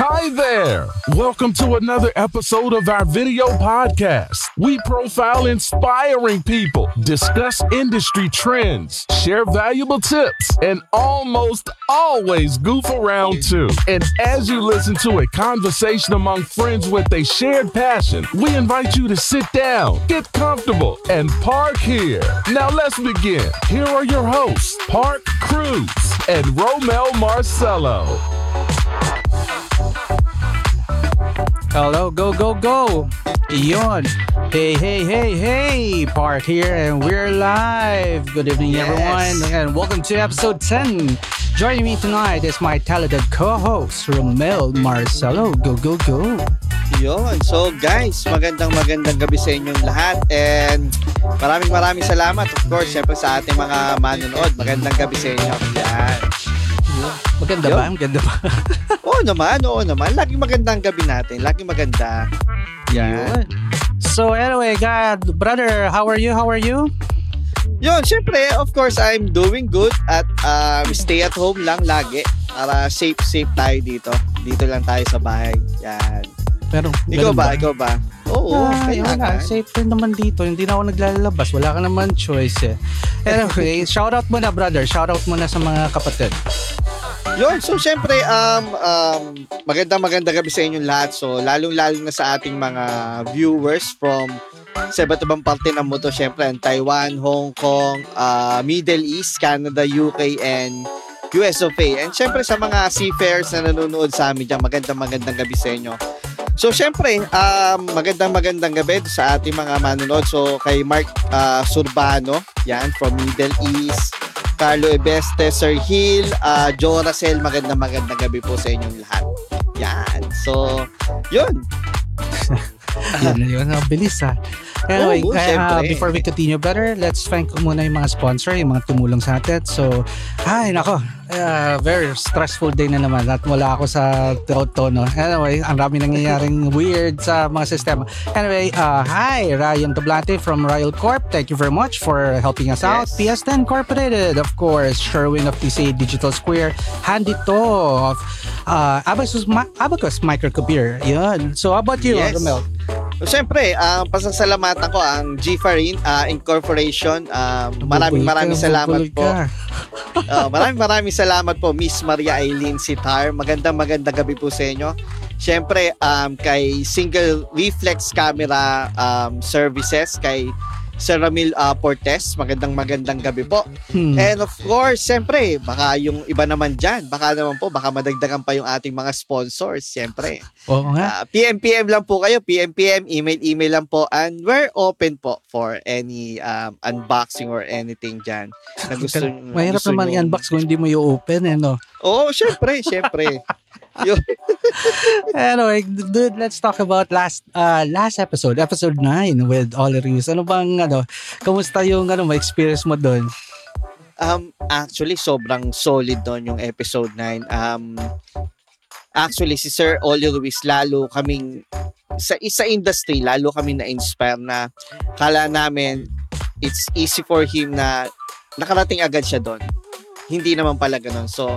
Hi there! Welcome to another episode of our video podcast. We profile inspiring people, discuss industry trends, share valuable tips, and almost always goof around too. And as you listen to a conversation among friends with a shared passion, we invite you to sit down, get comfortable, and park here. Now let's begin. Here are your hosts, Park Cruz and Romel Marcello. Hello, go, go, go! Yon. Hey, hey, hey, hey! Park here and we're live. Good evening, Yes. everyone, and welcome to episode 10. Joining me tonight is my talented co-host, Romel Marcelo. Go, go, go! Yun. So guys, magandang magandang gabi sa inyong lahat and maraming maraming salamat of course syempre sa ating mga manonood. Magandang gabi sa inyo. Yan. Maganda Yo. ba? Maganda ba? Oo naman, oo naman. Laging magandang gabi natin. Laging maganda. Yan. So anyway, God, brother, how are you? How are you? Yun, syempre, of course, I'm doing good at um, stay at home lang lagi para safe, safe tayo dito. Dito lang tayo sa bahay. Yan. Pero, Ikaw ganun ba? Ikaw ba? Oo, Ah, kaya wala. Safe naman dito. Hindi na ako naglalabas. Wala ka naman choice eh. Anyway, shout out mo na brother. Shout out mo na sa mga kapatid. Yun, so syempre, um, um, magandang magandang gabi sa inyong lahat. So, lalong-lalo na sa ating mga viewers from sa iba't ibang parte ng mundo, syempre, ang Taiwan, Hong Kong, uh, Middle East, Canada, UK, and US of A. And syempre, sa mga seafarers na nanonood sa amin dyan, magandang magandang gabi sa inyo. So, syempre, um, magandang magandang gabi sa ating mga manonood. So, kay Mark uh, Surbano, yan, from Middle East, Carlo Ebeste, Sir Hill, uh, Joe Racel, magandang magandang gabi po sa inyong lahat. Yan. So, yun. yun, yun. Ang bilis ha. Anyway, Oo, kaya, syempre. before we continue better, let's thank muna yung mga sponsor, yung mga tumulong sa atin. So, ay, nako, ah, very stressful day na naman at wala ako sa tono. Anyway, ang dami nangyayaring weird sa mga sistema. Anyway, uh, hi, Ryan Tablante from Royal Corp. Thank you very much for helping us out. Yes. PS10 Incorporated, of course. Sherwin of TCA Digital Square. Handito of uh, Abacus, Ma- Abacus Microcomputer. Yun. So, how about you, Yes. Romel? Siyempre, ang pasasalamatan ko ang G Farin uh, Incorporation. Um, maraming maraming salamat po. Uh, maraming maraming salamat po Miss Maria Eileen Sitar. Magandang magandang gabi po sa inyo. Siyempre, um, kay Single Reflex Camera um, Services, kay Sir Ramil uh, Portes, magandang magandang gabi po. Hmm. And of course, siyempre, baka yung iba naman dyan, baka naman po, baka madagdagan pa yung ating mga sponsors, siyempre. Oo nga. Uh, PM-PM lang po kayo, PM-PM, email-email lang po, and we're open po for any um, unboxing or anything dyan. Na gusto, Mahirap gusto naman nyo- i-unbox kung hindi mo i-open eh, no? Oo, syempre, syempre. Anyway, dude, let's talk about last uh, last episode, episode 9 with Ollie Reeves. Ano bang, ano, kamusta yung, ano, experience mo doon? Um, actually, sobrang solid doon yung episode 9. Um, actually, si Sir Oli Ruiz, lalo kaming, sa isa industry, lalo kami na-inspire na kala namin it's easy for him na nakarating agad siya doon. Hindi naman pala ganun. So,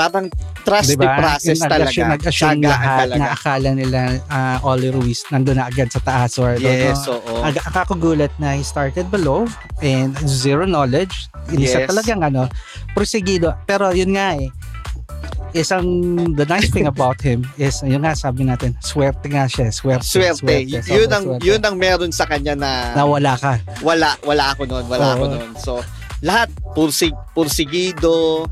parang trust the process Yung talaga. nag-assume, lahat talaga. na akala nila uh, Ollie Ruiz nandun na agad sa taas or Yes, no? oo. Ag- akakugulat na he started below and zero knowledge. Hindi siya Yes. talagang ano, prosigido. Pero yun nga eh, isang the nice thing about him is yun nga sabi natin swerte nga siya swerte Swerte. Y- sobrang yun ang swerte. yun ang meron sa kanya na na wala ka wala wala ako noon, wala ako Oo. noon. So lahat pursig pursigido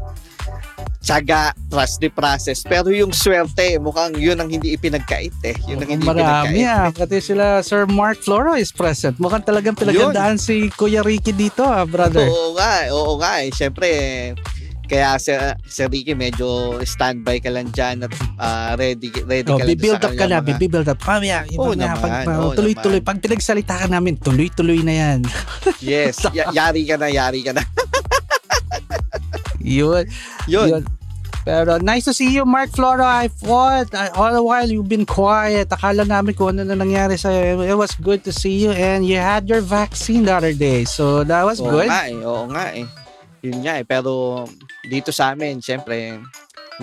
tsaga, trust the process. Pero yung swerte, mukhang yun ang hindi ipinagkait eh. Yun ang hindi marami ipinagkait. ah pati sila Sir Mark Floro is present mukhang talagang pinagandaan si Kuya Ricky dito ah brother Oo nga, oo nga eh. Siyempre, kaya si, si Ricky medyo standby ka lang dyan at ah, ready, ready Oh, ka lang bibuild up ka na, mga- bibuild up. Iba Oo na, naman, pag, oo tuloy-tuloy, pag pinagsalita ka namin, tuloy-tuloy na yan. Yes, y- yari ka na, yari ka na. Yun. Yun. Yun. Pero nice to see you, Mark Flora. I thought all the while you've been quiet. Akala namin kung ano na nangyari sa'yo. It was good to see you and you had your vaccine the other day. So that was Oo good. nga eh, oo nga eh. Yun nga eh, pero dito sa amin, syempre,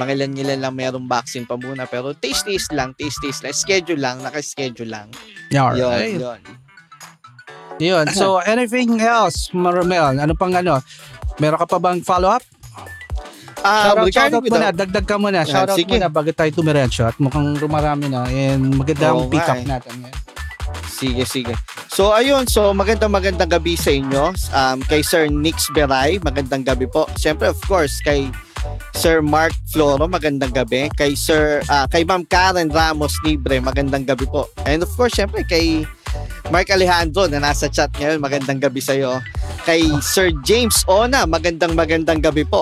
mangilan-ngilan lang merong vaccine pa muna. Pero taste-taste lang, taste-taste lang. Schedule lang, naka-schedule lang. Yeah, Yun, alright. yun. Yun. So anything else, Maromel? Ano pang ano? Meron ka pa bang follow-up? Ah, shoutout, regarding shoutout with muna, dagdag ka muna. Yan, Shoutout sige. muna bago tayo tumiretso at mukhang rumarami na and magandang Oo pick up eh. natin ngayon. Sige, sige. So, ayun. So, magandang magandang gabi sa inyo. Um, kay Sir Nix Beray, magandang gabi po. Siyempre, of course, kay Sir Mark Floro, magandang gabi. Kay Sir, ah, kay Ma'am Karen Ramos Libre, magandang gabi po. And of course, siyempre, kay Mark Alejandro na nasa chat ngayon, magandang gabi sa iyo. Kay Sir James Ona, magandang magandang gabi po.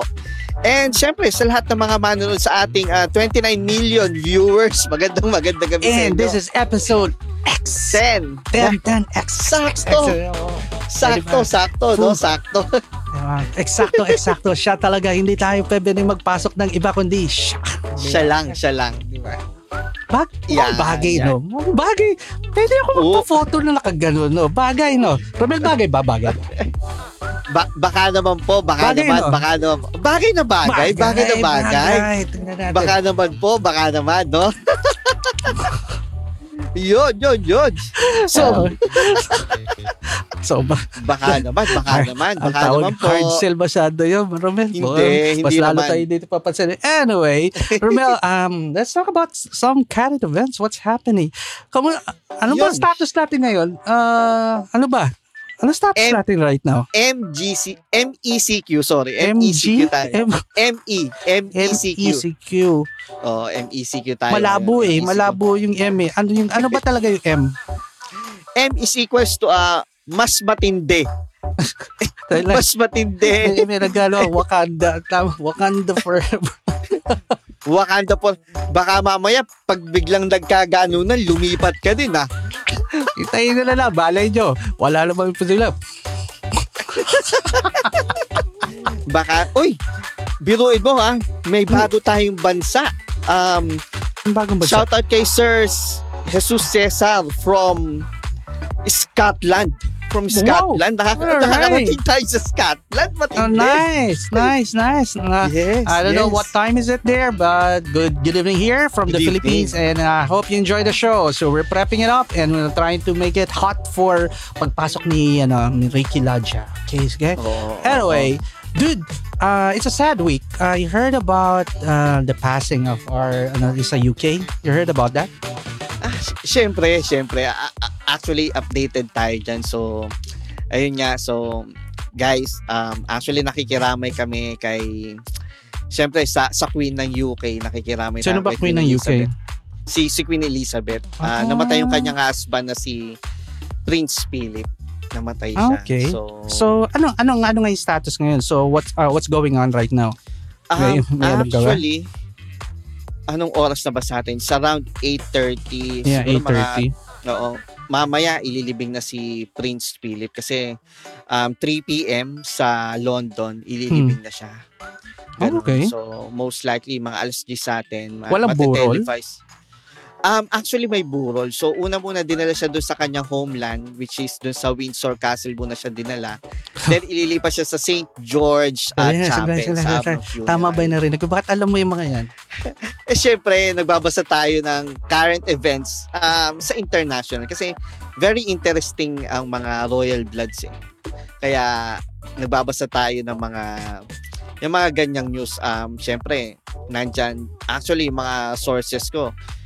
And syempre, sa lahat ng mga manonood sa ating ah, 29 million viewers, magandang magandang gabi sa inyo. And this is episode X. 10. 10, 10, X. Sakto. Sakto, sakto, no? Sakto. Eksakto, eksakto. Siya talaga. Hindi tayo pwede magpasok ng iba kundi siya. siya lang, siya lang. Diba? Bag, Yan, mukhang bagay, yan. no? Bagay. Pwede ako Oo. magpa-photo na nakaganon, no? Bagay, no? Romel, bagay ba? Bagay. Ba- baka naman po, baka Bagay, naman, no? baka naman. Bagay na bagay, bagay, na bagay. Natin. Baka naman po, baka naman, no? yun, yun, yun. So, so, ba, baka naman, baka naman, ang baka tawag naman po. hard sell masyado yun, Romel. Hindi, Mas hindi lalo naman. tayo dito papansin. Anyway, Romel, um, let's talk about some current events. What's happening? Kamu, ano ba status natin ngayon? Uh, ano ba? Ano status M- natin right now? MGC, MECQ, sorry, MG? MECQ tayo. M- ME, MECQ. MECQ. Oh, MECQ tayo. Malabo eh. MECQ. Malabo yung M eh. Ano, yung, ano ba talaga yung M? M is equals to uh, mas matindi. Mas matindi. may, may nagano, Wakanda. Tama, Wakanda forever. Wakanda po. Baka mamaya, pag biglang nagkaganunan, lumipat ka din ah. Itayin na, balay nyo. Wala naman po sila. Baka, uy, biruin mo ha, may bago tayong bansa. Um, Ang bagong ba shout out kay Sir Jesus Cesar from Scotland. From Wow. Scotland. Nakaka- Alright. Nakakarating tayo sa Scotland. Matindi. Oh, nice, nice, nice. Uh, Yes, I don't know what time is it there, but good good evening here from the Good Philippines and I hope you enjoy the show. So we're prepping it up and we're trying to make it hot for pagpasok ni ano ni Ricky Ladja. Okay, okay? Oo, Anyway, dude, uh, it's a sad week. Uh, you heard about uh, the passing of our ano, sa UK? You heard about that? Sy- syempre, syempre. Actually, updated tayo dyan. So, ayun nga. So, guys, um, actually nakikiramay kami kay Syempre sa sa Queen ng UK nakikiramay Sino ba kay Queen ng UK? Elizabeth. Si si Queen Elizabeth. Ah, Ah. namatay yung kanyang husband na si Prince Philip. Namatay siya. Ah, okay. So, So, ano ano ano nga yung status ngayon? So, what's uh, what's going on right now? may- um, may ba? actually anong oras na ba sa atin? Sa around 8.30. Yeah, siguro mga 8:30. Oo. Mamaya ililibing na si Prince Philip kasi um, 3 p.m. sa London ililibing na siya. Ganun. Oh, okay. So most likely mga alas 10 sa atin. Walang burol? matetelevise. Um, actually may burol. So una muna dinala siya doon sa kanyang homeland which is doon sa Windsor Castle muna siya dinala. Then ililipat siya sa St. George uh, Chapel sandali, sa Funeral. Tama ba yung narinig ko? Bakit alam mo yung mga yan? Eh syempre, nagbabasa tayo ng current events um, sa international kasi very interesting ang mga royal bloods eh. Kaya nagbabasa tayo ng mga yung mga ganyang news. Um, syempre, nandyan, actually, mga sources ko, Ah,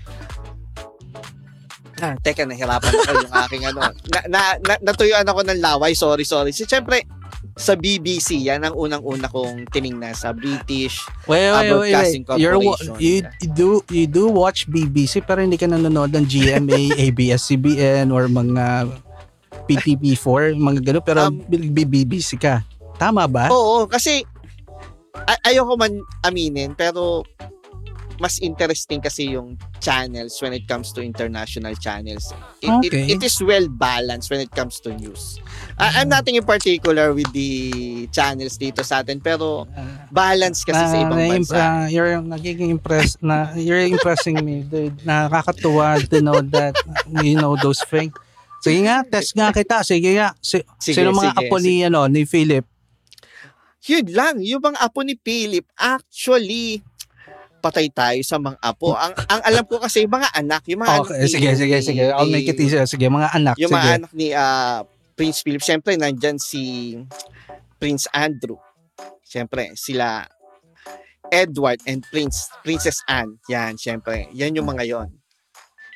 teka, nahirapan ako yung aking ano. Na, na, na, natuyuan ako ng laway. Sorry, sorry. Si, syempre, sa BBC, yan ang unang-una kong tiningnan sa British Wait, Ah, wait, wait, Broadcasting wait. You're, wa- Corporation. you, you do you do watch BBC pero hindi ka nanonood ng GMA, ABS-CBN or mga PTV4, mga gano'n pero Um, BBC ka. Tama ba? Oo, kasi ay- ayoko man aminin pero mas interesting kasi yung channels when it comes to international channels. It, Okay. it, it is well balanced when it comes to news. I, I'm nothing in particular with the channels dito sa atin pero balance kasi sa ibang na- bansa. uh, you're nagiging impress na you're impressing me dude nakakatuwa to know that you know those things sige nga test nga kita sige nga si, Sige, sino mga sige, apo ni ano ni Philip Yun lang, yung mga apo ni Philip, actually, patay tayo sa mga apo. Ang, ang alam ko kasi, mga anak, yung mga anak okay ni- sige sige sige I'll ni- make it easier sige mga anak Yung sige mga anak ni ah, Prince Philip, syempre, nandyan si Prince Andrew. Syempre, sila Edward and Prince Princess Anne. Yan, syempre. Yan yung mga yon.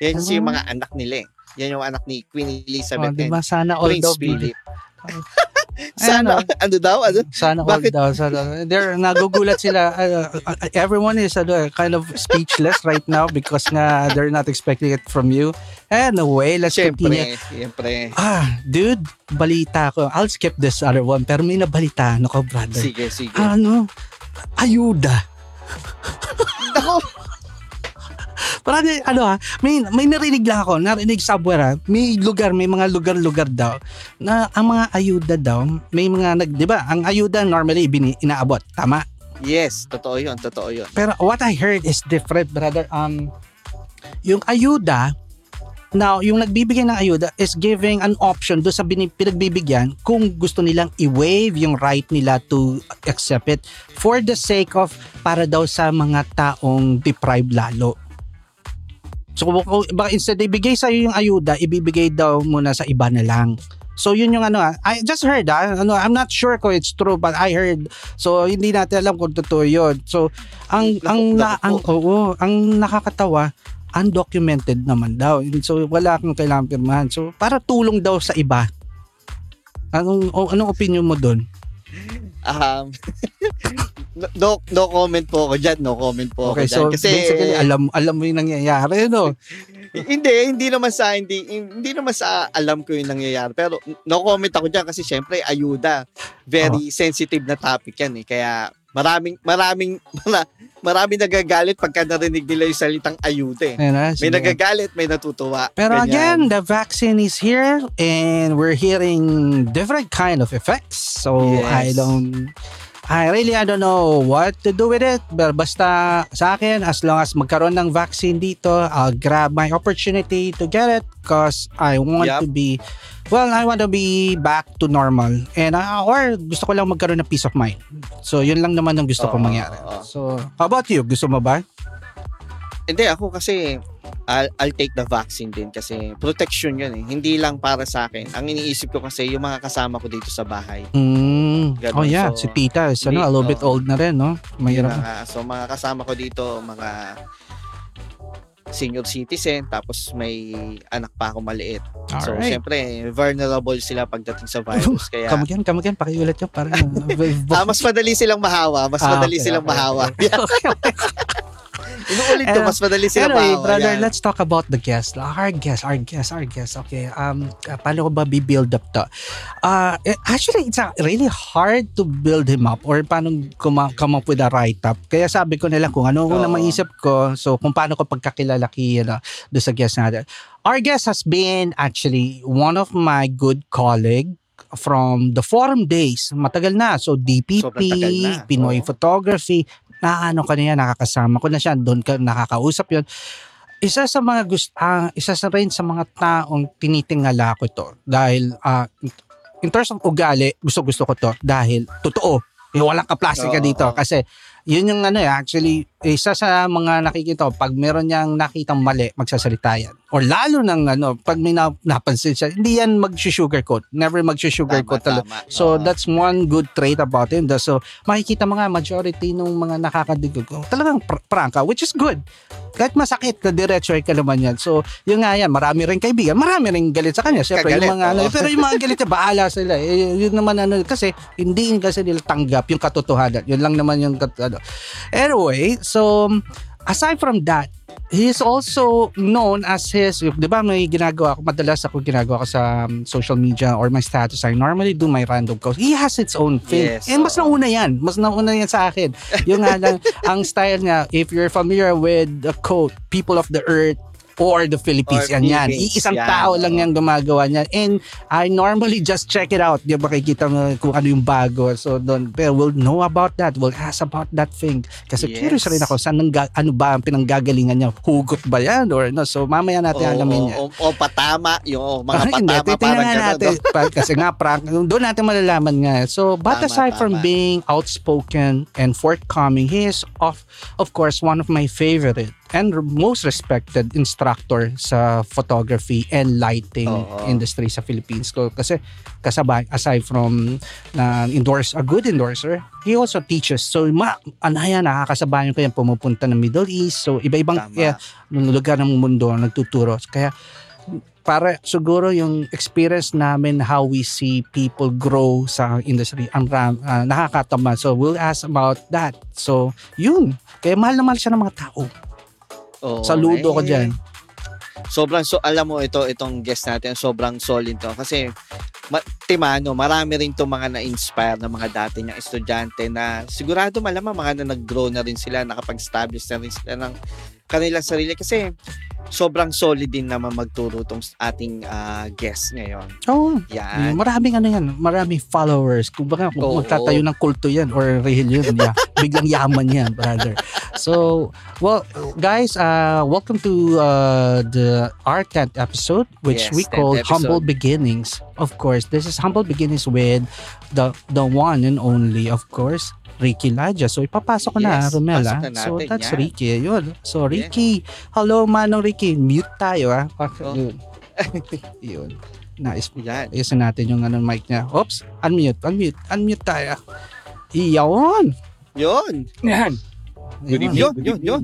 Yan si yung mga anak nila eh. Yan yung anak ni Queen oh, Elizabeth di ba and sana all Prince Philip. Sana, ano daw? Ano? sana all Bakit? daw sana they're nagugulat sila uh, uh, everyone is ano, kind of speechless right now because nga they're not expecting it from you anyway let's continue Syempre, syempre. Ah, dude, balita ko. I'll skip this other one, pero may nabalita ako, brother. Sige, sige. Ano? Ayuda. Ako, Brother, ano ha, may, may narinig lang ako, narinig somewhere ha, may lugar, may mga lugar-lugar daw, na ang mga ayuda daw, may mga nag, di ba, ang ayuda normally bini, inaabot, tama? yes, totoo yun, totoo yun. Pero what I heard is different, brother. Um, yung ayuda, now, yung nagbibigay ng ayuda is giving an option do sa bini- pinagbibigyan kung gusto nilang i-waive yung right nila to accept it for the sake of para daw sa mga taong deprived lalo. So, kung- baka instead ibigay sa yung ayuda, ibibigay daw muna sa iba na lang. So yun yung ano, ah, I just heard ah, ano, I'm not sure kung it's true but I heard. So hindi natin alam kung totoo yun. So ang ang na, ang oo, ang nakakatawa undocumented naman daw. So wala kang kailangan pirmahan. So para tulong daw sa iba. Anong anong opinion mo doon? Um, no, no comment po ako dyan, no comment po Okay, ako dyan. so Kasi, basically alam alam mo yung nangyayari no. hindi, hindi naman sa, hindi, hindi naman sa alam ko yung nangyayari. Pero no comment ako dyan kasi syempre, ayuda. Very sensitive na topic yan eh. Kaya maraming, maraming, mara, maraming nagagalit pagka narinig nila yung salitang ayuda eh. May nagagalit, may natutuwa. Pero Ganyan. again, the vaccine is here and we're hearing different kind of effects. So Yes. I don't I really I don't know what to do with it. But basta sa akin, as long as magkaroon ng vaccine dito, I'll grab my opportunity to get it because I want Yup. to be well, I want to be back to normal. And uh, or gusto ko lang magkaroon ng peace of mind. So yun lang naman ang gusto ko mangyari. So how about you? Gusto mo ba? Hindi, ako kasi I'll, I'll take the vaccine din kasi protection yun eh. Hindi lang para sa akin. Ang iniisip ko kasi yung mga kasama ko dito sa bahay. Mm. Ganon. Oh yeah, So, si Tita is ano, a little bit old na rin, no? Mahirap. Mga, so mga kasama ko dito, mga senior citizen, tapos may anak pa ako maliit. So, Alright. syempre, vulnerable sila pagdating sa virus. Kaya, Come again, come again, pakiulit yun. Parang, ah, mas madali silang mahawa. Mas Ah, madali okay, silang okay, mahawa. okay. Inuulit ko, Eh, mas madali silang anyway, mahawa. brother, Yan. let's talk about the guest. Our guest, our guest, our guest. Okay, um, uh, paano ko ba bi-build up to? Uh, eh, actually, it's really hard to build him up or paano kuma- come up with a write-up. Kaya sabi ko nila kung ano ang Oo. maisip ko. So, kung paano ko pagkakilala kay, ano, do sa guest natin. Our guest has been actually one of my good colleague from the forum days. Matagal na. So, DPP, tagal na. Pinoy Oo. Photography, na ano ka na yan, nakakasama ko na siya, doon ka nakakausap yun. Isa sa mga gusto, isa sa rin sa mga taong tinitingala ko to dahil ah, in terms of ugali, gusto-gusto ko to dahil totoo. Eh, walang kaplastika dito kasi yun yung ano eh, actually, isa sa mga nakikita ko, pag meron niyang nakitang mali, magsasalita yan. Or lalo ng ano, pag may na, napansin siya, hindi yan mag-sugarcoat. Never mag-sugarcoat talaga. tama. So Oo. that's one good trait about him. So makikita mga majority ng mga nakakadigog talagang pr- prangka, which is good. Kahit masakit na diretso ka naman yan. So yung nga yan, marami rin kaibigan, marami rin galit sa kanya. Siyempre, Kagalit, yung mga ano, pero yung mga galit, bahala sila. Eh, yun naman ano, kasi hindi kasi nila tanggap yung katotohanan. Yun lang naman yung ano. Anyway, so aside from that, he is also known as his, di ba may ginagawa ako, madalas ako ginagawa ko sa um, social media or my status, I normally do my random quotes. He has its own thing. Yes, And mas oo. nauna yan. Mas nauna yan sa akin. Yung nga lang, ang style niya, if you're familiar with the quote, people of the earth, or the Philippines. Or yan yan. Iisang yan, tao lang yan gumagawa niyan. And I normally just check it out. Di ba makikita mo kung ano yung bago. So doon, pero we'll know about that. We'll ask about that thing. Kasi Yes. curious rin ako, saan nang, ano ba ang pinanggagalingan niya? Hugot ba yan? Or no? So mamaya natin O, alamin yan. o, o, o patama, yung mga Ah, hindi, patama titingnan parang natin. Pa- Kasi nga, prank, doon natin malalaman nga. So, but Tama, aside from tama. being outspoken and forthcoming, he is, of, of course, one of my favorite and most respected instructor sa photography and lighting Oo. industry sa Philippines. ko kasi kasabay, aside from na endorse, a good endorser, he also teaches. So, ma, yan, nakakasabayan ko yan pumupunta ng Middle East. So, iba-ibang yeah, lugar ng mundo nagtuturo. Kaya, para siguro yung experience namin how we see people grow sa industry ang ram, ah, nakakatama so we'll ask about that so yun kaya mahal na mahal siya ng mga tao Oo, saludo ko eh, dyan Sobrang, so, alam mo, ito, itong guest natin, sobrang solid to. Kasi, ma, Timano, marami rin to mga na-inspire na mga dati niyang estudyante na sigurado malamang mga na nag-grow na rin sila, nakapag-establish na rin sila ng kanilang sarili. Kasi, sobrang solid din naman magturo tong ating ah, guest ngayon. oh Yan. maraming ano yan maraming followers kung baka kung Oo. magtatayo ng kulto yan or religion yeah, biglang yaman yan brother so well guys uh welcome to uh the our 10th episode which Yes, we 10th call humble beginnings of course this is humble beginnings with the the one and only of course Ricky Laja. So ipapasok ko na, Yes, Romela. pasok na So that's yan. Ricky. Yun. So Ricky, hello manong Ricky. Mute tayo ah. Oh. Yun. Yun. Nice. Yan. Ayusin natin yung ano, mic niya. Oops. Unmute. Unmute. Unmute tayo. Iyawan. Yun. Yan. Good evening. Yun, yun, yun.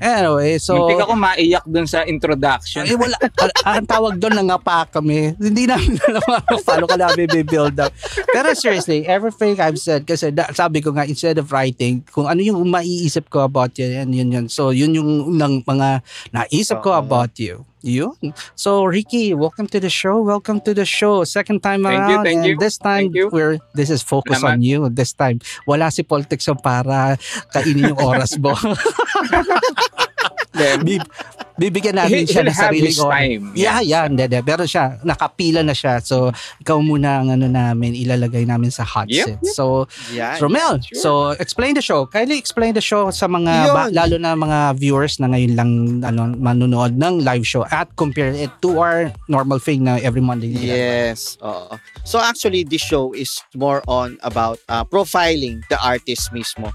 Anyway, so... Muntik ako maiyak dun sa introduction. Ay, wala. Ang- ang tawag doon, nangapa kami. Hindi namin alam ano, paano ka namin build up. Pero seriously, everything I've said, kasi da, sabi ko nga, instead of writing, kung ano yung maiisip ko about you, yan, yun, yun. So, yun yung unang mga naisip ko about you. Yun. So, Ricky, welcome to the show. Welcome to the show. Second time Thank you, around. thank and you. this time, Thank you. we're, this is focus Salamat. on you. This time, wala si Politics para kainin yung oras mo. Then, Bib- bibigyan natin siya he'll ng sariling oras. time. Yeah, yeah, hindi, hindi. Pero siya, nakapila na siya. So, ikaw muna ang ano namin, ilalagay namin sa hot Yep, seat. So, Yan. Romel, sure. so explain the show. Kindly explain the show sa mga, Yun. ba- lalo na mga viewers na ngayon lang ano, manunood ng live show at compare it to our normal thing na every Monday. Yes. Oo. So actually, this show is more on about uh, profiling the artist mismo.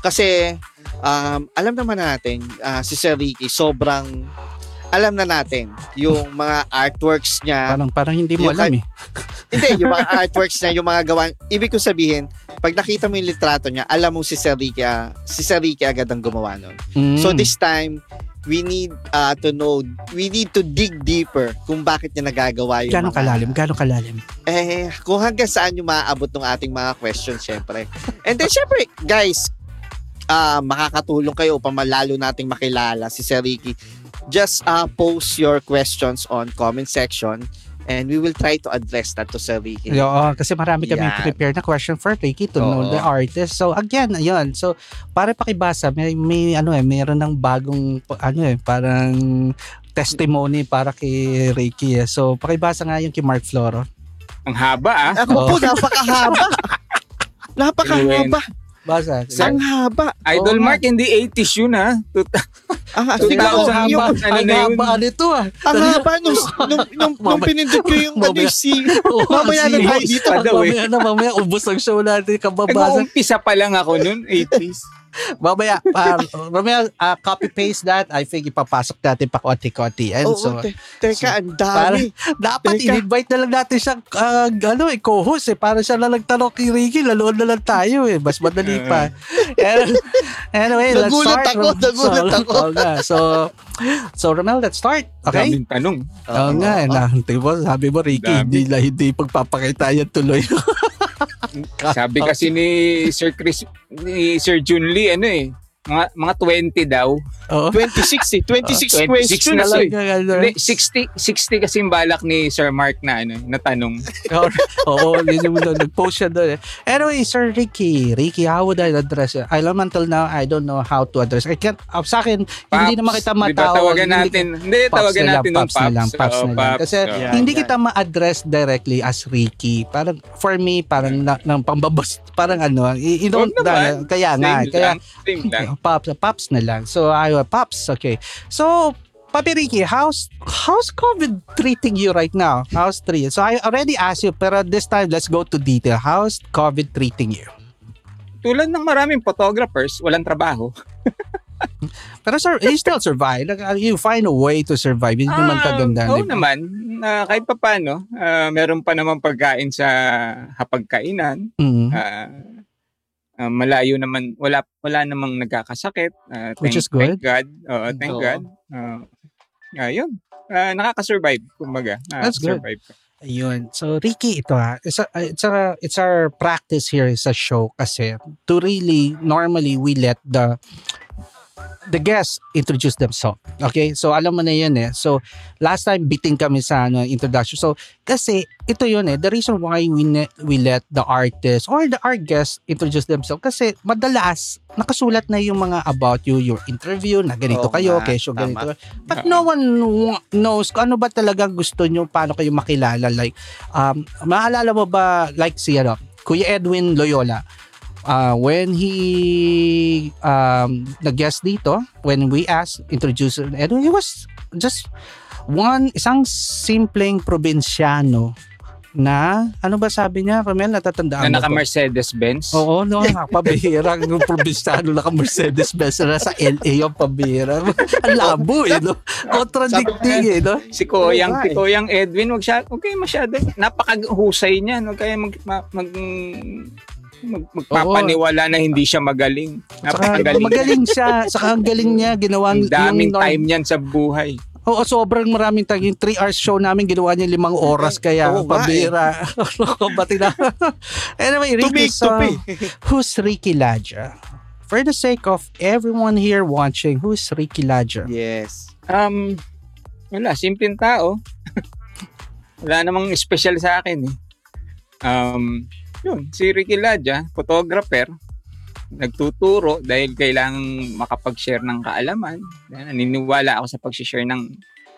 Kasi um, alam naman natin, uh, si Sir Ricky, sobrang alam na natin yung mga artworks niya. Parang, parang hindi mo alam eh. Hindi, yung mga artworks niya, yung mga gawan. Ibig ko sabihin, pag nakita mo yung litrato niya, alam mo si Sir Ricky, ah, si Sir Ricky agad ang gumawa nun. Mm. So this time, we need uh, to know, we need to dig deeper kung bakit niya nagagawa yung Gano'ng mga- kalalim? Gano'ng kalalim? eh, kung hanggang saan yung maaabot ng ating mga questions, syempre. And then, syempre, guys, ah makakatulong kayo upang malalo nating makilala si Sir Ricky. Just uh, post your questions on comment section and we will try to address that to Sir Ricky. Oo, kasi marami kami Yan. prepare na question for Ricky to know Oo. the artist. So again, ayun. So para pakibasa, may, may ano eh, mayroon ng bagong ano eh, parang testimony para kay Ricky eh. So pakibasa nga yung kay Mark Floro. ang haba ah. Ako po, Oo. napakahaba. napakahaba. Basa. Ang haba. Idol nga. Mark, hindi 80s yun thousand yung, haba. Ano Ang na yun? haba nito ah. ang haba nung, nung, nung, nung pinindot ko yung, ano, si, mamaya na tayo dito. Mamaya na, mamaya ubos ang show natin kababasa. Nag-uumpisa pa lang ako nun, 80s. Mamaya, uh, Romel, uh, copy-paste that. I think ipapasok natin pa konti-konti. And Oo, so, te- teka, ang dami. dapat Teka. in-invite na lang natin siyang uh, ano, eh, co-host eh. Para siya na nagtanong kay Ricky. Laloon na lang tayo eh. Mas madali pa. And, anyway, let's Nagulat start. ako, Rom- nagulat so, ako. nga. so, so, Romel, let's start. Okay? Daming tanong. Oo nga. eh, na, mo, sabi mo, Ricky, Dami. hindi, hindi pagpapakita yan tuloy. Sabi kasi ni Sir Chris, ni Sir Jun Lee, ano eh, Mga, mga 20 daw. Oo. 26 eh. 26 26 questions na lang. eh. Hindi, 60, 60 kasi yung balak ni Sir Mark na, ano, na tanong. Oo, doon. Nag-post siya doon. eh. Anyway, Sir Ricky, Ricky, how would I address it? I don't until now, I don't know how to address. I can't, uh, sa akin, hindi naman kita matawag. tawagan hindi natin. Hindi, Pops tawagan na natin ng Pops na lang, Pops Oo, na lang. Pops. Kasi. Yeah. hindi yan. kita ma-address directly as Ricky. Parang, for me, parang na, ng pambabas, parang ano, you don't, kaya nga, Same kaya, lang. Same lang. Pops, Pops na lang. So, I Pops, okay. So, Papi Ricky, how's how's COVID treating you right now? How's treating? So I already asked you, pero this time let's go to detail. How's COVID treating you? Tulad ng maraming photographers, walang trabaho. Pero sir, you still survive. Like, uh, You find a way to survive. Hindi naman Ah, kaganda. Oo di ba? naman. Ah, kahit pa paano, ah, meron pa naman pagkain sa hapagkainan. Mm. Ah, ah, malayo naman, wala wala namang nagkakasakit. Ah, Which thank, is good. Thank God. Oo, thank Oo. God. Ah, ah, yun. Ah, nakaka-survive, kumbaga. That's good. Nakaka-survive ka. Ayun. So Ricky, ito ha. It's, a, it's, a, it's our practice here sa show kasi to really, normally we let the the guests introduce themselves. Okay? So alam mo na yun eh. So last time biting kami sa ano, introduction. So kasi ito yun eh. The reason why we, ne- we let the artists or the our guests introduce themselves kasi madalas nakasulat na yung mga about you, your interview, na ganito Oo kayo, tama. ganito. But no one knows kung ano ba talaga gusto nyo, paano kayo makilala. Like, um, maalala mo ba, like si ano, Kuya Edwin Loyola, uh, when he um, nag-guest dito, when we asked, introduce Edwin, he was just one, isang simpleng probinsyano na, ano ba sabi niya, Romel, natatandaan mo Na naka-Mercedes-Benz. Oo, no, pabihirang yung probinsyano naka Mercedes-Benz na sa LA yung pabihira. Ang labo eh, no? Contradicting eh, no? Si Koyang, si eh. Koyang Edwin, wag siya, kayo masyado, napakahusay niya, wag kayo mag, ma- mag, mag, magpapaniwala na hindi siya magaling. Saka Napakagaling. magaling siya. Saka ang galing niya, ginawa Ang daming yung- time niyan sa buhay. Oo, sobrang maraming time. Yung 3 hours show namin, ginawa niya limang oras. Kaya, Oo eh. pabira. Bati na. anyway, To Ricky, so, who's Ricky Ladja? For the sake of everyone here watching, who's Ricky Ladja? Yes. Um, wala, simpleng tao. wala namang special sa akin eh. Um, yun, si Ricky Ladja, photographer, nagtuturo dahil kailangang makapag-share ng kaalaman. Naniniwala ako sa pag-share ng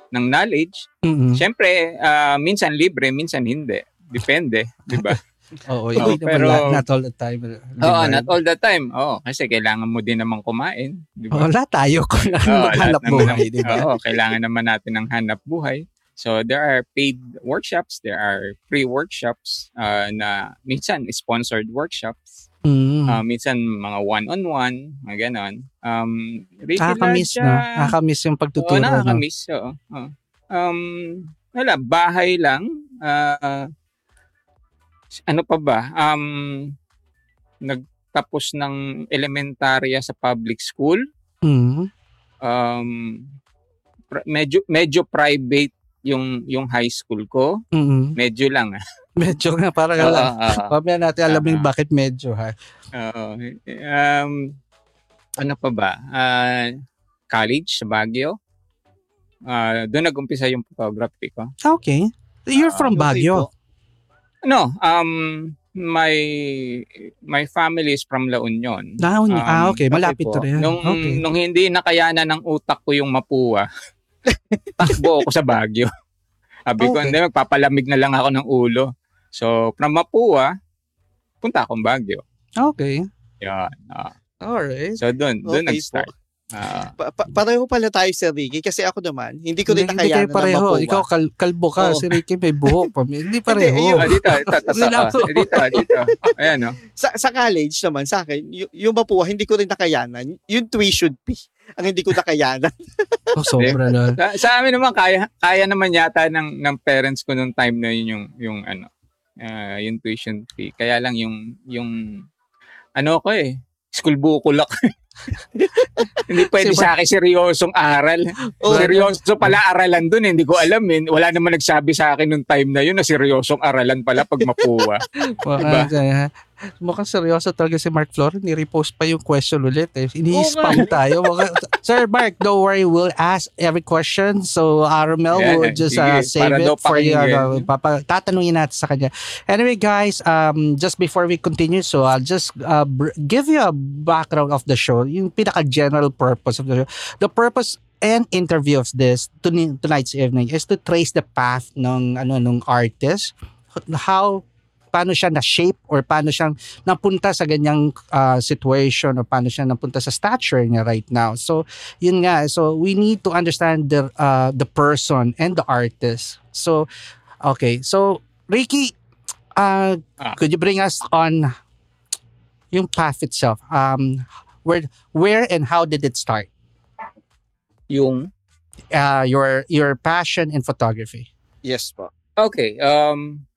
ng knowledge. Mm-mm. Siyempre, ah, minsan libre, minsan hindi. Depende, di ba? Oo, hindi naman pero- lahat, not all the time. Oo, not all the time. Oo, kasi kailangan mo din naman kumain, di ba? Wala tayo kung lahat naman buhay, di ba? Oo, kailangan naman natin ng hanap buhay. So there are paid workshops, there are free workshops uh, na minsan sponsored workshops, Mm. uh, minsan mga one-on-one, mga ganon. Um, Ricky Nakakamiss, no? Nakakamiss yung Oo, pagtuturo, no? nakakamiss. Oo. oo. Um, wala, bahay lang. Ah, ano pa ba? Um, nagtapos ng elementarya sa public school. Mm. Um, medyo medyo private yung yung high school ko. Mm. Medyo lang. ah. Medyo nga, parang Oo, alam. Mamaya natin alamin Ah. bakit medyo, ha? Oo. Um, ano pa ba? Ah, college sa Baguio. Ah, doon nag-umpisa yung photography ko. Okay. You're Ah, from Baguio. po. No, um my my family is from La Union. Ah, Um, ah, okay. Malapit po, to rin. Nung, okay. nung hindi nakayanan ng utak ko yung Mapua, takbo ako sa Baguio. Sabi ko, hindi, magpapalamig na lang ako ng ulo. So, from Mapua, punta akong Baguio. Okay. Yan. ah. Alright. so, doon, doon Okay nag-start. Ah, Pa- pa- pareho pala tayo Sir Ricky kasi ako naman, hindi ko rin nakayanan ng pareho. Ikaw kal- kalbo ka. Oo. Si Ricky may buhok. pa. Hindi pareho. Hindi, ah, dito, ito, ito, ito, Sinabi ah, dito, dito. Ayan, no? Sa, sa college naman, sa akin, y- yung mapuwa, hindi ko rin nakayanan. Yung tuition fee, ang hindi ko nakayanan. Oh, sobra na. Sa, sa amin naman kaya kaya naman yata ng ng parents ko nung time na yun yung yung ano ah, yung tuition fee. Kaya lang yung yung ano ko eh school bukol ako. Hindi pwede Si sa akin seryosong aral. Oh. Seryoso pala aralan dun, eh. hindi ko alam. Eh. Wala naman nagsabi sa akin nung time na yun na seryosong aralan pala pag mapuwa. Mukhang, uh, mukhang seryoso talaga si Mark Flores. Ni-repost pa yung question ulit. Eh. Ini-spam tayo. Mukhang- Sir Mark, don't worry. We'll ask every question. So, Romel Yeah, will just uh, sige, save it for you. Ano, papa, tatanungin natin sa kanya. Anyway, guys, um, just before we continue, so I'll just uh, br- give you a background of the show. Yung pinaka-general purpose of the show. The purpose and interview of this toni- tonight's evening is to trace the path ng ano nung artist how paano siya na-shape or paano siyang napunta sa ganyang uh, situation or paano siya napunta sa stature niya right now. So, yun nga. So, we need to understand the uh, the person and the artist. So, okay. So, Ricky, uh, could you bring us on yung path itself? Um, where, where and how did it start? Yung, Uh, your your passion in photography. Yes po. okay, um,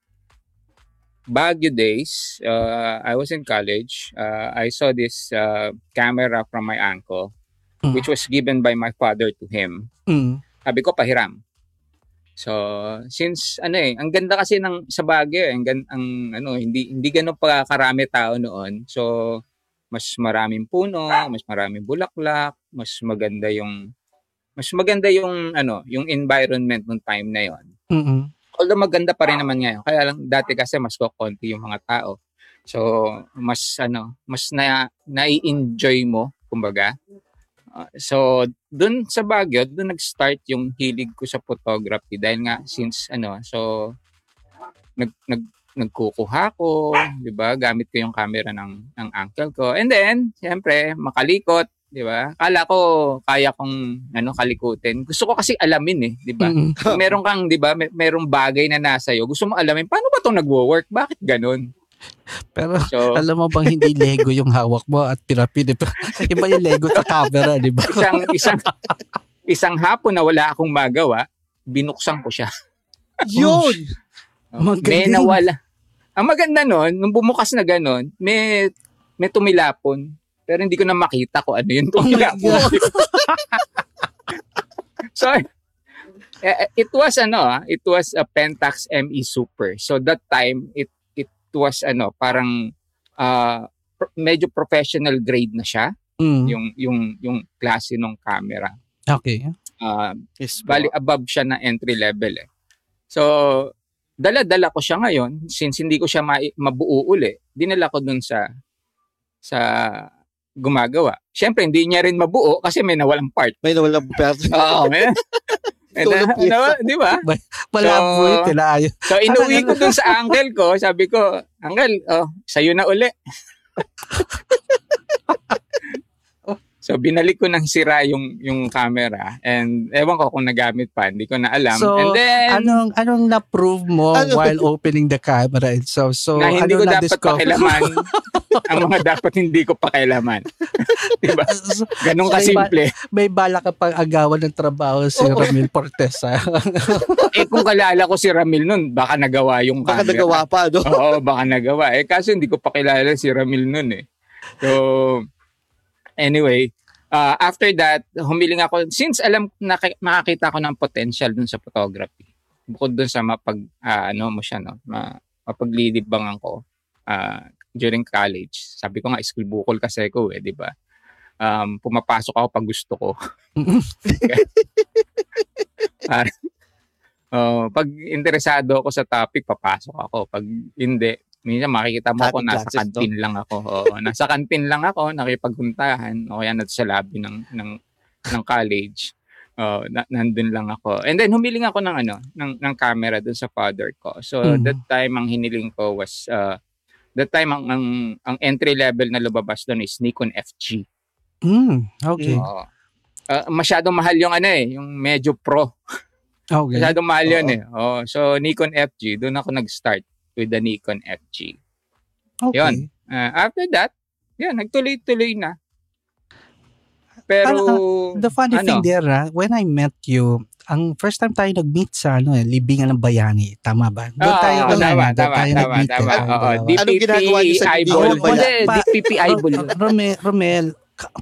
Baguio days, uh, I was in college. Uh, I saw this uh, camera from my uncle, Mm. which was given by my father to him. Mm. Sabi ko, pahiram. So, since ano eh, ang ganda kasi ng sa Baguio, eh, ang, ang ano, hindi hindi ganoon pa karami tao noon. So, mas maraming puno, mas maraming bulaklak, mas maganda yung mas maganda yung ano, yung environment nung time na 'yon. Mm-mm. Although maganda pa rin naman ngayon. Kaya lang dati kasi mas konti yung mga tao. So, mas ano, mas na nai-enjoy mo, kumbaga. Uh, so, dun sa Baguio, dun nag-start yung hilig ko sa photography dahil nga since ano, so nag nag nagkukuha ko, 'di ba? Gamit ko yung camera ng ng uncle ko. And then, siyempre, makalikot, 'di ba? Kala ko kaya kong ano kalikutin. Gusto ko kasi alamin eh, 'di ba? Mm-mm. meron kang, 'di ba, may, merong bagay na nasa iyo. Gusto mo alamin paano ba 'tong nagwo-work? Bakit ganun? Pero So, Alam mo bang hindi Lego yung hawak mo at pirapid? Iba yung Lego sa camera, di ba? isang isang isang hapon na wala akong magawa, binuksan ko siya. Yun! Magaling. May nawala. Ang maganda nun, nung bumukas na ganun, may may tumilapon. Pero hindi ko na makita kung ano yung tumilapon. so, eh, it was ano, ah, it was a Pentax ME Super. So that time it it was ano, parang pro- medyo professional grade na siya, Mm, yung yung yung klase ng camera. okay. Ah, Yes bali above siya na entry level eh. So, dala-dala ko siya ngayon since hindi ko siya ma- mabuo uli. Dinala ko dun sa sa gumagawa. Siyempre, hindi niya rin mabuo kasi may nawalang part. May nawalang pera. Oo, may yun. ano, di ba? Wala So, tinayo. So, inuwi ko dun sa uncle ko. Sabi ko, uncle, oh, sa'yo na uli. so, binalik ko ng sira yung, yung camera. And ewan ko kung nagamit pa. Hindi ko na alam. So, And then, Anong anong na-prove mo Ano? while opening the camera itself? So, na hindi ano ko dapat pakilaman ang mga dapat hindi ko pakilaman. diba? So, Ganun So, kasimple. may bala ka pang agawan ng trabaho si Oo. Ramil Portesa. eh kung kalala ko si Ramil nun, baka nagawa yung Baka camera. nagawa pa, no? Oo, baka nagawa. Eh, kaso hindi ko pa kilala si Ramil nun eh. So, anyway, uh, after that, humiling ako. Since alam, naki- nakakita ko ng potential dun sa photography. Bukod dun sa mapag, ah, ano mo siya, no? Ma, mapaglilibangan ko ah, during college. Sabi ko nga, school bukol kasi ko eh, di ba? Um, pumapasok ako pag gusto ko. Oh, pag interesado ako sa topic, papasok ako. Pag hindi, minsan makikita mo ako nasa no? kantin lang ako. Oo, nasa kantin lang ako, nakipaghuntahan o kaya nasa lobby ng ng ng college. Oh, na, nandun lang ako. And then humiling ako ng ano, ng ng camera dun sa father ko. So Mhm. that time ang hiniling ko was uh, that time ang ang, ang entry level na lumabas doon is Nikon FG. mm, okay. Oo. Ah, masyadong mahal yung ano eh, yung medyo pro. Okay. Masyadong mahal yun Oo. eh. Oh, so Nikon FG, doon ako nag-start with the Nikon FG. okay. Yun. Ah, after that, yan, nagtuloy-tuloy na. Pero, The funny ano? thing there, ah, when I met you, ang first time tayo nag-meet sa ano, eh, libingan ng bayani. Tama ba? Doon Oo, tayo, doon, tama, doon tama, tayo tama, nag-meet. tama. eh, Oo, dalawa. DPP Anong ginagawa niyo sa libingan ng bayan? Hindi, Pa- DPP Eyeball. Ro- Romel,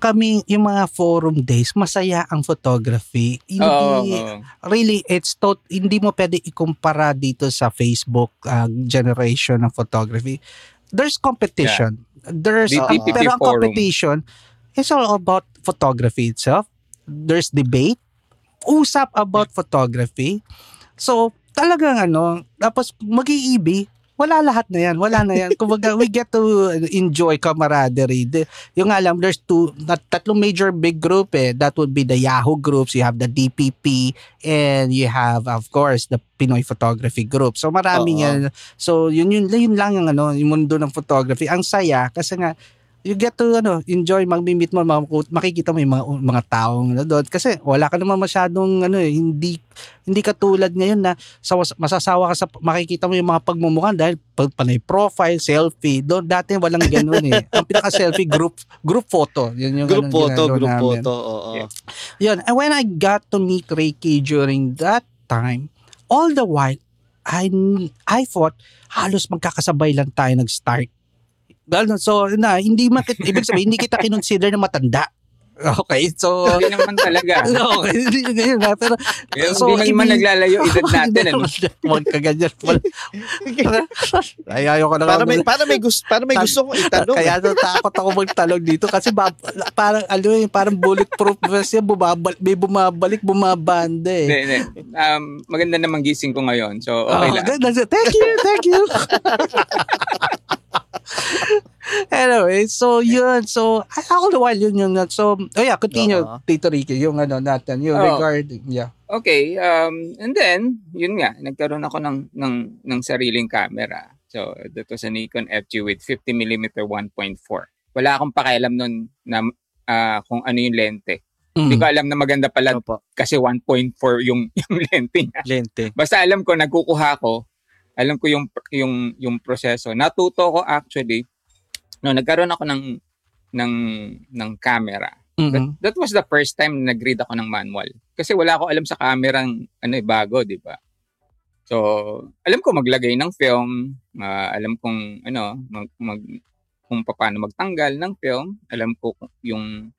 kami, yung mga forum days, masaya ang photography. Hindi, Oo, oo. really, it's tot, hindi mo pwede ikumpara dito sa Facebook uh, generation ng photography. There's competition. There's, The ang- TPP pero ang competition is all about photography itself. There's debate. Usap about photography. So, talagang ano, tapos mag-iibi, wala lahat na yan. Wala na yan. Kumbaga, we get to enjoy camaraderie. The, yung alam, there's two, tat- tatlong major big group eh. That would be the Yahoo groups. You have the DPP and you have, of course, the Pinoy Photography Group. So, marami Oo. yan. So, yun, yun, yun lang yung, ano, yung mundo ng photography. Ang saya kasi nga, you get to ano enjoy magmi-meet mo mak- makikita mo yung mga mga taong ano doon kasi wala ka naman masyadong ano eh, hindi hindi katulad ngayon na sawas, masasawa ka sa makikita mo yung mga pagmumukha dahil pag panay profile selfie doon dati walang ganoon eh ang pinaka selfie group group photo yun yung Group ano, photo, group namin. photo. Oo. Yeah. Yun. And when I got to meet Reiki during that time, all the while, I, I thought, halos magkakasabay lang tayo nag-start. So, na, hindi makit, ibig sabihin, hindi kita kinonsider na matanda. Okay, so... Hindi naman talaga. okay, hindi ganyan na. Pero, So, hindi naman naglalayo edad natin. ano? Huwag ka ganyan. Ay, ayaw ko na Para may para may gusto para may gusto kong itanong. Kaya natakot ako magtalog dito kasi ba, parang ano eh, parang bulletproof kasi bumabal, may bumabalik, bumabanda eh. Hindi, hindi. Um, maganda namang gising ko ngayon. So, okay Oh, lang. Thank you, thank you. anyway, so yun. So, all the while yun yung, so, oh yeah, continue, Oo. Tito Ricky, yung ano natin, yung Oo. regarding, yeah. Okay, um, and then, yun nga, nagkaroon ako ng, ng, ng sariling camera. So, that was a Nikon FG with 50mm 1.4. Wala akong pakialam nun na ah, kung ano yung lente. Mm. Hindi ko alam na maganda pala Opo. kasi 1.4 yung, yung lente niya. Lente. Basta alam ko, nagkukuha ko, alam ko yung, yung, yung proseso. Natuto ko actually, no, nagkaroon ako ng, ng, ng camera. That, Mhm. that was the first time na nag-read ako ng manual. Kasi wala ako alam sa kamerang ano, eh, bago, di ba? So, alam ko maglagay ng film, ah, alam kong ano, mag, mag, kung paano magtanggal ng film, alam ko yung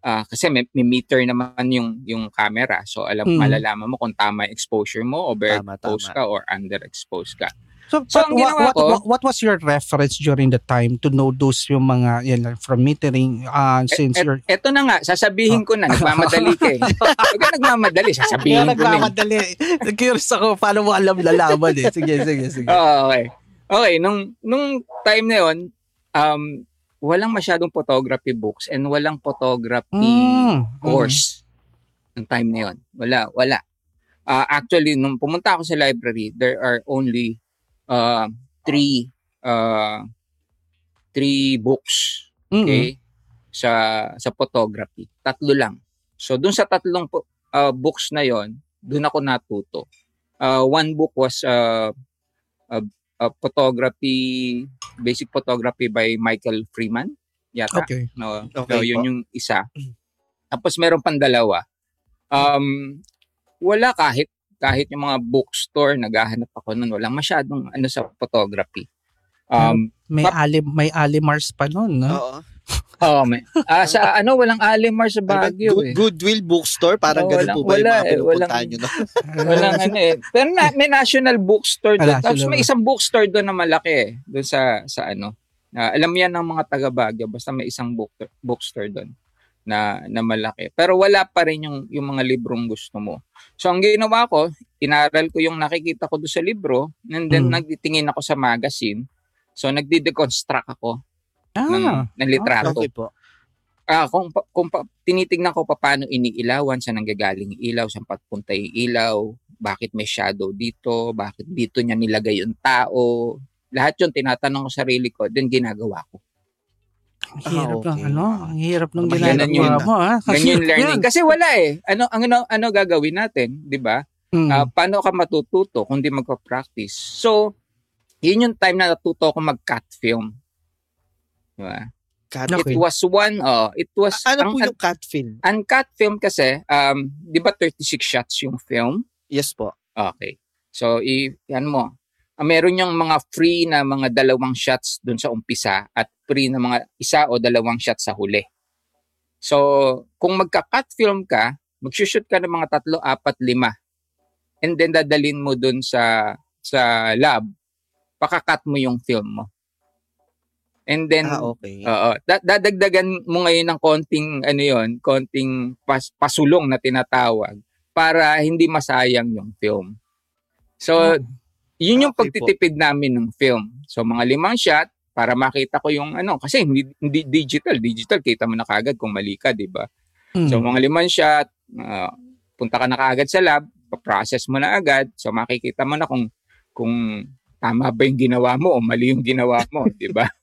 ah, kasi may, may meter naman yung yung camera. So, alam Mm. malalaman mo kung tama yung exposure mo, overexposed ka or underexposed ka. So, So, but ang what, what, ko- what, what was your reference during the time to know those yung mga, yan, from metering, uh, since et- you're, Eto na nga, sasabihin ko na, nagmamadali ka eh. Huwag ka nagmamadali, sasabihin ko na. eh. nagmamadali. Curious ako, paano mo alam lalaman eh. Sige, sige, sige. Oo, okay. Okay, nung, nung time na yun, um, walang masyadong photography books and walang photography Mm, course ng time na yun. Wala, wala. Ah, actually, nung pumunta ako sa library, there are only uh, three uh, three books mm, okay sa sa photography. Tatlo lang. So dun sa tatlong uh, books na yon dun ako natuto. Uh, one book was uh, uh, uh, photography basic photography by Michael Freeman yata Okay. no Okay so yun po. yung isa tapos meron pang dalawa um wala kahit kahit yung mga bookstore naghahanap ako nun walang masyadong ano sa photography um May Pap- ali may alimars pa noon, no? Oo. Oh, may. Ah, sa ano, walang Alimar sa Ano ba, Baguio Good- eh. Goodwill Bookstore, parang Oo, ganun po ba yung wala mga eh, pinupuntahan walang- nyo? No? Walang ano eh. Pero na, may national bookstore doon. Wala Tapos may isang bookstore doon na malaki eh. Doon sa, sa ano. Ah, alam yan ng mga taga Baguio. Basta may isang book, bookstore doon na, na malaki. Pero wala pa rin yung, yung mga librong gusto mo. So ang ginawa ko, inaral ko yung nakikita ko doon sa libro and then Mm. nagtitingin ako sa magazine. So nagdi-deconstruct ako Ah, ng litrato. Okay po. Ah, kung kung pa, tinitingnan ko pa paano iniilawan, saan nanggagaling ilaw, saan pagpunta yung ilaw, bakit may shadow dito, bakit dito niya nilagay yung tao. Lahat yun tinatanong ko sa sarili ko, then ginagawa ko. ang hirap Ah, ng okay. ano, ang hirap ng Ganyan ginagawa yun. mo, ha? Ganyan yung learning. Yan. Kasi wala eh. Ano ang ano, ano gagawin natin, 'di ba? Mm. Ah, paano ka matututo kung di magpa-practice? So, yun yung time na natuto ako mag-cut film. Di ba? Cat, Okay. It was one, oh, it was, ano ang, po yung cat film? ang cut film kasi, um, di ba 36 shots yung film? Yes po. Okay. So, i yan mo. Ah, meron yung mga free na mga dalawang shots dun sa umpisa at free na mga isa o dalawang shots sa huli. So, kung magka-cut film ka, mag-shoot ka ng mga tatlo, apat, lima. And then dadalin mo dun sa sa lab, pakakat mo yung film mo. And then, Ah, okay. Oo. Da- dadagdagan mo ngayon ng konting ano yon, konting pas- pasulong na tinatawag para hindi masayang yung film. So, yun yung Okay po. pagtitipid namin ng film. So, mga limang shot para makita ko yung ano kasi hindi, hindi digital, digital kita mo na kagad kung mali ka, 'di ba? Mm. So, mga limang shot, ah, punta ka na kaagad sa lab, pa-process mo na agad. So, makikita mo na kung kung tama ba yung ginawa mo o mali yung ginawa mo, 'di ba?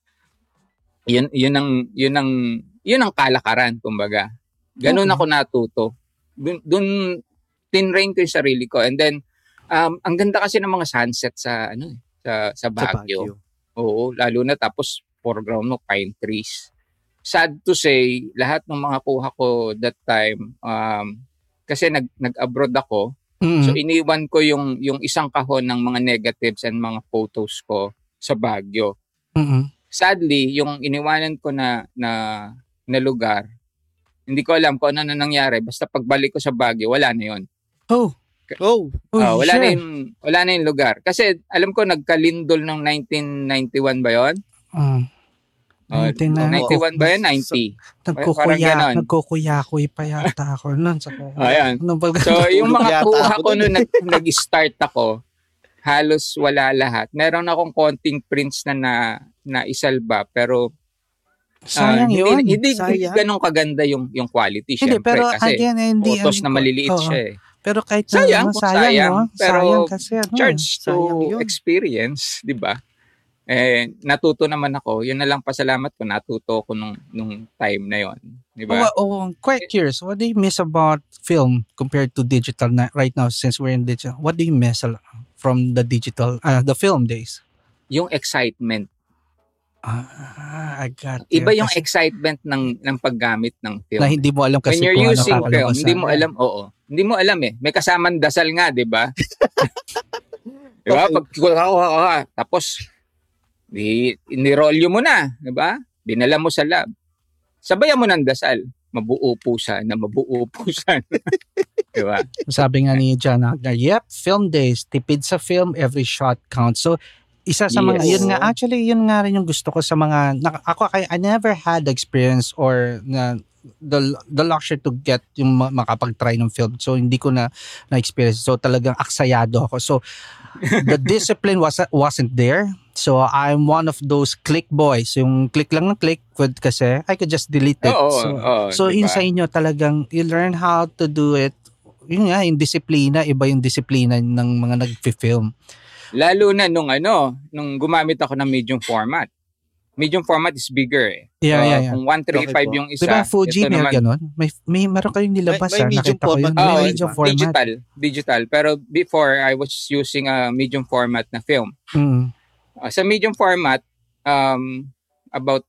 Yun yun ang yun ang yun ang kalakaran kumbaga. Ganun Okay. ako natuto. Dun, dun tinrain ko yung sarili ko and then um, ang ganda kasi ng mga sunset sa ano eh, sa sa Sa Baguio. Baguio. Oo, lalo na tapos foreground mo pine trees. Sad to say, lahat ng mga kuha ko that time um kasi nag nag-abroad ako, Mm. so iniwan ko yung yung isang kahon ng mga negatives and mga photos ko sa Baguio. Mm-mm. Sadly, yung iniwanan ko na na na lugar, hindi ko alam kung ano na nangyari. Basta pagbalik ko sa Baguio, wala na 'yon. Oh. Oh, oh Ah, wala sure. na yung wala na yung lugar. Kasi alam ko nagkalindol ng 1991 ba 'yon? Mm. 91 99. ba 'yan? 90. parang Nagkukuya, nagkukuyakoy pa yata ako nun. Sa, Ayan. Ano ba- So, yung mga kuha ko nung nag, nag-start ako, halos wala lahat. Meron akong konting prints na na, na isalba, pero Sayang hindi, yun. hindi, Sayang. ganun kaganda yung, yung quality, Hindi, syempre. pero kasi again, eh, hindi. photos ano na ko- maliliit oo. siya eh. Pero kahit Sayang, na, kung sayang, sayang, no? pero sayang kasi ano. Charge to yun. experience, di ba? Eh, natuto naman ako. Yun na lang pasalamat ko. Natuto ko nung, nung time na yon Di ba? Oh, oh, quite curious. What do you miss about film compared to digital na, right now since we're in digital? What do you miss from the digital, uh, the film days? Yung excitement. Ah, I got you. Iba yung Kasi excitement ng ng paggamit ng film. na hindi mo alam kasi When you're kung ano using film, kakalabas hindi mo alam, oo. Hindi mo alam eh. May kasamang dasal nga, di ba? di ba? Pag kuha ka, tapos, di, inirolyo mo na, di ba? Dinala mo sa lab. Sabayan mo ng dasal. Mabuo po sana, mabuo po sana. di ba? Sabi nga ni John Agner, yep, film days, tipid sa film, every shot counts. So, isa sa mga, Yes. yun nga, actually, yun nga rin yung gusto ko sa mga, na, ako, I, I never had the experience or na, the the luxury to get yung ma- makapag-try ng film. So, hindi ko na na-experience. So, talagang aksayado ako. So, the discipline was, wasn't there. So, I'm one of those click boys. Yung click lang ng click, with- kasi I could just delete it. Oo, so, oo, so di yun sa inyo talagang you learn how to do it. Yun nga, yung disiplina, iba yung disiplina ng mga nag-film. Lalo na nung ano, nung gumamit ako ng medium format. Medium format is bigger eh. Yeah, Uh, yeah, yeah. Kung 135 Okay po. yung isa, Di ba Fuji may naman, ganon? May, may meron kayong nilabas May- may ah, medium nakita ko yun. format May Oh, medium format. digital, digital. Pero before, I was using a medium format na film. Mm. Uh, sa medium format, um, about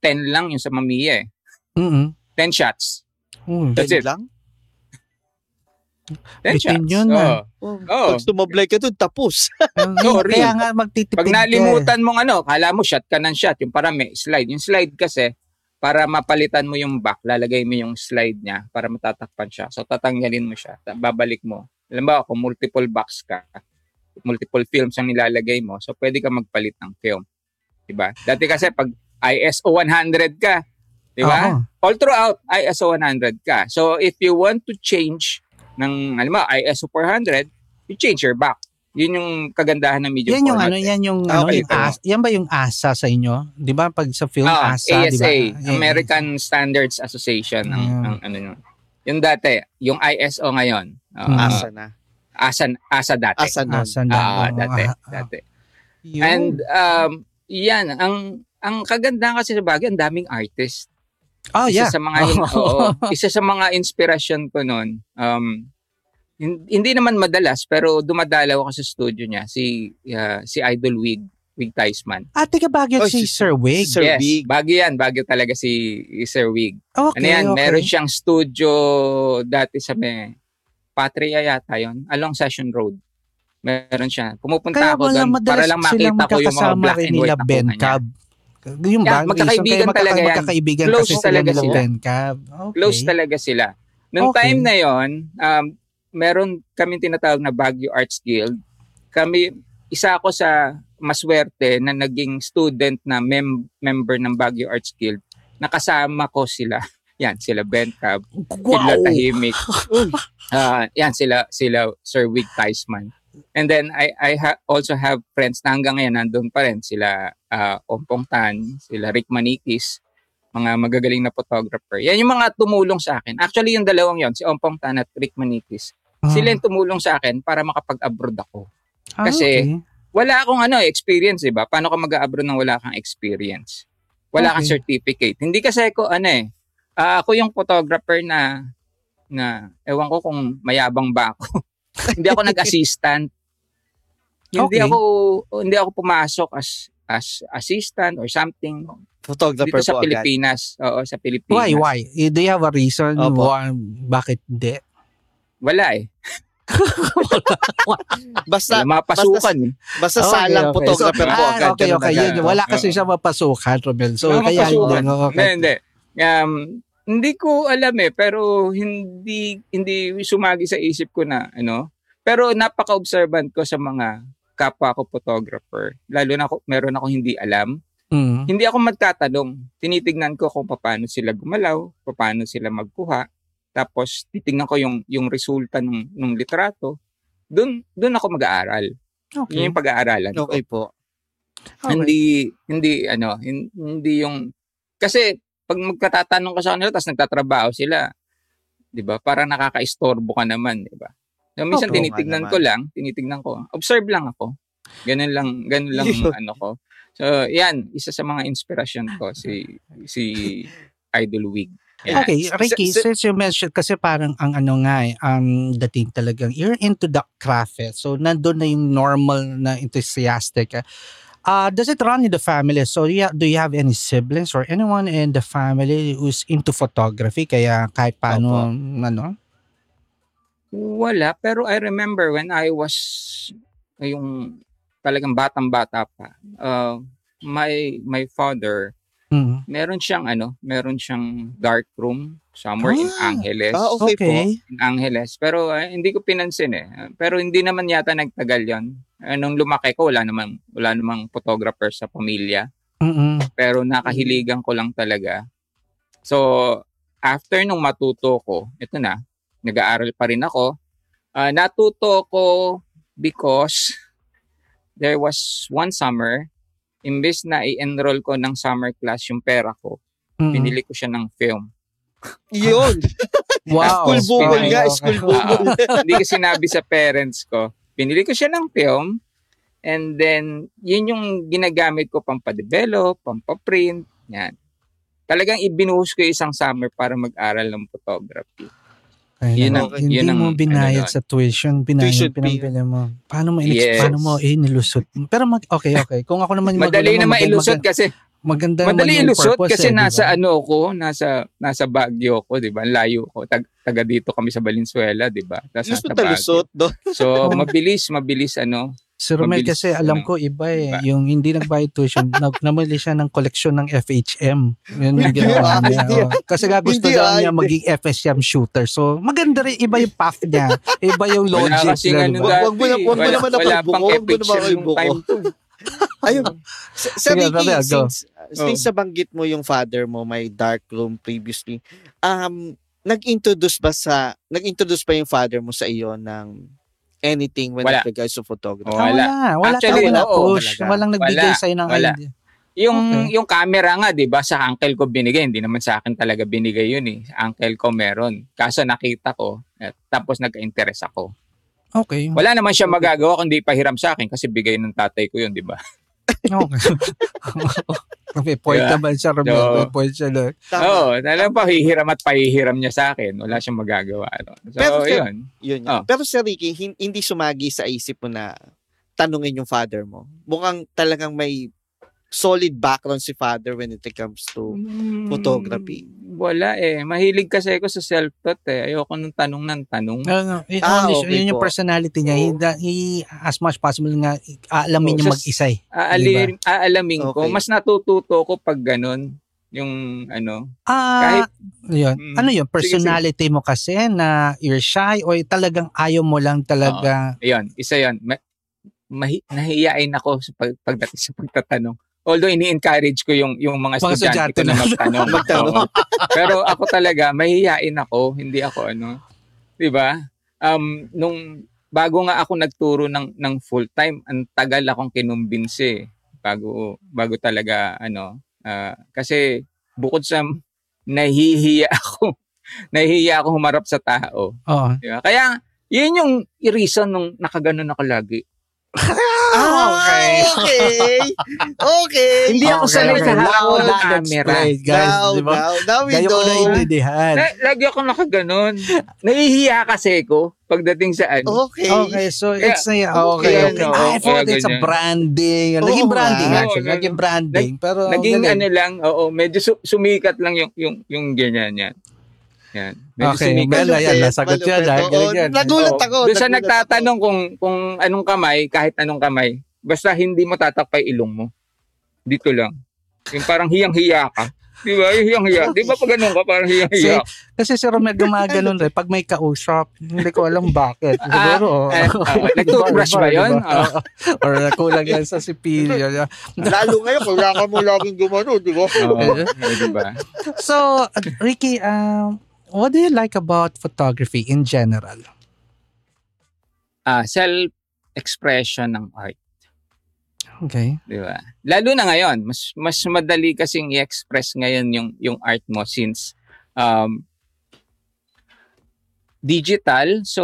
10 lang yung sa Mamiya eh. Mm-mm. 10 shots. Mm. That's it. Yun lang. 10 Bitin yun, ah. Oh, Oo. Pag tumablay ka dun, tapos. Oo, Kaya nga magtitipid Pag ka eh. nalimutan mong ano, kala mo shot ka ng shot. Yung parang may slide. Yung slide kasi, para mapalitan mo yung back, lalagay mo yung slide niya para matatakpan siya. So, tatanggalin mo siya. Babalik mo. Alam ba, kung multiple box ka, multiple films ang nilalagay mo, so pwede ka magpalit ng film. Diba? Dati kasi pag ISO 100 ka, di ba? Oo. All throughout, ISO 100 ka. So, if you want to change ng, alam mo, ISO 400, you change your back. Yun yung kagandahan ng medium Yan yung format. ano, eh. yan yung, Ah, ano, okay, yung as, yan ba yung ASA sa inyo? Di ba pag sa film, Ah, ASA, di ba? ASA, Eh, American Standards Association ang, Mm. ang ano yun. Yung dati, yung ISO ngayon. ah, Mm. Asa na. asa, asa dati. Asa nun. ASA na. Ah, oo, dati, ah, ah. dati. Yun. And um yan ang ang kagandahan kasi sa bagay, ang daming artist. Oh, yeah. Isa sa mga oo, isa sa mga inspiration ko noon. Um hin- hindi naman madalas pero dumadalaw ako sa studio niya si ah, si Idol Wig Wig Theismann. Ah, tiga Baguio Oh, si si- Sir Wig. Sir yes, Wig. Baguio yan. Baguio talaga si, si Sir Wig. Okay, Ano yan, okay. meron siyang studio dati sa may Patria yata yon along Session Road. Meron siya. Pumupunta Kaya ako doon para lang makita ko yung mga black and white na Ben kuha niya. Yung Yeah, ba? magkakaibigan kayo talaga yan. magkakaibigan Close kasi talaga sila. sila. Cab. Okay. Close talaga sila. Nung Okay. time na yon, um, meron kami tinatawag na Baguio Arts Guild. Kami, isa ako sa maswerte na naging student na mem- member ng Baguio Arts Guild. Nakasama ko sila. Yan, sila Ben Cab, Wow! Tahimik. Ah, yan, sila, sila Sir Wig Theismann. And then I I ha- also have friends na hanggang ngayon nandun pa rin sila uh, Ompong Tan, sila Rick Manikis, mga magagaling na photographer. Yan yung mga tumulong sa akin. Actually yung dalawang yon, si Ompong Tan at Rick Manikis. Sila yung tumulong sa akin para makapag-abroad ako. Ah, kasi- okay. Wala akong ano experience, 'di ba? Paano ka mag-abroad nang wala kang experience? Wala kang Okay. certificate. Hindi kasi ako ano eh. ah, ako yung photographer na na ewan ko kung mayabang ba ako. hindi ako nag-assistant. Hindi Okay. ako hindi ako pumasok as as assistant or something Photographer dito sa po agad. Pilipinas. Oo, sa Pilipinas. Why, why? Eh, Do you have a reason Opo. why, bakit di? Wala eh. Basta, Wala mga pasukan eh. basta Okay, salang okay. photographer So, po ah, agad. okay, okay. agad. Yun, wala kasi Oo. siya mapasukan, Romel. So, Wala kaya mapasukan. yun. Hindi, Okay. hindi. Um, hindi ko alam eh, pero hindi hindi sumagi sa isip ko na ano. Pero napaka-observant ko sa mga kapwa ko photographer. Lalo na ako, meron ako hindi alam. Mm. Hindi ako magtatanong. Tinitignan ko kung paano sila gumalaw, paano sila magkuha. Tapos titignan ko yung yung resulta ng ng litrato. Doon doon ako mag-aaral. Okay. Yun yung pag-aaralan ko. Okay po. Okay. Hindi, hindi, ano, hin- hindi yung, kasi pag magkatatanong ka sa kanila, tapos nagtatrabaho sila, di ba? Parang nakaka-istorbo ka naman, di ba? So, minsan Opo, tinitignan ko lang, tinitignan ko, observe lang ako. Ganun lang, ganun lang ano ko. So, yan, isa sa mga inspirasyon ko, si, si Idol Wig. Yan. Okay, Ricky, S- s- since you mentioned, kasi parang ang ano nga eh, ang dating talagang, you're into the craft eh. So, nandun na yung normal na enthusiastic. eh. Uh, does it run in the family? So, yeah, do you have any siblings or anyone in the family who's into photography? Kaya kahit paano, ano? Wala, pero I remember when I was yung talagang batang-bata pa, uh, my my father, Mm. meron siyang ano, meron siyang dark room somewhere in Ah, Angeles. Ah, okay, po. Okay. In Angeles. Pero eh, hindi ko pinansin eh. Pero hindi naman yata nagtagal 'yon. Eh, nung lumaki ko, wala namang wala namang photographer sa pamilya. Mm-mm. Pero nakahiligan ko lang talaga. So, after nung matuto ko, ito na, nag-aaral pa rin ako. Ah, natuto ko because there was one summer, imbes na i-enroll ko ng summer class yung pera ko, Mm-mm. pinili ko siya ng film. Yun. Wow. School Okay. nga, school bukol. Hindi ko sinabi sa parents ko. Pinili ko siya ng film and then yun yung ginagamit ko pampadevelop, pampaprint, yan. Talagang ibinuhos ko isang summer para mag-aral ng photography. Kaya Yun ang- hindi yun ang- mo binayad ano sa tuition, binayad, Tuition pinambili mo. Paano mo, inex- Yes. paano mo eh, nilusot? Pero mag, okay, okay. Kung ako naman yung Madali magulang na mailusot mag- kasi maganda madali naman yung ilusot purpose kasi eh, nasa ba? ano ko, nasa nasa Baguio ko, 'di ba? Ang Layo ko. Tag, taga dito kami sa Valenzuela, 'di ba? Tapos nasa. Baguio. So mabilis, mabilis ano. Si Romel mabilis, kasi alam ano, ko iba eh. diba? Yung hindi nagbayad tuition, nag, namili siya ng koleksyon ng FHM. Yun yung Hindi ginawa ah, niya. oh. Kasi nga gusto daw ah, niya maging FHM shooter. So maganda rin, iba yung path niya. Iba yung Wala logic. diba? Wag- wag mo na- dati, wag mo wala- naman ako wala ibuko, pang mo naman FHM nung ibuko. time. Ayun. Sa, sa Sige, Ricky, Romel, go. since, since nabanggit mo yung father mo, may dark room previously, um, nag-introduce ba sa, nag-introduce ba yung father mo sa iyo ng anything when Wala. it regards to photography? Oh, Ah, wala. wala. Wala Actually, talaga oo, push. talaga. Walang nagbigay Wala. sa'yo ng Wala. idea. Yung Okay. yung camera nga, 'di ba, sa uncle ko binigay, hindi naman sa akin talaga binigay 'yun eh. Uncle ko meron. Kaso nakita ko, at tapos nagka-interest ako. Okay. Wala naman siya magagawa kundi pahiram sa akin kasi bigay ng tatay ko 'yun, 'di ba? Okay. May point Diba? naman siya, Romel. Oo. May point siya doon. Oo, talagang pahihiram at pahihiram niya sa akin. Wala siyang magagawa. No? So, Pero, sir- 'yun. Yun. Oh. yun. Pero Sir Ricky, hin- hindi sumagi sa isip mo na tanungin yung father mo. Mukhang talagang may solid background si father when it comes to photography. Wala eh. Mahilig kasi ako sa self-taught eh. Ayoko nung tanong ng tanong. Ano, yun, Ah, only- okay yun yung personality niya. He, Oo. he, as much possible nga, aalamin Oo, niya sa- mag-isa eh. Aalim, aalamin ko. Okay. Mas natututo ko pag ganun. Yung ano. Ah, yun. Mm. Ano yun? Sige, Personality mo kasi na you're shy o talagang ayaw mo lang talaga. Ayun, isa yan. Ma- mahi- nahihiyain ako sa pag- pagdating sa pagtatanong. Although ini-encourage ko yung yung mga Mga estudyante ko na magtanong. Magtanong. Oo. Pero ako talaga mahihiyain ako, hindi ako ano. 'Di ba? Um nung bago nga ako nagturo ng ng full time, ang tagal akong kinumbinsi bago bago talaga ano ah, kasi bukod sa nahihiya ako, nahihiya ako humarap sa tao. Oo. Di ba? Kaya, yun yung reason nung nakaganon ako lagi. Ah, okay. Okay. Okay. Hindi ako Okay, sanay okay. sa hawak ng camera. guys. now, di ba? now, now we ko know. naiintindihan. Na, lagi ako nakaganon. Nahihiya kasi ko pagdating sa ano. Okay. Okay, so Kaya- it's a, okay, kaya okay. ano, I thought it's a branding. Naging branding Oo, actually. Naging branding. Pero Naging ano lang, oo, medyo su- sumikat lang yung yung yung ganyan yan. Yan. Medyo Okay, sumikat. well, ayan, nasagot ah. Oo, Galing yan. Nagulat ako. Doon nagulat nagtatanong kung kung anong kamay, kahit anong kamay, basta hindi mo tatakpay ilong mo. Dito lang. Yung parang hiyang-hiya ka. Di ba? Yung hiyang-hiya. Di ba pag ganun ka, parang hiyang-hiya. Kasi si Romel gumaganon rin pag may kausap. Hindi ko alam bakit. Ah, Siguro. eh, ah, nag-toothbrush ba yun? Diba? Or kulang yan sa sipilyo. ako. Lalo ngayon, kailangan mo laging gumano, di ba? Oo, eh, di ba? So, uh, Ricky, um, what do you like about photography in general? Ah, self-expression ng art. Okay. Di ba? Lalo na ngayon, mas mas madali kasing i-express ngayon yung yung art mo since um, digital, so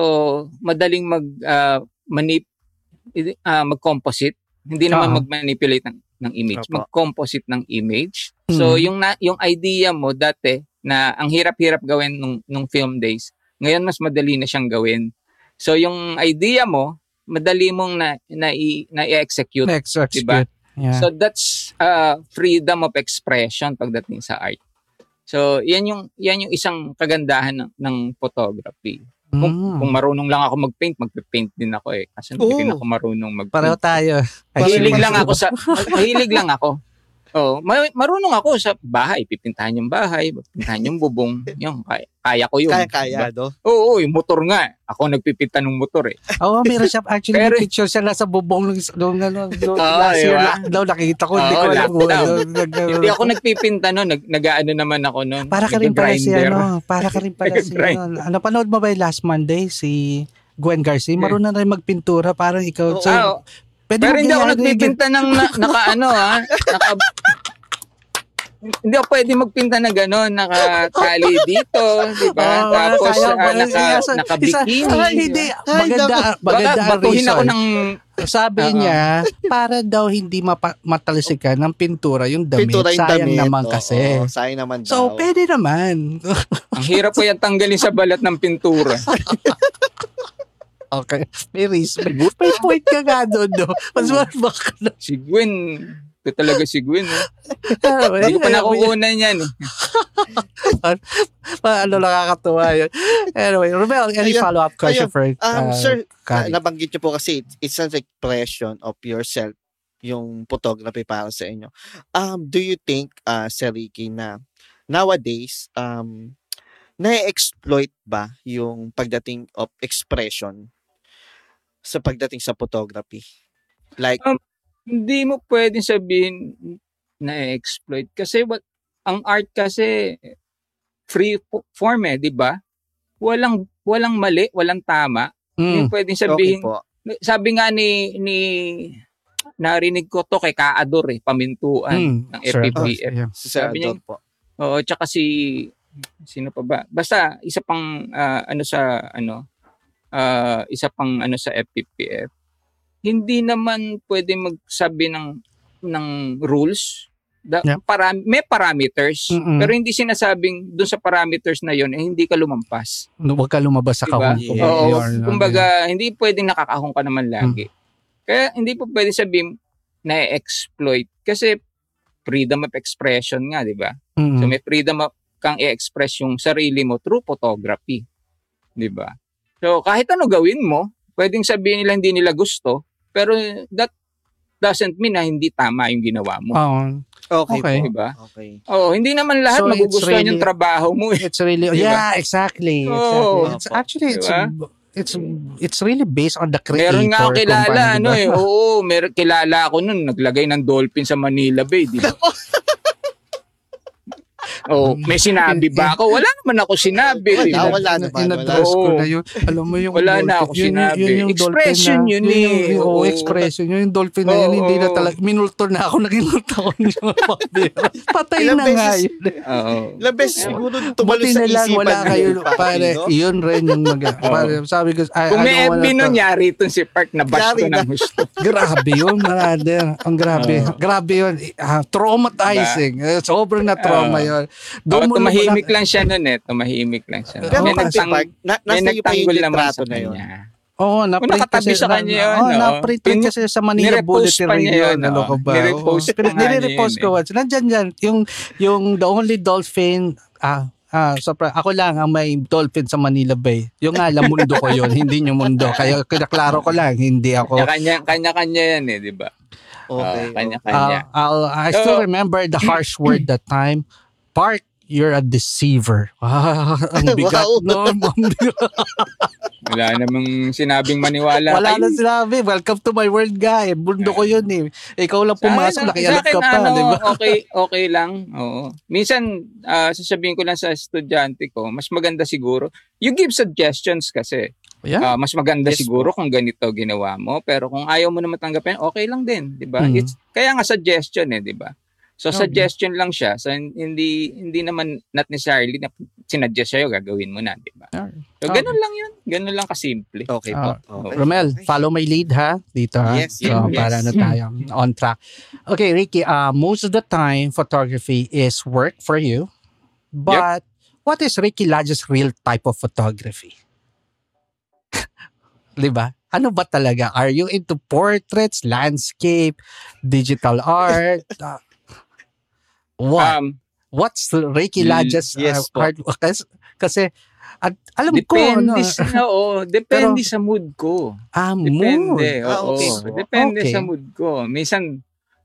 madaling mag uh, manip ah, mag-composite. Hindi naman Oo. mag-manipulate ng, ng image, Opo. mag-composite ng image. So Mhm. yung na, yung idea mo dati na ang hirap-hirap gawin nung nung film days, ngayon mas madali na siyang gawin. So yung idea mo, madali mong na na, na i-execute Next, execute. Diba? Yeah. So that's uh, freedom of expression pagdating sa art. So yan yung yan yung isang kagandahan ng, ng photography. Kung, Mm. kung marunong lang ako mag-paint, magpe-paint din ako eh. Kasi hindi rin ako marunong Pareho mag-paint. tayo. Mahilig lang ako sa mahilig lang ako. Oh, ma- marunong ako sa bahay, pipintahan yung bahay, pipintahan yung bubong, yung kaya, kaya ko yun. Kaya-kaya, no? Oo, oo, yung motor nga. Ako nagpipinta ng motor eh. Oo, meron siya. Actually, Pero- may picture siya nasa bubong nung, nung, nung, nung Oo, last year diba? lockdown. Nakikita ko. Hindi Oo, ko alam kung ano, Hindi ako nagpipinta noon, nag, nag-ano naman ako noon. Para ka rin pala si ano, para ka rin pala si ano. Ano, panood mo ba yung last Monday si Gwen Garcia? Marunong na rin magpintura parang ikaw. Oo. So, oo. Pwede Pero hindi ako nagpipinta ng na, naka ano ha, naka hindi ako pwede magpinta na gano'n, nakatali dito, di ba? Oo, Tapos kaya ah, ba? naka, Isa- naka-bikini. isa- ah, hindi. Maganda. Baka maganda ang batuhin ako reason. ng... Sabi Oo. niya, para daw hindi mapa- matalsikan ng pintura yung damit. Pintura yung Sayang damit. naman Oo, kasi. sayang naman daw. So, pwede naman. Ang hirap po yan tanggalin sa balat ng pintura. okay. May reason. May point ka nga doon, no? Mas baka na. Si Gwen, ito talaga si Gwen. Eh. Hindi ko pa nakukunan yan. Eh. ano nakakatuwa yun. Anyway, Romel, any Ayun, follow-up question ayun. for Um, uh, sir, Kari? nabanggit niyo po kasi it's, it's an expression of yourself yung photography para sa inyo. Um, do you think, uh, Sir Ricky, na nowadays, um, na-exploit ba yung pagdating of expression sa pagdating sa photography? Like, Um, Hindi mo pwedeng sabihin na-exploit. Kasi what, ang art kasi free fo- form eh, di ba? Walang, walang mali, walang tama. Hindi Mm. pwedeng okay sabihin, po. sabi nga ni, ni, narinig ko to kay Kaador eh, pamintuan Mm. ng Sure. FPPF. Yeah. Si Sir sabi niya- po. Oo, tsaka si, sino pa ba? Basta, isa pang, ah, ano sa, ano, ah, isa pang, ano sa FPPF. Hindi naman pwede magsabi ng, ng rules. Da, Yeah. para, may parameters. Mm-mm. Pero hindi sinasabing doon sa parameters na yon eh, hindi ka lumampas. Huwag ka lumabas sa Diba? kahon. Yeah. Oo, kumbaga, hindi pwedeng nakakahong ka naman lagi. Mm. Kaya hindi po pwede sabihin na-exploit. Kasi freedom of expression nga, di ba? Mm. So may freedom of kang i-express yung sarili mo through photography. 'Di ba? So kahit ano gawin mo, pwedeng sabihin nila hindi nila gusto, pero that doesn't mean na hindi tama yung ginawa mo. Oo. Okay, Okay. po. Di ba? Okay. Oo, hindi naman lahat So, magugustuhan really- yung trabaho mo. eh. It's really Diba? yeah, exactly. Exactly. It's actually it's Diba? it's it's really based on the creator. Meron nga ako kilala, paano, ano diba? eh. Oo, meron, kilala ako nun, naglagay ng dolphin sa Manila Bay, di ba? oh, may sinabi ba ako? Wala naman ako sinabi, Wala, ba? wala naman. In-address ko na yun. Alam mo yung Wala na ako sinabi. Expression dolphin yun na, eh. Yung, yung, Oo. oh, expression yun. Yung dolphin na yun, hindi na talaga, minulto na ako, naginulto ako niyo. Patay na nga yun. Ilang beses siguro tumalo sa isipan wala kayo. pare, yun rin yung mag... Pare, sabi ko, I, Kung may FB nun, yari itong si Park na ko na. ng gusto. Grabe yun, brother. Ang grabe. Grabe yun. Ah, traumatizing. Eh, Sobrang na trauma yun. Oh, Doon na tumahimik lang siya nun eh. Tumahimik lang siya. Pero may, nagtang, na, may nasa iyo pa nagtanggol yung naman litrato sa na yun. kanya. Oo, na-print nakatabi kasi. sa kanya yun, Oo, no? na-print rin Pin- kasi sa Manila nirepost Bulletin pa niya Review. yun, Ano no? ko ba? Nirepost pa nga Nire-repost niya ko. yun once. Nandyan dyan. Yung, yung The Only Dolphin, ah, Ah, sopra, ako lang ang may dolphin sa Manila Bay. Yung nga lang mundo ko yon, hindi yung mundo. Kaya kinaklaro ko lang, hindi ako. Kanya, kanya-kanya yan eh, di ba? Okay. Ah, kanya-kanya. Uh, I'll, I still So- remember the harsh word that time. Park, you're a deceiver. Ah, ang bigat. Wow. No, ang bigat. Wala namang sinabing maniwala Wala na sinabi. Welcome to my world, guy. Mundo ko yun eh. Ikaw lang pumasok, Sa akin, nakialat sa akin, ka pa, ano, di ba? okay, okay lang. Oo. Minsan, ah, sasabihin ko lang sa estudyante ko, mas maganda siguro. You give suggestions kasi. Yeah. Ah, mas maganda Yes siguro kung ganito ginawa mo. Pero kung ayaw mo naman tanggapin, okay lang din, di ba? Mhm. It's, kaya nga suggestion eh, di ba? So, Okay. suggestion lang siya. So, hindi hindi naman not necessarily na sinuggest sa'yo, gagawin mo na, di ba? So, Okay. ganun lang yun. Ganun lang kasimple. Okay po. Ah, Okay. Romel, follow my lead ha dito ha. Yes, so, yes, para na tayo on track. Okay, Ricky, uh, most of the time photography is work for you. But what is Ricky Lodge's real type of photography? 'Di ba? Ano ba talaga? Are you into portraits, landscape, digital art? Uh, what? Um, What's Ricky Lodge's uh, yes po. art? Kasi, kasi at, alam ko, ano, depende sa, oo, depende sa mood ko. ah, mood. Depende. Ah, oo. okay. Depende Okay. sa mood ko. Minsan,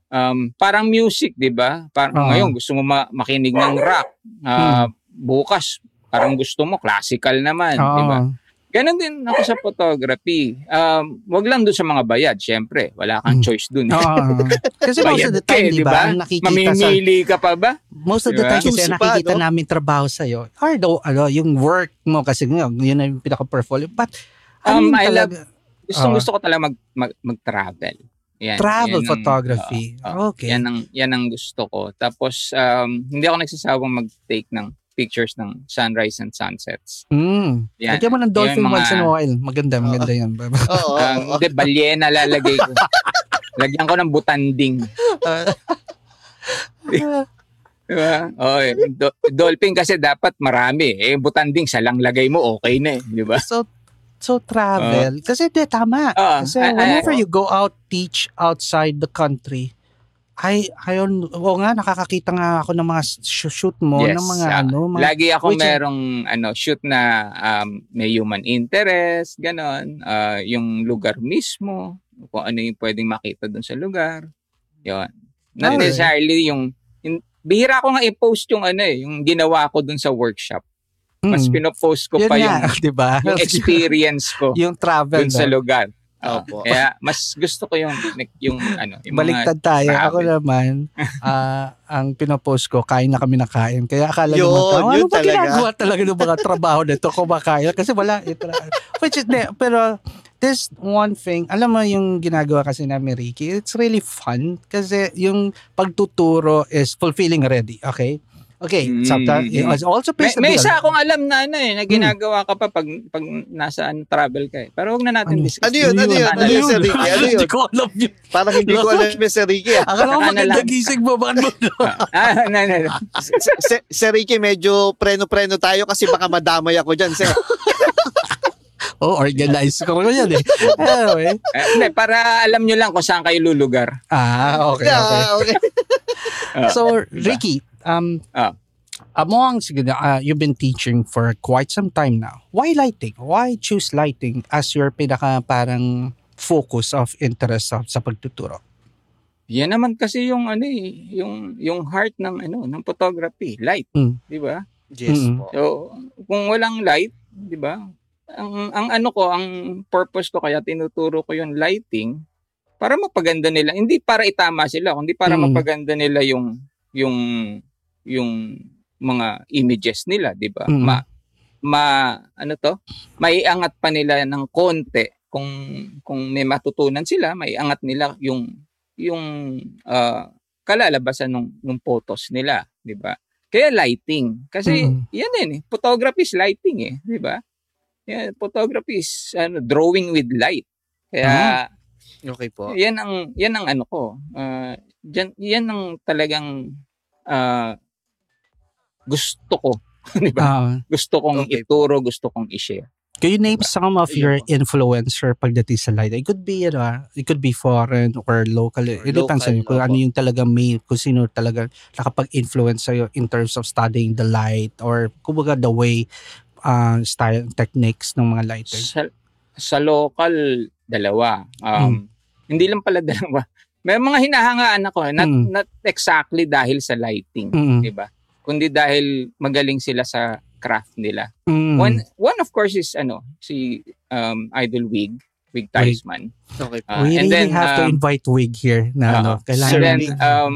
um, parang music, di ba? Parang Ah. ngayon, gusto mo ma- makinig ng rock. Ah, Bukas, parang gusto mo, classical naman, Oo. di ba? Ganon din ako sa photography. Um, wag lang doon sa mga bayad, syempre. Wala kang Mm. choice doon. Oo. kasi most Bayad of the time, eh, di ba, ba? ang nakikita sa, Mamimili ka pa ba? most of the Di ba? time kasi ang pa, nakikita no? namin trabaho sa'yo, are the, ano, yung work mo kasi yun, yun ang pinaka-portfolio. But, ano Um, I love- Gusto, Ah. gusto ko talaga mag, mag, mag-travel. Yan, travel yan ang- photography. oo, oo. okay. Yan ang yan ang gusto ko. Tapos um, hindi ako nagsasawang mag-take ng pictures ng sunrise and sunsets. Mm. Yan. Lagyan mo ng dolphin mga- once in a while. Maganda, maganda yan. Oo. Um. Hindi, balyena lalagay ko. Lagyan ko ng butanding. Di ba? Oh, do- dolphin kasi dapat marami. Eh, butanding, sa lang lagay mo, okay na eh. Di ba? so, so travel. kasi di, tama. Ah, kasi I- whenever you go out, teach outside the country, ay, ayon, oo nga, nakakakita nga ako ng mga sh- shoot mo, Yes, ng mga ah, ano, mga Lagi ako merong ano, shoot na um, may human interest, ganon. Ah, yung lugar mismo, kung ano yung pwedeng makita doon sa lugar. Yun. Not Okay. necessarily yung, yung bihira ko nga i-post yung ano eh, yung ginawa ko doon sa workshop. Mas Mm. pinopost ko Yun pa nga, yung, di ba? yung experience ko yung travel. doon sa no? lugar. Ah, Opo. kaya mas gusto ko yung yung ano, yung mga Baliktad tayo. Ako naman, ah, ang pinopost ko, kain na kami nakain. Kaya akala Yun, naman, tao, ano yun ba talaga. ginagawa talaga ng mga trabaho nito kumakain? Kasi wala. Ito, which is, de, pero this one thing, alam mo yung ginagawa kasi namin, Ricky, it's really fun kasi yung pagtuturo is fulfilling already. Okay? Okay, Mm, sometimes, it also May, pays may bill. isa akong alam na ano eh, na ginagawa ka pa pag, pag nasa ano, travel ka eh. Pero huwag na natin Ano? discuss. Ano yun? Ano yun? Ano yun? Ano yun? Hindi ko alam yun. Parang hindi ko alam yung Sir Ricky. ah. Akala ko na maganda gising mo. Bakit mo? ah, no, no, no. Si- si- Sir Ricky, medyo preno-preno tayo kasi baka madamay ako dyan, Sir. oh, organize ko ko yan eh. Anyway. Eh, para alam nyo lang kung saan kayo lulugar. Ah, okay, okay. Yeah, okay. Ah, So, Ricky, um, Ah. Among, ah, you've been teaching for quite some time now. Why lighting? Why choose lighting as your pinaka parang focus of interest sa, sa pagtuturo? Yan naman kasi yung ano eh, yung yung heart ng ano, ng photography, light, Mm. 'di ba? Yes Mm. po. So, kung walang light, 'di ba? Ang ang ano ko, ang purpose ko kaya tinuturo ko yung lighting para mapaganda nila, hindi para itama sila, kundi para Mm. mapaganda nila yung yung yung mga images nila, 'di ba? Mm. Ma ma ano to? Maiangat pa nila ng konti kung kung may matutunan sila, maiangat nila yung yung ah, kalalabasan ng ng photos nila, 'di ba? Kaya lighting. Kasi Mm. yan yan eh. Photography is lighting eh, 'di ba? Yeah, photography is ano, drawing with light. Kaya Okay po. yan ang yan ang ano ko. Ah, yan, yan ang talagang ah, gusto ko, 'di ba? Ah, Gusto kong Okay. ituro, gusto kong i-share. can you name some of your influencer pagdating sa lighting? It could be, ano, ah, it could be foreign or local. It depends local, on kung ano yung talagang main, kung sino talaga nakapag-influence sa'yo in terms of studying the light or kumbaga the way uh, style techniques ng mga lighting. Sa, sa local, dalawa. Um, Hindi lang pala dalawa. May mga hinahangaan ako, not, Mm. not exactly dahil sa lighting, Mm. di ba? Kundi dahil magaling sila sa craft nila. Mm. One one of course is ano, si um, Idol Wig, Wig Theismann. Okay. Ah, We and really then, have to um, invite Wig here na ano, Oo. kailangan So then, um,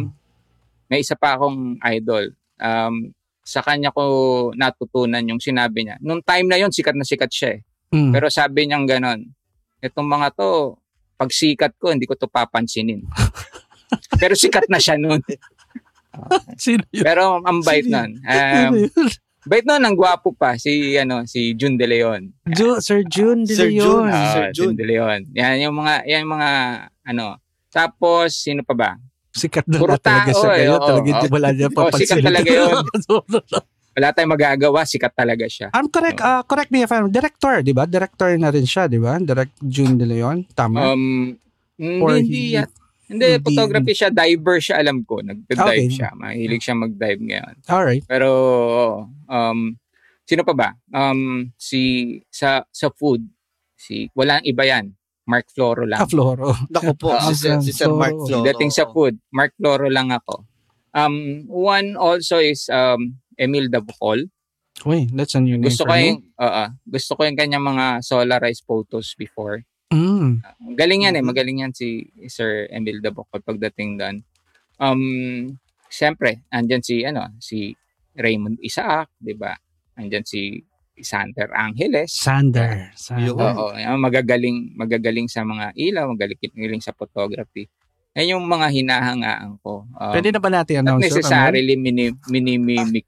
may isa pa akong idol. Um, sa kanya ko natutunan yung sinabi niya. Nung time na yon sikat na sikat siya eh. Mm. Pero sabi niyang ganon, itong mga to, pag sikat ko, hindi ko to papansinin. Pero sikat na siya noon. Pero ang bait nun. Um, bait nun, ang gwapo pa. Si, ano, si Jun De Leon. Ju- Sir June De Sir June. Leon. Ah, Sir Ah, Jun. Jun De Leon. Yan yung mga, yan yung mga, ano. Tapos, sino pa ba? Sikat na Puro na talaga tao siya eh, ngayon. oo, Talaga hindi oo. wala niya Oo, sikat papansin. talaga yun. Wala tayong magagawa, sikat talaga siya. I'm correct, ah, correct me if I'm director, di ba? Director na rin siya, di ba? Direct June De Leon, tama? Um, hindi, Or hindi, he- yan. Hindi, hindi- photography siya, diver siya, alam ko. Nag-dive Okay. siya. Mahilig siya mag-dive ngayon. Alright. Pero, um, sino pa ba? Um, si, sa, sa food, si, walang iba yan. Mark Floro lang. Ah, Floro. Naku po, Ah, si Sir, si Sir Mark Floro. Dating sa food, Mark Floro lang ako. Um, one also is um, Emil Dabukol. Wait, that's a new name Gusto for ko me. yung, oo, gusto ko yung kanyang mga solarized photos before. Mm. Galing yan eh, Mhm. magaling yan si Sir Emil Dabukol pagdating doon. Um, Siyempre, andyan si, ano, si Raymond Isaac, di ba? Andyan si Sander Angeles. Sander. Sander. Oo, magagaling, magagaling sa mga ilaw, magagaling sa photography. Yan yung mga hinahangaan ko. Um, Pwede na ba natin not announce? necessarily mini, mini-mimic.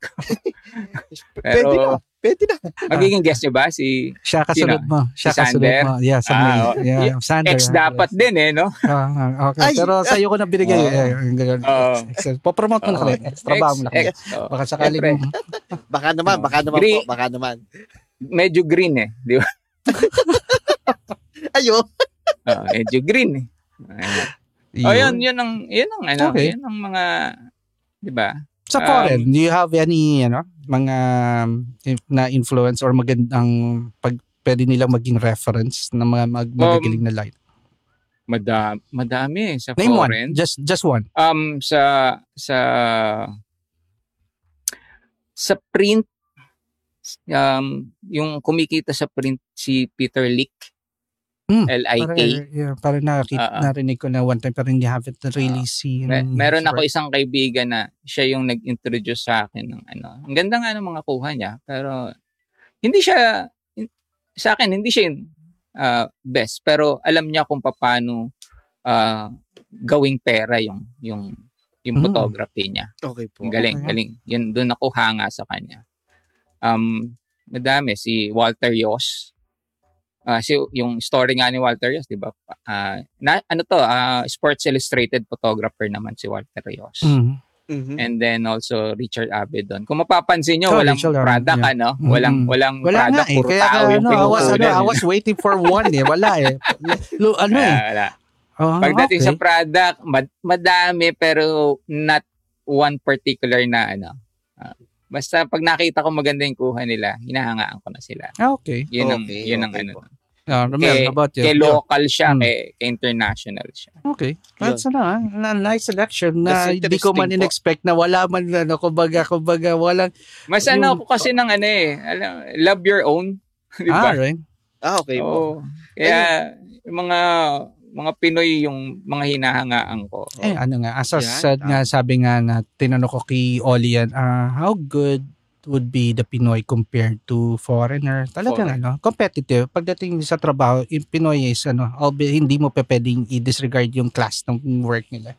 Pwede Pero, na. Pwede na. magiging guest nyo ba? Si Siya kasunod Sino? mo. Siya Si kasunod Sander? mo. Yeah, sa Ah, oh. Yeah, Sander. ex dapat din eh, no? Ah, ah, okay. Ay! Pero sa iyo ko na binigay. Oo. eh. Ex- Popromote mo na kami. Extra ba mo na kami. Ex, oh. Baka sakaling Siyempre. Baka naman, baka naman Gre- po, baka naman. Medyo green eh, di ba? Ayo. Oo, medyo green eh. Ayun. Oh, yun, yun ang, yun ang, ano, Okay. yun ang mga, di ba? Sa Um, foreign, do you have any ano, mga in- na influence or magandang pag pwede nilang maging reference na mga mag, magagaling na light? Madami, madami eh, sa Name foreign. one. Just just one. Um, sa, sa, sa print, um, yung kumikita sa print si Peter Lick, Hmm, L-I-K. Parang, yeah, parang nakakita, narinig ko na one time pero hindi haven't really seen. Me- meron ako isang kaibigan na siya yung nag-introduce sa akin ng ano. Ang ganda nga ng mga kuha niya, pero hindi siya in- sa akin hindi siya yung ah, best, pero alam niya kung paano ah, gawing pera yung yung yung Mm. photography niya. Okay po. Ang galing, Okay. galing. Yun doon ako hanga sa kanya. Um, madami si Walter Yos. Ah, si yung story nga ni Walter Yos, 'di ba? Ah, na, ano to, ah, Sports Illustrated photographer naman si Walter Yos. Mhm. Mhm. And then also Richard Abedon. Kung mapapansin nyo, Oh, walang Richard product yeah. ano, walang walang Wala nga product, eh. puro Kaya tao ka, yung ano, I was, ano, pinupunan. I was waiting for one eh. Wala eh. Lu, ano eh. Ah, wala. Oh, Pagdating okay. sa product, mad- madami pero not one particular na ano. Basta pag nakita ko maganda yung kuha nila, hinahangaan ko na sila. Ah, okay. Yun ang, Okay, yun ang okay ano. po. Uh, Romel, Kay- how about you? Kay local siya, Hmm. kay, kay international siya. Okay. That's ano, ah, na, nice selection na That's hindi ko man interesting in-expect na wala man ano, kumbaga, kumbaga, walang, Mas Yung- ano ako kasi ng ano eh, alam, love your own. Di ah, ba? right. Ah, okay po. Oo. Kaya, yung mga mga Pinoy yung mga hinahangaan ko. Eh, ano nga, as I Yan, said nga, sabi nga na, tinanong ko kay Oli yan, ah, how good would be the Pinoy compared to foreigner? Talagang Foreign. ano, competitive. Pagdating sa trabaho, yung Pinoy is ano, albeit hindi mo pa pwedeng i-disregard yung class ng work nila.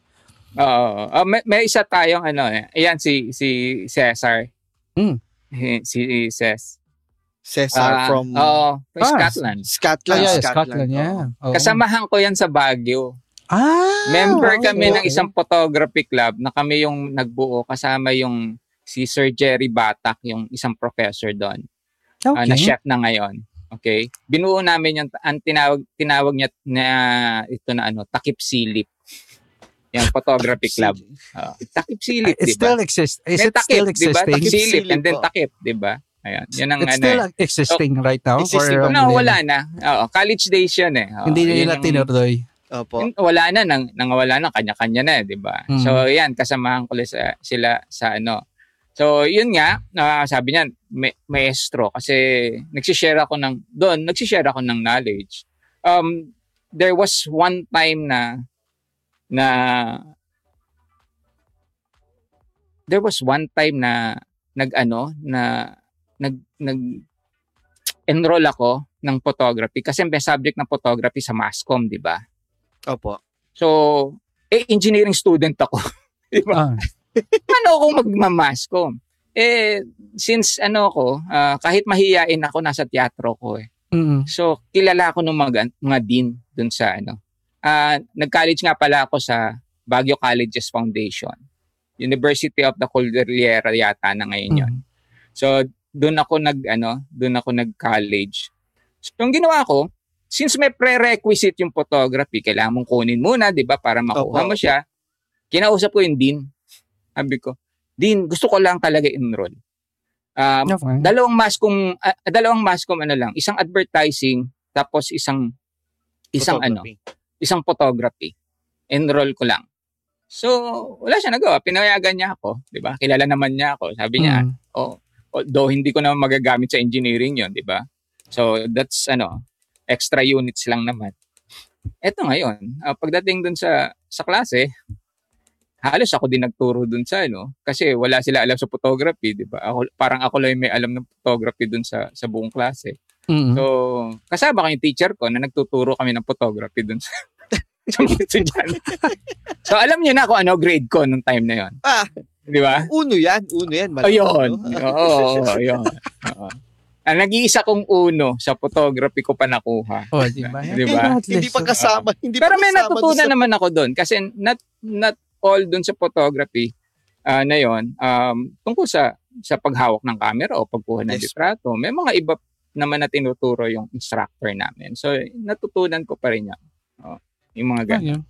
Oo. Ah, may, may isa tayong ano eh. Ayan si si Cesar. Hmm. Eh, Si Ces. Cesar Ah, from from Ah, Scotland. Scotland. Ah, yeah, Scotland. Scotland, yeah. Oo. Kasamahan ko yan sa Baguio. Ah! Member kami okay. ng isang photography club na kami yung nagbuo kasama yung si Sir Jerry Batak, yung isang professor doon. Okay. ah, na chef na ngayon. Okay? Binuo namin yung ang tinawag tinawag niya na ito na ano, Takip Silip. Yung photography club. Uh, takip Silip, It di ba? still exists. Is it still takip, ba? existing? Takip Silip and then takip, di ba? Ayan. Yan ang It's ano. still eh. existing right now? Existing Or, pa. No, um, wala na. Oo, college days yun eh. Oo, Hindi nila tinuloy. Opo. Wala na nang nangawala na kanya-kanya na, eh, 'di ba? Mm. So, 'yan kasamahan ko sa, sila sa ano. So, yun nga, na sabi niya, maestro kasi nagsi-share ako ng doon, nagsi-share ako ng knowledge. Um there was one time na na there was one time na nag-ano na nag nag enroll ako ng photography kasi may subject ng photography sa Mascom, 'di ba? Opo. So, eh, engineering student ako. Di ba? Ah. Paano ako magmamascom? Eh, since ano ako, ah, kahit mahiyain ako, nasa teatro ko eh. Mm. So, kilala ako ng mga, mga dean dun sa ano. Ah, nag-college nga pala ako sa Baguio Colleges Foundation. University of the Cordillera yata na ngayon yun. Mm. So, doon ako nag ano, doon ako nag-college. So, yung ginawa ko, since may prerequisite yung photography, kailangan mong kunin muna, 'di ba, para makuha Opo, mo siya. Kinausap ko yung dean. Sabi ko, "Dean, gusto ko lang talaga enroll." Um, Okay. dalawang mascom ah, dalawang mascom ano lang, isang advertising tapos isang isang ano, isang photography. Enroll ko lang. So, wala siya nagawa. Pinayagan niya ako, 'di ba? Kilala naman niya ako. Sabi niya, Mm. oh, although hindi ko naman magagamit sa engineering 'yon, 'di ba? So, that's ano, extra units lang naman. Eto ngayon, ah, pagdating dun sa sa klase, halos ako din nagturo dun sa ano, kasi wala sila alam sa photography, 'di ba? Ako parang ako lang may alam ng photography dun sa sa buong klase. Mm. So, kasama ko yung teacher ko na nagtuturo kami ng photography dun sa, so, alam niyo na kung ano grade ko nung time na yon. Ah, Di ba? uno yan. Uno yan. Malaki, Ayun. no? Oo, ayun. Oo. Ang nag-iisa kong uno sa photography ko pa nakuha. Oh, di ba? Di ba? Hindi pa kasama. Hindi Pero pa may kasama natutunan sa- naman ako doon kasi not not all doon sa photography ah, na yon um, tungkol sa sa paghawak ng camera o pagkuha ng Yes. litrato. May mga iba naman na tinuturo yung instructor namin. So natutunan ko pa rin yan. Oh, yung mga ganun.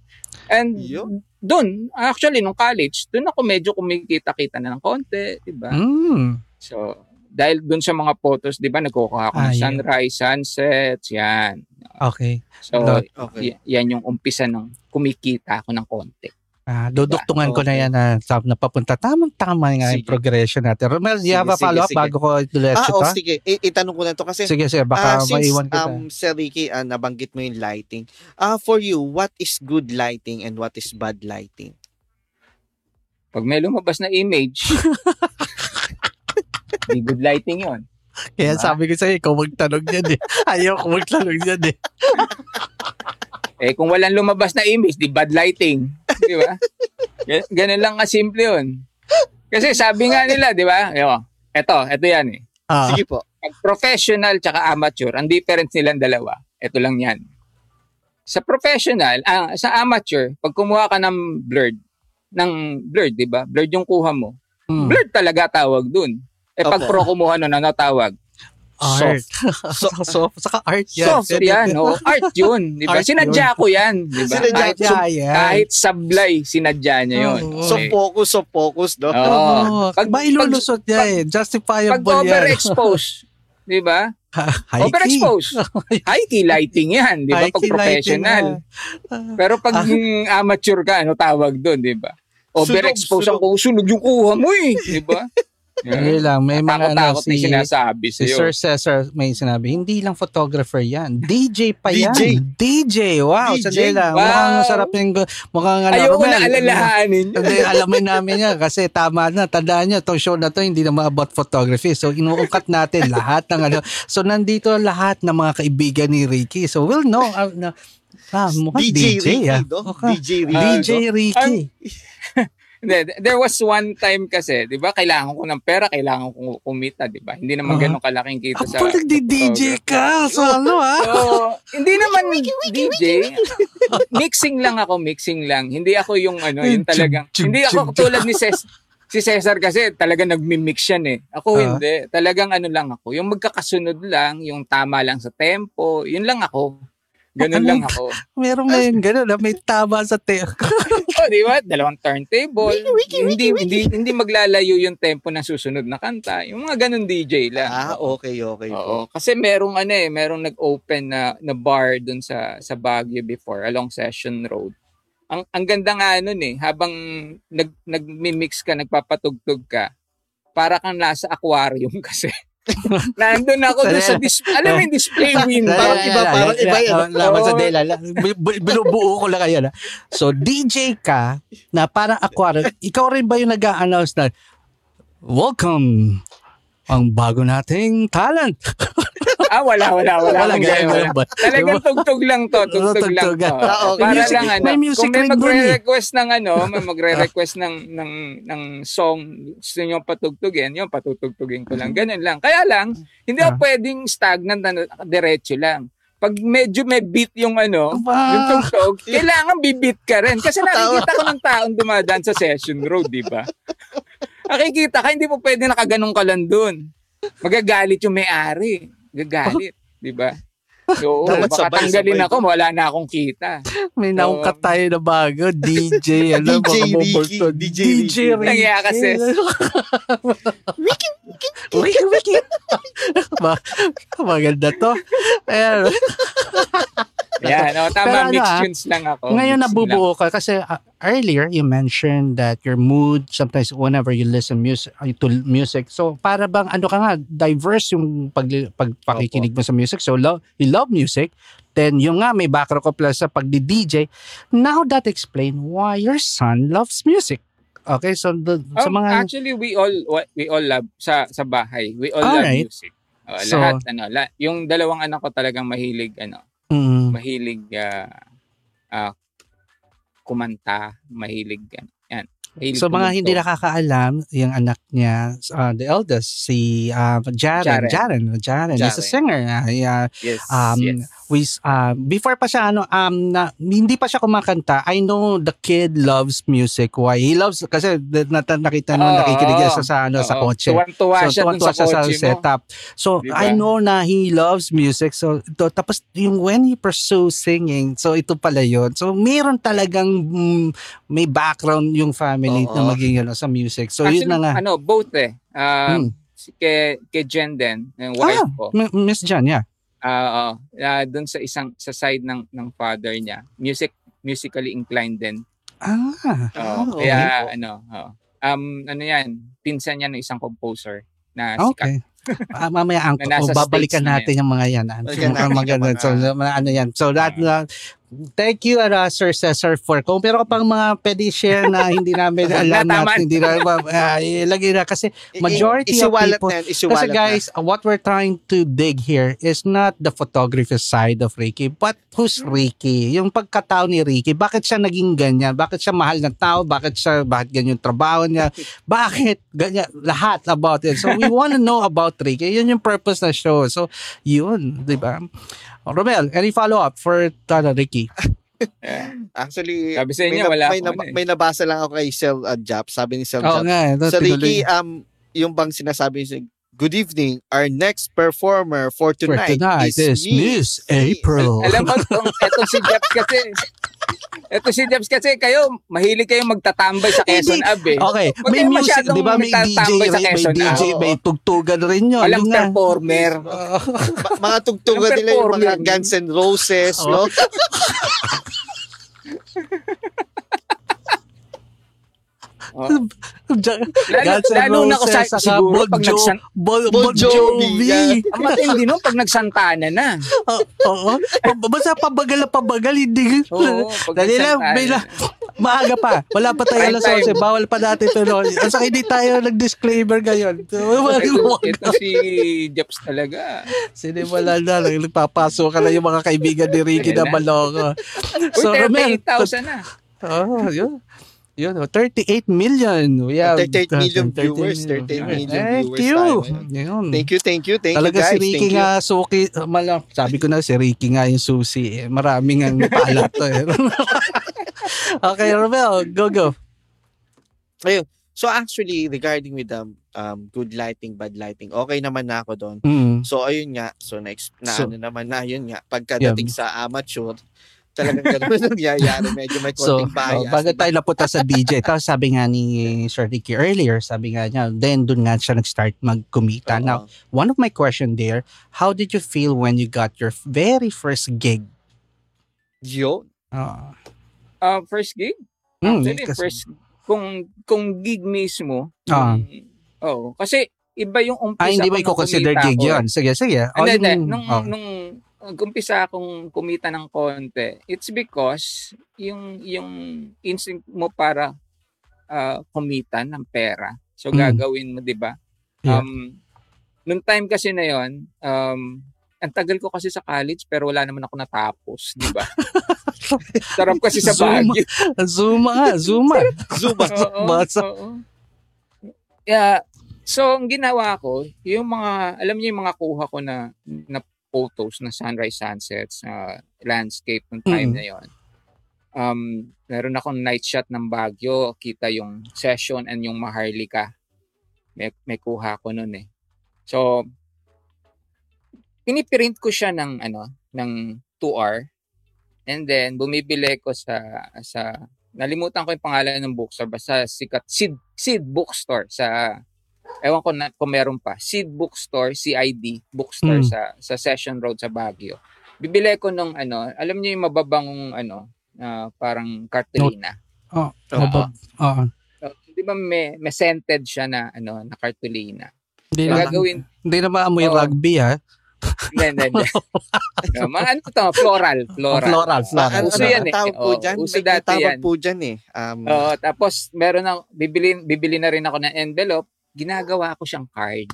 And Yun. doon, actually, nung college, doon ako medyo kumikita-kita na ng konti, di ba? Mm. So, dahil doon sa mga photos, di ba, nagkukuha ako Ah, ng yeah. sunrise, sunsets, yan. Okay. So. Okay. y- yan yung umpisa ng kumikita ako ng konti. Ah, duduktungan ko na yan na sa na papunta. Tamang-tama nga yung progression natin. Romel, do you have a follow-up bago ko ituloy Ah, oh, ito? sige. I- itanong ko na to kasi Sige, sige. Ah, Baka since maiwan kita. um, Sir Ricky, ah, nabanggit mo yung lighting. Ah, for you, what is good lighting and what is bad lighting? Pag may lumabas na image, di good lighting yon. Kaya diba? sabi ko sa'yo, ikaw magtanong yan eh. Ayaw ko magtanong yan eh. Eh, kung walang lumabas na image, di bad lighting. Di ba? Gan- Ganun lang kasimple yun. Kasi sabi nga nila, di ba? Eto, eto yan eh. Ah, Sige po. Pag professional tsaka amateur, ang difference nilang dalawa, ito lang yan. Sa professional, ah, sa amateur, pag kumuha ka ng blurred, ng blurred, di ba? Blurred yung kuha mo. mm. Blurred talaga tawag dun. Eh pag pro kumuha nun, ano tawag? Art. So, so, saka art yan. Soft yan. Oh. Art yun. Di ba? Art Sinadya ko yan. Di ba? Sinadya Kahit, Yeah, yeah. kahit sablay, sinadya niya yun. So Okay. focus, so focus, no? Oo. Oo. Pag- Pag, ilulusot niya eh. pag Justifiable yan. overexpose, di ba? High key. Overexpose. High key lighting yan, di ba? Pag professional. lighting, Pero pag Ah. amateur ka, ano tawag doon, di ba? Overexpose Sunog, ang sunog yung kuha mo eh, di ba? Hindi lang, may mga ano, na si, sinasabi si sa'yo. Sir Cesar may sinabi, hindi lang photographer yan. DJ pa yan. DJ. DJ. Wow, DJ. sandali lang. Wow. Mukhang masarap yung, mukhang ano. Ayoko Romel, na alalahanin yun. Hindi, alamin namin yan kasi tama na. Tandaan nyo, itong show na to hindi naman about photography. So, inuukat natin lahat ng ano. So, nandito lahat ng mga kaibigan ni Ricky. So, we'll know. Uh, na, ah, mukhang DJ, DJ, Ricky, ah. Okay. DJ Ricky. DJ Ricky. Hindi, there was one time kasi, di ba, kailangan ko ng pera, kailangan ko kumita, di ba? Hindi naman Ah. ganun kalaking kita sa... Apo, nagdi-DJ ka. So, ano ah? So, hindi naman DJ. mixing lang ako, mixing lang. Hindi ako yung ano, yung talagang... Hindi ako tulad ni Ces si Cesar kasi talaga nagmi-mix yan eh. Ako Ah. hindi. Talagang ano lang ako. Yung magkakasunod lang, yung tama lang sa tempo, yun lang ako. Ganun Ano? lang ako. Meron ngayon gano'n na may tama sa te. oh, di ba? Dalawang turntable. hindi, hindi, hindi maglalayo yung tempo ng susunod na kanta. Yung mga ganun DJ lang. Ah, okay, okay. Oo. Kasi merong ano eh, merong nag-open na, na bar dun sa, sa Baguio before, along Session Road. Ang, ang ganda nga nun eh, habang nag, nag-mix ka, nagpapatugtog ka, para kang nasa aquarium kasi. Nandun ako dun sa dis- alam mo yung display window. Parang iba, parang iba yan. Laban sa dela. Bu- bu- Binubuo ko lang kayo. So, DJ ka na parang aquarium. Ikaw rin ba yung nag-a-announce na, Welcome ang bago nating talent. ah, wala, wala, wala. Wala, ganyan, wala. Talagang tugtog lang to, tugtog lang to. Ah, okay. Para Music- lang ano, may music kung may eh. magre-request ng ano, may magre-request ng ng ng song, gusto niyo patugtugin, yun patutugtugin ko lang. Ganun lang. Kaya lang, hindi ako Ah. pwedeng stagnant na diretso lang. Pag medyo may beat yung ano, Aba. yung tugtog, kailangan bibit ka rin. Kasi nakikita ko ng taong dumadaan sa session road, di ba? Nakikita ka, hindi mo pwede nakaganong ka lang dun. Magagalit yung may-ari. Gagalit, di ba? So, Dapat baka sabay, tanggalin sabay. ako, wala na akong kita. May naungkat tayo na bago. DJ. Ano, DJ mga Ricky, bumulto. DJ DJ Ricky. Ricky. Nangyaya kasi. Wiki, Wiki. Ma- Maganda to. Ayan. Yan, oh, Pero tama, ano, mixed ah, tunes lang ako. Ngayon nabubuo ka kasi uh, earlier you mentioned that your mood sometimes whenever you listen music to music so para bang ano ka nga diverse yung pag, pagpakikinig mo sa music so love, you love music then yung nga may background ko plus sa pagdi-DJ now that explain why your son loves music okay so the, lang. sa Um, mga Actually, we all we all love sa sa bahay. We all Alright. love music. Oh, So- lahat ano, la, yung dalawang anak ko talagang mahilig ano, mm, mahilig ah, ah, kumanta, mahilig yan. Yan. Mahilig so mga hindi nakakaalam yung anak niya uh, the eldest si uh, Jaren Jaren. Jaren Jaren is a Jaren. singer uh, yeah, Yes, um, yes. We uh, before pa siya ano um na, hindi pa siya kumakanta I know the kid loves music why he loves kasi nat- nakita Oo, nakikinig siya sa, sa ano sa Oo. kotse Tuwan-tuwa so siya tuwan-tuwa sa siya kotse mo. setup so Diba? I know na he loves music so ito, tapos yung when he pursues singing so ito pala yun so meron talagang mm, may background yung family Oo. na maging ano sa music so Actually, yun na nga ano, both eh. Hmm. Um, si- kay, kay Jen din, yung wife Ah, ko. Miss Jan yeah Ah, uh, doon sa isang sa side ng ng father niya, music musically inclined din. ah Oo, Ah, kaya okay. ano, oo. um ano 'yan, pinsan niya ng isang composer na sikat. Okay. Ah, mamaya ang Na babalikan States na natin yung mga yan. ah. Mukhang natin maganda. So, mga- mga ano yan. So, that, uh, thank you, uh, Sir Cesar, for kung pero pang mga pwede share na hindi namin alam natin, hindi na, uh, ilagay na. Kasi I- majority of isiwalat people, na kasi guys, uh, what we're trying to dig here is not the photography side of Ricky, but who's Ricky? Yung pagkatao ni Ricky, bakit siya naging ganyan? Bakit siya mahal ng tao? Bakit siya, bakit ganyan yung trabaho niya? Bakit ganyan? Lahat about it. So we want to know about Ricky. Yun yung purpose na show. So, yun, di ba? Oh, Romel, any follow-up for Tana Ricky? na. Actually, Sabi sa inyo, may, wala may, akong ano eh. may nabasa lang ako kay Sel uh, Jap. Sabi ni Sel Oo Jap. nga. ito, Sa tinuloy. Ricky, um, yung bang sinasabi niya, Good evening. Our next performer for For tonight, tonight is Miss April. Alam mo, tong, eto si Jeps kasi, eto si Jeps kasi kayo, mahilig kayong magtatambay sa Quezon. Ab eh. Okay, Huwag may music, di ba may DJ, may, may DJ, Ab. may tugtugan rin yun. Walang Yun performer. Mga tugtugan nila yung mga. Guns N' Roses, Oh. no? Oh. Lalo, Lalo, lalo na ko sa, siguro pag nagsan... Bon, Bon bon Jovi. Ang matindi nun pag nagsantana na. Oo. Basta pabagal na pabagal, hindi. Oo, pag Dali lang, nagsantana lang. Maaga pa. Wala pa tayo alas time. 11. Bawal pa natin ito. No? Ang sakit hindi tayo nag-disclaimer ngayon. Ito, ito si Jeps talaga. Sinimula na. Nagpapasok ka na yung mga kaibigan ni Ricky na maloko. Uy, Romel, 38,000 na. Oh, yun. Yun, oh, 38 million. We have 38 million 38 viewers, 38 million Thank viewers you. Yun. Thank you, thank you, thank Talaga you guys. si Ricky thank you. nga suki, mala, sabi ko na si Ricky nga yung susi. Eh. Maraming ang palat to eh. okay, Romel, go go. So actually, regarding with the um, good lighting, bad lighting, okay naman na ako doon. Mm. So ayun nga, so next na So- ano naman na yun nga, pagkadating sa amateur, talagang ganun ang nangyayari, medyo may So, konting oh, bias. bago tayo napunta sa DJ, tapos sabi nga ni Sir Ricky earlier, sabi nga niya, then dun nga siya nag-start magkumita. Oo. Now, one of my question there, how did you feel when you got your very first gig? yun. Uh, Uh, first gig? mm, Actually, kasi- first, kung, kung gig mismo, Ah. yung- oo, kasi iba yung umpisa ah, hindi ko mo nung consider kumita gig yun. Sige, sige. Oh, Hindi, hindi. yung- Nung, oh. nung nag-umpisa akong kumita ng konti, it's because yung, yung instinct mo para ah, kumita ng pera. So, Mm. gagawin mo, di ba? Yeah. Um, nung time kasi na yon um, ang tagal ko kasi sa college pero wala naman ako natapos, di ba? Sarap kasi sa Zuma. Baguio. Zuma nga, Zuma. Zuma. Oo. Yeah. So, ang ginawa ko, yung mga, alam niyo yung mga kuha ko na, na photos na sunrise, sunsets, uh, landscape ng time Mm. na yon. Um, meron akong night shot ng Baguio, kita yung session and yung Maharlika. May, may kuha ko nun eh. So, piniprint ko siya ng ano, ng 2R. And then bumibili ko sa sa nalimutan ko yung pangalan ng bookstore basta sikat Seed Seed Bookstore sa ewan ko na kung meron pa Seed Bookstore CID Bookstore Mm. sa sa Session Road sa Baguio. Bibili ko nung ano, alam niyo yung mababangong ano, ah, parang cartolina. Oh, Oo. mabab- oo. So, di ba may, may scented siya na ano, na cartolina. Hindi So, na, gagawin hindi na maamoy Oo. rugby ha. Hindi, hindi, hindi. No, mga ano to, floral, floral. Floral, floral. Ano, Uso ano, yan ang eh. tawag po Oo, dyan? uso May- may dati tawag yan. po dyan eh. Um, Oo, tapos meron na bibili bibili na rin ako ng envelope, ginagawa ko siyang card.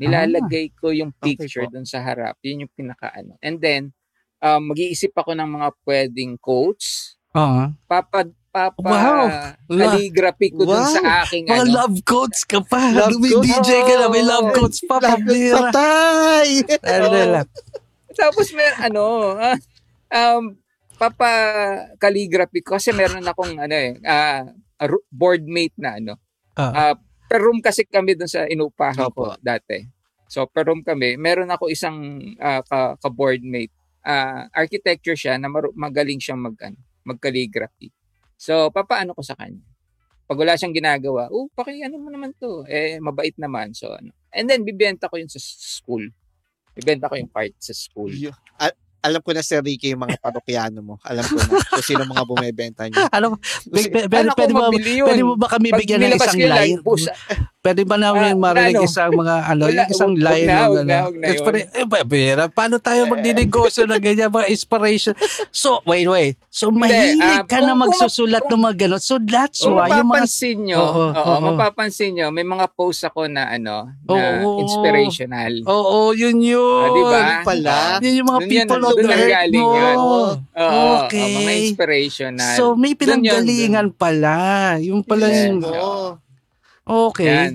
Nilalagay ko yung Okay picture po. doon sa harap. Yun yung pinaka ano. And then um, mag-iisip ako ng mga pwedeng quotes. Oo. Papa papa Wow! calligraphy ko dun Wow! sa aking Mga ano. love quotes ka pa. Love may. DJ ka na, may love Oh, quotes pa. Love patay! Ano Tapos may ano, ah, um, papa calligraphy ko kasi meron akong ano eh, ah, ru- board mate na ano. Ah. Ah, per room kasi kami dun sa inupahan Opo. ko dati. So per room kami, meron ako isang ah, ka, ka-board mate. Ah, architecture siya na maru- magaling siyang mag ano, mag-calligraphy. So papaano ko sa kanya? Pag wala siyang ginagawa, oh, paki ano mo naman to. Eh, mabait naman. So, ano. And then, bibenta ko yun sa school. Bibenta ko yung part sa school. Al- alam ko na si Ricky yung mga parokyano mo. Alam ko na kung sino mga bumebenta niyo. Kasi, pwede, pwede, pwede, yun? pwede mo ba kami bigyan ng isang live Pwede ba namin Ah, marinig ano? isang mga ano, Wala, isang line na, ng ano? na, na yun. Inspira- eh, paano tayo magdinegosyo ng ganyan, mga inspiration? So, wait, wait. So, mahilig ah, ka na kung- magsusulat ng mga ganun. So, that's Kung why yung mga... mapapansin nyo, Oo, oo, oo. mapapansin nyo, may mga posts ako na ano, na Oo. inspirational. Oo, yun yun. Ah, di ba? Yun pala. Yun yung mga yan, people of doon the earth nanggaling mo. yun. Oo, Okay. oo, mga inspirational. So, may yun, pinanggalingan pala. Yung pala Yes. yung... Oo. Okay. Yan.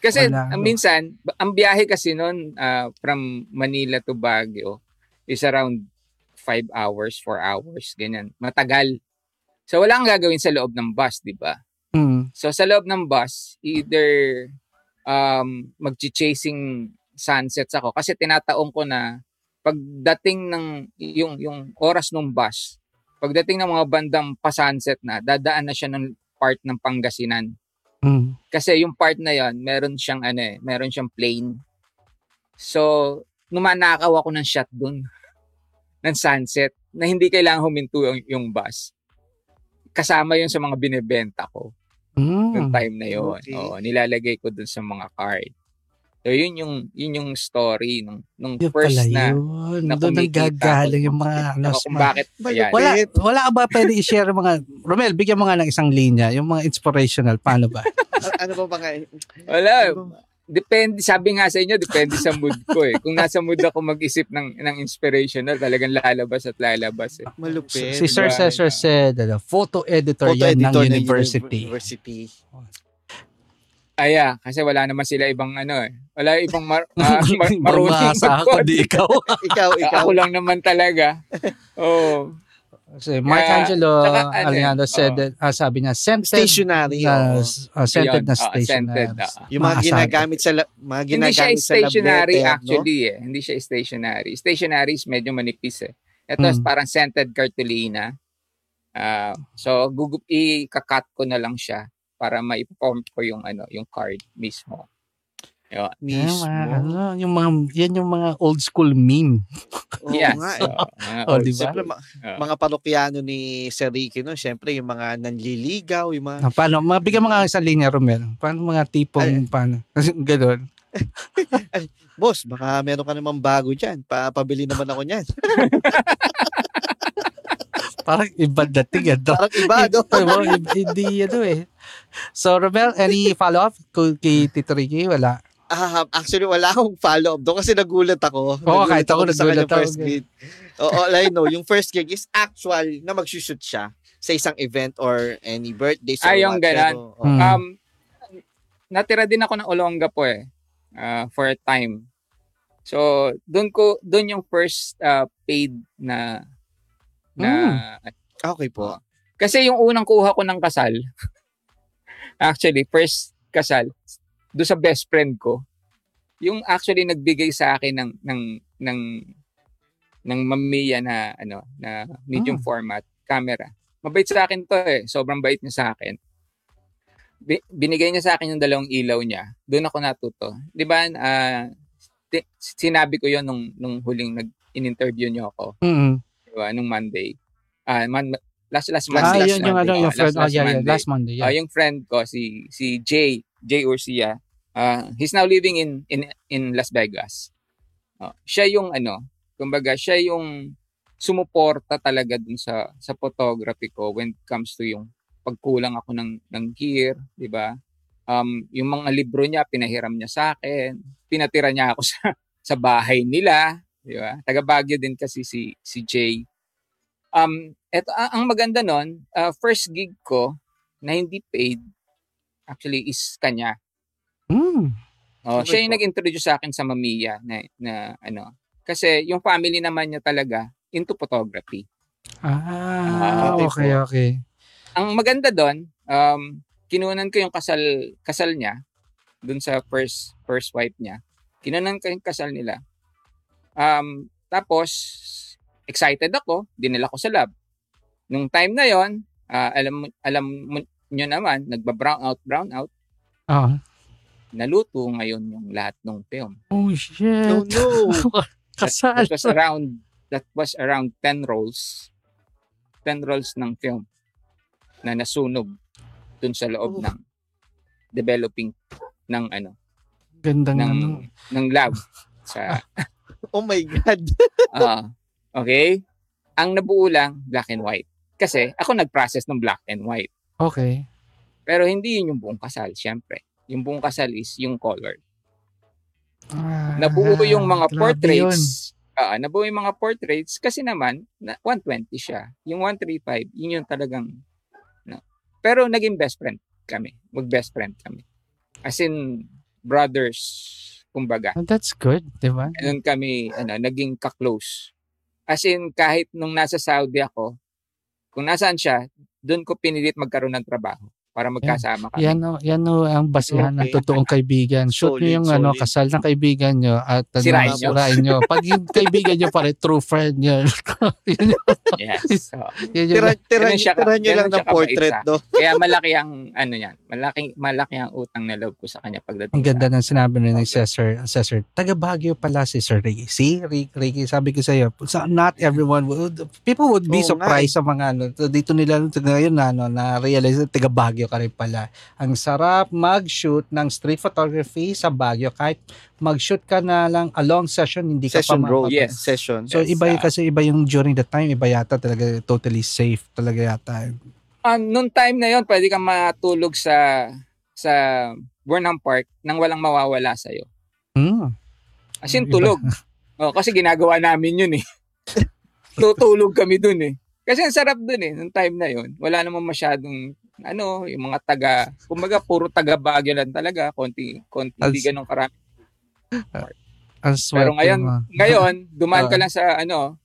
Kasi Wala. ang minsan, ang biyahe kasi noon ah, from Manila to Baguio is around 5 hours, 4 hours, ganyan. Matagal. So wala kang gagawin sa loob ng bus, di ba? Mm. So sa loob ng bus, either um, mag-chasing sunsets ako kasi tinataong ko na pagdating ng yung yung oras ng bus, pagdating ng mga bandang pa-sunset na, dadaan na siya ng part ng Pangasinan. Mm. Kasi yung part na yon, meron siyang ano eh, meron siyang plane. So, numanakaw ako ng shot dun ng sunset na hindi kailangan huminto yung, yung bus. Kasama yun sa mga binebenta ko Mm. yung time na yun. Okay. Oo, nilalagay ko dun sa mga card. So yun yung yun yung story nung nung Yun first pala na yun. na Doon ako. yung mga ano. Kung bakit Malupit. yan. Wala, wala ka ba pwede i-share yung mga, Romel, bigyan mo nga ng isang linya, yung mga inspirational, paano ba? Ano ba mga... Wala. Ano ba? Depende, sabi nga sa inyo, depende sa mood ko eh. Kung nasa mood ako mag-isip ng, ng inspirational, talagang lalabas at lalabas eh. Malupit. si Sir? Cesar said, ano, photo editor Photo yan ng editor ng university. University. Aya, kasi wala naman sila ibang ano eh. Wala ibang mar, ah, mar, marunong Mamasa ako, di ikaw. ikaw, ikaw. Ako lang naman talaga. Oh. Kasi Mark Angelo Tsaka ano, Aliano said, oo. that, ah, sabi niya, scented Stationary. na, oo. ah, scented Ayun, na ah, stationary. scented, ah. Yung mga ginagamit sa la- mga Hindi siya ginagamit sa stationary lablete, actually eh. Hindi siya stationary. Stationary is medyo manipis eh. Ito is Hmm. parang scented cartolina. Ah, so gugup i-cut ko na lang siya para ma-form ko yung ano, yung card mismo. Yan, Mismo. mga, ano, yung mga, yan yung mga old school meme. Oo yes. nga so, eh. mga Oh, old di ba? Siyempre, ma- Oo. mga parokyano ni Sir Ricky, no? Siyempre, yung mga nanliligaw, yung mga... Ah, paano, mabigyan mo nga isang linya, Romel. Paano mga tipong, paano? Kasi ganun. Boss, baka meron ka namang bago dyan. Pa pabili naman ako niyan. Parang iba dating ano. Parang iba, no? Iba- Hindi ano eh. So, Romel, any follow-up kay kay Tito Ricky? Wala. Ah, actually, wala akong follow-up doon kasi nagulat ako. Oo, kahit ako nagulat kanyang first ako. gig. Oo, all I know, yung first gig is actual na mag-shoot siya sa isang event or any birthday. Ah, yung ganon. Pero, oo. Hmm. Um, natira din ako ng Olonga po eh. uh, for a time. So, doon ko doon yung first uh, paid na na okay po. kasi yung unang kuha ko ng kasal actually first kasal do sa best friend ko yung actually nagbigay sa akin ng ng ng ng Mamiya na ano na medium Ah. format camera. Mabait sa akin to eh. Sobrang bait niya sa akin. Bi- binigay niya sa akin yung dalawang ilaw niya. Doon ako natuto. 'Di ba? ah, ti- sinabi ko 'yon nung nung huling nag in-interview niyo ako, Mm-hmm. 'di ba? Nung Monday. Ah, man, last last Last- Ah, Monday. yun yung ano, yung Ah, friend. last- Oh, last yeah, yeah. Monday. Last Monday, Ah, yeah. yung friend ko si si Jay, Jay Urcia. ah he's now living in in in Las Vegas. Ah, siya yung ano, kumbaga siya yung sumuporta talaga dun sa sa photography ko when it comes to yung pagkulang ako ng ng gear, 'di ba? Um yung mga libro niya pinahiram niya sa akin, pinatira niya ako sa sa bahay nila, 'di ba? Taga Baguio din kasi si si Jay. Um eto ang maganda nun, ah, first gig ko na hindi paid actually is kanya. Mm. Oh, siya yung nag-introduce sa akin sa Mamiya na, na ano. Kasi yung family naman niya talaga into photography. Ah, okay okay, po. okay. Ang maganda doon, um, kinunan ko yung kasal kasal niya doon sa first first wife niya. Kinunan ko yung kasal nila. Um, tapos excited ako, dinala ko sa lab. Nung time na yon, ah, alam mo- alam mo nyo naman, nagba-brown out, brown out, Ah. naluto ngayon yung lahat ng film. Oh, shit. No, no. Kasal. That was around that was around 10 rolls. 10 rolls ng film na nasunog dun sa loob Oh. ng developing ng ano Gandang ng ano. ng lab sa Oh my God. ah, okay ang nabuo lang black and white kasi ako nag-process ng black and white Okay. pero hindi yun yung buong kasal syempre yung buong kasal is yung color Ah, nabuo yung mga portraits. Ah, nabuo yung mga portraits kasi naman na 120 siya. Yung 135, yun yung talagang no. Pero naging best friend kami. Mag-best friend kami. As in brothers kumbaga. Oh, that's good, di ba? Ganun kami ano, naging ka-close. As in kahit nung nasa Saudi ako, kung nasaan siya, doon ko pinilit magkaroon ng trabaho para magkasama kami. Yan o, yan o ang basihan ng Okay. totoong kaibigan. Shoot Solid, nyo yung ano, solid. kasal ng kaibigan nyo at ano, Sirain nyo. Pag yung kaibigan nyo pare, true friend nyo. yun, yun, Yes. So, yun, yun, Tira, tira, siya tira nyo lang ng portrait, no? kaya malaki ang ano yan. Malaki malaki ang utang na loob ko sa kanya pagdating Ang ganda ng sinabi ni ni Cesar. Cesar, taga Baguio pala si Sir Ricky. See, Ricky, Ricky sabi ko sa iyo, not everyone would, people would be Oo nga surprised sa mga ano. So, dito nila ngayon na, ano, na realize na taga Baguio ka rin pala. Ang sarap mag-shoot ng street photography sa Baguio. Kahit mag-shoot ka na lang a long session, hindi ka Session pa road. Yes. Session. So Yes, iba yung ah. kasi iba yung during the time, iba yata talaga totally safe talaga yata. Ah, nung time na yon pwede kang matulog sa sa Burnham Park nang walang mawawala sa iyo. Hmm. As in, tulog. Oh, kasi ginagawa namin yun eh. Tutulog kami dun eh. Kasi ang sarap dun eh, nung time na yon Wala namang masyadong, ano, yung mga taga, kumbaga puro taga Baguio lang talaga, konti, konti, hindi ganun karami. Ang Pero ngayon, mo. ngayon, dumaan ka Ah. lang sa ano,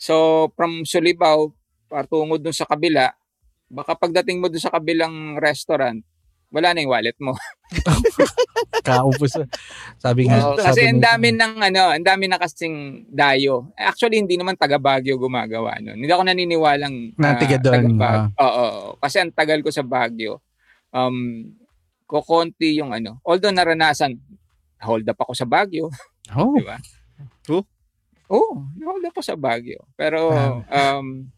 so from Sulibaw, patungo dun sa kabila, baka pagdating mo dun sa kabilang restaurant, wala na yung wallet mo. Kaupos. Sabi nga. Oo, sabi kasi ang dami ng ano, ang dami na kasing dayo. Actually hindi naman taga Baguio gumagawa noon. Hindi ako naniniwalang Na ah, taga doon, Bag- Oo, kasi ang tagal ko sa Baguio. Um kokonti yung ano. Although naranasan hold up ako sa Baguio, Oh, di ba? Oh? Oo, hold up ako sa Baguio. Pero um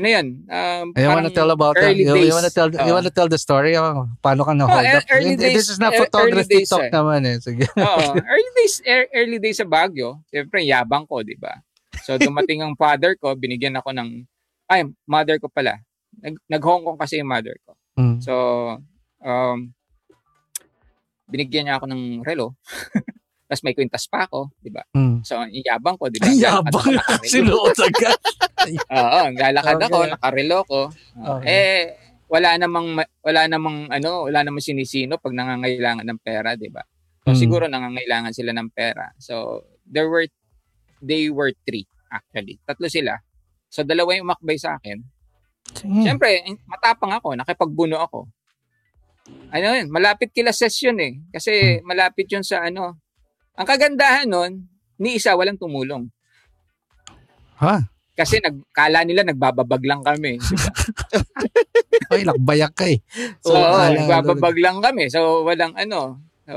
ano yan? Um, you wanna parang tell about early You, days. you wanna tell you Oo. wanna tell the story? Oh, paano ka na Oh, hold eh, up? early Hindi, This days- is not eh, photography days, talk eh. naman eh. Sige. Oo. early days, er- early days sa Baguio, siyempre yabang ko, di ba? So dumating ang father ko, binigyan ako ng, ay, mother ko pala. Nag, nag-Hong Kong kasi yung mother ko. Mm. So, um, binigyan niya ako ng relo. Tapos may kwintas pa ako, di ba? Mm. So, yung yabang ko, di ba? Ay, Lalakad yabang. ako, nakarelo. Sinuot agad. Oo, lalakad ako, Okay. nakarelo ko. Okay. Eh, wala namang, ma- wala namang, ano, wala namang sinisino pag nangangailangan ng pera, di ba? So, Mm. siguro nangangailangan sila ng pera. So, there were, they were three, actually. Tatlo sila. So, dalawa yung umakbay sa akin. Sige. Siyempre, matapang ako, nakipagbuno ako. Ano yun, malapit kila session eh. Kasi malapit yun sa ano. Ang kagandahan nun, ni isa walang tumulong. Ha? Kasi nagkala nila nagbababag lang kami. di ba? Ay, nakbayak ka eh. So, Oo, akala- nagbababag lang kami. So, walang ano. So,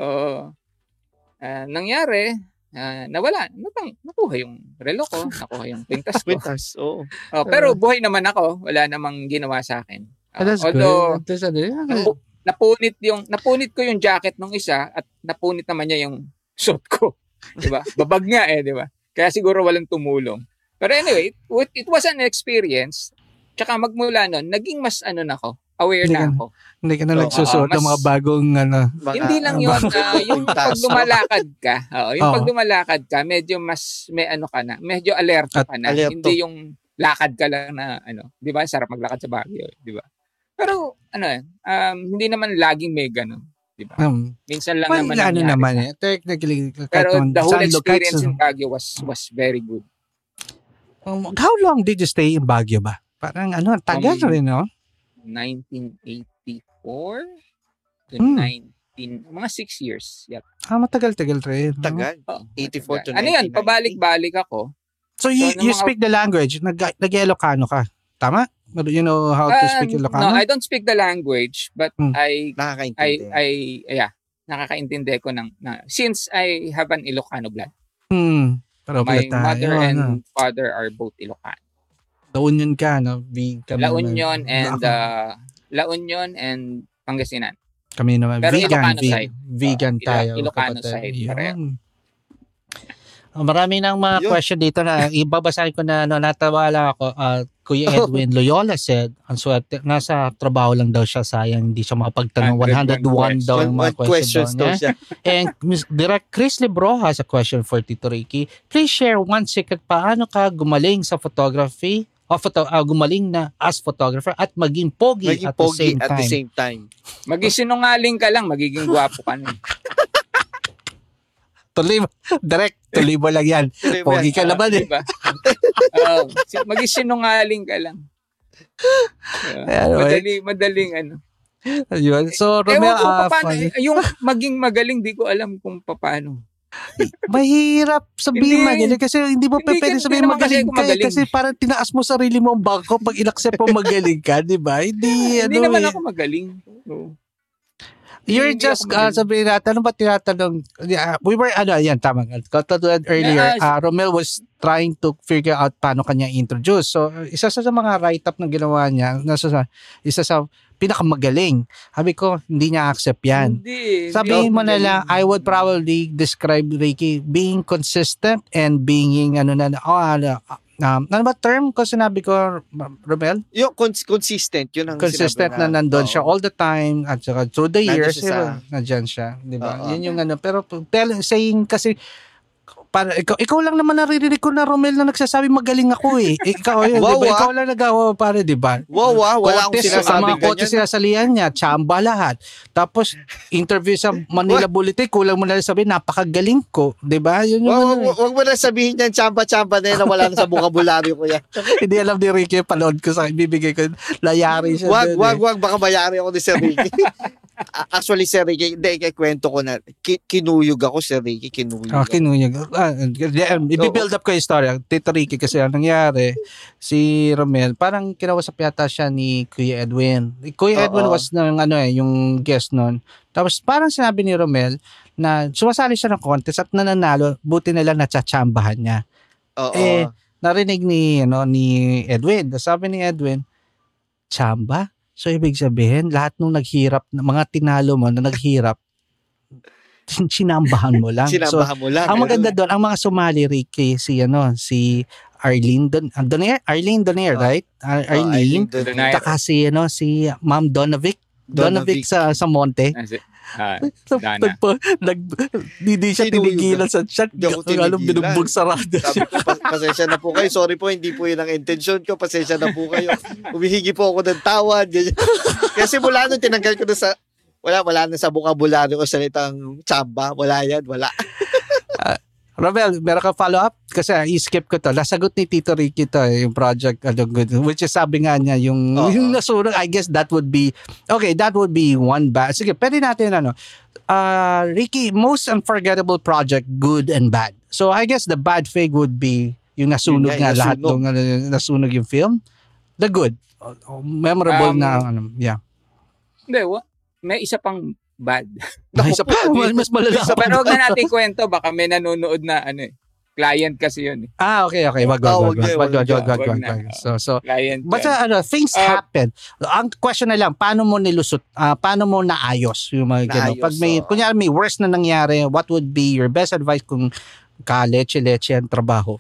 ah, nangyari, ah, nawala. Natang, nakuha yung relo ko, nakuha yung pintas ko. Quintas, oo. Oh, pero buhay naman ako. Wala namang ginawa sa akin. Ah, that's although, good. That's, napunit yung napunit ko yung jacket nung isa at napunit naman niya yung suit ko. 'Di ba? Babag nga eh, 'di ba? Kaya siguro walang tumulong. Pero anyway, it, it was an experience. Tsaka magmula nun, naging mas ano na ako, aware Hindi na ako. Hindi ka na Oo, nagsusuot ng mas- mga bagong ano. Mga- Hindi lang yun, ah, yung pag lumalakad ka, oo, yung Oo. pag lumalakad ka, medyo mas may ano ka na, medyo alerto At ka na. alerto. Hindi yung lakad ka lang na ano, 'di ba? Sarap maglakad sa Baguio, 'di ba? Pero ano eh, um, hindi naman laging may ganun, 'di ba? Um, Minsan lang well, naman ano nangyari naman eh. Technically, Pero the whole experience in Baguio was was very good. Um, how long did you stay in Baguio ba? Parang ano, tagal Um, rin, no? 1984 to Hmm. 19 mga 6 years. Yep. Ah, matagal-tagal rin. no? Tagal. Oo, 84 to Ano yan, 1990. pabalik-balik ako. So, you, So, nung you mga- speak the language. Nag, nag-Ilocano ka. Tama? You know how to speak no, Ilocano? I don't speak the language, but Hmm. I I. I yeah, nakakaintindi ko ng na, since I have an Ilocano blood. hmm. Pero My tayo, mother and ano. father are both Ilocano. La Union ka, no? V, kami La naman. Union and Ako, uh, La Union and Pangasinan. kami naman. pero vegan. Ilocano ve- side. Vegan Uh, tayo. Ilocano kapatid. side, Yun. Ah, Marami nang mga Yun. question dito na ibabasahin ko na ano, natawa lang ako. Ah, Kuya Edwin Loyola said, ang swerte, nasa trabaho lang daw siya, sayang hindi siya makapagtanong. 101 daw One, ang one mga questions, questions daw daw niya. siya. And Ms. Direct Chris Lebro has a question for Tito Ricky. Please share one secret paano ka gumaling sa photography o photo, ah, gumaling na as photographer at maging pogi Maging at the pogi same at time. the same time. Magisinungaling ka lang, magiging gwapo ka na. Tuloy mo, direct, tuloy mo lang yan. Pogi ka naman eh. Diba? Si- magisinungaling ka lang. Yeah. Anyway. madali, madaling ano. Yun. So, Ewan Romel, ko ah, paano, funny. yung maging magaling, di ko alam kung paano. mahirap sabihin Hindi. magaling kasi hindi mo Hindi, pwede sabihin magaling ka eh, magaling. kasi parang tinaas mo sarili mo ang bangko pag inaccept mo magaling ka, di ba? Hindi, Hindi ano naman eh. ako magaling. No. You're Hindi just, uh, magaling. sabihin natin, ano ba tinatanong? Yeah, we were, ano, yan, tama. Katulad earlier, Ah, uh, Romel was trying to figure out paano kanya introduce. So, isa sa mga write-up na ginawa niya, nasa sa, isa sa pinakamagaling. Sabi ko, hindi niya accept yan. Hindi. Sabihin mo na lang, I would probably describe Ricky being consistent and being, ano na, oh, ano, um, ano ba term ko sinabi ko, Romel? Yung cons- consistent, yun ang consistent sinabi na nandun Oo. siya all the time at saka through the Nandun years siya sa- nandyan siya di ba Oo. yun yung ano pero saying kasi para ikaw, ikaw lang naman naririnig ko na Romel na nagsasabi magaling ako eh ikaw yun Wow, di ba ah. ikaw lang nagawa pare di ba Wow, ah, wala akong quotes ganyan. sinasalihan niya, tsamba lahat. Tapos, interview sa Manila Bulletin, kulang mo na lang sabihin, napakagaling ko. Di ba? Yun yung Wag, ano wag, eh. wag mo na sabihin yan, chamba-chamba na yun na wala na sa bukabularyo ko yan. Hindi alam ni Ricky, panood ko sa bibigay ko. Layari siya. Wag, wag, eh. wag, baka mayari ako ni Sir Ricky. Actually, Sir Ricky, hindi, kwento ko na, ki- kinuyog ako, Sir Ricky, kinuyog Ah, kinuyog. Ah, um, i-build up ko yung story. Tito Ricky kasi ang nangyari, si Romel, parang kinausap yata siya ni Kuya Edwin. Kuya. Edwin was ng ano eh, yung guest nun. Tapos parang sinabi ni Romel na sumasali siya ng contest at nananalo, buti na lang natsatsambahan niya. Oo. Eh, narinig ni ano ni Edwin. Sabi ni Edwin, tsamba? So ibig sabihin, lahat nung naghirap, mga tinalo mo na naghirap, sinambahan mo lang. so, Sinambahan mo lang. ang maganda doon, ang mga sumali Ricky, si ano, si Arlene Don, ah, Donaire, Arlene Donaire, Oh. right? Ar- Arlene. Doon- Donaire. Taka si ano, si Ma'am Donovic. Donovic Donovic. sa sa Monte. Ah, si- Dana. Nagpo, nag, hindi siya tinigilan sa chat. Hindi ako tinigilan. binugbog sarado Sabi siya. ko, pas- pasensya na po kayo. Sorry po, hindi po yun ang intention ko. Pasensya na po kayo. Humihingi po ako ng tawad. Ganyan. Kasi mula nung tinanggal ko na sa, wala, wala na sa bukabularyo ko salitang tsamba. Wala yan, wala. Robel, meron ka follow-up? Kasi ah, i-skip ko to. Nasagot ni Tito Ricky to, eh, yung project, ano, good, which is sabi nga niya, yung, Oo. yung nasunod, I guess that would be, okay, that would be one bad. Sige, pwede natin, ano, uh, Ricky, most unforgettable project, good and bad. So, I guess the bad fig would be yung nasunog Yun nga, yung lahat nasunog. ng ano, nasunog yung film. The good. Oh, oh, Memorable Um, na, ano, yeah. Hindi, may isa pang bad. May isa pa, mas malala pa. Pero huwag na natin kwento, baka may nanonood na ano eh. Client kasi yun eh. Ah, okay, okay. Wag, wag, wag wag, wag, wag wag, wag, wag. So, so, Client yan. ano, things Ah. happen. Ang question na lang, paano mo nilusot, ah, paano mo naayos yung mga gano'n? Pag may, oo. kunyari may worst na nangyari, what would be your best advice kung ka-leche-leche ang trabaho?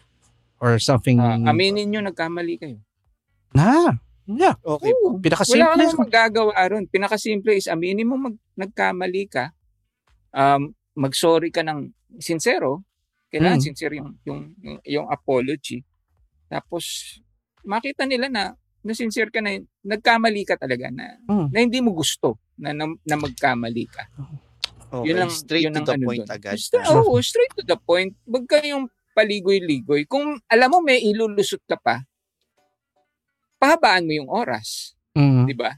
Or something Ah, aminin nyo, nagkamali kayo. na. Yeah, Okay po. Oo. Wala pinakasimple. ka namang magagawa ron. Pinakasimple is aminin mo mag, nagkamali ka. Um, mag-sorry ka ng sincero. Kailangan Mm. sincere yung, yung, yung, yung apology. Tapos, makita nila na na sincere ka na, nagkamali ka talaga na, Mm. na hindi mo gusto na, na, na magkamali ka. Okay, Yun lang, straight yun to the ano point dun. agad. Straight, oh, straight to the point. Huwag kayong paligoy-ligoy. Kung alam mo may ilulusot ka pa, pahabaan mo yung oras. Mm. Di ba?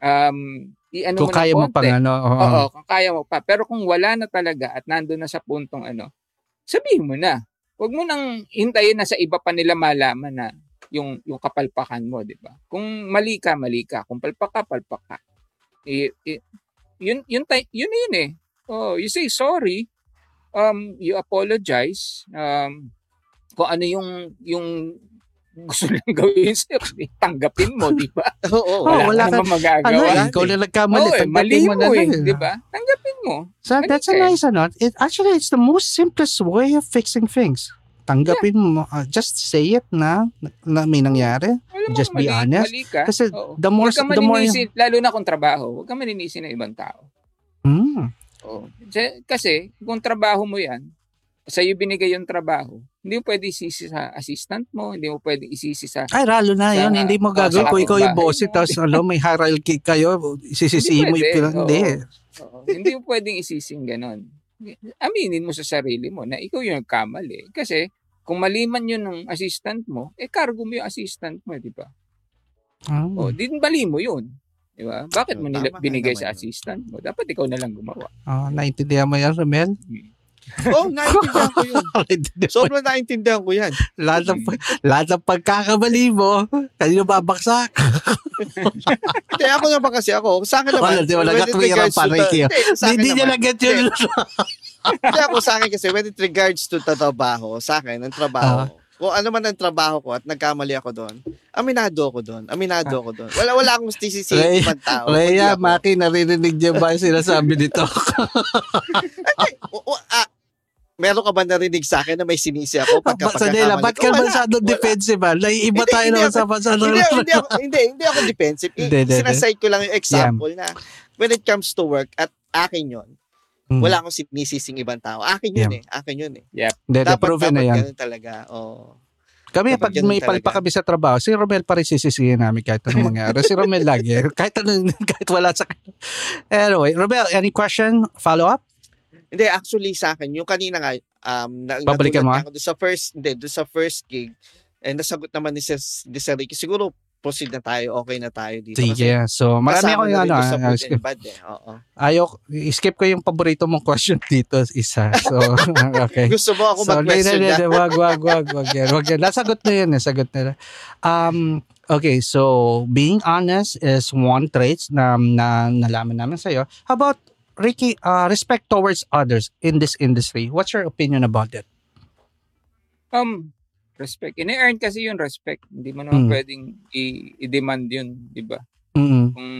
Um, i-ano Kung mo kaya mo pang ano. oo. Oo, kung kaya mo pa. Pero kung wala na talaga at nandun na sa puntong ano, sabihin mo na. Huwag mo nang hintayin na sa iba pa nila malaman na yung yung kapalpakan mo, di ba? Kung mali ka, mali ka. Kung palpak ka, palpak ka. I, i- yun, yun, yun, yun eh. Oh, you say sorry. Um, you apologize. Um, kung ano yung yung gusto nilang gawin sa'yo, tanggapin mo, di ba? Oo, Oh, Wala, wala ka magagawa. Ano eh, ikaw eh. na nagkamali. Oo, eh, tanggapin mali mo mo na eh, lang di ba? Tanggapin mo. So that's a Mali eh. nice ano. It, actually, it's the most simplest way of fixing things. Tanggapin mo. uh, just say it na, na may nangyari. Alam mo, Just be mali, honest. Mali ka. Kasi Oo. the more, Huwag ka the more, maninisin, lalo na kung trabaho, huwag ka maninisin ng ibang tao. Hmm. Oo. Kasi kung trabaho mo yan, sa'yo binigay yung trabaho, hindi mo pwede isisi sa assistant mo, hindi mo pwede isisi sa... Ay, ralo na Sa- yun. Hindi mo oh, gagawin sa kung ikaw yung boss. Tapos ano, may hierarchy kayo. Isisisihin mo yung pwede, Hindi. Oo. hindi mo pwedeng isising ganon. Aminin mo sa sarili mo na ikaw yung nagkamali. Kasi kung mali man yun ng assistant mo, eh cargo mo yung assistant mo, di ba? Ah. O, din bali mo yun. Di ba? Bakit mo Oh, nila binigay sa assistant mo? Dapat ikaw na lang gumawa. Ah, naintindihan mo yan, Romel? Oh, naintindihan ko yun. Sobrang naintindihan ko yan. lahat ng, lahat ng pagkakamali mo, kanino babaksak? Hindi, ako naman kasi ako. Sa akin naman. Wala, di, wala when ka it clear regards ang pariki. Hindi, niya naman. na-get yun. Hindi ako sa akin kasi when it regards to trabaho, sa akin, ang trabaho, Ah. Kung ano man ang trabaho ko at nagkamali ako doon, aminado ako doon. Aminado ako doon. Wala wala akong sisisihin ibang tao. Rhea. Maki, narinig niya ba yung sinasabi nito? Ay, o- o- ah, meron ka ba narinig sa akin na may sinisi ako pagka Sa nila, pagkakamali ba't ka wala. defensive ba? Naiiba tayo hindi naman ako- sa hindi, hindi, ako, hindi, hindi ako defensive. Sinaside ko lang yung example na when it comes to work at akin yon Hmm. wala akong sinisising ibang tao. Akin yun eh. Akin yun eh. Hindi, Dapat, proven na dapat yan. ganun talaga. Oo. Kami, Dapat pag may talaga. palpa kami sa trabaho, si Romel pa rin sisisihin namin kahit anong mangyari. si Romel lagi. Kahit, anong, kahit wala sa Anyway, Romel, any question? Follow up? Hindi, actually sa akin, yung kanina nga, um, na, Babalikan mo, nga ako sa first, hindi, sa first gig, eh, nasagot naman ni Sir, ni Sir Ricky. Siguro, proceed na tayo, okay na tayo dito. Sige. So, marami ako na yung ano. bad eh. Oo. Ayaw, skip ko yung paborito mong question dito, isa. So, okay. Gusto mo ako So, mag-question na? hindi, wag, wag, wag, wag yan, wag yan. Nasagot na yan, nasagot na. Um, okay, so, being honest is one trait na, na nalaman namin sa'yo. How about, Ricky, uh, respect towards others in this industry? What's your opinion about it? Um, respect. Ini-earn kasi yung respect. Hindi mo naman Mm. pwedeng i- i-demand yun, di ba? Mm Kung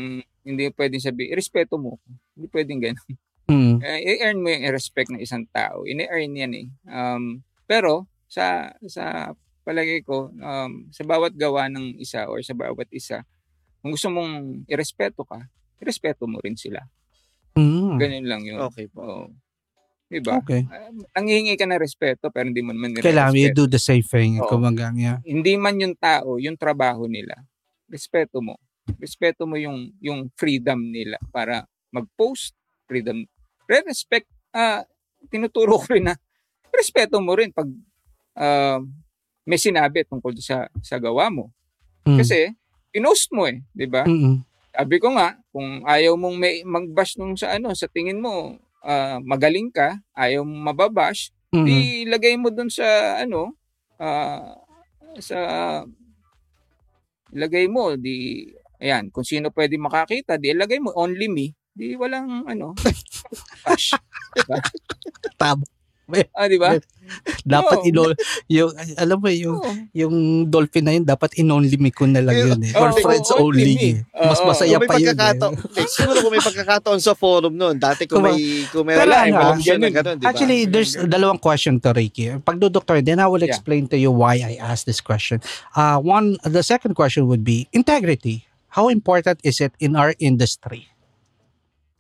hindi pwedeng sabi, respeto mo. ko." Hindi pwedeng ganun. mm Eh, i-earn mo yung respect ng isang tao. Ini-earn yan eh. Um, pero, sa sa palagay ko, um, sa bawat gawa ng isa or sa bawat isa, kung gusto mong irespeto ka, irespeto mo rin sila. mm Ganun lang yun. Okay po. Oo. Diba? Okay. Um, nangihingi ka ng respeto pero hindi mo naman Kailangan you nire-respeto. do the same thing. Oo. Kumaga, yeah. Hindi man yung tao, yung trabaho nila. Respeto mo. Respeto mo yung yung freedom nila para mag-post, freedom. Re-respect, ah, tinuturo ko rin na respeto mo rin pag ah, may sinabi tungkol sa sa gawa mo. Mm. Kasi pinost mo eh, 'di ba? Mm-mm. Sabi ko nga, kung ayaw mong may mag-bash nung sa ano, sa tingin mo ah, magaling ka, ayaw mababash, Mm-mm. di lagay mo dun sa ano, ah, sa ilagay mo di ayan, kung sino pwede makakita, di ilagay mo only me, di walang ano, bash. Tama. Ah, di ba? Dapat Oo. ino, yung, alam mo, yung, Oo. yung dolphin na yun, dapat in-only me ko na lang yun eh. Or Oo, friends oo, only. eh. Mas masaya pa yun eh. pagkakataon, siguro kung may pagkakataon sa forum noon, dati kung may, kung may wala, ano, eh, walang na ganun. ganun, di ba? Actually, there's dalawang question to Ricky. Pag do doctor, then I will Yeah. explain to you why I asked this question. Uh, one, the second question would be integrity. How important is it in our industry?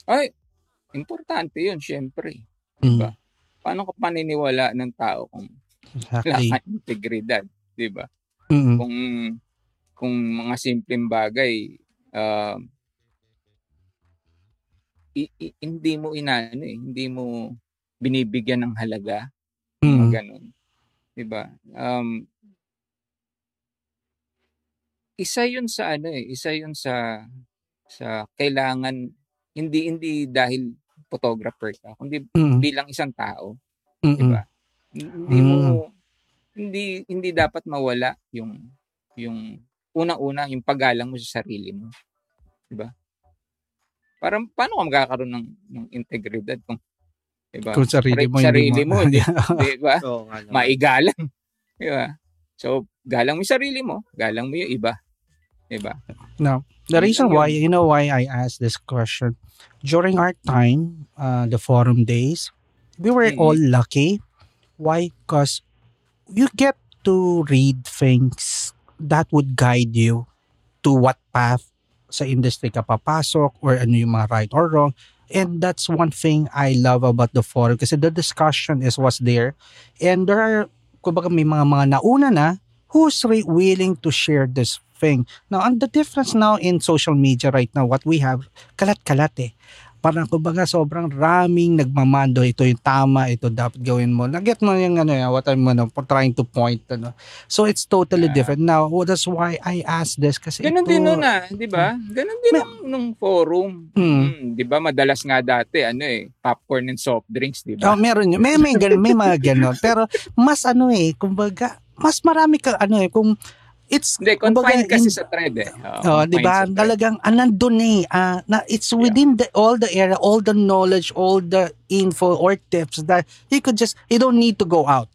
Ay, importante yun, syempre. Mm, Diba? Paano ka paniniwala ng tao kung wala Exactly. kang integridad, di ba? Mm, kung kung mga simpleng bagay uh, i- i- hindi mo inano eh, hindi mo binibigyan ng halaga, mga mm, ganun. 'Di ba? Um isa 'yun sa ano eh, isa 'yun sa sa kailangan hindi hindi dahil photographer ka, kundi mm, bilang isang tao, 'di ba? Hindi mo Mm. hindi hindi dapat mawala yung yung unang-una yung paggalang mo sa sarili mo. 'Di ba? Parang paano ka magkakaroon ng ng integridad kung 'di ba? Kung sarili mo, sarili mo, hindi di, di ba? Oo naman. Maigalang. 'Di ba? So, galang mo yung sarili mo, galang mo yung iba. 'Di ba? No. The reason why, you know why I asked this question? During our time, uh, the forum days, we were all lucky. Why? Because you get to read things that would guide you to what path sa industry ka papasok or ano yung mga right or wrong. And that's one thing I love about the forum kasi the discussion is was there. And there are, kumbaga may mga mga nauna na who's re- willing to share this thing. Now, and the difference now in social media right now, what we have, kalat-kalat eh. parang kumbaga sobrang raming nagmamando ito yung tama ito dapat gawin mo naget mo yung ano what I'm ano, trying to point ano so it's totally Yeah. different now well, that's why I asked this kasi Ganon ito, din nun ah, di ba? Ganon din nung, nung forum. Mm. Mm, di ba? Madalas nga dati, ano eh, popcorn and soft drinks, di Oh, ba? meron yun. May, may, ganun, may mga ganon. Pero mas ano eh, kumbaga, mas marami ka, ano eh, kung it's, Hindi, kumbaga, confined kasi in- sa thread eh. Oh, 'di ba? Talagang ah, nandun eh. Ah, na it's within the all the area, all the knowledge, all the info or tips that you could just you don't need to go out.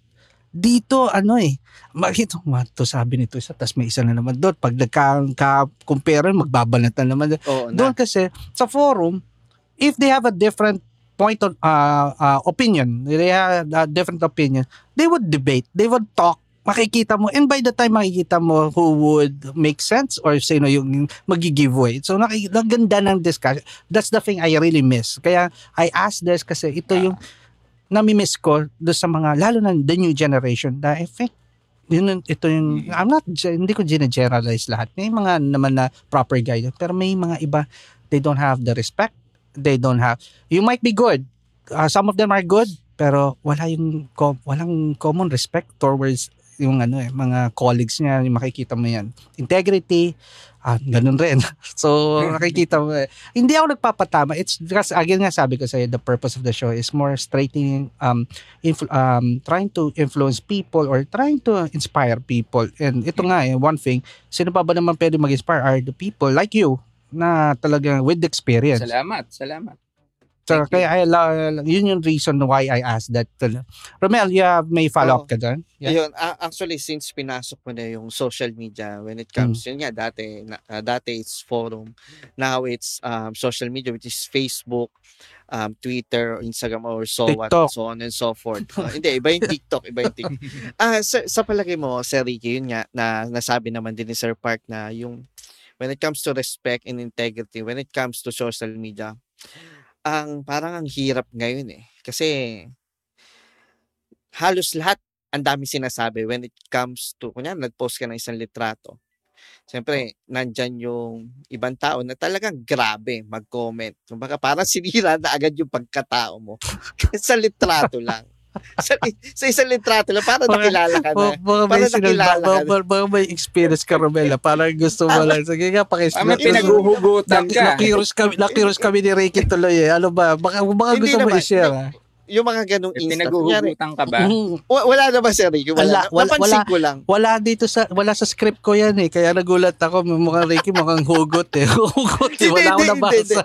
Dito ano eh, makita mo to sabi nito isa tas may isa na naman doon pag nagka-compare magbabanatan naman. Oo na. Doon kasi sa forum if they have a different point of uh, uh, opinion, they have a different opinion, they would debate, they would talk makikita mo and by the time makikita mo who would make sense or sino yung magi-giveaway. So nakikita ng discussion. That's the thing I really miss. Kaya I asked this kasi ito yung nami-miss ko do sa mga lalo na the new generation na I think yun ito yung I'm not hindi ko generalize lahat. May mga naman na proper guidance pero may mga iba they don't have the respect. They don't have you might be good. Uh, some of them are good pero wala yung walang common respect towards yung ano eh, mga colleagues niya, yung makikita mo yan. Integrity, ah, ganun rin. so, nakikita mo eh. Hindi ako nagpapatama. It's because, again nga sabi ko sa'yo, the purpose of the show is more straightening, um, influ- um, trying to influence people or trying to inspire people. And ito nga eh, one thing, sino pa ba naman pwede mag-inspire are the people like you na talagang with experience. Salamat, salamat. So, Thank you. kaya I, la- yun yung reason why I asked that. Romel, you have, may follow-up Oo. ka dyan? Yeah. Ayun, a- actually since pinasok mo na yung social media when it comes Mm. yun nga dati na, uh, dati it's forum now it's um, social media which is Facebook um, Twitter Instagram or so what TikTok. so on and so forth Uh, hindi iba yung TikTok iba yung TikTok ah sa, sa palagay mo Sir Ricky yun nga na nasabi naman din ni Sir Park na yung when it comes to respect and integrity when it comes to social media ang parang ang hirap ngayon eh kasi halos lahat ang dami sinasabi when it comes to, kunya nag-post ka ng isang litrato. Siyempre, nandyan yung ibang tao na talagang grabe mag-comment. Kumbaga, parang sinira na agad yung pagkatao mo. sa litrato lang. sa, sa isang litrato lang, parang Mga- nakilala ka na. Baka baka may, Parang sinal, nakilala baka, ka na. baka, baka may experience ka, Romela. Parang gusto mo lang. Sige nga, pakis. Ah, may pinaghuhugutan ka. Nakiros kami, nakiros kami ni Ricky tuloy eh. Ano ba? Baka, baka gusto mo i-share ah. Yung mga ganong May instant. Kunyari, pinaghuhugutan ka ba? Mm. wa- wala naman, Sir Ricky. Wala, Wala. wala, Napansin wala. ko lang. Wala dito sa wala sa script ko yan eh. Kaya nagulat ako. Mukhang Ricky, mukhang hugot eh. Hugot eh. Hindi, Wala akong nabasa.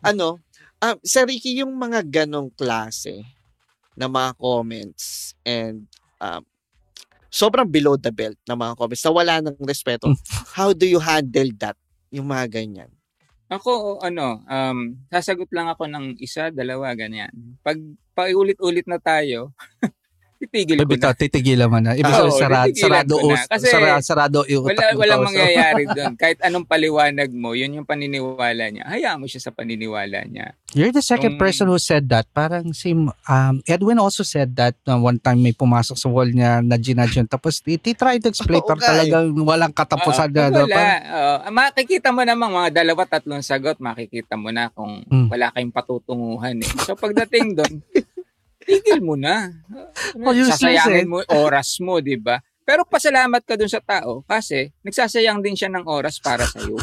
ano, ah, Sir Ricky, yung mga ganong klase na mga comments and um, sobrang below the belt na mga comments na wala ng respeto. How do you handle that? Yung mga ganyan. Ako, ano, um, sasagot lang ako ng isa, dalawa, ganyan. Pag paulit-ulit na tayo, titigil ko Bitaw, na. tigilan mo na. Ibig Oo, sabihin, sarado, titigilan sarado, ko na. us- Kasi sarado, sarado yung Wala, utak ng walang. So, mangyayari doon. Kahit anong paliwanag mo, yun yung paniniwala niya. Hayaan mo siya sa paniniwala niya. You're the second Yung- person who said that. Parang si um, Edwin also said that uh, one time may pumasok sa wall niya na ginadge yun. Tapos tried to explain Oo pero nga eh. talagang walang katapusan Oo, na. no? wala. Parang, Oo. makikita mo namang mga dalawa, tatlong sagot, makikita mo na kung Mm. wala kayong patutunguhan eh. So pagdating doon, tigil mo na. Oh, Sasayangin eh. mo oras mo, di ba? Pero pasalamat ka dun sa tao kasi nagsasayang din siya ng oras para sa iyo.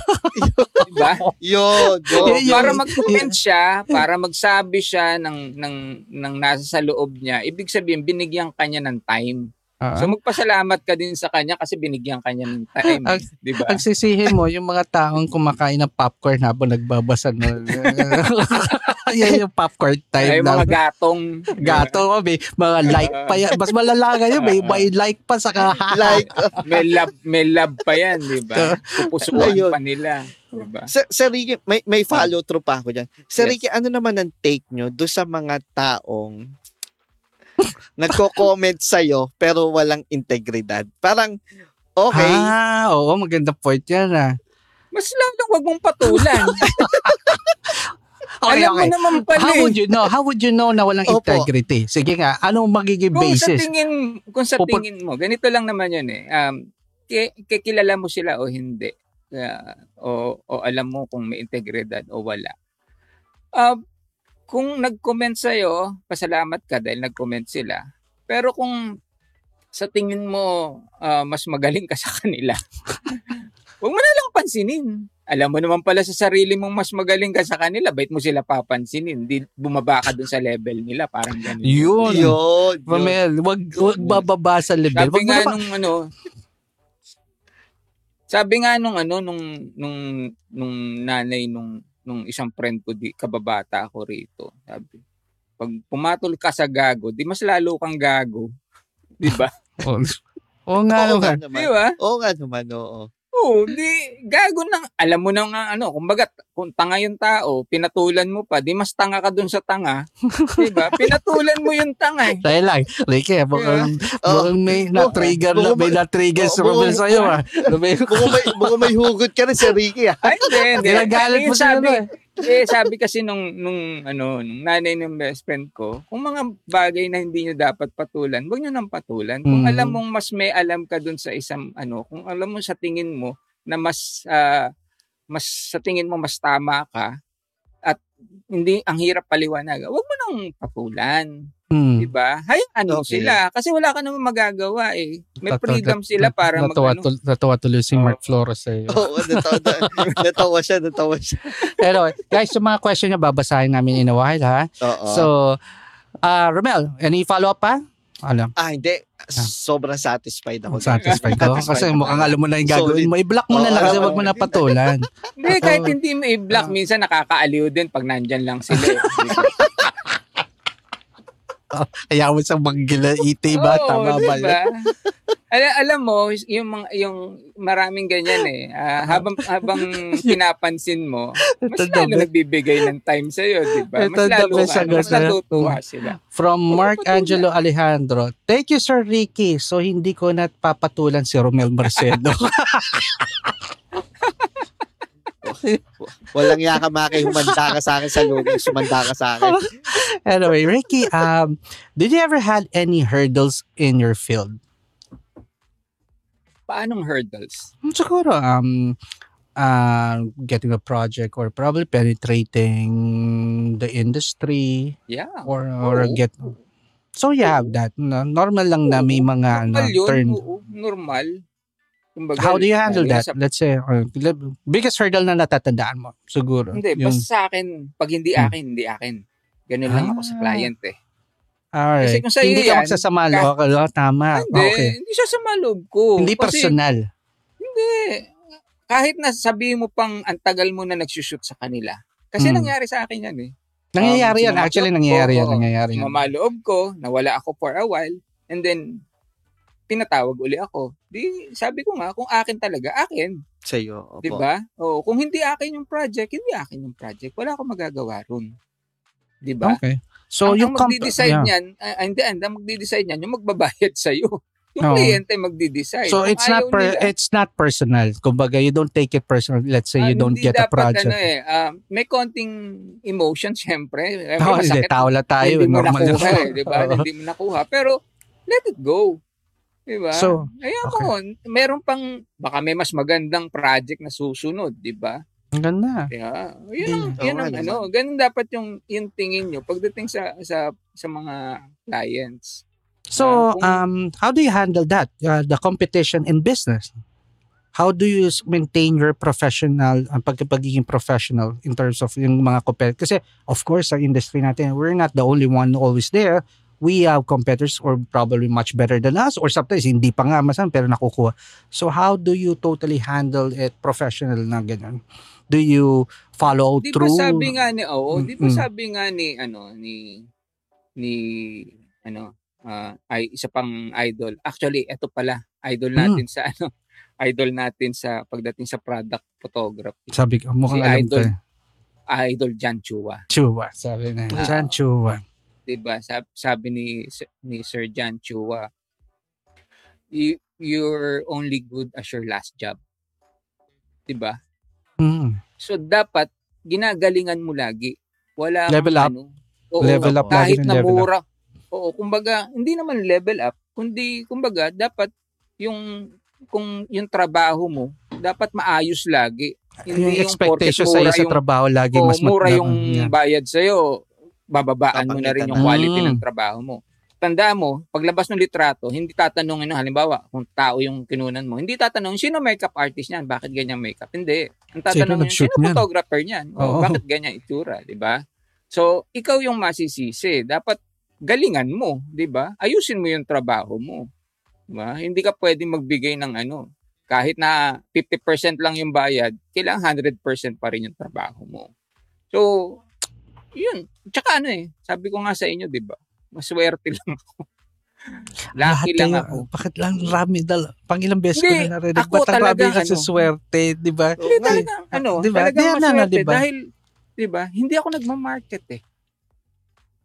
di ba? Yun. yun. para mag-comment siya, para magsabi siya ng ng ng nasa sa loob niya, ibig sabihin binigyan kanya ng time. ah, So magpasalamat ka din sa kanya kasi binigyan kanya ng time, Ang- 'di ba? ang sisihin mo, yung mga taong kumakain ng popcorn habang nagbabasa. No? Yan yung popcorn time Ay na. mga gatong Gato ko, may mga like pa yan. Mas malala ngayon, may, may like pa sa kahaha. Like, may love may love pa 'yan, 'di ba? Pupusuan Ayun. pa nila, 'di ba? Sir, Sir Ricky, may, may follow through pa ako dyan. Sir Yes. Ricky, ano naman ang take nyo do sa mga taong nagko-comment sa'yo pero walang integridad? Parang, okay, Ah, oo, maganda point yan ah. Mas lalong wag mong patulan. Okay, Alam okay. mo naman pala. How eh. would you know? How would you know na walang Opo. integrity? Sige nga, anong magiging Kung sa basis? tingin, kung sa Pupun- tingin mo, ganito lang naman yun eh. Um, ki- kikilala mo sila o hindi. Ah, o, o alam mo kung may integridad o wala. Ah, kung nag-comment sa'yo, pasalamat ka dahil nag-comment sila. Pero kung sa tingin mo ah, mas magaling ka sa kanila, huwag mo na lang pansinin. Alam mo naman pala sa sarili mong mas magaling ka sa kanila, bait mo sila papansinin. Hindi bumaba ka dun sa level nila, parang ganun. Yun. Yun. Romel, wag, wag bababa sa level. Sabi Wag nga nung ano, sabi nga nung ano, nung, nung, nung nanay nung, nung isang friend ko, di, kababata ako rito. Sabi, pag pumatol ka sa gago, di mas lalo kang gago. Di ba? Oo Oo nga naman. di ba? Oo nga naman, oo. Oo, di, gago nang, alam mo na nga, ano, kumbaga, kung tanga yung tao, pinatulan mo pa, di mas tanga ka dun sa tanga. di ba? Pinatulan mo yung tanga eh. Dahil lang, Ricky, mukhang, Oh, mukhang may na-trigger na, Mukhang- may na-trigger Oh, sa mukhang- sa'yo ah. Mukhang may, mukhang may hugot ka rin si Ricky ah. Ay, hindi, hindi. Ginagalit mo Eh, sila sabi, eh. Eh, sabi kasi nung, nung, ano, nung nanay ng best friend ko, kung mga bagay na hindi nyo dapat patulan, huwag nyo nang patulan. Kung Mhm. alam mong mas may alam ka dun sa isang, ano, kung alam mo sa tingin mo na mas, ah, mas sa tingin mo mas tama ka, hindi ang hirap paliwanag, huwag mo nang patulan. Hmm. Di ba? Hayaan mo Okay. sila. Kasi wala ka naman magagawa eh. May freedom sila para mag, natawa, ano, natawa tuloy si. Mark Flores sa'yo. Oo, natawa, natawa siya, natawa siya. Pero guys, yung mga question niya, babasahin namin in a while ha. So, uh, Romel, any follow-up pa? Alam, ah, hindi. Sobrang satisfied ako. satisfied ko. Kasi mukhang alam mo na yung gagawin mo. I-block mo na lang kasi wag mo na patulan. Hindi, kahit hindi mo i-block, minsan nakakaaliw din pag nandyan lang sila. eh. Kaya mo sa manggila iti ba? Oo, Tama ba? diba? alam, alam mo, yung mga yung maraming ganyan eh. Ah, habang habang pinapansin mo, mas Ito lalo daw, nagbibigay ng time sa iyo, 'di ba? Ito Mas daw, lalo ka, ang mas natutuwa sila. From Mark Angelo Alejandro. Thank you, Sir Ricky. So, hindi ko na papatulan si Romel Marcedo. Walang yaka maki, humanda ka sa akin sa loob, sumanda ka sa akin. anyway, Ricky, um, did you ever had any hurdles in your field? Paanong hurdles? Hmm, Siguro, um, uh, getting a project or probably penetrating the industry Yeah. or or Oo. get So you have that. No, normal lang na may mga ano, Normal yun. turn. Oo, normal. Kumbaga, How do you handle that? sa- Let's say, or, biggest hurdle na natatandaan mo, siguro. hindi, yung, basta sa akin, pag hindi Hmm. akin, hindi akin. Ganun lang ako sa Ah. client eh. alright. kasi kung sa'yo Hindi ka yan, magsasama, okay, oh, tama. hindi, Okay. hindi siya sa maloob ko. Hindi Kasi- personal. Hindi. Kahit na sabihin mo pang ang tagal mo na nagsushoot sa kanila. Kasi Hmm. nangyari sa akin yan eh. Nangyayari Um, yan. Actually, nangyayari ko, yan. Nangyayari yan. Mamaloob ko, nawala ako for a while, and then, tinatawag uli ako. Di, sabi ko nga, kung akin talaga, akin. Sa'yo, opo. Di ba? O, kung hindi akin yung project, hindi akin yung project. Wala akong magagawa ron. Di ba? Okay. So, ang, yung ang magdi-decide yeah. niyan, ah, hindi, ang ang magdi-decide niyan, yung magbabayad sa'yo. Yung Oo. kliyente magdi-decide. So Kung it's not per, nila- it's not personal. Kumbaga you don't take it personal. Let's say Ah, you don't get a project. Ano eh, ah, may konting emotion syempre. Eh, Oh, hindi, tao tayo. hindi mo normal nakuha lang. eh, di ba? Oo. Hindi mo nakuha. Pero, let it go. Di ba? So, Ayan mo, meron pang, baka may mas magandang project na susunod, di ba? Ang ganda. Kaya, yun ang, Oo yun ang ano, ganun dapat yung, yung tingin nyo pagdating sa, sa, sa mga clients. So, Ah, kung- um, how do you handle that? Uh, the competition in business? How do you maintain your professional, ang pag pagiging professional in terms of yung mga competitors? Kasi, of course, sa industry natin, we're not the only one always there. We have competitors or probably much better than us or sometimes hindi pa nga masan pero nakukuha. So, how do you totally handle it professional na ganyan? Do you follow Di ba through? sabi nga ni, oo, di ba Mm. sabi nga ni, ano, ni, ni, ano, ah, ay isa pang idol. Actually, eto pala, idol Mm. natin sa, ano, idol natin sa pagdating sa product photography. Sabi ko, mukhang Si alam. Idol. eh. Idol Jan Chua. Chua, sabi na. Ah. Chan Chua. Di ba? Sabi, sabi ni, ni Sir Jan Chua, you, you're only good as your last job. Di ba? Mm. So, dapat, ginagalingan mo lagi. Wala Level up. Ano, oo, Level up kahit na level up. mura. Oo, kumbaga, hindi naman level up, kundi, kumbaga, dapat yung, kung yung trabaho mo, dapat maayos lagi. yung Hindi expectation porket sa'yo mura sa yung- trabaho lagi mas mat- mura yung Yeah. bayad sa'yo, bababaan mo na rin yung quality ng trabaho mo. Tanda mo, paglabas ng litrato, hindi tatanungin no, halimbawa, kung tao yung kinunan mo, hindi tatanungin, sino makeup artist niyan? Bakit ganyan makeup? Hindi. Ang tatanungin, sino niyan? photographer niyan? O, Oo. bakit ganyan itsura? di ba? So, ikaw yung masisisi. Dapat galingan mo, di ba? Ayusin mo yung trabaho mo. Di ba? Hindi ka pwedeng magbigay ng ano, kahit na 50% lang yung bayad, kailangan 100% pa rin yung trabaho mo. So, yun. Tsaka ano eh, sabi ko nga sa inyo, di ba? Maswerte lang ako. Lahat Lucky lang kayo, ako. Bakit lang rami dal? Pang ilang beses ko na narinig. ako Ba't talaga, rami ka sa ano, swerte, di ba? Hindi talagang, ano, Di ba? talagang Di, ano, maswerte. di ba? Dahil, di ba, hindi ako nagmamarket eh.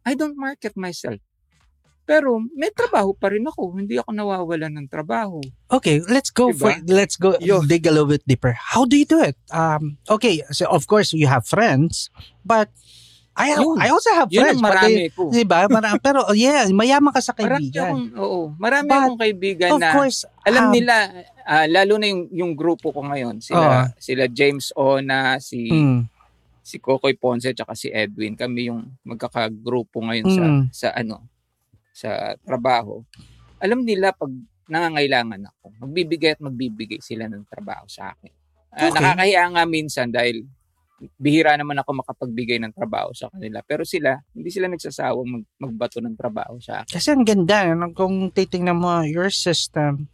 I don't market myself. Pero may trabaho pa rin ako. Hindi ako nawawalan ng trabaho. Okay, let's go Diba? for let's go Yo. dig a little bit deeper. How do you do it? Um, okay, so of course you have friends, but I have, Yun. I also have Yun friends. but marami ko. Di ba? Mara- pero oh, yeah, mayaman ka sa Marami kaibigan. akong, oo, marami But, akong kaibigan Of na course, alam um, nila, ah, lalo na yung, yung grupo ko ngayon, sila, sila James Ona, si mm, si Kokoy Ponce at si Edwin. Kami yung magkakagrupo ngayon sa Mm. sa ano sa trabaho. Alam nila pag nangangailangan ako, magbibigay at magbibigay sila ng trabaho sa akin. Okay. Nakakahiya nga minsan dahil bihira naman ako makapagbigay ng trabaho sa kanila. Pero sila, hindi sila nagsasawang mag, magbato ng trabaho sa akin. kasi ang ganda, no? kung titingnan mo your system,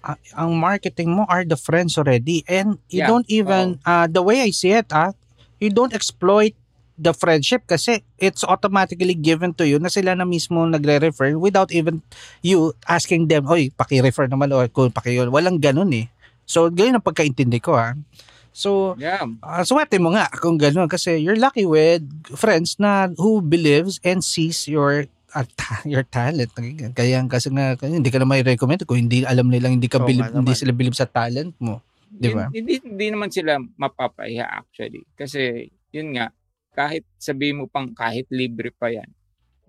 ah, ang marketing mo are the friends already and you Yeah. don't even, uh, the way I see it, ah, you don't exploit the friendship kasi it's automatically given to you na sila na mismo nagre-refer without even you asking them, oy, paki-refer naman o kung paki Walang ganun eh. So, ganyan ang pagkaintindi ko ha. So, Yeah. uh, swerte mo nga kung ganun kasi you're lucky with friends na who believes and sees your uh, ta- your talent. Kaya kasi nga hindi ka na may recommend kung hindi alam nilang hindi ka Oo believe, hindi sila believe sa talent mo. Di ba? Hindi, hindi naman sila mapapahiya actually. Kasi, yun nga, kahit sabi mo pang kahit libre pa yan,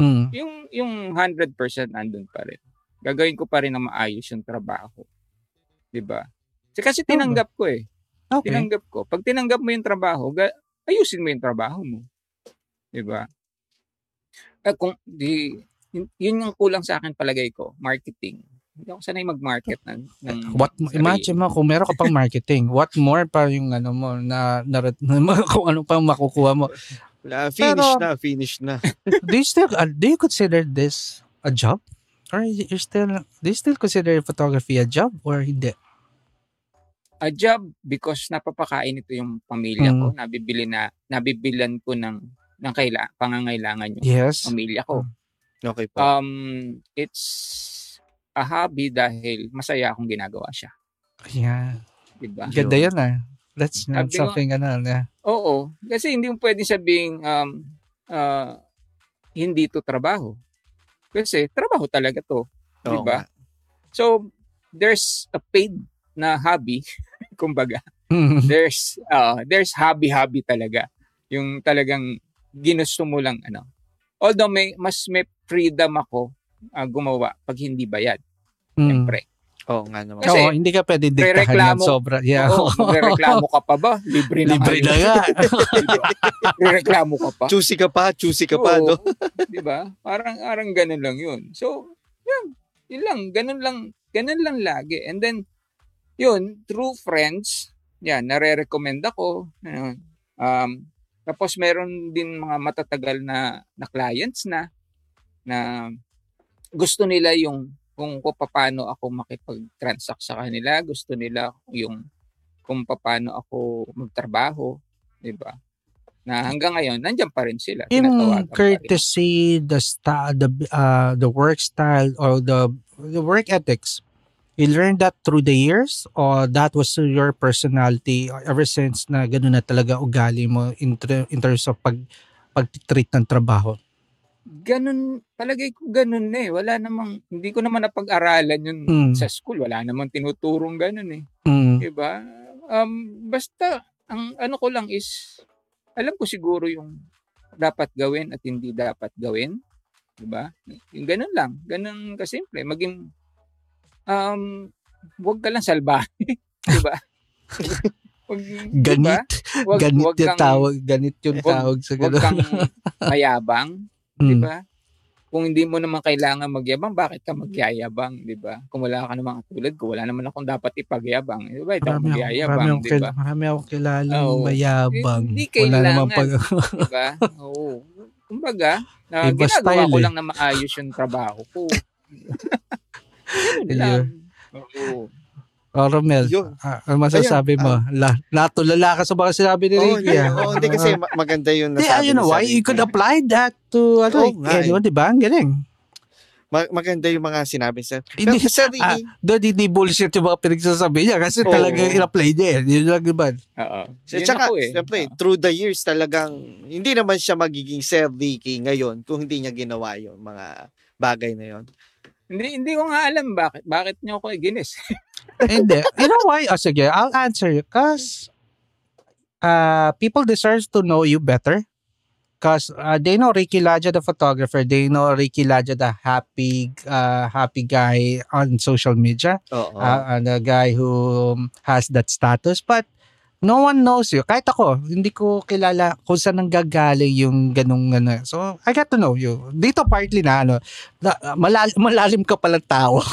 Mm. yung yung 100% nandun pa rin. Gagawin ko pa rin na maayos yung trabaho. 'Di ba? Kasi tinanggap ko eh. Okay. Tinanggap ko. Pag tinanggap mo yung trabaho, ga- ayusin mo yung trabaho mo. 'Di ba? Eh, kung di yun, yun yung kulang sa akin palagay ko, marketing. Hindi ako sanay mag-market ng, ng What sarili. imagine mo kung meron ka pang marketing, what more pa yung ano mo na, na, kung ano pa makukuha mo. Wala, finish Pero- na, finish na. do you still uh, do you consider this a job? Or you still do you still consider photography a job or hindi? A job because napapakain ito yung pamilya ko, Mm. nabibili na nabibilan ko ng ng kaila, pangangailangan yung Yes. pamilya ko. Okay po. Um it's a hobby dahil masaya akong ginagawa siya, Yeah. 'di ba? Ganda yan ah. That's not Sabi ko- something ano na. Oo, kasi hindi mo pwedeng sabing um ah, hindi to trabaho. Kasi trabaho talaga to, 'di Oo ba? nga. So there's a paid na hobby, kumbaga. Mm. there's uh, there's hobby hobby talaga yung talagang ginusto mo lang ano although may mas may freedom ako uh, gumawa pag hindi bayad Mm. syempre Oo nga naman. Kasi, Oo, hindi ka pwede diktahan ng sobra. Yeah. oo magrereklamo ka pa ba libre na Libre na nga rereklamo ka pa Choosy ka pa, choosy ka pa, Oo, no? di ba parang parang ganun lang yun so yun yun lang ganun lang ganun lang lagi and then yun through friends yan nare-recommend ako ano, um tapos meron din mga matatagal na na clients na na gusto nila yung kung kung paano ako makipag-transact sa kanila, gusto nila yung kung paano ako magtrabaho, 'di ba? Na hanggang ngayon nandiyan pa rin sila. Yung courtesy, the style, the uh, the work style or the the work ethics. You learned that through the years or that was your personality ever since na gano'n na talaga ugali mo in, in terms of pag pag-treat ng trabaho. ganun, palagay ko ganun na eh. Wala namang, hindi ko naman napag-aralan yun Mm. sa school. Wala namang tinuturong ganun eh. Mm. Diba? Um, basta, ang ano ko lang is, alam ko siguro yung dapat gawin at hindi dapat gawin. Diba? Yung ganun lang. Ganun kasimple. Maging, um, huwag ka lang salbahe. diba? Wag, Ganit. Diba? Wag, ganit wag yung kang, tawag. Ganit yung Wag- tawag sa wag gano'n. kang mayabang, Mm. ba? Kung hindi mo naman kailangan magyabang, bakit ka magyayabang, di ba? Kung wala ka namang katulad ko, wala naman akong dapat ipagyabang. Di ba? Ito Marami, ako, marami, magyayabang, akong marami akong kilala Oo. mayabang. Hindi Wala naman kailangan. pag... Di ba? Oo. Kumbaga, na Iba ginagawa style ko eh. lang na maayos yung trabaho ko. Ayun. lang. Oo. Oh, Romel, Yun. ah, ano masasabi mo? La, natulala ka sa mga sinabi ni Oh, Ricky. ah. oh, hindi kasi ma- maganda yung Hindi, nasabi you know ni why? Sir You Ricky. could apply that to, ano, Oo eh, nga eh. eh, di ba? Ang galing. Ma- maganda yung mga sinabi sir. Hindi, Pero Sir ah, Ricky, doon hindi bullshit yung mga pinagsasabi niya kasi Oo. talaga in-apply niya. eh. Yun lang diba? Oo. Yun saka, ako eh. siyempre, Oo. through the years talagang, hindi naman siya magiging Sir Ricky ngayon kung hindi niya ginawa yung mga bagay na yon. Hindi, hindi ko nga alam bakit. Bakit niyo ako ginis. hindi. You know why? Oh, sige, I'll answer you. Because uh, people deserve to know you better. Because uh, they know Ricky Laja, the photographer. They know Ricky Laja, the happy, uh, happy guy on social media. Uh, and a guy who has that status but no one knows you. Kahit ako hindi ko kilala kung saan nanggagaling yung ganung ano. So I got to know you. Dito partly na ano na, malal- malalim ka pala tao.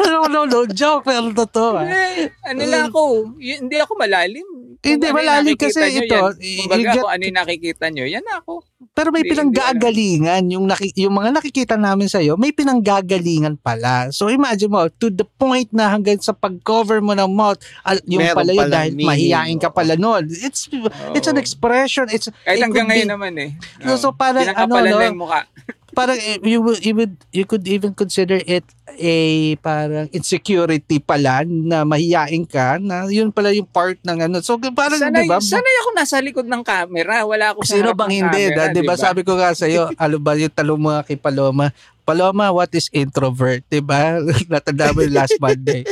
No no no. Joke pero totoo ah. Eh, ano lang ako, y- hindi ako malalim. Hindi, ano malalim kasi nyo, ito, Yan, kumbaga, get- kung ano yung nakikita nyo, yan ako. pero may pinanggagalingan. Yung naki- yung mga nakikita namin sa iyo may pinanggagalingan pala. So imagine mo to the point na hanggang sa pag-cover mo ng mouth al- yung Meron pala yun palang dahil meaning, mahihain ka pala noon it's It's an expression. It's Kahit it hanggang ngayon be- naman eh. So, so parang ano no, mukha. Parang you would you would you could even consider it a parang insecurity pala na mahiyain ka na yun pala yung part ng ano. So parang Sanay, 'di ba? sanay ako nasa likod ng camera. Wala ako sa Sino bang ng hindi? camera, da, 'Di ba sabi ko nga sa iyo, ano ba yung talong mga kay Paloma? Paloma, what is introvert? 'Di ba? Natanda mo yung last Monday.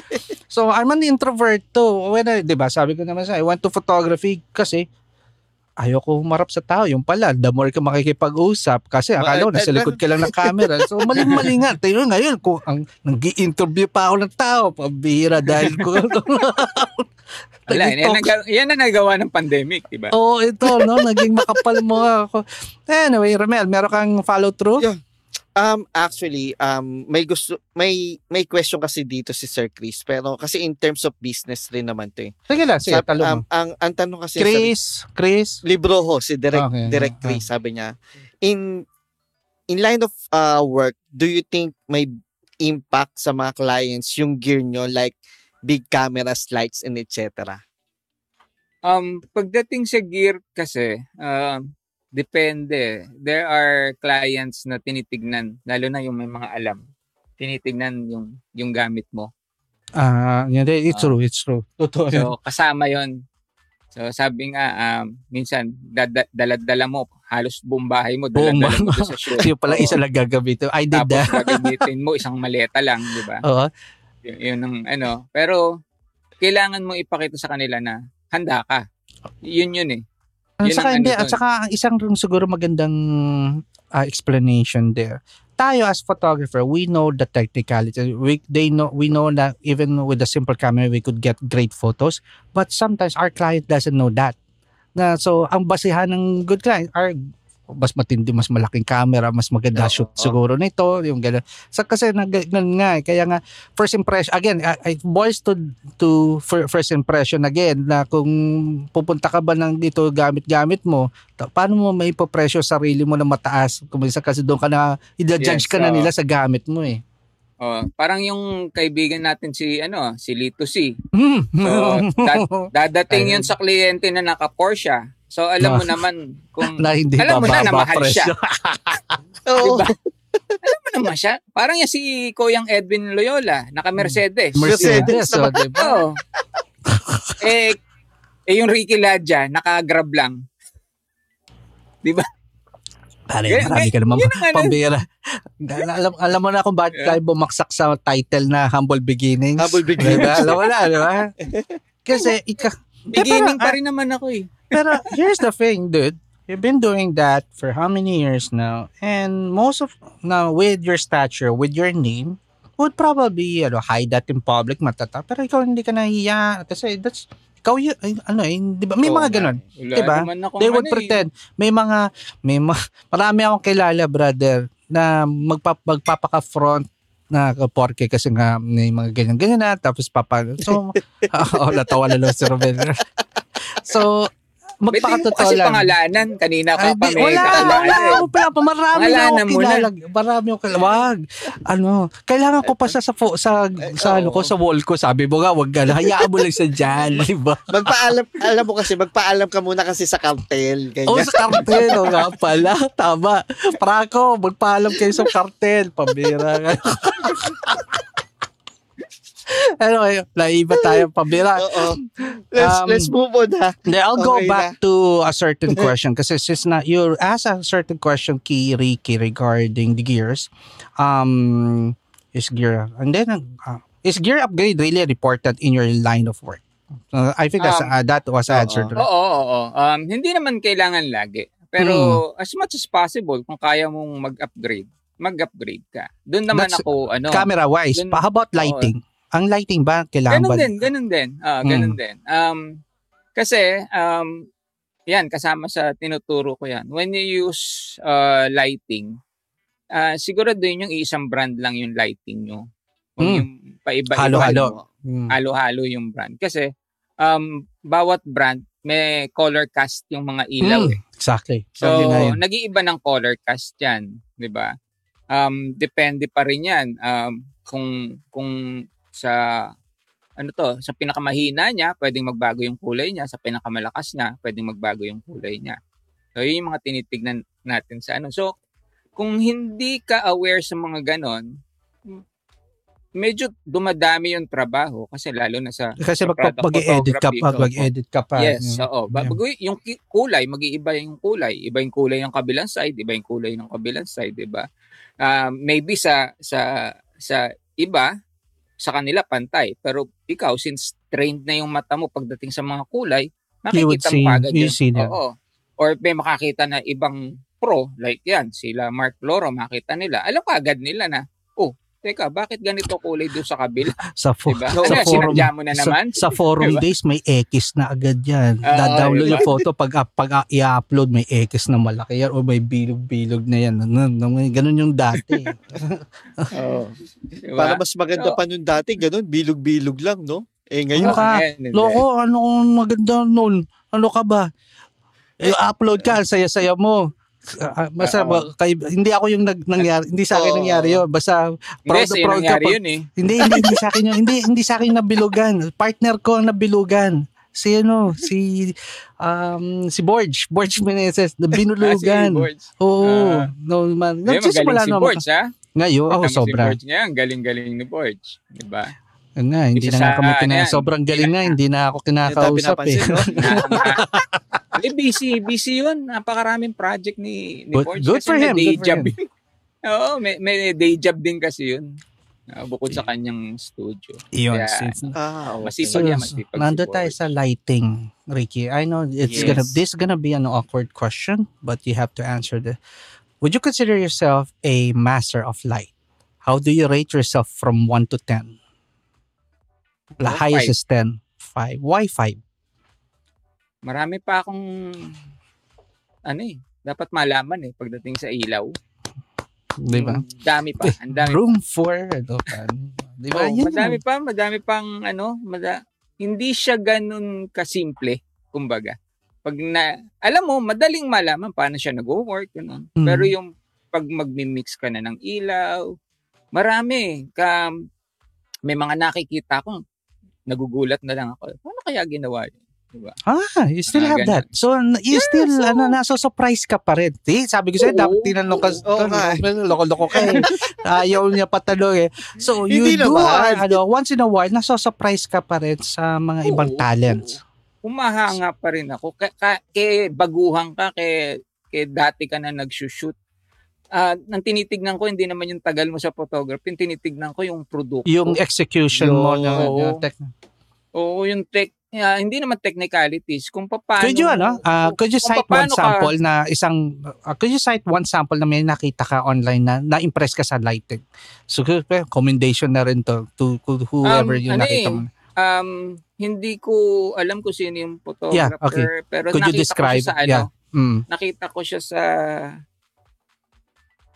So I'm an introvert too. When I, 'di ba? Sabi ko naman sa I went to photography kasi ayoko humarap sa tao. Yung pala, the more ka makikipag-usap kasi akala ko nasa likod ka lang ng camera. So mali-mali nga. Tayo ngayon, kung ang, nag-i-interview pa ako ng tao, pabira dahil ko. Wala, yan, ang- yan ang nagawa ng pandemic, di ba? Oo, ito, no? Naging makapal mo ako. Anyway, Romel, meron kang follow through? Yeah. Um actually um may gusto may may question kasi dito si Sir Chris pero kasi in terms of business rin naman 'to eh. Sige lang, sige, Sab- talo um, mo. ang ang tanong kasi sa Chris, Chris. libro ho si Direct Okay, Direct ah, Chris sabi niya in in line of uh, work do you think may impact sa mga clients yung gear nyo like big cameras lights and etc. Um, pagdating sa gear kasi, um, depende. There are clients na tinitignan, lalo na yung may mga alam. Tinitignan yung yung gamit mo. Ah, yun, it's Ah. true, it's true. Totoo. So, kasama yon So, sabi nga, um, minsan, dala-dala mo, halos buong bahay mo, dala-dala mo sa shoot. Yung pala Oo. isa lang gagamitin. I did Tapos, that. gagamitin mo isang maleta lang, di ba? Oo. Y- yun ang ano. Pero, kailangan mong ipakita sa kanila na handa ka. Yun yun eh. At saka hindi, ano at saka ang isang rin siguro magandang ah, explanation there. Tayo as photographer, we know the technicality. We they know we know that even with a simple camera we could get great photos, but sometimes our client doesn't know that. Na so ang basihan ng good client are mas matindi, mas malaking camera, mas maganda Oo, shoot oo. siguro nito, yung gano'n. Sa kasi nag, nga, eh, kaya nga first impression again, I, I boils to to fir- first impression again na kung pupunta ka ba ng dito gamit-gamit mo, paano mo may presyo sarili mo na mataas? Kung minsan kasi doon ka na i-judge Yes, ka na nila sa gamit mo eh. Oh, parang yung kaibigan natin si ano, si Lito C. Hmm. So, that- Dadating yun sa kliyente na naka Porsche. So alam mo naman kung na hindi Alam mo na na mahal presyo. Oo. Diba? alam mo naman siya. Parang yan si Koyang Edwin Loyola, naka Mercedes. Mercedes, so, diba? Oo. eh, eh yung Ricky Ladja, naka-grab lang. Di ba? Pare, Yan- marami ka naman ano. pambira. alam, alam mo na kung bakit Yeah. tayo bumaksak sa title na Humble Beginnings. Humble Beginnings. Diba? Alam mo na, di ba? Kasi, ika, Beginning pero, pa rin naman ako eh. Pero here's the thing, dude. You've been doing that for how many years now? And most of now with your stature, with your name, would probably you know, hide that in public, matata. Pero ikaw hindi ka nahiya kasi that's ikaw yun, ano eh, di ba? May Oo mga nga. ganun. Wala naman akong They would ano eh. pretend. May mga, may mga, marami akong kilala, brother, na magpa, magpapaka-front na porke kasi nga may mga ganyan-ganyan na tapos papa so oh, natawa na lang si Romel so Magpakatotoo kasi lang pangalanan. Kanina ka Ay, pa may wala, kakilala wala eh. ako pa. Marami na ako kilala. Marami ako kilala. Wag. Ano, kailangan ko pa siya sa, fo- sa, sa, ano ko, sa wall ko. Sabi mo nga, wag ka na. Hayaan mo lang siya dyan. Di ba? Magpaalam, alam mo kasi, magpaalam ka muna kasi sa cartel. Ganyan. O sa kartel, o nga pala. Tama. Prako, magpaalam kayo sa kartel. Pambira ka. ano kayo? Naiba tayo, pambira. Oo. Let's, Um, let's move on ha. Then I'll go Okay back to a certain question kasi since na you asked a certain question kay Ricky regarding the gears. Um, is gear and then uh, is gear upgrade really reported in your line of work? Uh, I think that's, Um, uh, that was answered. Oo, oo, oo. Um, hindi naman kailangan lagi. Pero Hmm. as much as possible, kung kaya mong mag-upgrade, mag-upgrade ka. Doon naman That's- ako, ano, Camera wise, Dun- how about lighting? Ang lighting ba kailangan Ganun ba? din, ganun din. Ah, ganun din. Um, kasi, um, yan, kasama sa tinuturo ko yan. When you use uh, lighting, uh, siguro din yung isang brand lang yung lighting nyo. Kung Mm. yung paiba-iba Halo-halo. Hmm. halo-halo yung brand. Kasi, um, bawat brand, may color cast yung mga ilaw Mm, eh. Exactly. So, yun. nag-iiba ng color cast yan, 'di ba? Um depende pa rin 'yan um kung kung sa ano to, sa pinakamahina niya, pwedeng magbago yung kulay niya, sa pinakamalakas niya, pwedeng magbago yung kulay niya. So, yun yung mga tinitignan natin sa ano. So, kung hindi ka aware sa mga ganon, medyo dumadami yung trabaho kasi lalo na sa Kasi sa product mag-edit ka pa, mag-edit ka pa. Yes, Yun. oo. Ba- Yeah. bago- yung ki- kulay, mag-iiba yung kulay. Iba yung kulay ng kabilang side, iba yung kulay ng kabilang side, 'di ba? Um, maybe sa sa sa iba sa kanila pantay, pero ikaw since trained na yung mata mo pagdating sa mga kulay, makikita mo kagad you yun. see that. Oo. Or may makakita na ibang pro like yan, sila Mark Loro, makita nila. Alam kagad nila na, oh, teka, bakit ganito kulay doon sa kabila? Sa, fo- Diba? sa Ano, forum, sinadya mo na naman? Sa, sa forum Diba? days, may X na agad yan. Oo, Da-download diba? yung photo, pag, pag uh, i-upload, may X na malaki yan o may bilog-bilog na yan. Ano, ano, ganun yung dati. Oo. Diba? Para mas maganda So- pa nun dati, ganun, bilog-bilog lang, no? Eh Ano ngayon, ka? Ayan, hindi. Loko, ano maganda nun? Ano ka ba? Eh, upload ka, saya-saya mo. Ah, basta ba, kay, hindi ako yung nag, nangyari, hindi sa akin Oo. nangyari yun. Basta Hindi, proud, sa'yo proud ka pag- yun eh. Hindi, hindi, hindi sa akin yun. Hindi, hindi sa akin nabilugan. Partner ko ang nabilugan. Si ano, si um si Borge, Borge Meneses, na Ah, si. Oo. Ah. no man. Hindi, Nagsisimula magaling si. Borge, ha? Ngayon, oh, Tama Si sobra. Borge nga, ang galing-galing ni Borge. Diba? Nga, hindi Isa na nga kami kina, sobrang galing nga, hindi na ako kinakausap eh. eh, busy, busy yun. Napakaraming project ni, ni Good- Borge. good kasi for may him, Day good for job him. yun. Oo, may, may day job din kasi yun. Ah, bukod sa kanyang studio. Yun. Kaya, since- ah, okay. Masipag So, yan, masipag si nandun tayo sa lighting, Ricky. I know it's Yes. gonna this gonna be an awkward question, but you have to answer the. Would you consider yourself a master of light? How do you rate yourself from one to ten? The Oh, highest five. is ten. Five. Why five? Marami pa akong, ano eh, dapat malaman eh, pagdating sa ilaw. Di ba? Ang dami pa. Ang dami Room for ano pa. Di ba? Oh, madami pa, madami pang ano, mada, hindi siya ganun kasimple, kumbaga. Pag na, alam mo, madaling malaman paano siya nag-work, ganun. Mhm. Pero yung pag magmi-mix ka na ng ilaw, marami. Ka, may mga nakikita ko, nagugulat na lang ako. Paano kaya ginawa yun? Diba? Ah, you still Ah, have ganun. that. So, you Yes, still, oo. ano, naso-surprise ka pa rin. Eh, sabi ko sa'yo, Oo, dapat tinanong ka. oo nga eh. Loko-loko ka eh. Ayaw niya patanong eh. So, you Hindi do, naman. ano, once in a while, naso-surprise ka pa rin sa mga ibang Oo. talents. Humahanga pa rin ako. Ka, ka, kay baguhan ka, kay, kay dati ka na nag-shoot. Ah, nang tinitignan ko, hindi naman yung tagal mo sa photography, yung tinitignan ko yung produkto. Yung execution mo Yung- na, Oo. na tech- Oo, yung tech, ah, hindi naman technicalities kung paano could you ano, uh, could you cite one paano ka- sample na isang uh, could you cite one sample na may nakita ka online na na-impress ka sa lighting? So commendation na rin to to, to whoever Um, yung ano nakita eh, mo. um hindi ko alam kung sino yung photographer Yeah, okay. pero Could you nakita describe? ko siya sa ano, Yeah. Mm. nakita ko siya sa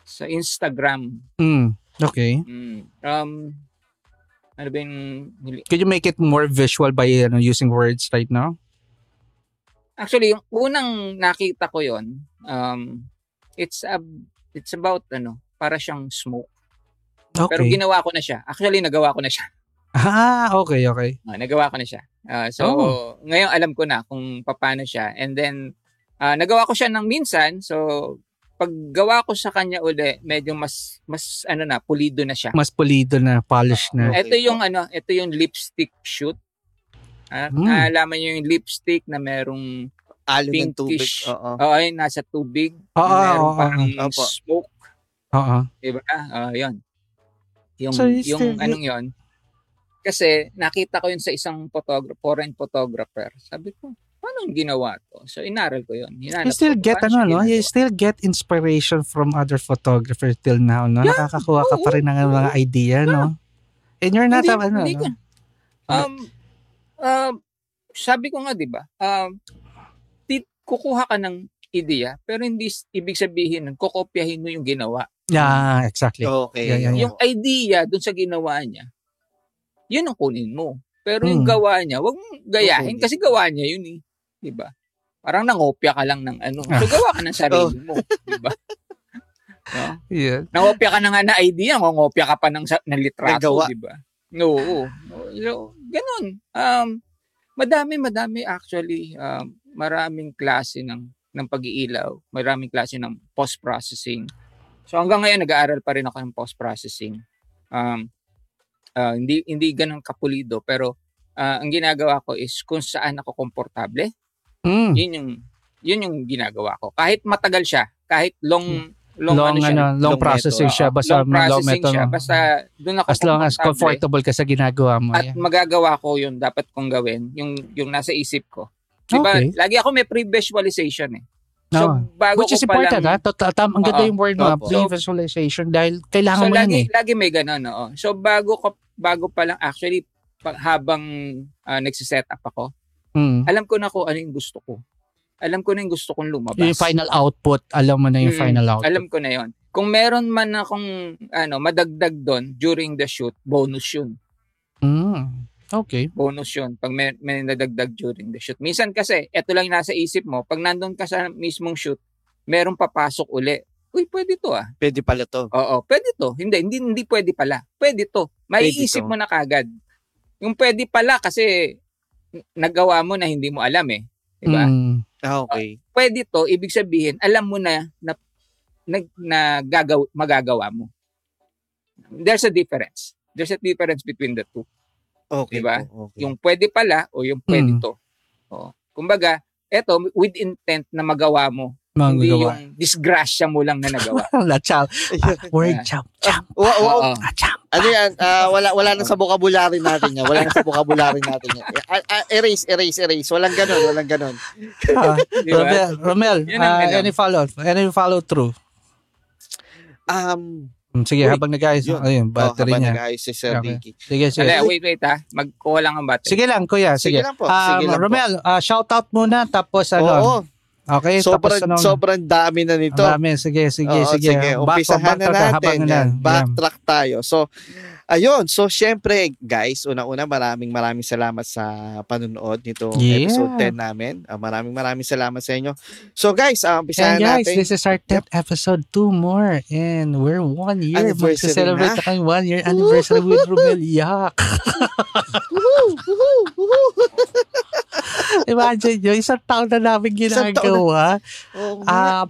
sa Instagram. Mm. Okay. Mm. Um ano ba yung Could you make it more visual by ano, using words right now? Actually, yung unang nakita ko yon um, it's a, it's about ano, para siyang smoke. Pero Okay. ginawa ko na siya. Actually, nagawa ko na siya. ah, okay, okay. Ah, nagawa ko na siya. Ah, so, Oh. ngayon alam ko na kung paano siya. And then, ah, nagawa ko siya ng minsan. So, pag gawa ko sa kanya uli, medyo mas, mas ano na, pulido na siya. Mas pulido na, polished na. Okay Ito yung ano, ito yung lipstick shoot. Ah, Hmm. Naalaman niyo yung lipstick na merong Alo ng tubig. pinkish. Oo. Oo, ayun, nasa tubig. Oo, oo, oo. Smoke. Oo. Diba? Ah, yun. Yung, So, yung still- anong yun. Kasi nakita ko yun sa isang photographer, foreign photographer. Sabi ko, paano yung ginawa to? So, inaral ko yun. Hinanap You still ko, get ano, no? You still get inspiration from other photographers till now, no? Yeah, Nakakakuha ka oo. pa rin ng mga idea, no? And you're not, Hindi- ano, hindi no? ko- Um, um, sabi ko nga, di ba? Um, ti- kukuha ka ng ideya, pero hindi ibig sabihin nun, kokopyahin mo yung ginawa. Yeah, exactly. Okay. Yeah, yeah, yeah. Yung idea dun sa ginawa niya, yun ang kunin mo. Pero yung Hmm. gawa niya, wag mong gayahin Okay. kasi gawa niya yun eh. Di ba? Parang nangopya ka lang ng ano. So gawa ka ng sarili mo. Di ba? No? Yeah. Nangopya ka na nga na idea, nangopya ka pa ng, sa- ng litrato, di ba? Oo. So, ganun. Um, madami, madami actually. Um, maraming klase ng, ng pag-iilaw. Maraming klase ng post-processing. So hanggang ngayon, nag-aaral pa rin ako ng post-processing. Um, ah, hindi hindi ganun kapulido pero ah, ang ginagawa ko is kung saan ako komportable Mm. yun yung yun yung ginagawa ko kahit matagal siya kahit long long, Long, ano siya ano, long long processing siya. Basta long may long processing method. siya no? basta doon ako As long as comfortable ka sa ginagawa mo. at yeah. magagawa ko yung dapat kong gawin yung yung nasa isip ko di ba Okay. lagi ako may pre-visualization eh so Oo. bago Which is important, ha? lang Tot- Tam, ang ganda yung word mo, Opo. pre-visualization, dahil kailangan so mo lagi yun eh. lagi may ganun oo so bago ko bago pa lang actually pag, habang uh, nagsiset up ako Mm. alam ko na kung ano yung gusto ko alam ko na yung gusto kong lumabas Yung final output, alam mo na yung Mm, final output. Alam ko na yon. Kung meron man akong ano, madagdag doon during the shoot, bonus yun. Mm. Okay. Bonus yun. Pag may, may nadagdag during the shoot. Minsan kasi, eto lang nasa isip mo, pag nandun ka sa mismong shoot, merong papasok uli. Uy, pwede to ah. Pwede pala to. Oo, pwede to. Hindi, hindi, hindi pwede pala. Pwede to. Maiisip to. mo na kagad. Yung pwede pala kasi nagawa mo na hindi mo alam eh. Diba? Mm. Ah, okay. pwede to, ibig sabihin, alam mo na na, na, na gagaw, magagawa mo. There's a difference. There's a difference between the two. Okay. Diba? Okay. Yung pwede pala o yung pwede Mm. to. O, kumbaga, eto, with intent na magawa mo. hindi Magagawa. yung disgrasya mo lang na nagawa. La cham. Ah, word Yeah. cham. Cham. Wa- wa- Oo. Ah, cham. Ano yan? Ah, wala wala na sa vocabulary natin yan. Wala na sa vocabulary natin yan. Ah, ah, erase, erase, erase. Walang ganun, walang ganun. Ba? Romel, Romel ano. any follow? Any follow through? Um, Mm, Sige, Uy, habang nag-ayos. yun. Ayun, oh, battery habang niya. nag-ayos si Sir Okay. Ricky. Sige, sige. Sandali, wait, wait ha. Magkuha lang ang battery. Sige lang, kuya. Sige. Sige lang po, sige Um, lang po. Romel, ah, shout out muna tapos ano. Oo, Okay, sobrang, tapos ano. sobrang dami na nito. Marami, sige, sige, Oo, sige. Back Umpisahan na natin. na. Yan. Backtrack tayo. So, ayun. So, syempre, guys, una-una, maraming maraming salamat sa panonood nito Yeah. episode 10 namin. Ah, maraming maraming salamat sa inyo. So, guys, uh, And umpisahan guys, natin. this is our 10th episode, two more. And we're one year. Anniversary Magsa-celebrate na. kami one year anniversary with Romel. Yak. Woohoo! Woohoo! Woohoo! Imagine nyo, isang taon na namin Isang taon na. ginagawa. Uh,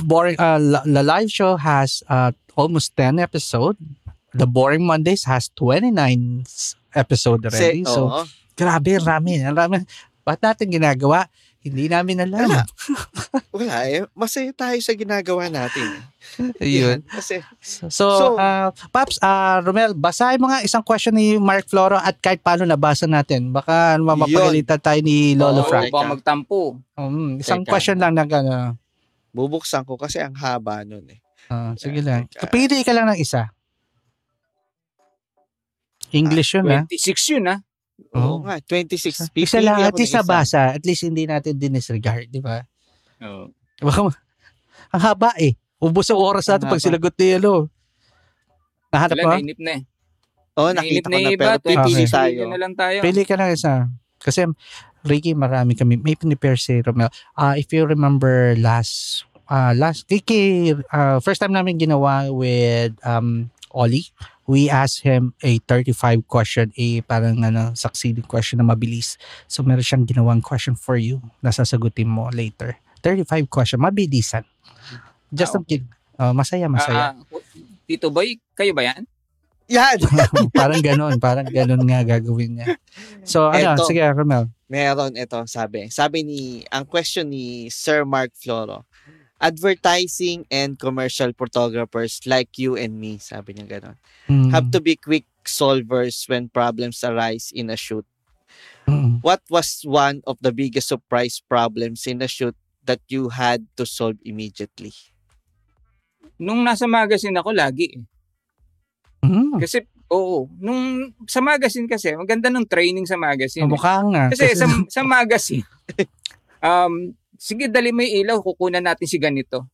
boring, uh, la- live show has uh, almost 10 episode. The Boring Mondays has 29 s- episode already. Se- so, oo. grabe, rami. Rami. Ba't natin ginagawa? Hindi namin alam. Wala. Wala eh. Masaya tayo sa ginagawa natin. Ayun. Kasi, So, So- ah, Paps, ah, Romel, basahin mo nga isang question ni Mark Floro at kahit paano nabasa natin. Baka mapagalitan tayo ni Lolo Oo, Frank. Baka magtampo. Um, isang Teka. question lang na gano'n. bubuksan ko kasi ang haba nun eh. Ah, sige lang. teka. Pili ka lang ng isa. English yun, ha? 26 yun, ah. Oo. Oo nga, 26. Isa lang, at least isa. nabasa. At least hindi natin dinisregard, di ba? Oo. Baka, ang haba eh. Ubus ang oras natin pag sinagot ni ano. Nahanap Wala, mo? nainip na eh. Oo, nakita ko na iba, pero pipili Okay. tayo. na lang tayo. Pili ka ng isa. Kasi Ricky, marami kami. May pinipare si Romel. Ah, if you remember last, ah last, Kiki, ah, first time namin ginawa with um, Ollie, we asked him a 35 question, a parang ano, succeeding question na mabilis. So meron siyang ginawang question for you na sasagutin mo later. 35 question, mabilisan. Just Ah, a kid. Oh, masaya, masaya. Ah, Tito Boy, kayo ba yan? Yan! parang ganon, parang ganon nga gagawin niya. So, ano, Eto. sige, Romel. Meron ito, sabi. Sabi ni, ang question ni Sir Mark Floro, advertising and commercial photographers like you and me, sabi niya gano'n, Mm, have to be quick solvers when problems arise in a shoot. mm. What was one of the biggest surprise problems in a shoot that you had to solve immediately? Nung nasa magazine ako, lagi eh. Mm. Kasi, oo. Nung sa magazine kasi, maganda ng training sa magazine. eh. Mukha nga. Kasi sa, sa magazine, um, sige, dali yung ilaw, kukunan natin si ganito.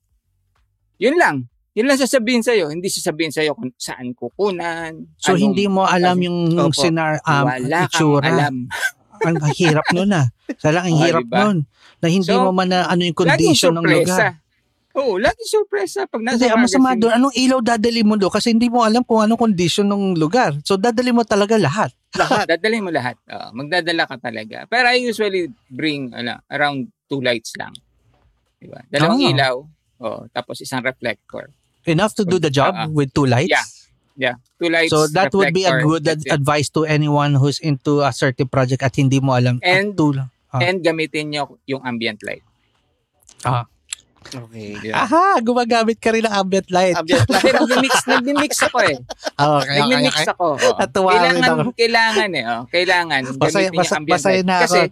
Yun lang. Yun lang sasabihin sa'yo. Hindi sasabihin sa'yo kung saan kukunan. so, anong- hindi mo alam yung Opo. sinar, um, wala itsura. alam. Ang hirap nun ah. Salang ang Ah, hirap diba? nun. Na hindi So, mo man na ano yung condition ng lugar. Oo, laging sorpresa pag nasa Kasi ang masama magazine. doon, anong ilaw dadali mo doon? Kasi hindi mo alam kung anong condition ng lugar. So, dadali mo talaga lahat. Lahat. Dadalhin mo lahat. Oo, magdadala ka talaga. Pero I usually bring ano, around two lights lang. Diba? Dalawang Ah. ilaw, oh, tapos isang reflector. Enough to do the job Ah, ah. with two lights. Yeah. Yeah, two lights. So, that would be a good ad- advice to anyone who's into a certain project at hindi mo alam. And- at two. Ah. And gamitin nyo yung ambient light. Okay. Aha, gumagamit ka rin ng ambient light. Ambient Kasi nag-mix, nag-mix ako eh. Okay, okay, Nag-mix okay. ako. Oh. Natuwa rin Kailangan, ako. kailangan eh. Oh. Kailangan Masaya, gamitin yung ambient masaya light. na Kasi ako.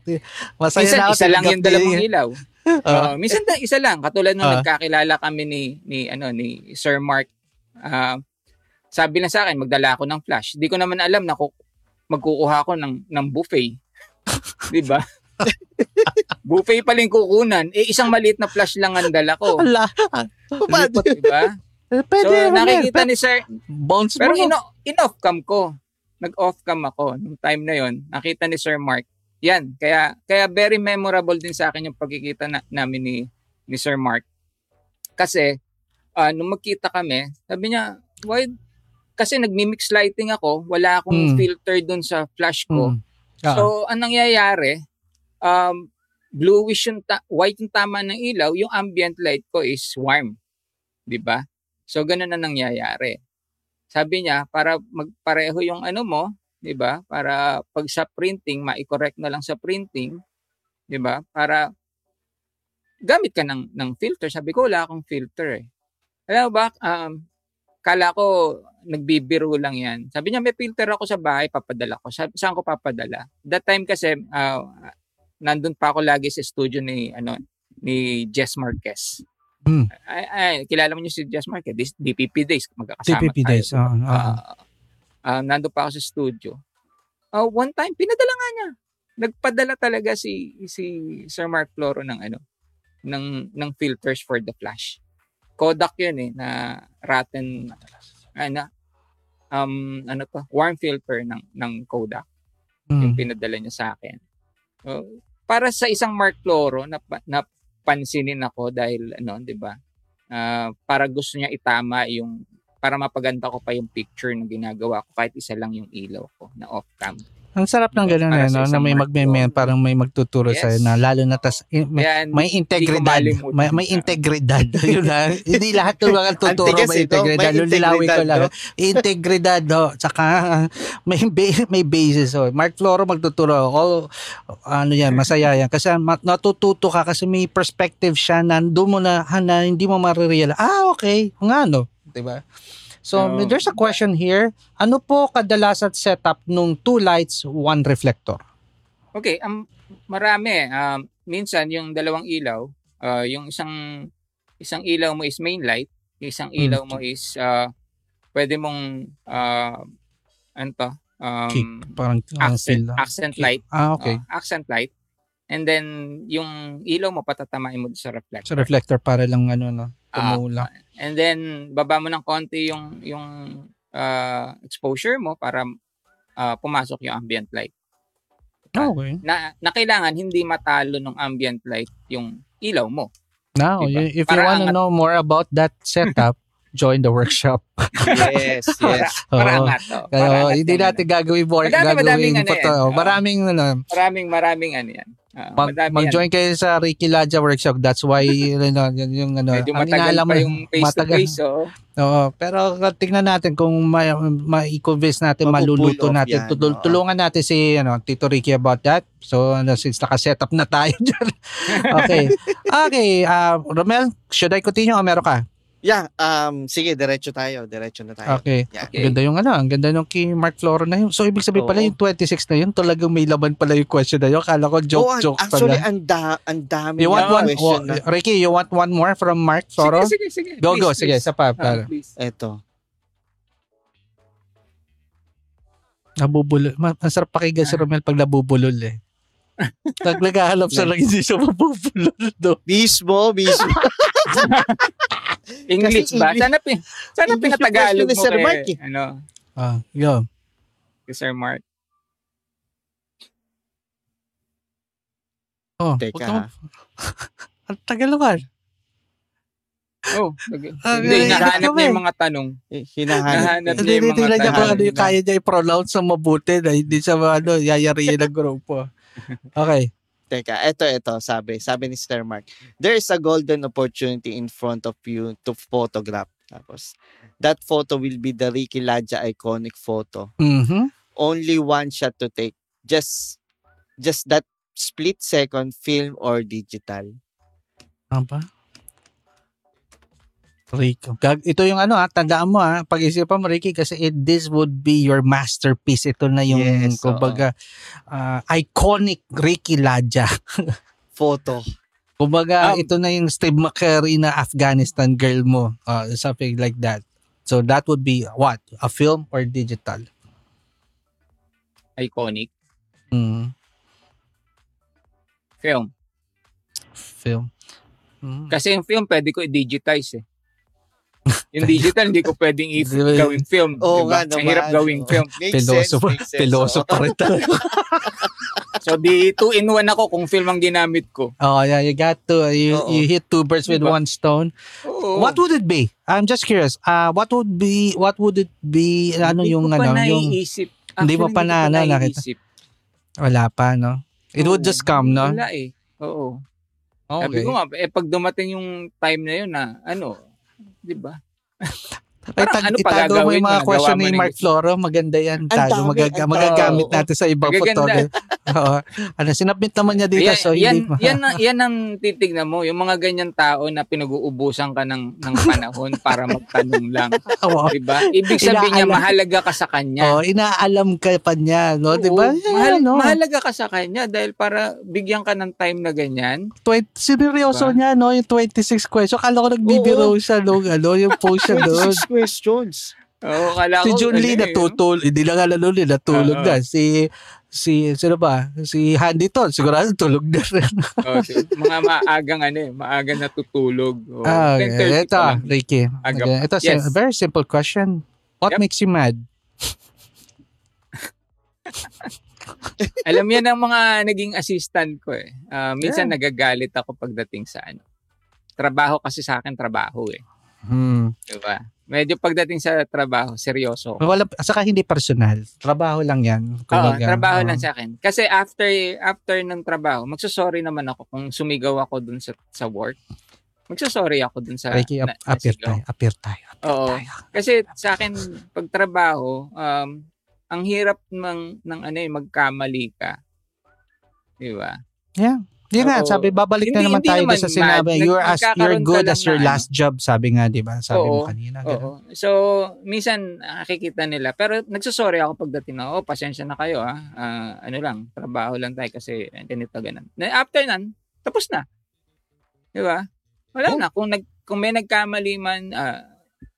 Masaya minsan na ako. isa lang yung dalawang ni- ilaw. Ah. Oh, minsan da, isa lang. Katulad nung Ah. nagkakilala kami ni ni ano ni Sir Mark. ah, sabi lang sa akin, magdala ako ng flash. Di ko naman alam na ku- magkukuha ako ng ng buffet. 'Di ba? buffet pa lang kukunan. Eh isang maliit na flash lang ang dala ko. Ala, Paano? 'Di ba? pwede So nakikita ni Sir, Bounce pero mo. in, in-off cam ko. Nag-off cam ako nung time na yon. Nakita ni Sir Mark. Yan, kaya kaya very memorable din sa akin yung pagkikita na, namin ni ni Sir Mark. Kasi ah, nung magkita kami, sabi niya, "Why kasi nagmi-mix lighting ako, wala akong filter dun sa flash ko. Mm. Ah. So, anong nangyayari, um, bluish yung ta- white yung tama ng ilaw, yung ambient light ko is warm. 'Di ba? So, ganun na nangyayari. Sabi niya, para magpareho yung ano mo, 'di ba? Para pag sa printing, ma-correct na lang sa printing, 'di ba? Para gamit ka ng ng filter. Sabi ko, wala akong filter eh. Alam mo ba, um, kala ko nagbibiro lang yan. Sabi niya, may filter ako sa bahay, papadala ko. Sabi, saan ko papadala? That time kasi, ah, nandun pa ako lagi sa studio ni, ano, ni Jess Marquez. Hmm. Ay, ay, kilala mo niyo si Jess Marquez, This- DPP Days, magkakasama tayo. days. ah, ah. Ah, ah, nandun pa ako sa studio. Ah, one time, pinadala nga niya. Nagpadala talaga si si Sir Mark Floro ng ano, ng ng filters for the flash. Kodak 'yun eh na rotten ano um ano to, warm filter ng ng Kodak yung Mm. pinadala niya sa akin. So, para sa isang Mark Floro na napansinin ako dahil ano, 'di ba? Ah, para gusto niya itama yung para mapaganda ko pa yung picture na ginagawa ko kahit isa lang yung ilaw ko na off cam. Ang sarap ng ganun Para eh, no? na may Mark magme Loro. parang may magtuturo Yes. sa'yo na lalo na tas, in- may, may integridad. May, may integridad. Yun na. Hindi lahat ng mga tuturo may ito, integridad. may Lulilawin ko lang. no? Integridad, oh. Tsaka may, may basis. Oh. Mark Floro magtuturo. All, ano yan, masaya yan. Kasi natututo ka kasi may perspective siya na doon mo na, ha, na hindi mo marirealize. Ah, okay. Nga, no? Diba? So, No. there's a question here. Ano po kadalasan setup nung two lights, one reflector? Okay, um, marami. Um, minsan, yung dalawang ilaw, uh, yung isang isang ilaw mo is main light, yung isang Hmm. ilaw mo is uh, pwede mong uh, ano to? Um, Kick. Parang ang accent, feel. accent light. Ah, okay. Uh, accent light. And then, yung ilaw mo, patatamain mo sa reflector. So reflector para lang ano no, Ah, tumula. And then, baba mo ng konti yung, yung uh, exposure mo para uh, pumasok yung ambient light. okay. Na, na kailangan hindi matalo ng ambient light yung ilaw mo. Now, Diba? if you Para want to know more about that setup, join the workshop. Yes, yes. Para Oo. angat. Oh, Kaya angat hindi natin gagawin more, Madami, madaming gagawin ano pa to. yan. Oo. Maraming ano, ano. Maraming, maraming ano yan. Ah, mag, mag-join kayo sa Ricky Laja workshop. That's why yun, ano, yun, yung ano, yan. Medyo matagal pa mo, yung face-to-face. matagal. Oh. Oo, pero tingnan natin kung ma- ma-convince natin, maluluto natin. yan, Tul- tulungan natin si ano, Tito Ricky about that. So, ano, since naka-set up na tayo dyan. okay. Okay, uh, Romel, should I continue o meron ka? Yeah, um, sige, diretso tayo. Diretso na tayo. Okay. Yeah. Okay. Ganda yung ano, ang ganda nung kay Mark Floro na yun. So, ibig sabihin pala yung 26 na yun, talagang may laman pala yung question na yun. Kala ko Oh, joke-joke actually, pala. ang da, ang dami You want one, question oh, na. Ricky, you want one more from Mark Floro? Sige, sige, sige. Go, Please, go. Sige, please. sa pa. Ah, please. Eto. Nabubulol. Ma- Ang sarap pakinggan si Romel pag nabubulol eh. Pag naghahanap siya lang hindi siya mabubulol. No? Mismo, mismo. English Kasi ba? English- sana, pin, sana English pinatagalog mo Sir kay, Mark eh. ano, Ah, yun. kay Sir Mark. Oh, Teka, mag- Ang tagal naman. Oh, okay. Ah, Hindi, eh, hinahanap niya yung mga tanong. Eh, Hinahanap. Hindi, niya yung hindi mga lang niya kung tanong. ano yung kaya niya i-pronounce sa mabuti na hindi siya ano, yayariin ng grupo. Okay. Teka, eto, eto, sabi. Sabi ni Sir Mark, there is a golden opportunity in front of you to photograph. Tapos, that photo will be the Ricky Ladja iconic photo. Mhm. Only one shot to take. Just, just that split second film or digital. Ano ba? Rico. Gag- Ito yung ano ha, tandaan mo ha, pag-isipan mo Ricky kasi it, this would be your masterpiece. Ito na yung Yes, kumbaga ah, iconic Ricky Ladja. Photo. Kumbaga Um, ito na yung Steve McCurry na Afghanistan girl mo. ah, something like that. So that would be what? A film or digital? Iconic. Mm, Film. film. Mm. Kasi yung film, pwede ko i-digitize eh. Yung digital, hindi ko pwedeng i- gawing film. Oo diba? nga naman. Ang hirap gawing Oo. film. Makes Piloso, sense, makes sense. piloso pa rin talaga. So, di two in one ako kung film ang ginamit ko. oh yeah, you got to, you, Oo. you hit two birds with Diba? one stone. Oo. What would it be? I'm just curious. Uh, what would be, what would it be, ano Hindi yung, ano, yung, naiisip. Hindi mo Actually, pa na- na- nakita? wala pa, no? It would Oo. just come, no? Wala eh. Oo. Sabi Okay. ko nga, eh, pag dumating yung time na yun na, ano, di ba? Ay, Parang tag, ano pa itago mo gagawin yung mga question ni Mark. Floro. Maganda yan. Tago, magaga, magagamit natin sa ibang Magaganda. photography. Oo. Ano, sinabit naman niya dito. yan, so, yan, hindi, yan, ang- yan ang titignan mo. Yung mga ganyan tao na pinag-uubusan ka ng, ng panahon para magtanong lang. Oo. Diba? Ibig sabihin niya, mahalaga ka sa kanya. Oh, inaalam ka pa niya, no? Oo, Di ba? mahal- no? Mahalaga ka sa kanya dahil para bigyan ka ng time na ganyan. 20, sineryoso Diba? niya, no? Yung 26 question. Kala ko nagbibiro siya, no? Ano, yung post siya doon. 26 questions. Oo, kala Si ko, Jun Lee ano eh, natutulog. Hindi na nga nalulog, natulog Oo. na. Si, si, sino ba? Si Handy Ton, sigurado tulog na rin. Oh, si- mga maagang ano eh, maagang natutulog. Oh, ah, 10:30 ito, lang. Ricky. Aga Okay. Ito, Yes. a very simple question. What Yep. makes you mad? Alam yan ang mga naging assistant ko eh. Ah, minsan nagagalit ako pagdating sa ano. Trabaho kasi sa akin, trabaho eh. Hmm. Di ba? Medyo pagdating sa trabaho, seryoso. Wala, saka hindi personal. Trabaho lang yan. Oo, trabaho oo. lang sa akin. Kasi after after ng trabaho, magsusorry naman ako kung sumigaw ako dun sa, sa work. Magsusorry ako dun sa Ricky, na- ap- appear tayo. Appear tayo. Appear Oo. tayo. Kasi sa akin, pag trabaho, um, ang hirap ng, ng ano eh, magkamali ka. Di ba? Yeah. Yun nga, Oo. sabi, babalik na Hindi- naman hindi tayo naman sa mad. sinabi, Nag- you're, as, you're good as your na last job, sabi nga, di ba? Sabi mo Oo. kanina. ganun. Oo. So, minsan nakikita nila. Pero nagsusorry ako pagdating na, oh, pasensya na kayo ah. Ah, ano lang, trabaho lang tayo kasi ganito, ganun. Na after nan, tapos na. Di ba? Wala Oh. na. Kung, nag, kung may nagkamali man, ah,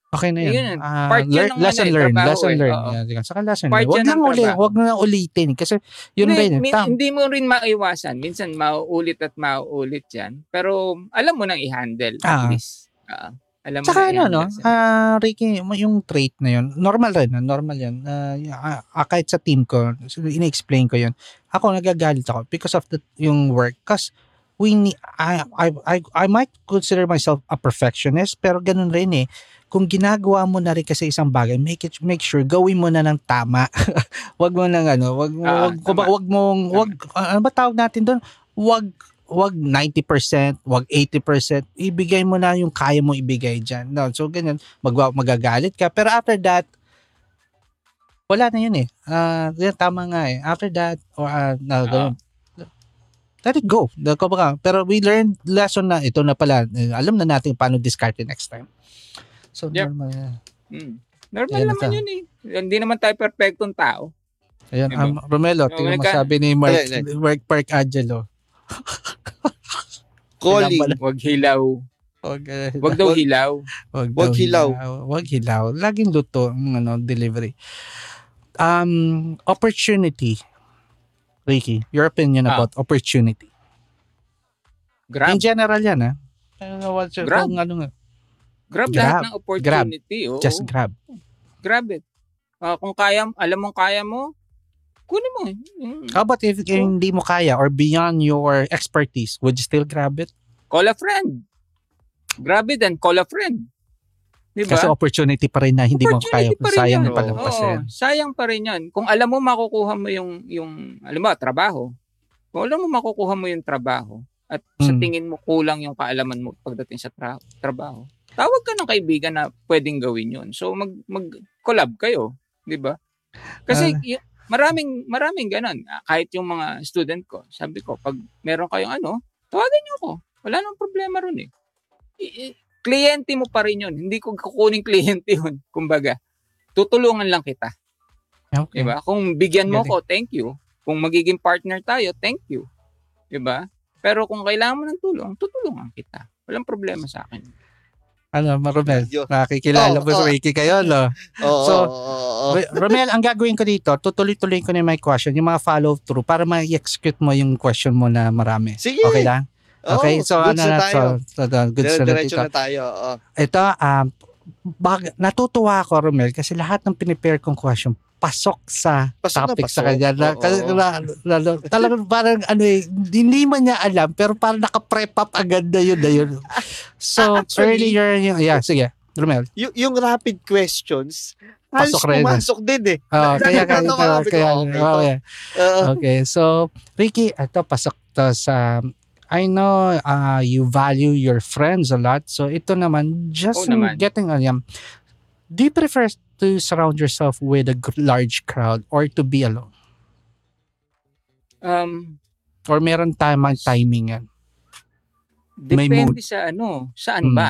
Okay na yun. Yun, Ah, part yun learn- ng lesson ano eh, learn. trabaho lesson eh. learn. Oo. Yeah? Saka lesson Part learn. Huwag yan nang ng uli, huwag na ulitin. Kasi yun hindi, ba yun? min- Tam- hindi mo rin maiwasan. Minsan mauulit at mauulit yan. Pero alam mo nang i-handle Ah. at least. Ah, alam mo Saka na ano, no? Ah, Ricky, yung trait na yun, normal rin, no? normal yun. Ah, ah, kahit sa team ko, ina-explain ko yun. Ako, nagagalit ako because of the, yung work. Because we need, I, I, I, I might consider myself a perfectionist, pero ganun rin eh. Kung ginagawa mo na rin kasi isang bagay, make it make sure gawin mo na ng tama. wag mo nang ano, wag mo Ah, wag, wag, tama. wag mong wag ano ba tawag natin doon? Wag wag 90%, wag 80%, ibigay mo na yung kaya mo ibigay diyan. No, so ganyan, mag magagalit ka pero after that wala na yun eh. Ah, yun, tama nga eh. After that or ah, na ganun. Let it go. Pero we learned lesson na ito na pala. Eh, Alam na natin paano discard it next time. So Yep. normal. yan. Hmm. Normal Ayan na naman yun eh. Hindi naman tayo perfectong tao. Ayun, Diba? um, Romelo, Oh, tingnan mo nagka- sabi ni Mark, Ayun, Mark Park Angelo. Calling. Kailangan Wag hilaw. Wag, uh, Wag daw hilaw. wag, wag daw hilaw. Wag hilaw. Laging luto ang ano, delivery. Um, opportunity. Ricky, your opinion Ah. about opportunity. Grab. In general yan, ha? Ano, your, Grab. kung ano nga, Grab, Grab. lahat ng opportunity. Oo. just grab. grab it. Ah, kung kaya, alam mong kaya mo, kunin mo. Hmm. How about if hindi mo kaya or beyond your expertise, would you still grab it? Call a friend. Grab it and call a friend. Diba? Kasi opportunity pa rin na hindi mo kaya. Pa Sayang yan. na palampas Oo, yan. sayang pa rin yan. Kung alam mo makukuha mo yung, yung alam mo, trabaho. Kung alam mo makukuha mo yung trabaho at sa Mm. tingin mo kulang yung kaalaman mo pagdating sa tra- trabaho, tawag ka ng kaibigan na pwedeng gawin yun. So mag mag-collab kayo, 'di ba? Kasi Ah. y- maraming maraming ganun. Ah, Kahit yung mga student ko, sabi ko, pag meron kayong ano, tawagan niyo ako. Wala nang problema ron eh. I- i- kliyente mo pa rin yun. Hindi ko kukunin kliyente yun. Kumbaga, tutulungan lang kita. Okay. Diba? Kung bigyan mo ko, thank you. Kung magiging partner tayo, thank you. Diba? Pero kung kailangan mo ng tulong, tutulungan kita. Walang problema sa akin. Ano, Romel, Yo. nakikilala Oh, mo sa oh. Ricky kayo, no? Oo, So, oo. Ro- Romel, ang gagawin ko dito, tutuloy-tuloy ko na yung my question, yung mga follow-through para ma-execute mo yung question mo na marami. Sige. Okay lang? Oo, Okay, so goods ano na tayo. so, so, so, good sa Diretso na tayo. oo. Ito, um, bag, natutuwa ako, Romel, kasi lahat ng pinipare kong question, pasok sa Pasok na topic sa pasok. kanya. Na, kasi, na, na, na- talagang parang ano eh, hindi man niya alam, pero parang naka-prep up agad na yun na yun. So, Ah, actually- earlier, yung, yeah, sige, Romel. Y- yung rapid questions, Pasok rin. pumasok din eh. Oh, kaya, kaya, kaya, kaya, okay oh, to. yeah. Oo. Okay, so Ricky, ito pasok to sa I know uh, you value your friends a lot. So ito naman, just Oo naman. getting on yan. Do you prefer to surround yourself with a large crowd or to be alone? Um, Or meron tamang timing yan? Depende sa ano, saan Hmm. ba?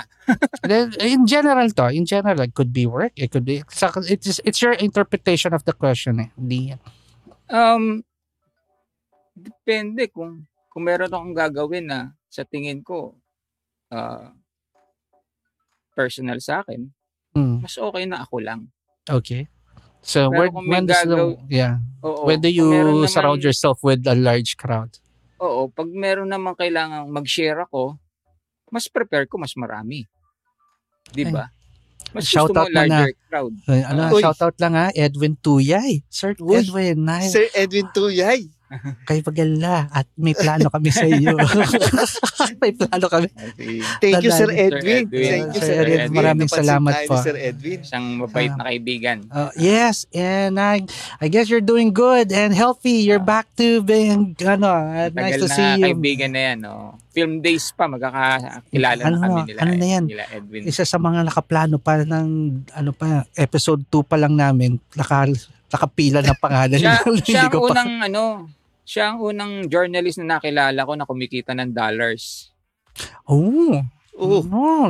Then, in general to, in general, it could be work, it could be, it's, it's your interpretation of the question eh. Hindi yan. Um, depende kung kung meron akong gagawin na sa tingin ko ah, personal sa akin, Hmm, mas okay na ako lang. Okay. So, Pero where, kung may when does the, gagaw- yeah, Oo, when do kung meron you namang- surround yourself with a large crowd? Oo, pag meron namang kailangang mag-share ako, mas prepare ko mas marami. 'Di ba? Mas gusto Shoutout mo mo na. larger crowd. Ay, Ano, Uy. shoutout lang ha, Edwin Tuyay. Sir Uy. Edwin. Nice. Sir Edwin Tuyay. Kayo pag-alala at may plano kami sa iyo. may plano kami. Thank you, Sir Dadaan. Edwin. Sir Edwin. Thank you, Sir Sir Edwin, Edwin. maraming Napansin salamat tayo po. Sir Edwin. Isang mabait na kaibigan. Uh, yes, and I I guess you're doing good and healthy. You're back to being ano, uh, nice Tagal to na see you. kaibigan na yan. Oh. Film days pa, magkakakilala Ano, na kami nila. ano na yan? Nila Edwin. Isa sa mga nakaplano pa ng ano pa episode 2 pa lang namin, naka nakapila na pangalan. siya, Hindi siya ang ko pa- unang ano, siya ang unang journalist na nakilala ko na kumikita ng dollars. Oh. Oo. Oh.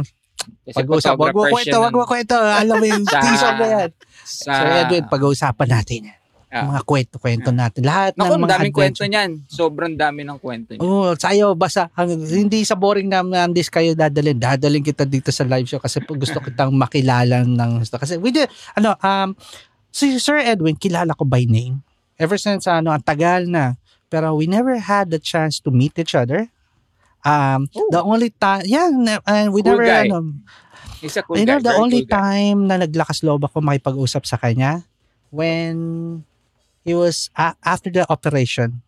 Kasi Pag-usap, wag kwento, siya wag mo ng- kwento. Alam mo yung teaser na yan. Sa, Sir Edwin, pag-uusapan natin yan. Ah. Mga kwento-kwento natin. Lahat Naku, ng mga daming kwento niyan. Sobrang dami ng kwento niya. Oo, oh, sayo basta ang, hindi sa boring na Andis kayo dadalhin. Dadalhin kita dito sa live show kasi gusto kitang makilala ng. Kasi we did, ano, um, si Sir Edwin, kilala ko by name. Ever since, ano, ang tagal na. Pero we never had the chance to meet each other. Um, Oh. the only time, yeah, ne- and we Cool never, guy. ano, He's a cool you know, guy. the very only cool guy. time na naglakas loob ako makipag-usap sa kanya when he was a- after the operation.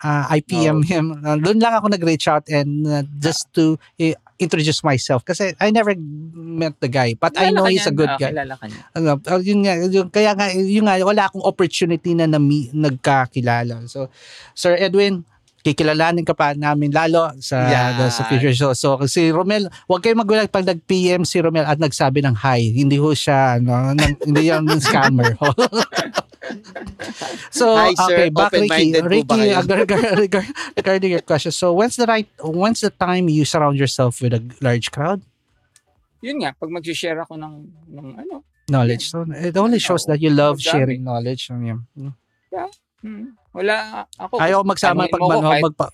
Uh, I PM Oh. him. Uh, doon lang ako nag-reach out and uh, just to uh, introduce myself kasi I never met the guy but I Kilala know ka he's a good Ah, guy. Kilala ka niya. Ano, uh, yun nga, yun, kaya nga, yun nga, wala akong opportunity na nami, nagkakilala. So, Sir Edwin, kikilalanin ka pa namin lalo sa Yan. sa future show. So si Romel, wag kayong magulat pag nag-PM si Romel at nagsabi ng hi. Hindi ho siya ano, hindi yan scammer. so Hi, sir. okay, back Ricky. Ricky, uh, regard- regard- regarding your question. So when's the right when's the time you surround yourself with a large crowd? Yun nga, pag mag-share ako ng, ng ano, Knowledge. So it only shows Oo, that you love sharing knowledge. Yeah. hmm, wala ako. Ayaw magsama Tanungin pag ano, kahit- magpa,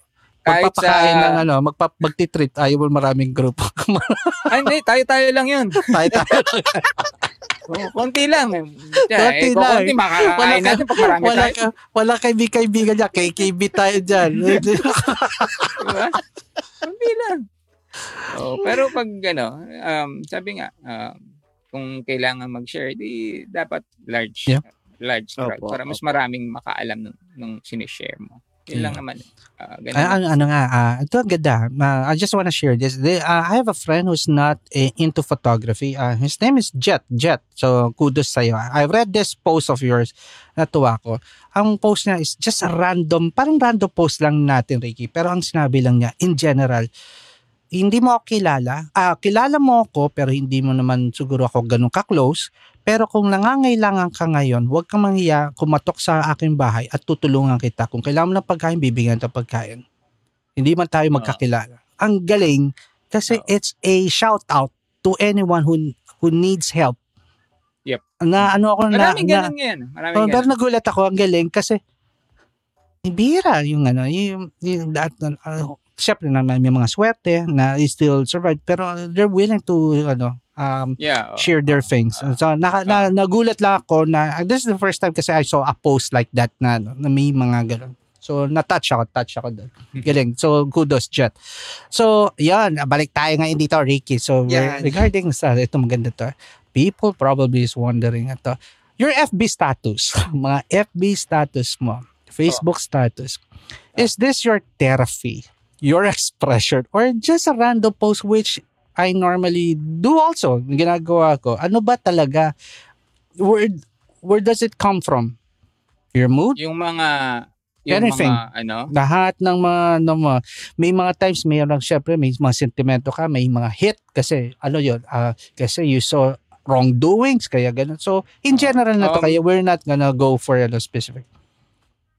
kahit magpapakain sa- ng ano, magpa, magtitreat. Ayaw mo maraming grupo. Ay, hindi, tayo-tayo lang yun. tayo tayo. Oh, konti lang. Yeah, Konti eh, lang. konti, makakakain Wala ka- natin pag marami wala tayo. ka, wala kaibigan-kaibigan niya. KKB tayo dyan. Diba? Konti lang. Oh, pero pag ano, um, sabi nga, um, kung kailangan mag-share, di dapat large Yeah. Large crowd Opo, para mas opo. maraming makaalam ng, ng sinishare mo. Yun lang naman. Ah, ganun. Ay, ano, ano nga, ah, ito ang ganda. Ah, I just wanna share this. They, ah, I have a friend who's not eh, into photography. Ah, his name is Jet. Jet. So, kudos sa'yo. I read this post of yours. Natuwa ko. Ang post niya is just a random, parang random post lang natin, Ricky. Pero ang sinabi lang niya, in general, hindi mo ako kilala. Ah, kilala mo ako pero hindi mo naman siguro ako ganun ka-close. Pero kung nangangailangan ka ngayon, huwag kang manghiya, kumatok sa aking bahay at tutulungan kita. Kung kailangan mo ng pagkain, bibigyan kita pagkain. Hindi man tayo magkakilala. Ang galing kasi Oo. it's a shout out to anyone who who needs help. Yep. Na ano ako na, Maraming na ganun ngayon. Maraming Oh, pero nagulat ako, ang galing kasi bira yung ano, yung, yung that, uh, syempre na may mga swerte na still survive pero they're willing to ano um Yeah. oh. share their things. So naka, na, nagulat lang ako na this is the first time kasi I saw a post like that na, na may mga ganun. So na-touch ako, touch ako doon. Galing. So kudos Jet. So yan, balik tayo ngayon dito Ricky. So Yan. regarding sa ito maganda to. People probably is wondering ito. Your FB status, mga FB status mo, Facebook status. Is this your therapy, your expression, or just a random post which I normally do also, ginagawa ko. Ano ba talaga? Where, where does it come from? Your mood? Yung mga yung Anything. mga ano, Lahat ng mga, ng mga may mga times mayroon syempre may mga sentimento ka, may mga hit kasi ano yun, ah, kasi you saw wrongdoings kaya ganun. So in Oo. general na to Um, kaya we're not gonna go for ano specific.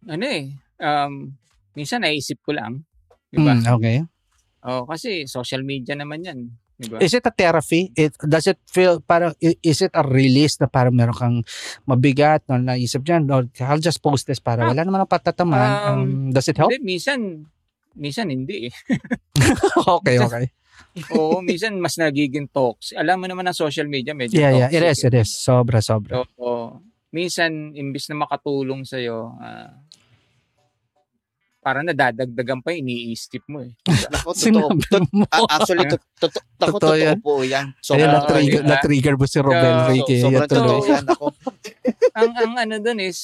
ano eh, um, minsan naisip ko lang. Diba? Mm, okay. Oh, kasi social media naman yan. Diba? Is it a therapy? It does it feel parang is it a release na parang meron kang mabigat na naisip diyan or I'll just post this para Ah, wala naman ang patataman. um, Um, does it help? Hindi, minsan, minsan hindi eh. okay, okay. Oo, minsan mas nagiging talks. Alam mo naman ang social media, medyo Yeah, yeah, it is, toxic. it is. Sobra, sobra. So, oo. minsan, imbis na makatulong sa'yo, ah, parang nadadagdagan pa, iniisip mo eh. Nako, totoo. Mo. actually, to, to, to, nako, Totoo totoo yan. po yan. Ayun, Sobrang na-trigger, diba? na-trigger mo si Robel So, Ricky. So, sobrang totoo yan. Ako, ang, ang ano dun is,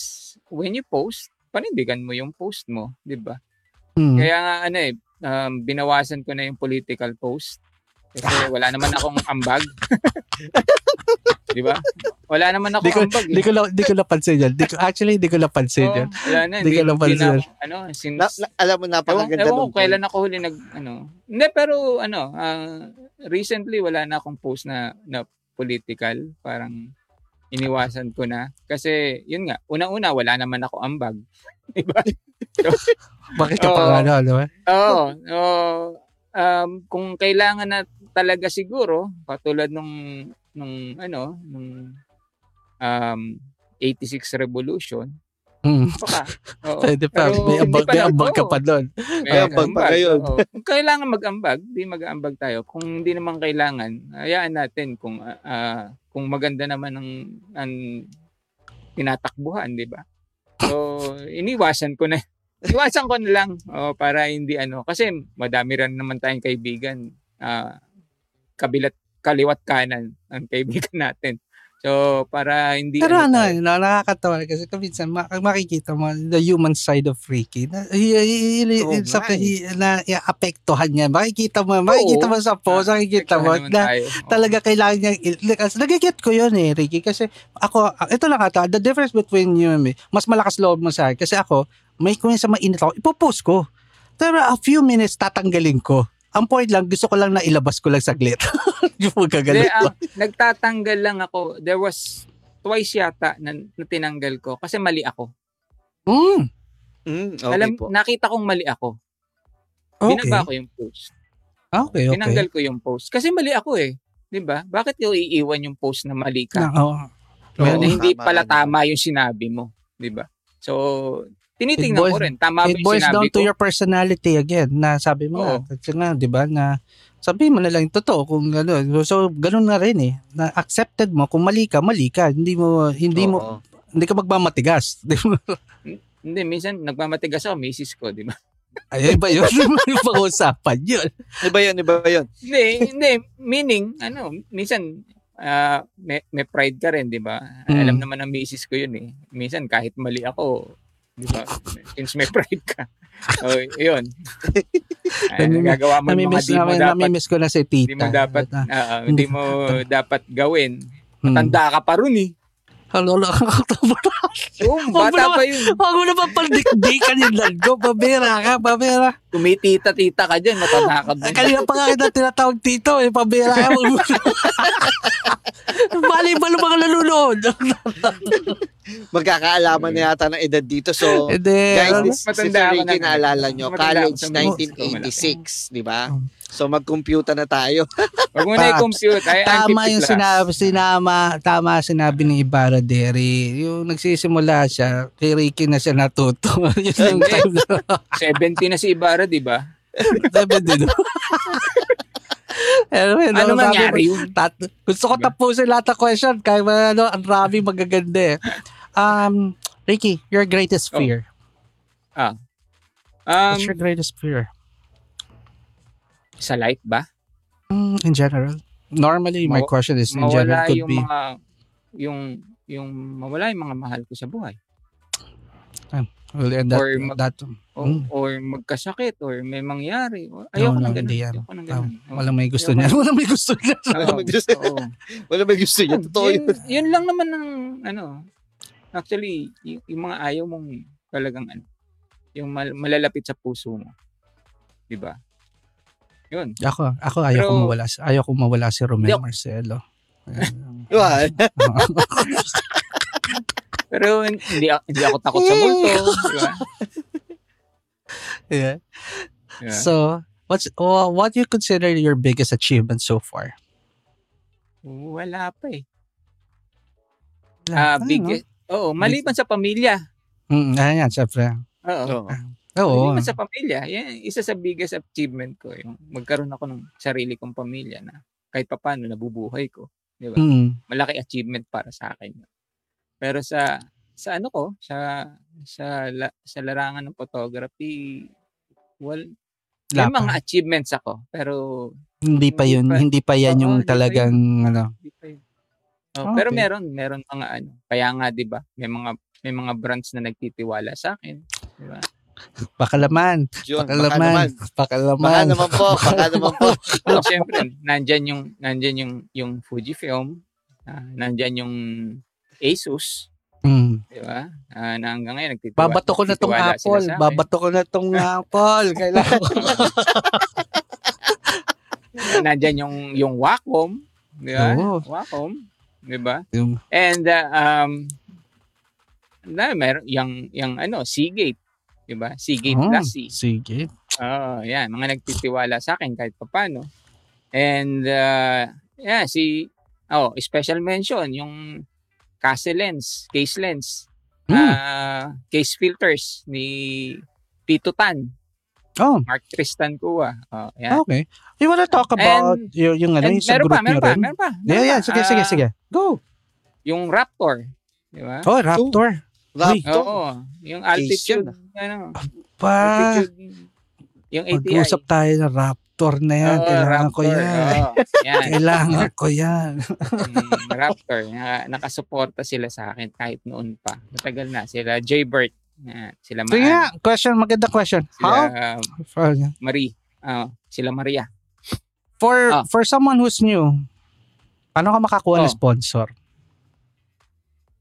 when you post, panindigan mo yung post mo, 'di ba? Mm. Kaya nga ano eh, um, binawasan ko na yung political post. Kasi wala naman akong ambag. 'Di ba? Wala naman ako Di ko, ambag. di ko, la- di ko napansin yun. Di ko, actually, di ko napansin Oo, yun. wala na. Di Hindi, ka hindi napansin. na ano, since, Na, na- alam mo, ewan, napakaganda ewan ko nung kailan ako huli nag, ano. Hindi, pero, ano, ah, recently, wala na akong post na, na political. Parang, iniwasan ko na. Kasi, yun nga, unang-una, wala naman ako ambag. Diba? Bakit ka Oo. pa ano, di ba? Oo. oo. um, kung kailangan na talaga siguro, katulad nung, nung, ano, nung, um, 86 Revolution, Mm. baka. Oo. Pwede pa. Pero May pa may ambag ka pa doon. May ambag pa. Kung kailangan mag-ambag, di mag-ambag tayo. Kung hindi naman kailangan, hayaan natin kung ah, kung maganda naman ang, ang tinatakbuhan, di ba? So, iniwasan ko na. Iwasan ko na lang oh, para hindi ano. Kasi madami rin naman tayong kaibigan. ah, kabilat, kaliwat kanan ang kaibigan natin. So, para hindi... Pero ano, tayo- no, nakakatawa kasi kaminsan ma- makikita mo the human side of Ricky. Na, Oo sa, nga eh. na apektuhan niya. Makikita mo, makikita mo sa post, makikita mo na talaga kailangan niya nagigit ko yun eh Ricky kasi ako ito lang ata the difference between you and me mas malakas loob mo sa akin kasi ako may kung sa mainit ako ipopost ko pero a few minutes tatanggalin ko ang point lang gusto ko lang na ilabas ko lang saglit yung Hindi, magagalit ko ang nagtatanggal lang ako. There was twice yata na, na tinanggal ko kasi mali ako. mm, Mm, okay Alam, po. nakita kong mali ako. okay Binaba ko yung post. okay okay Tinanggal ko yung post. Kasi mali ako eh. 'Di ba? Bakit yung iiwan yung post na mali ka? na, oh. So, Well, na hindi tama pala tama yung sinabi mo. 'Di ba? So, tinitingnan It boils- ko rin. Tama ba it yung boils sinabi down ko? to your personality again na sabi mo Oo. kasi nga, di ba, na sabi mo na lang totoo kung ano. So, ganun na rin eh. Na accepted mo, kung mali ka, mali ka. Hindi mo, hindi mo, Oo. hindi ka magmamatigas. Di mo, Hindi, minsan nagmamatigas ako, misis ko, 'di ba? ay, iba yun. yung pag-uusapan yun. Iba yun, iba yun. hindi, hindi, meaning ano, minsan ah, may, may pride ka rin, 'di ba? Mm. Alam naman ng misis ko 'yun eh. Minsan kahit mali ako, 'di ba? Since may pride ka. Oh, 'yun. Ay, nagagawa mo yung mga di mo dapat namimiss ko na si tita. Hindi mo dapat, ah, hindi mo dapat gawin. hmm. Tanda ka pa rin eh. Hello, hello. Oo, bata pa yun. Huwag mo naman pandikdikan yung lag ko. Pabira ka, pabira. Tumitita-tita ka dyan, matanda ka din. Kanina pa nga kita tinatawag tito eh. Pabira ka. Bali ba mga nalunod? Magkakaalaman na yata ng edad dito. So, Hindi. guys, this, si Matanda ako Ricky, na- naalala nyo, college sa mga- 1986, di ba? Mm. So, mag-computer na tayo. Huwag mo na i-compute. Ay, Tama yung sinabi, sinama, tama sinabi ni Ibarra Derry. Yung nagsisimula siya, kay Ricky na siya natuto. Yun yung time na 70 na si Ibarra, di ba? Sabi din. Ano no, sabi nangyari tat- gusto ko tapusin lahat ng question kaya ano, ang rami magaganda eh. Um, Ricky, your greatest Oh. fear. Um, What's your greatest fear? sa life ba? Mm, in general. Normally, my Mawa- question is in general could yung be mga, yung, yung mawala yung mga mahal ko sa buhay. well, and that, or mag- that O, Mm. or magkasakit, or may mangyari. Ayoko no, ng ganun. hindi yan. Ayoko ng ganun. Oo. walang may gusto niya. Walang may gusto niya. Wala may gusto. Oo. Wala may gusto niya. Totoo yun. yun, yun lang naman ng ano. Actually, y- yung mga ayaw mong talagang ano, yung mal- malalapit sa puso mo. 'Di ba? Yun. Ako, ako ayaw ko Pero- mawala. si- Ayaw ko mawala si Romel. Marcelo. Ba? Pero hindi hindi ako takot sa multo, 'di ba? yeah. Yeah. So, what's uh, what do you consider your biggest achievement so far? Wala pa eh. Ah, Ano? big Oo, maliban sa pamilya. Mm, ayan, syempre. Oo. Oo. Oo. Maliban sa pamilya, yan isa sa biggest achievement ko yung magkaroon ako ng sarili kong pamilya na kahit papaano nabubuhay ko. Di ba? Mm, malaki achievement para sa akin. Pero sa sa ano ko, sa sa la, sa larangan ng photography, well, may mga achievements ako, pero Hindi pa hindi yun, pa- hindi pa yan Oo, yung hindi pa talagang ano. hindi pa yun. Oh, Pero Okay. meron, meron mga ano. Kaya nga 'di ba, may mga may mga brands na nagtitiwala sa akin. Di ba? Pakalaman. Yun, baka Pakalaman. naman. Pakalaman. Baka naman po, baka naman po. So, syempre, nandyan yung, nandyan yung, yung Fujifilm, ah, nandyan yung Asus, Mm. di ba? Ah, na hanggang ngayon nagtitiwala. Babato ko na tong Apple. Babato ko na tong Apple. Kailangan ko. nandyan yung, yung Wacom, di ba? Oo. Wacom, di ba? Yung- And, uh, um, na, meron, yung, yung ano, Seagate, di ba? Seagate Oh, Plus C. Sige. Oo, yan. Mga nagtitiwala sa akin kahit papano. And, uh, yeah, si, oh, special mention, yung Castle Lens, case lens, Mm. ah, case filters ni Tito Tan, Oh, Mark Tristan Kua. Oh, yan. okay. You wanna talk about And- yung, yung ano, yung sa group pa, meron pa, rin? meron pa. Yeah, meron yeah. pa. Sige, sige, Ah, sige. Go. Yung Raptor, di ba? Oh, Raptor. Raptor. Oo, yung Case altitude, ano, Pa, altitude, yung ATI. mag-usap tayo ng Raptor na yan. Oo, Kailangan ko Raptor, yan. oo. yan. Kailangan ko yan. Mm, Raptor. Naka, nakasuporta sila sa akin kahit noon pa. Matagal na. Sila Jaybird. Yan. Sila Sige nga, Maan. question, maganda question. Sila How? For, Marie. Ah, sila Maria. for, Ah. for someone who's new, paano ka makakuha ng Oh. sponsor?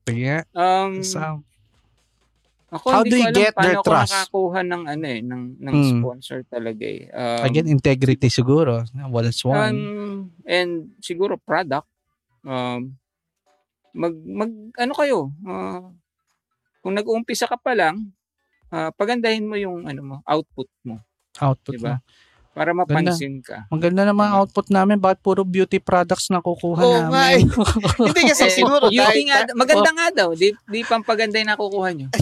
Sige. Um, So, ako how do ko you alam get paano their ako trust? nakakuha ng ano eh, ng, ng Mm. sponsor talaga eh. Um, again, integrity siguro. Well, it's one. um, and siguro product. Um, mag, mag, ano kayo, ah, kung nag-uumpisa ka pa lang, ah, pagandahin mo yung ano mo, output mo. output diba? mo. Para mapansin ka. Maganda naman ang output namin. Bakit puro beauty products na kukuha nga namin? Hindi kasi Eh, siguro beauty nga, maganda nga daw. Di, di pampaganda yung nakukuha nyo.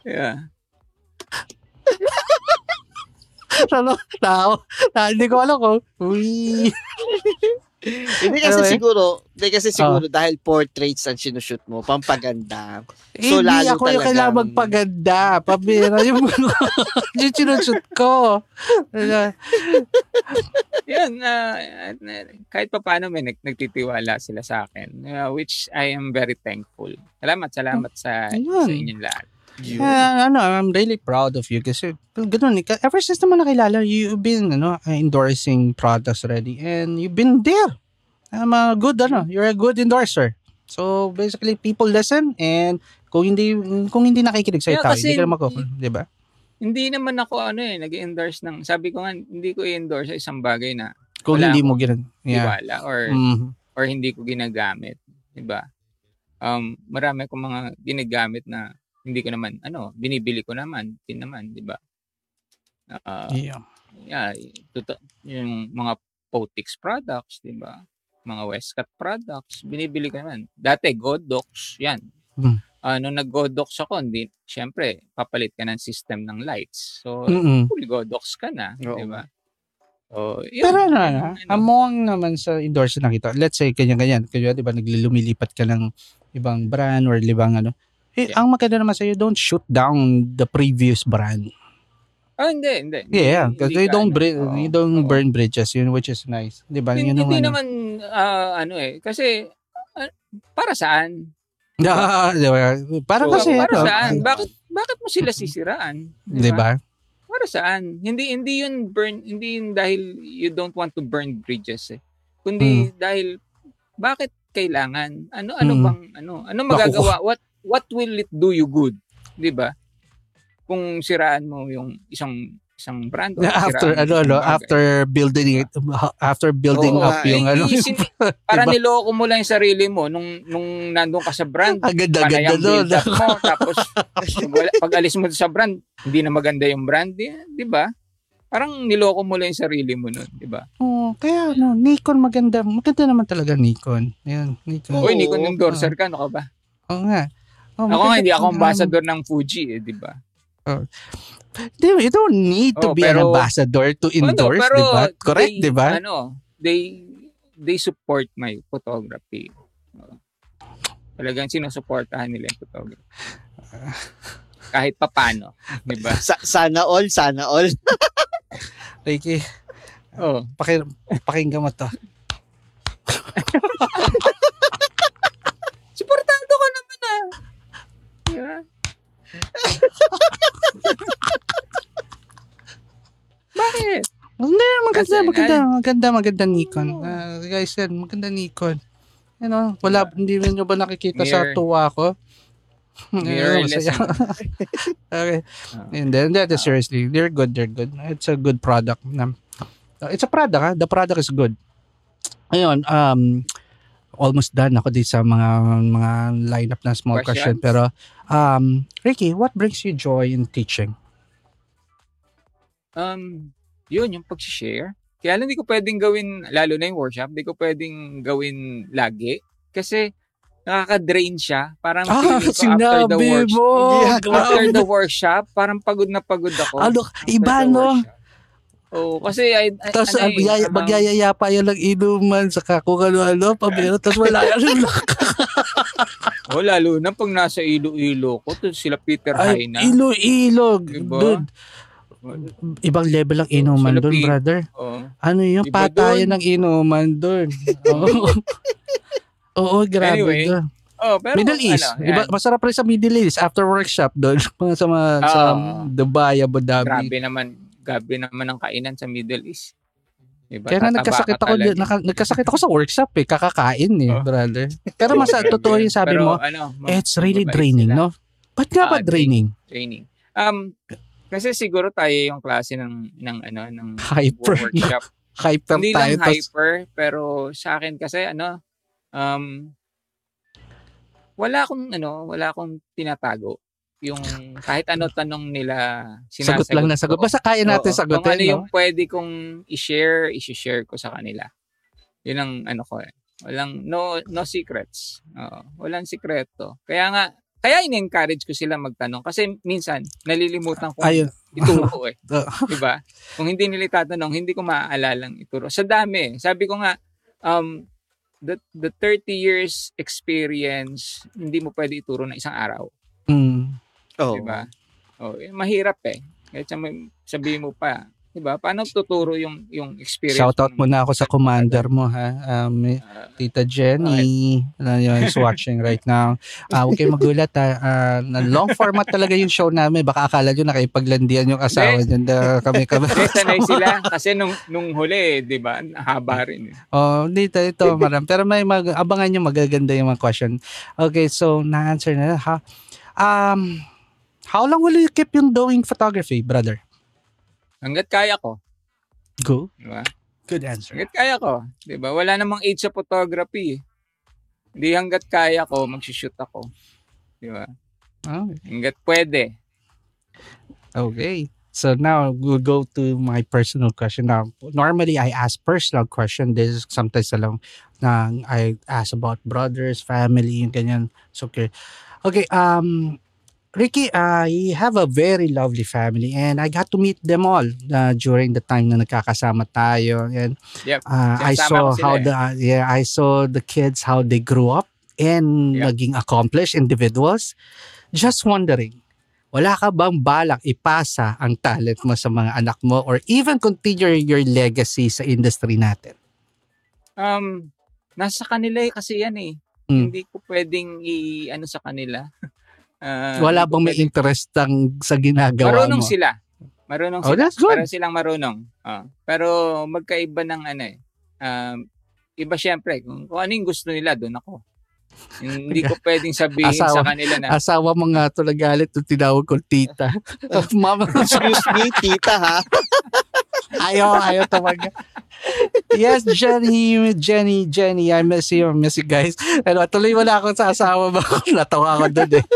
Yeah. ano? Tao. Na, hindi ko alam ko. Uy. hindi kasi Anyway. siguro, hindi Ah. kasi siguro dahil portraits ang sinushoot mo, pampaganda. So, So, hindi lalo ako yung kailangan talagang- magpaganda. Pabira yung yung sinushoot ko. Yun, ah, kahit pa paano may nag, nagtitiwala sila sa akin, ah, which I am very thankful. Salamat, salamat sa, Ayun. sa inyong lahat. Yun. Ah, ano, I'm really proud of you kasi ganun, ever since naman nakilala, you've been ano, endorsing products already and you've been there. I'm a good, ano, you're a good endorser. So basically, people listen and kung hindi kung hindi nakikinig sa Yeah, tao, hindi ka mag- di ba? Hindi naman ako ano eh, nag-endorse ng, sabi ko nga, hindi ko i-endorse sa isang bagay na Kung Wala hindi mo ginag... Yeah. or Mhm. or hindi ko ginagamit, 'di ba? Um, marami akong mga ginagamit na hindi ko naman ano, binibili ko naman, din naman, 'di ba? Ah, Yeah. yeah, tuto- yung mga Potix products, 'di ba? Mga Westcat products, binibili ko naman. Dati Godox, 'yan. Hmm. Ah, nung nag-Godox ako, hindi, syempre, papalit ka ng system ng lights. So, Mm-mm. full Godox ka na, Oo. 'di ba? So, yun, Pero ano, ano, ano. among naman sa endorser na kita, let's say, ganyan-ganyan, kaya di ba, naglilumilipat ka ng ibang brand or ibang ano, eh, Yeah. ang maganda naman sa'yo, don't shoot down the previous brand. Oh, hindi, hindi. Yeah, Hindi- because hindi you don't bri- oo, you don't oo. burn bridges, yun which is nice. Di ba? Hindi, Yun hindi ano. naman, ah, ano eh, kasi, ah, para saan? Ah, di ba? Para So, kasi, para ano, saan? Bakit, bakit mo sila sisiraan? di ba? Para saan? Hindi, hindi yun burn, hindi yun dahil you don't want to burn bridges eh. Kundi dahil, bakit kailangan? Ano, ano Mm. bang, ano, ano magagawa? What, what will it do you good? Di ba? Kung siraan mo yung isang isang brand o After, ano, yung ano, after building it, after building Oo up yung, Eh, ano, isin- para Diba? niloko mo lang yung sarili mo nung nung nandun ka sa brand. ang ganda-ganda Panay ang doon. mo. Tapos, pag, alis mo sa brand, hindi na maganda yung brand. Di, di ba? Parang niloko mo lang yung sarili mo nun. Di ba? Oh, kaya ano, Nikon maganda. Maganda naman talaga Nikon. Ayan, Nikon. Hindi ko endorser ka. Ano ka ba? Oo nga. Oh, Ako nga, hindi ako ambassador ng Fuji. Eh, di ba? Di- You don't need to Oh, be an pero- ambassador to Ano, endorse, di ba? Correct, di ba? Ano, they, they support my photography. Talagang sinusuportahan nila yung photography. Kahit papano. Di ba? Sa- sana all, sana all. Ricky, Oh. paki, pakinggan mo to. di ba? Bakit? Hindi, maganda, Kasi, maganda, ay, maganda, maganda Nikon. Uh, guys, yan, maganda Nikon. You know, wala, diba? hindi rin nyo ba nakikita Mirror. sa tuwa ko? Mirrorless. okay. Uh, and then, that is ah. seriously, they're good, they're good. It's a good product. Uh, it's a product, ha? The product is good. Ayun, um, almost done ako dito sa mga mga lineup na small question. Pero, um, Ricky, what brings you joy in teaching? Um, yun, yung pag-share. Kaya lang hindi ko pwedeng gawin, lalo na yung workshop, hindi ko pwedeng gawin lagi. Kasi nakaka-drain siya. Parang Ah, ko after the workshop. mo! Yeah, After the workshop, parang pagod na pagod ako. Ano, iba, no? workship. Oo, kasi ay, ay, Tapos ano ano, eh, magyaya, parang- magyayaya pa yan ng inuman sa kung ano-ano, pabiro, tapos wala yan. Oh, lalo na pag nasa ilo-ilo ko, to sila Peter Ay, Haina. ilo-ilo. Diba? Dude, ibang level ang inuman doon, brother. Oo. Ano yung Iba patayan ng inuman doon? Oo. Oo, grabe. Anyway, doon. Oh, pero Middle East. ano, Iba, masarap rin sa Middle East after workshop doon. Mga sa, mga, sa Oo. Dubai, Abu Dhabi. grabe naman, grabe naman ang kainan sa Middle East. Diba? Kaya nga nagkasakit ka ako, talaga. naka, nagkasakit ako sa workshop eh. Kakakain eh, Oh. brother. Pero mas totoo yung sabi Pero, mo, ano, ma- it's really draining, sila. no? Ba't nga ba Ah, draining? Training. Um, kasi siguro tayo yung klase ng ng ano ng Hyper. workshop. Hyper Hindi tayo. lang hyper, pero sa akin kasi ano um wala akong ano, wala akong tinatago. Yung kahit ano tanong nila, sagot sinasagot lang na sagot. Basta kaya natin Oo, sagutin, Kung ano no? yung pwede kong i-share, i-share ko sa kanila. Yun ang ano ko eh. Walang, no, no secrets. Oo, walang sikreto. Kaya nga, kaya in-encourage ko sila magtanong kasi minsan nalilimutan ko Ayun. ituro eh. 'Di ba? Kung hindi nila itatanong, hindi ko maaalalang ituro. Sa dami. eh. Sabi ko nga um the the 30 years experience hindi mo pwede ituro na isang araw, Mm. Oh. 'di ba? Oh, eh, mahirap eh. Kahit sabihin mo pa, 'di ba? Paano tuturo yung yung experience? Shoutout mo muna ako sa commander mo, ha? Um, Ah, Tita Jenny, na yun, is watching right now. Ah, huwag kayong magulat, ha? Ah, na long format talaga yung show namin. Baka akala nyo nakipaglandian yung asawa niyan. Da, kami, kami. eh, sanay sila kasi nung nung huli, 'di ba? Haba rin. eh. Oh, dito, ito, maram. Pero may mag, abangan nyo, magaganda yung mga question. Okay, so, na-answer na. Ha? Um, how long will you keep yung doing photography, brother? Hangga't kaya ko, Go. 'di ba? Good answer. Hanggat kaya ko. 'Di ba? Wala namang age sa photography. eh. Hindi hanggat kaya ko, mag-shoot ako. 'Di ba? Oh, Hanggat pwede. Okay. So now we'll go to my personal question. Now, normally I ask personal question. This is sometimes along na I ask about brothers, family, yung ganyan. So, okay. Okay, um, Ricky, I have a very lovely family and I got to meet them all uh, during the time na nagkakasama tayo. And Yep. uh, I saw how eh. the yeah, I saw the kids how they grew up and Yep. naging accomplished individuals. Just wondering, wala ka bang balak ipasa ang talent mo sa mga anak mo or even continue your legacy sa industry natin? Um, nasa kanila eh, kasi yan eh. Mm. Hindi ko pwedeng i-ano sa kanila. Ah, Wala bang may interest ang, sa ginagawa Marunong mo? sila. Marunong Oh, sila. that's good. Pero silang marunong. Ah, pero magkaiba ng ano eh. Um, iba syempre. Kung, kung ano yung gusto nila, doon ako. Hindi ko pwedeng sabihin Asawa- sa kanila na, Asawa mo nga to nagalit nung tinawag ko tita. Mama, Excuse me, tita ha. ayaw, ayaw tawag. Yes, Jenny, Jenny, Jenny, I miss you, I miss you guys. Ano, tuloy mo na ako sa asawa mo. Natawa ako doon eh.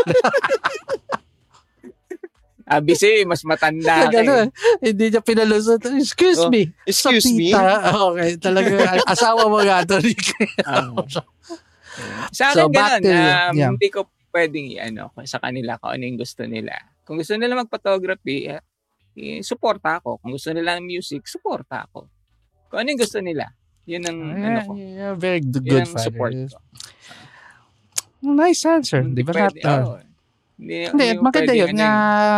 ABC, mas matanda Ganun, eh. hindi niya pinalusot. Excuse Oh, me. Excuse me. Okay, talaga. asawa mo nga to. Ah. Sa So, akin back ganun, um, yeah. hindi ko pwedeng i-ano sa kanila kung ano yung gusto nila. Kung gusto nila mag-photography, eh, eh, suporta ako. Kung gusto nila ng music, suporta ako. Kung ano yung gusto nila, yun ang ano ko. Yeah, yeah, very good, Yun ang support father. ko. Nice answer. Di Hindi ba? pwede, oo. Hindi, Hindi, maganda yun ano na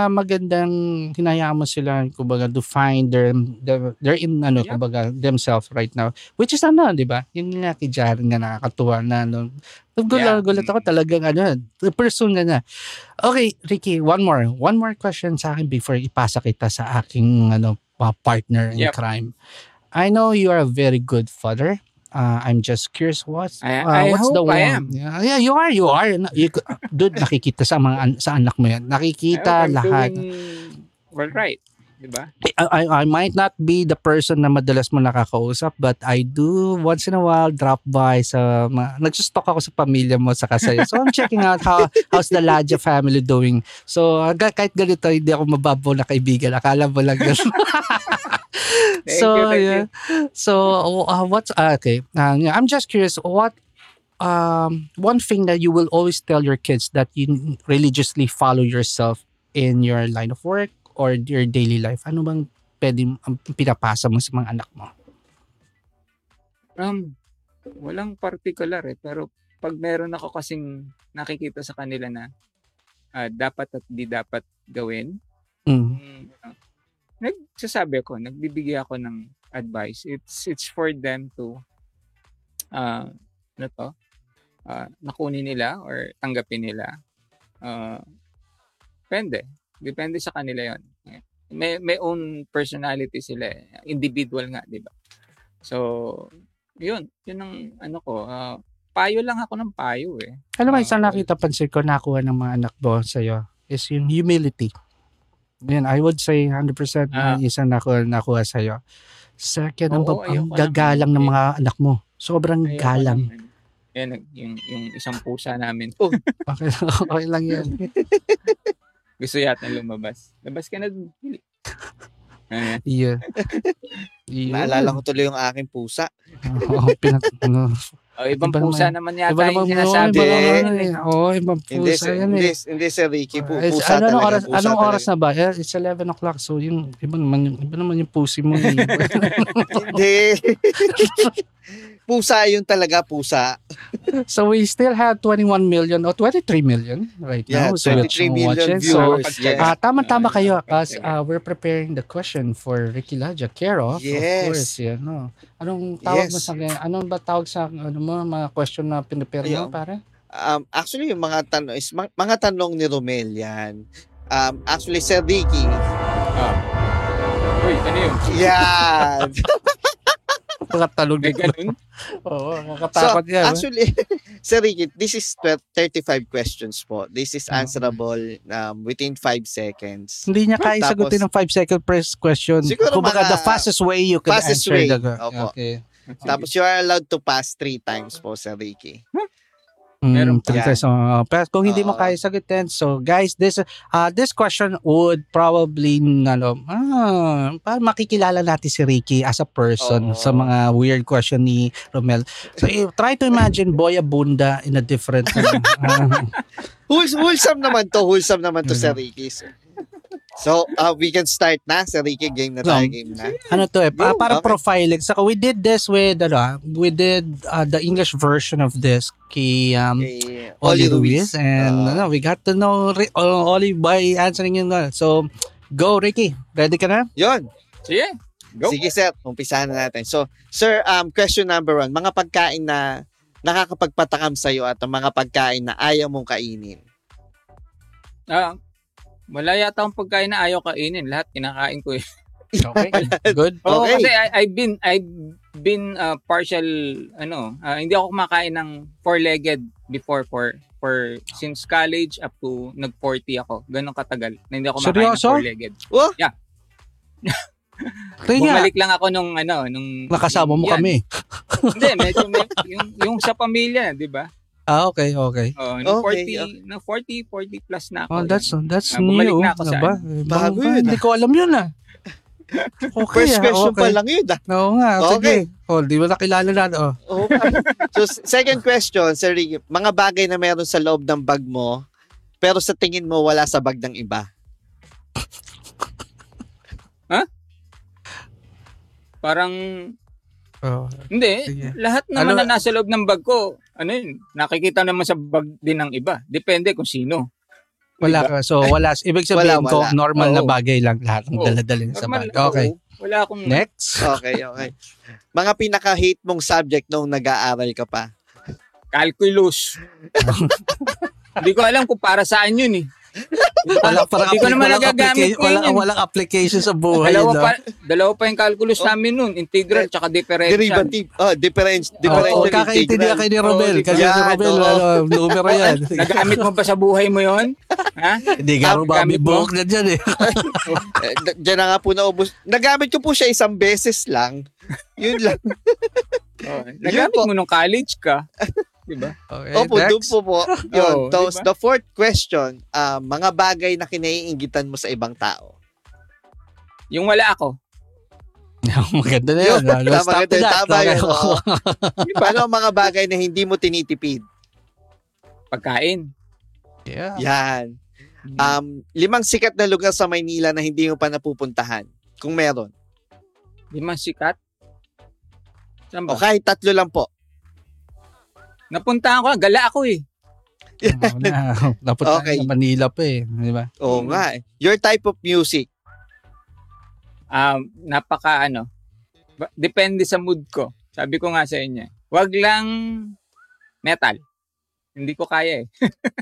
magandang hinayaan mo sila kumbaga to find their, their they're in ano Yep. kumbaga themselves right now which is ano di ba yung nga kay Jaren nga nakakatuwa na ano gulat, Yeah. gulat ako talagang ano pursue na na okay Ricky one more one more question sa akin before ipasa kita sa aking ano partner in Yep. crime I know you are a very good father. Uh, I'm just curious what's I- uh, I what's the hope I one? am. Yeah, yeah, you are, you are. You, dude, nakikita sa mga an- sa anak mo yan. Nakikita lahat. doing well right. Diba? I, I, I might not be the person na madalas mo nakakausap but I do once in a while drop by sa ma, nagsustalk ako sa pamilya mo sa sa'yo. So I'm checking out how how's the Ladja family doing. So kahit ganito hindi ako mababaw na kaibigan. Akala mo lang yun. Thank so you, yeah. So uh, what's uh, okay. Uh, I'm just curious what um one thing that you will always tell your kids that you religiously follow yourself in your line of work or your daily life? Ano bang pwede ang pinapasa mo sa mga anak mo? Um, walang particular eh. Pero pag meron ako kasing nakikita sa kanila na ah, dapat at di dapat gawin, Mm. ah, nagsasabi ako, nagbibigay ako ng advice. It's it's for them to uh, ano to? ah, nakunin nila or tanggapin nila. Uh, depende. Depende sa kanila yon. May, may own personality sila. eh. Individual nga, di ba? So, yun. Yun ang ano ko. ah, payo lang ako ng payo eh. Alam mo, Ah, isang nakita pansin ko nakuha ng mga anak mo sa'yo is yung humility. Yan, I would say 100% na Ah. isang nakuha, nakuha sa'yo. Second, ang, Oo, ang ayoko lang. gagalang ng mga anak mo. Sobrang Ayoko galang. lang. Yan, yung, yung isang pusa namin. Okay, okay lang yan. Gusto yata lumabas. Labas ka na. dun. Dili. Ayan. Yeah. yeah. Naalala ko tuloy yung aking pusa. Oo, pinat- ano. O, ibang Iba pusa naman- naman yata Iba yung naman sinasabi. Iba naman, Eh, ano eh. Oo, ibang Hindi, pusa si, yan hindi, eh. hindi si Ricky. Pu, Uh, it's- pusa ano, anong talaga. oras, pusa anong talaga. oras na ba? Eh, It's 11 o'clock. So, yung iba naman yung, iba naman yung pusi mo. eh. Hindi. Pusa yun talaga, pusa. so, we still have 21 million or 23 million right Yeah, now. So, 23 million watching. viewers. So, yes. ah, tama-tama kayo kasi uh, we're preparing the question for Ricky Laja. Care of, of Yes. course. Yan, no. Anong tawag mo Yes. sa Anong ba tawag sa ano mo, mga question na pinipare mo, pare? um, actually, yung mga tanong is ma- mga tanong ni Romel yan. Um, actually, Sir Ricky, Ah. Uy, ano yun? yan. Pagkatalog May ganun? Oo, so, nakakatakot yan. eh. actually, Sir Ricky, this is 12 35 questions po. This is Ah. answerable um, within 5 seconds. Hindi niya kaya Tapos- sagutin ng 5 second press question. Siguro Kumbaga, mga- the fastest way you can Fastest answer way. the... Opo. Okay. Tapos you are allowed to pass 3 times po, Sir Ricky. Mm, okay, so, uh, pero kung hindi mo Oo. kaya sagutin, so guys, this uh, this question would probably ano, ah, para makikilala natin si Ricky as a person Oo. sa mga weird question ni Romel. So eh, try to imagine Boy Abunda in a different uh, Wholes, wholesome naman to. Wholesome naman to, Mhm. Sir Ricky. So, so, uh, we can start na. Sir Ricky, game na tayo. Um, Game na. ano to eh, pa- para okay. profiling. So we did this with ano, ah, we did uh, the English version of this kay um, Okay. Oli Ruiz Ruiz. and Ah. ano, we got to know Ri- uh, Oli by answering yun. uh, So go Ricky, ready ka na? Yun. Sige. Go. Sige, sir. Umpisahan na natin. So, sir, um, question number one. Mga pagkain na nakakapagpatakam sa'yo at mga pagkain na ayaw mong kainin. Ah, wala yata akong pagkain na ayaw kainin. Lahat kinakain ko eh. Okay. Good. Oo, Okay. kasi I, I've been I've been uh, partial ano, ah, hindi ako kumakain ng four-legged before for for since college up to nag-40 ako. Ganun katagal. Na hindi ako kumakain ng four-legged. Kaya nga, Bumalik lang ako nung ano, nung nakasama mo yan. kami. hindi, medyo may- yung yung sa pamilya, 'di ba? Ah, okay, okay. Oh, Okay, 40, na 40, 40 plus na ako. Oh, that's that's Ah, bumalik new. na ako sa Diba? Bago Bago yun, Hindi ko alam yun ah. Okay, First ah, question okay. pa lang yun. Ah. Oo nga, Okay. sige. Oh, di mo nakilala na. Oh. Okay. so, s- second question, Sir Ricky. Mga bagay na meron sa loob ng bag mo, pero sa tingin mo wala sa bag ng iba. Parang Oh, hindi, sige. lahat naman Ano- na nasa loob ng bag ko, ano yun, nakikita naman sa bag din ng iba. Depende kung sino. Wala ka. So, wala. Ibig sabihin Wala, ko, wala. normal na Oo. bagay lang lahat ng daladalin sa Normal, bag. Okay. oo. Wala akong Next. Okay, okay. Mga pinaka-hate mong subject nung nag-aaral ka pa. calculus. Hindi ko alam kung para saan yun eh. Wala parang Hindi ko naman walang nagagamit applica- ko walang, application sa buhay. Dalawa no? pa, dalawa pa yung calculus Oh. namin nun. Integral tsaka differential. Derivative. Oh, difference. Differential oh, kakaintindihan integral. kayo ni Romel. Oo, kasi si yan, Romel, oo. ano, numero yan. Nagamit mo ba sa buhay mo yon? Ha? Hindi ka rin gamit buhok na dyan eh. Eh, d- Diyan na nga po naubos. Nagamit ko po siya isang beses lang. Yun lang. Oh, nagamit mo nung college ka. Diba? Okay, Opo, doon po po. Yun. Tapos, diba? the fourth question, ah, mga bagay na kinaiingitan mo sa ibang tao. Yung wala ako. Maganda na yan. Yun, Ano, tama stop to that. tama yun, oo. Paano ang mga bagay na hindi mo tinitipid? Pagkain. Yeah. Yan. Um, limang sikat na lugar sa Maynila na hindi mo pa napupuntahan. Kung meron. Limang sikat. Saan ba? O kahit tatlo lang po. Napuntahan ko, gala ako eh. Oo na. Napunta Okay. sa Manila pa eh. Di ba? Oo nga eh. Your type of music. Um, napaka ano, depende sa mood ko. Sabi ko nga sa inyo, wag lang metal. Hindi ko kaya eh.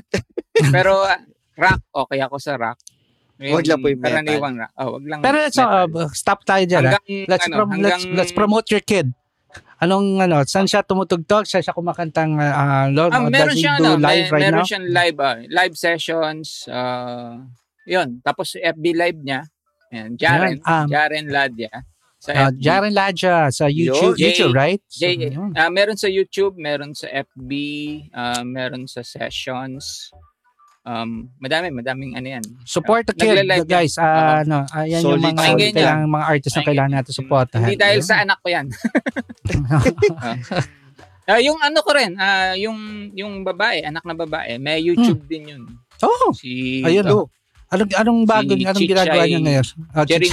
Pero ah, rock, okay ako sa rock. Wag lang po yung metal. rock. Oh, wag lang Pero so, metal. uh, stop tayo dyan. ha? hanggang, Let's, ano, prom- let's, hanggang, let's promote your kid. Anong ano, saan siya tumutugtog? Saan siya kumakantang uh, Lord? Ah, meron does he siya do ano, live may, right meron now? siyang live ah, live sessions uh, 'yun. Tapos FB live niya. Ayan, Jaren, Yan, um, Jaren Ladya sa Uh, FB. Jaren Ladja sa YouTube, Yo, YouTube J- right? So, J- yun. ah, meron sa YouTube, meron sa FB, ah, meron sa sessions. Um, madami, madaming ano yan. Support the kid, guys. Ah, ano, ayan yung mga kailangan mga artists na kailangan natin supportahan. Hindi dahil sa anak ko yan. Ah, yung ano ko rin, ah, yung yung babae, anak na babae, may YouTube din yun. oh, Si ayun oh. Anong anong bago Si anong ginagawa niya ngayon? Oh, Jerin.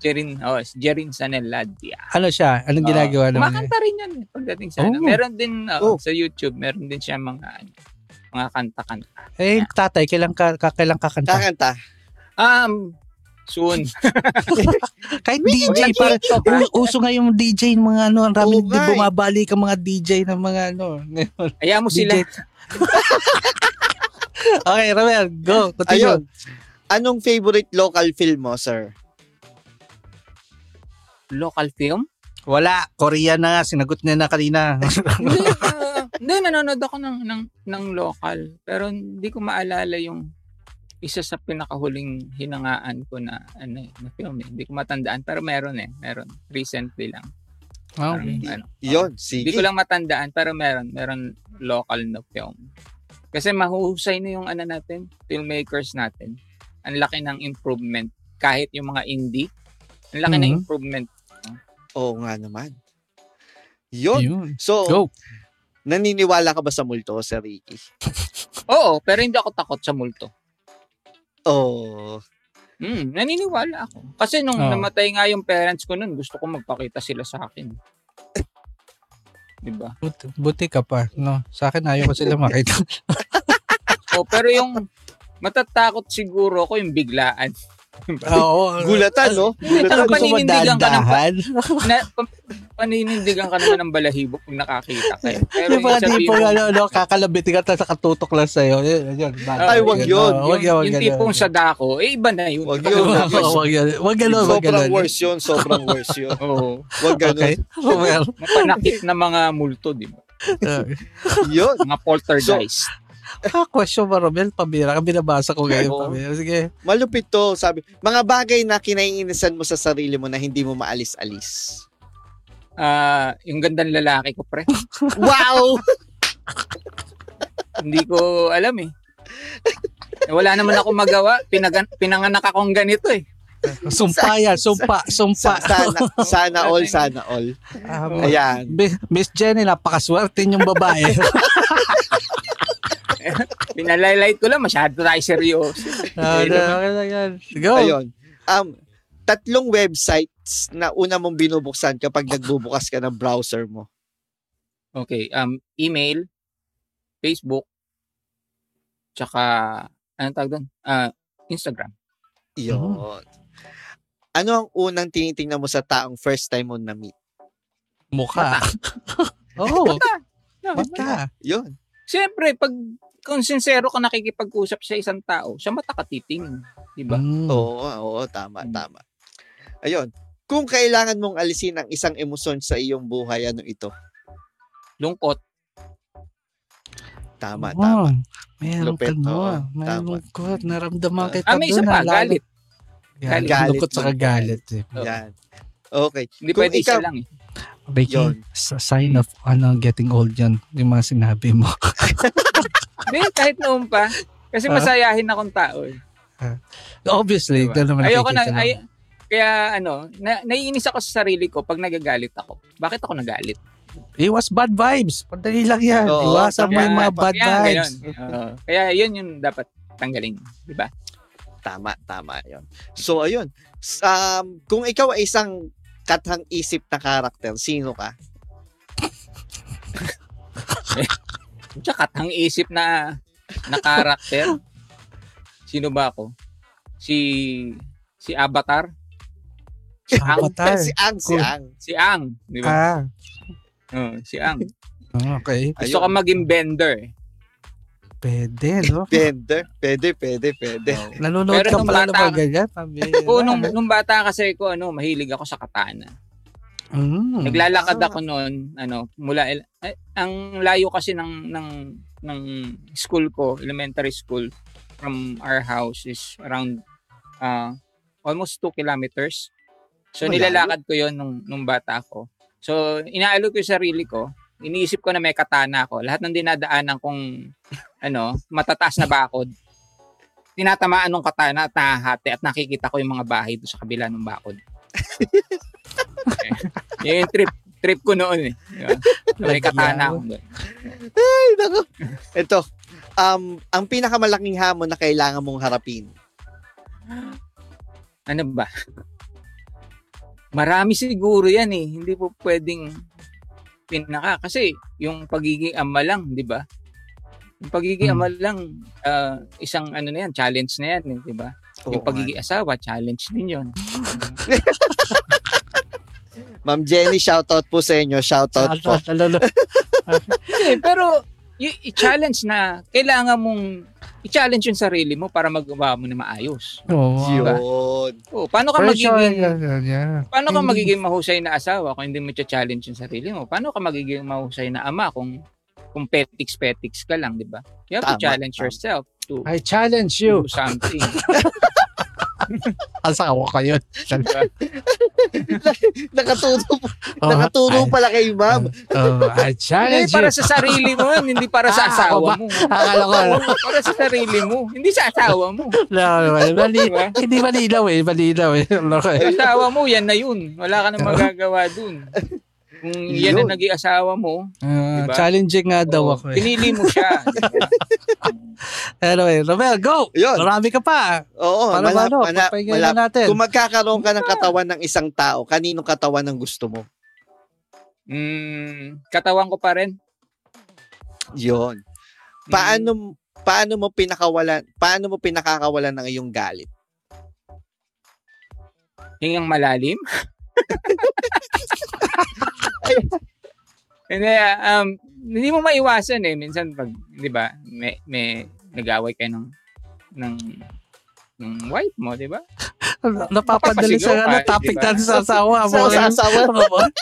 Jerin, oh, si Jerin Sanel Ladia. ano siya? Anong Ah, ginagawa naman? niya? Kumakanta rin yan pagdating sa ano. Oh. Meron din ah, Oh. sa YouTube, meron din siya mga ano, mga kanta-kanta. Eh, tatay, kailan ka, ka kailan kakanta? Kakanta. Um, soon. Kahit DJ pa, TikTok, u- uso nga yung DJ ng mga ano, ang dami nga eh. bumabalik ang mga DJ ng mga ano. Ayaw mo sila. Okay, Ramel, go. Continue. Ayun. Anong favorite local film mo, sir? Local film? Wala, Korean na nga, sinagot niya na kanina. Hindi, ah, hindi, nanonood ako ng, ng, ng local. Pero hindi ko maalala yung isa sa pinakahuling hinangaan ko na, ano, eh, na film eh. Hindi ko matandaan. Pero meron eh. Meron. Recently lang. Oh, Parang, ano, Yun, Hindi sige. ko lang matandaan pero meron meron local na film. Kasi mahuhusay na yung ano natin, filmmakers natin. Ang laki ng improvement kahit yung mga indie. Ang laki ng Mhm. improvement. Oo nga naman. Yun. Yun. So, Go. Naniniwala ka ba sa multo, Sir Ricky? Oo, pero hindi ako takot sa multo. Oh. Mm, naniniwala ako. Kasi nung Oo. namatay nga yung parents ko nun, gusto ko magpakita sila sa akin. diba? Buti, buti ka pa. No? Sa akin, ayaw ko sila makita. Oh, pero yung matatakot siguro ko yung biglaan. Oo. Gulatan, no? Gulatan. Gusto mo paninindigan ka ng dahan na, pa- paninindigan ka naman ng balahibo pag nakakita ka. eh. Pero Yung mga tipong ano, no, kakalabit ka tapos nakatutok lang sa'yo. Yun, yun. Ay, wag yun. Wag yun, wag yung yun. tipong sa dako, eh iba na yun. Wag yun. Wag yun. Wag ganun, wag Sobrang worse yun. Sobrang worse yun. Oo. Wag ganun. Okay. Well, Mapanakit na mga multo, di ba? Yun. Mga poltergeist. Ah, question mo, Romel, pabira. Binabasa ko ngayon, Oo. pabira. Sige. Malupit to. Sabi, mga bagay na kinaiinisan mo sa sarili mo na hindi mo maalis-alis. Ah, yung gandang lalaki ko, pre. Wow! Hindi ko alam eh. Eh, Wala naman ako magawa. Pinagan, pinanganak akong ganito eh. Sumpa yan, sumpa, sumpa. Sa, sana, sana all, sana all. Ah, Ayan. Miss Jenny, napakaswerte yung babae. Pinalilight ko lang, masyado tayo seryoso. Ah. Go. Ayun. Um, tatlong websites na una mong binubuksan kapag nagbubukas ka ng browser mo. Okay, um, email, Facebook, tsaka, anong tawag doon? Ah, Instagram. Yun. Ano ang unang tinitingnan mo sa taong first time mo na-meet? Mukha. Oo, oh, No, mata. Yun. Siyempre, pag kung sincero ka nakikipag-usap sa isang tao, sa mata ka titingin. Diba? Mm. Oo, oo, tama, Hmm. tama. Ayun. Kung kailangan mong alisin ang isang emosyon sa iyong buhay, ano ito? Lungkot. Tama, Oo, tama. Meron Lupit, ka no. oo, May tama. lungkot. Naramdaman kita Ah, may isa pa, ah, lalo. galit. Galit. Galit Lungkot sa kagalit. Eh. Yan. Okay. Hindi Kung pwede ikaw- isa lang eh. Ricky, Yun. sa sign of ano, getting old yan. Yung mga sinabi mo. Hindi, kahit noon pa. Kasi Ah. masayahin akong tao eh. Obviously, Diba? doon naman Ayoko na, ay, kaya ano, na, naiinis ako sa sarili ko pag nagagalit ako. Bakit ako nagalit? Iwas bad vibes. Padali lang yan. Oo, Iwasan mo yung mga bad Kaya vibes. ganun. Oo. kaya yun yung dapat tanggalin. Di ba? Tama, tama yon. So, ayun. Um, kung ikaw ay isang kathang isip na karakter, sino ka? Tsaka ang isip na na karakter. Sino ba ako? Si si Avatar? Si Ang? Avatar. si Ang, si. Ang. Si Ang, di ba? Ah, Oo, si Ang. okay. Gusto ko maging bender. Pwede, no? Pwede, pwede, pwede, pwede. Nanonood Pero ka nung pala ng bata mga ganyan. Oo, nung, nung bata kasi ko, ano, mahilig ako sa katana. Mm. Naglalakad Ah. ako noon, ano, mula, eh, ang layo kasi ng, ng, ng school ko, elementary school, from our house is around uh, almost 2 kilometers. So, Malayo. nilalakad ko yon nung, nung bata ako. So, inaalo ko yung sarili ko. Iniisip ko na may katana ako. Lahat ng dinadaanan kong ano, matataas na bakod, tinatamaan ng katana at nahahati at nakikita ko yung mga bahay doon sa kabila ng bakod. Yun yung trip trip ko noon eh. Diba? May katana ako doon. Ay, nako. Ito, um, ang pinakamalaking hamon na kailangan mong harapin. Ano ba? Marami siguro yan eh. Hindi po pwedeng pinaka. Kasi yung pagiging ama lang, di ba? Yung pagiging Hmm. ama lang, ah, isang ano na yan, challenge na yan, eh, di ba? Oo Yung pagiging asawa, challenge din yun. Ma'am Jenny, shoutout po sa inyo. Shoutout po. Hindi, pero i-challenge na kailangan mong i-challenge yung sarili mo para magawa mo na maayos. Oo. Diba? Yun. Oh, paano ka Pressure, magiging yan, yan, yan. paano ka magiging mahusay na asawa kung hindi mo challenge yung sarili mo? Paano ka magiging mahusay na ama kung kung petiks petiks ka lang, 'di ba? You have to Tama, challenge tama. yourself to I challenge you. do something. Asawa ka yun. Nakaturo, Oh, nakaturo I- pala kay ma'am. Oh, I Hindi challenge you. para sa sarili mo, yun, hindi para sa Ah, asawa mo. Akala ko, para sa sarili mo, hindi sa asawa mo. No, mali, Diba? hindi malinaw eh. Malinaw eh. Asawa mo, yan na yun. Wala ka na magagawa dun. Kung yan ang naging asawa mo, Ah, Diba? Challenging nga daw oh, ako eh. pinili mo siya. Anyway, Romel, go! Yun. Marami ka pa. Oo, Para mala, ano, mala, papahinggan mala- na natin. Kung magkakaroon ka ng katawan ng isang tao, kaninong katawan ang gusto mo? Mm, katawan ko pa rin. Yun. Mm, Paano paano mo pinakawalan paano mo pinakakawalan ng iyong galit? hingang malalim. Hindi, um, hindi mo maiwasan eh. Minsan pag, di ba, may, may nag-away kayo ng, ng, ng wife mo, di ba? Napapadali sa ano, topic diba? natin sa asawa. Sa, sa asawa?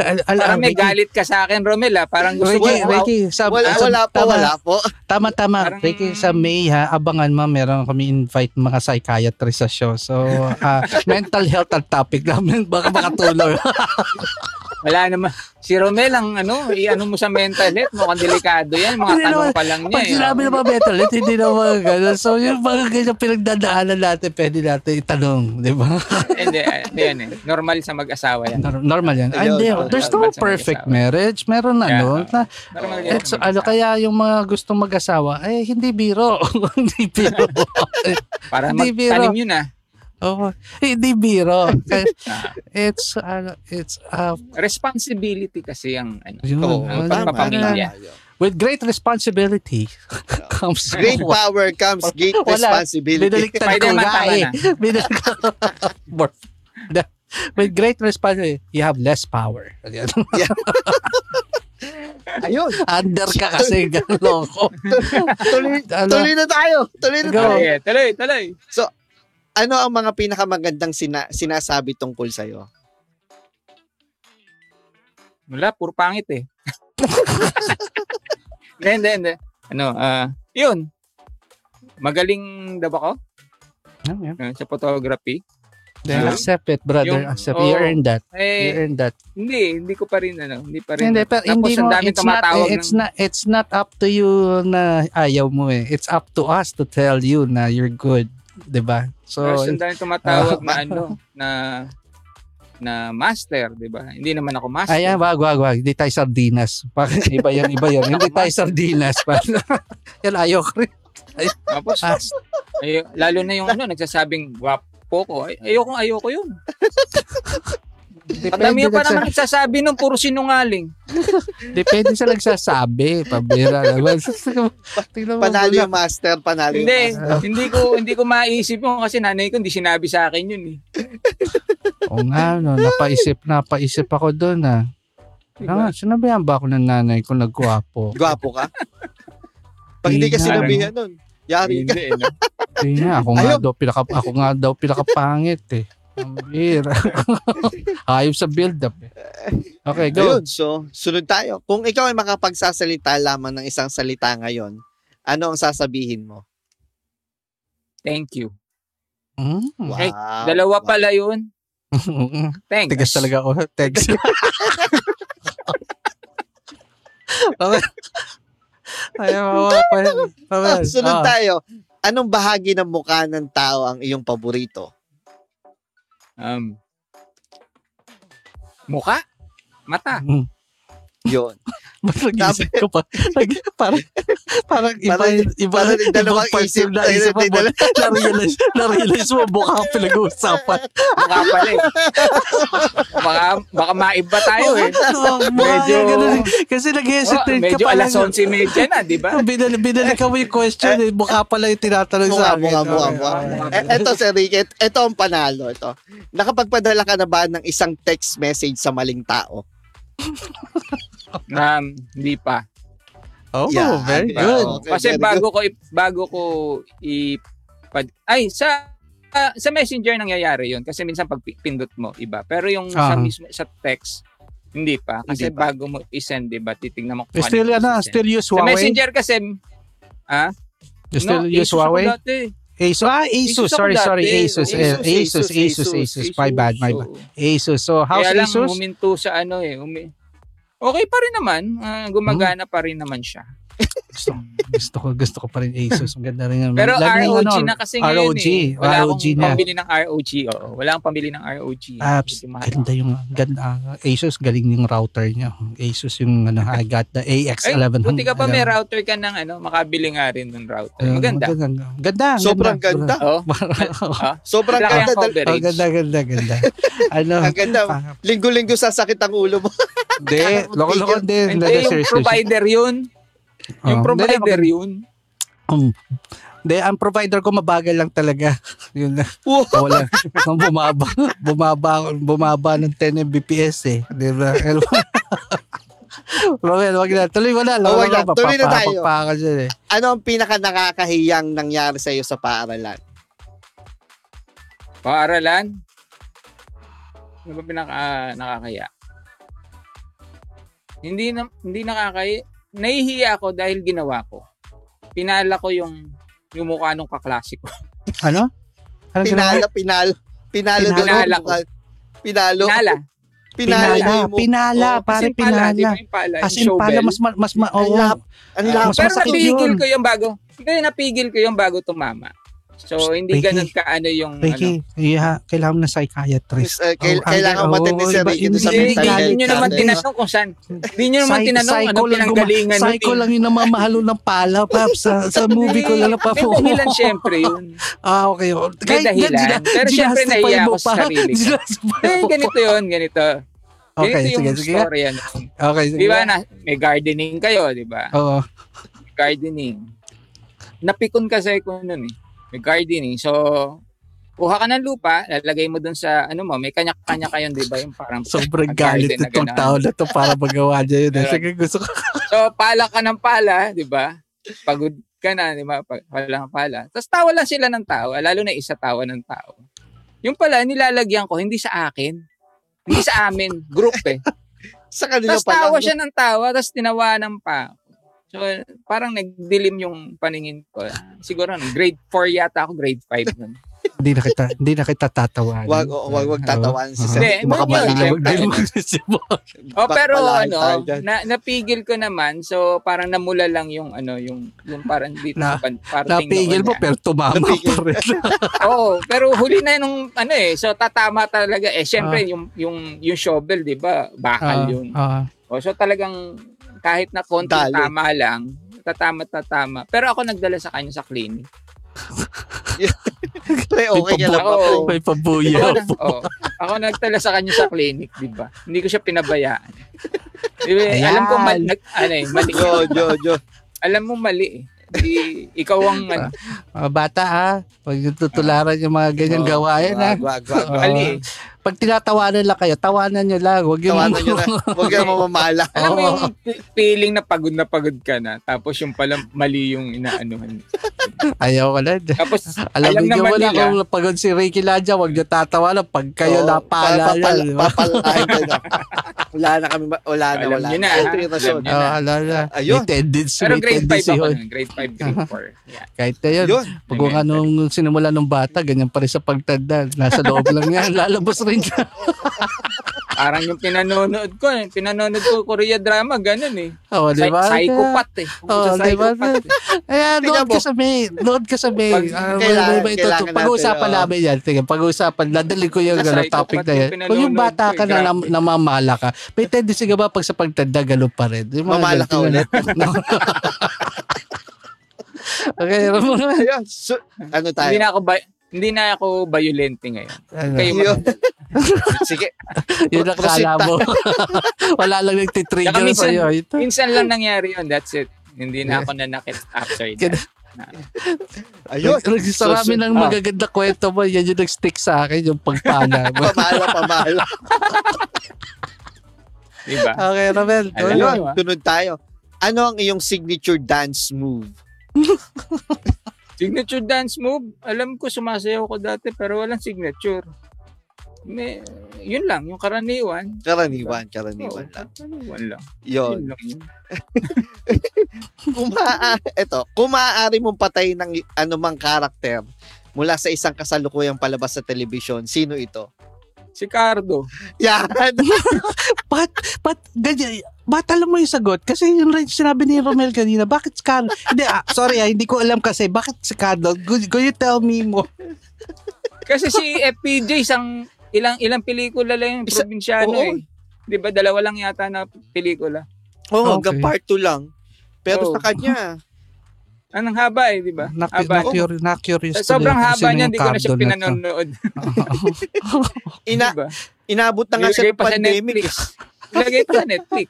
Al- al- Parang may Ricky, galit ka sa akin, Romel, ah. Parang gusto Ricky, mo, Ricky, sa, Wala, sa- wala po, tama, wala po. Tama, tama. Parang- Ricky, sa May ha, abangan mo, meron kami invite mga psychiatrist sa show. So, ah, mental health ang topic namin. Baka makatulong. wala naman. Si Romel, ang ano, i-ano mo sa mental health, mukhang delikado yan. Mga Hindi tanong naman. pa lang niya. Pag eh, sinabi ng mga mental health, hindi na mga gano'n. So, yung mga ganyan pinagdadaanan natin, pwede natin itanong. Di ba? Hindi, hindi yan eh. Normal sa mag-asawa yan. Nor- Normal yan. Hindi, normal. there's no perfect marriage. Meron ano, Yeah. na, Normal yan sa ano, kaya yung mga gustong mag-asawa, eh, hindi biro. hindi biro. Para hindi biro. magtanim yun ah. Oo, hindi biro. It's, ano, it's, uh, responsibility kasi ang ano. yun, Oo, ano, tama, pamilya. tama, yun. with great responsibility comes Great power comes great Wala. responsibility. Binaliktad ko Spider-Man, nga eh. na. With great responsibility, you have less power. Ayan. Ayun. Under ka kasi, loko. Tuloy, Ano? tuloy na tayo. Tuloy na Go. tayo. Tuloy, tuloy, tuloy. Ano ang mga pinakamagandang sina- sinasabi tungkol sa'yo? Wala, puro pangit eh. Hindi, hindi, hindi. Ano, ah, yun. Magaling daw ako uh, sa photography. Then accept it, brother. Yung- accept it. You oo. earned that. You Eh, earned that. hindi, hindi ko pa rin, ano, hindi pa rin. Hindi, pero Tapos hindi ang mo, dami it's not, tumatawag it's ng, not, it's not up to you na ayaw mo eh. It's up to us to tell you na you're good. 'Di ba? So, Tapos ang tumatawag Ah. na, ano, na, na master, di ba? Hindi naman ako master. ayan, wag, wag, wag. Hindi tayo sardinas. Iba yan, iba yan. Hindi tayo sardinas. yan, ayaw ko rin. Tapos, Ah, ay, lalo na yung ano, nagsasabing gwapo ko. Ay, ayoko, ayoko yun. Madami depende, pa sa, naman nagsasabi nung puro sinungaling. depende sa nagsasabi. Pabira. Tingnan mo Panalo muna. yung master, panalo yung Hindi, master. hindi ko hindi ko maisip yun kasi nanay ko hindi sinabi sa akin yun eh. Oo nga, no, napaisip, napaisip ako doon ah. Diba? Ah, sinabihan ba ako ng nanay ko nagwapo? Gwapo ka? Pag hindi ka Hindi nga, sinabihan nun, yari ka. Hindi, no? Hindi nga, ako nga daw, pinaka, ako nga daw pinakapangit eh. Ang bira. Ayop sa build-up eh. Okay, go. Ayun, so, sunod tayo. Kung ikaw ay makapagsasalita lamang ng isang salita ngayon, ano ang sasabihin mo? Thank you. Mm. Wow. Ay, Dalawa wow. pala yun. Thanks. Tigas talaga ako. Thanks. Ayaw mo pa. Ah, sunod Ah. tayo. Anong bahagi ng mukha ng tao ang iyong paborito? Um, muka? Mata? Mm. Yun. Ba't nag-isip ko pa? Nag- parang, parang iba, Parang- iba, parang ibang dalawang parts isip tayo naisip mo. na dala- Na-realize, na-realize mo, mukha pinag-uusapan. Mukha pala eh. baka, baka maiba tayo eh. Mukha Medyo- ganun. Kasi Oh, nag-hesitate ka medyo pa alas lang. 11.30 na, di ba? Binali, binali ka mo yung question eh. Mukha pala yung tinatanong sa akin. mukha, mukha, mukha. eto, Sir Rick, eto ang panalo. Ito. Nakapagpadala ka na ba ng isang text message sa maling tao? Um, hindi pa. Oh, Yeah, very ba? good. Okay, Kasi very bago ko i- bago ko i ay sa ah, sa Messenger nangyayari 'yon kasi minsan pag pi- pindot mo iba. Pero yung sa Ah. mismo sa text hindi pa kasi Hindi pa. bago mo i-send 'di ba titingnan mo kung Still, ano ano, still use Sa Huawei? Messenger kasi ah You still no, use Asus Huawei? Asus. Ah, Asus. Asus Sorry, sorry. dati. Asus. eh, Asus, Asus, Asus. My bad, my bad. So, Asus. So, how's Kaya lang Asus? huminto sa ano eh. Umi- okay pa rin naman. ah, gumagana pa rin naman siya. Gusto, gusto ko, gusto ko pa rin Asus. Ang ganda rin. Pero yung ROG ano, na kasi ngayon ROG. eh. Wala ROG akong na. pambili ng ROG. Oo. Wala akong pambili ng ROG. Apps. Ganda yung, ganda, Asus, galing yung router niya. Asus yung, ano, I got the Ay, AX11. buti ka pa may router ka ng ano, makabili nga rin ng router. Ah, Maganda. Ganda. Ganda. Sobrang ganda. Oo. Ah, Sobrang ganda. kang Dal- Oh, coverage. ganda, ganda, ganda. ano? Ang ganda. ah, Linggo-linggo sasakit ang ulo mo. Hindi, loko-loko din. Hindi, yung provider yun. Yung Oh, provider yun. Um, Hindi, ang provider ko mabagal lang talaga. Yun na. Wow. Wala. Nung bumaba, bumaba, bumaba ng 10 Mbps eh. Di ba? Na, wag na. Tuloy mo na. Oh, wag na. Tuloy na tayo. mapapapa ka dyan eh. Ano ang pinaka nakakahiyang nangyari sa iyo sa paaralan? Paaralan. Ano ba pinaka nakakaya? Hindi na hindi nakakaya. Nahihiya ako dahil ginawa ko. Pinala ko yung yung mukha nung kaklase ko. Ano? Ano pinalo. Pinalo. Pinala daw. ko. Pinalo. Pinala. Pinalo. Pinala. daw mo. Pinala. Oo, Pare, pala, pinala. yung pala, As in, pala, mas, ma- mas, ma- Ang oo. lap. Ang lap. mas Pero masakit napigil yun. ko yung bago. Hindi, napigil ko yung bago tumama. So, hindi Ricky, ganun ka ano yung ano. Ricky, yeah, kailangan ng psychiatrist. Uh, kail- Oh, kailangan oh, matindi si iba- Ricky sa mental galing hindi health. nyo naman Hindi. tinanong kung saan. Hindi nyo naman tinanong ano guma- pinanggalingan. Psycho eh. lang yung namamahalo ng pala, Paps. Sa, sa movie ko lang pa May dahilan syempre yun. Ah, okay. oh. May dahilan. Pero syempre, nahiya ako sa pa. sarili ko. Eh, ganito yun, ganito. Okay, Ganito sige, yung sige. story yan. Okay, sige. Di ba na, may gardening kayo, di ba? Oo. Gardening. Napikon kasi ko nun eh. May gardening. So, kuha ka ng lupa, lalagay mo dun sa, ano mo, may kanya-kanya kayo, di ba? Yung parang Sobrang galit na itong tao na to para magawa niya yun. eh. Sige, gusto ko. So, pala ka ng pala, di ba? Pagod ka na, di ba? Pa- Pala ng pala. Tapos tawa lang sila ng tawa, lalo na isa tawa ng tao. Yung pala, nilalagyan ko, hindi sa akin. Hindi sa amin, group eh. Sa kanila Tapos tawa siya ng tawa, tapos tinawanan pa ako. So, parang nagdilim yung paningin ko. Siguro, grade 4 yata ako, grade 5 nun. Hindi na kita, hindi na kita tatawanan. Wag, wag, wag, wag tatawanan si. Sir. Hindi, Baka yun, mali yun, yung si. Oh, pero ano, na, napigil ko naman. So, parang namula lang yung ano, yung, yung parang dito Na- parating Napigil mo na. pero tumama pa rin. Oo, pero huli na nung ano eh. So, tatama talaga. Eh, syempre, Ah. yung, yung, yung shovel, di ba? Bakal Ah, yun. ah. O, so, talagang kahit na konting Dali. tama lang, tatama, tatama. Pero ako nagdala sa kanya sa clinic. Pre, okay ka lang pre? May pabuyo. Ako, na- oo. ako nagtala sa kanya sa clinic, di ba? Hindi ko siya pinabayaan. Di ba, Ayan. alam ko mali, nag, ano eh, mali. Yo, yo, yo. Alam mo mali eh. Di, ikaw ang ano, Mga bata ha, pag tutularan yung mga ganyang Oo, gawain ha. Wag, wag, wag. Oo. mali eh. Pag tinatawanan lang kayo, tawanan nyo lang. Huwag yung... Tawanan nyo na. Huwag ka mamamala. Alam mo yung feeling na pagod na pagod ka na, tapos yung pala mali yung inaanuhan. Ayaw ko lang. Tapos, Alam, alam naman wala nila, kung pagod si Ricky Ladja, huwag niyo tatawanan pag kayo Oo, napala papal- yan. Papalain ka na. Wala na kami, ma- wala na, Alam wala nyo na. na? Ito yung rason. Alam nyo. Oo, ala na. Ayun. May tendency, pero grade 5 tendency ako nun, grade 5, grade 4. Yeah. Kahit na yun. Yun. Pag kung anong sinimula ng bata, ganyan pa rin sa pagtanda. Nasa loob lang yan. Lalabas rin ka. Parang yung pinanonood ko, eh. pinanonood ko Korea drama, ganun eh. Oo, di Psy- ba? psychopath eh. Oo, Sa di ba? eh. Kaya load ka sa May. Load ka sa May. Pag- Ah, kailangan- may- kailangan Pag-uusapan natin, namin yan. Tingnan, pag-uusapan. Dadali ko yung ano, topic na yan. Kung yung bata ka na nam- namamala ka, may tendency ka ba pag sa pagtanda, ganun pa rin? Mamala ka ulit. okay, na. Ayun. So, ano tayo? Hindi na ako ba- hindi na ako violente ngayon. Ano, Kayo. Sige. yun ang kala mo. Wala lang nagtitrigger minsan- sa'yo. Ito. Minsan lang nangyari yun, that's it. Hindi na ako nanakit after that. Ayun. Nagsasarami So, so- ng ah. magaganda kwento mo. Yan yung nag-stick sa akin, yung pagpala mo. Pamala, pamala. Diba? okay, Ramel. Ayun, ah. tunod tayo. Ano ang iyong signature dance move? Signature dance move, alam ko sumasayaw ko dati pero walang signature. May, yun lang, yung karaniwan. Karaniwan, Oo, karaniwan lang. karaniwan lang. Yun. Yun lang yun. Kung maa- eto, kung maaari mong patay ng anumang karakter mula sa isang kasalukuyang palabas sa telebisyon, sino ito? Si Cardo. Yan! Ba't, ba't, ganyan, ba't alam mo yung sagot? Kasi yung rin sinabi ni Romel kanina, bakit Scandal? hindi, ah, sorry ah, hindi ko alam kasi, bakit Scandal? Could, could you tell me mo? Kasi si FPJ isang ilang ilang pelikula lang yung Isa- probinsyano oo. eh. 'Di ba dalawa lang yata na pelikula. Oo, Okay. hanggang part 2 lang. Pero Oo. sa kanya, Anong haba eh, 'di ba? Na, Haba. na, curi- na curious sobrang haba niya, hindi ko na siya pinanonood. ina, diba? inabot na nga siya Ilagay ng pa sa pandemic. Netflix. Ilagay pa sa Netflix.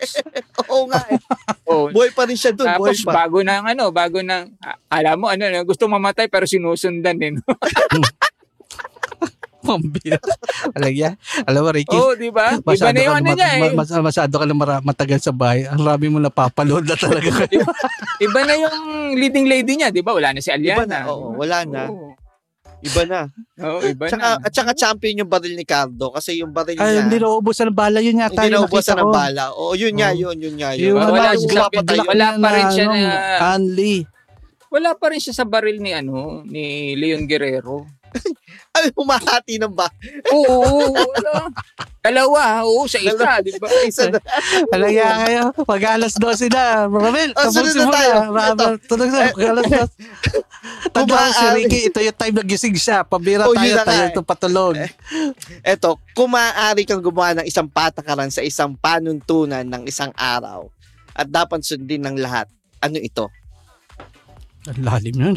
Oo nga eh. Oh, Buhay pa rin siya doon. Buhay Tapos pa. bago na ano, bago na ah, alam mo ano, no, gusto mamatay pero sinusundan eh. No? Pambira. Alam niya? Alam mo, Ricky? Oo, di ba? Iba na yung ano ma- niya eh. ma- mas- masyado ka na mara- matagal sa bahay. Ang rami mo napapalood na talaga. Iba na yung leading lady niya, di ba? Wala na si Iba Aliana. na. Oo, wala na. Oo, Iba na. Oo, iba Tsaka, na. at saka champion yung baril ni Cardo kasi yung baril Ay, niya, hindi nauubusan ng bala. Yun yata hindi nakita ng bala. Oo, yun nga, Oo. yun, yun nga, yun. Yung Wala black wala na pa rin siya ano, na- Anli. Wala pa rin siya sa baril ni ano, ni Leon Guerrero. Ay, humahati ng ba? Oo, oo, wala. Dalawa, oo, sa isa, di ba? Isa na. Alam niya kayo, pag alas 12 na. Ramel, Oh, sunod tapusin na mo tayo. na. Ramel, tunog na. Pag alas 12. Tanda ko si Kumaari. Ricky, ito yung time na gising siya. Pabira Oh, tayo, yun na nga tayo eh. ito patulog. Eto, kung maaari kang gumawa ng isang patakaran sa isang panuntunan ng isang araw at dapat sundin ng lahat, ano ito? Ang lalim yun.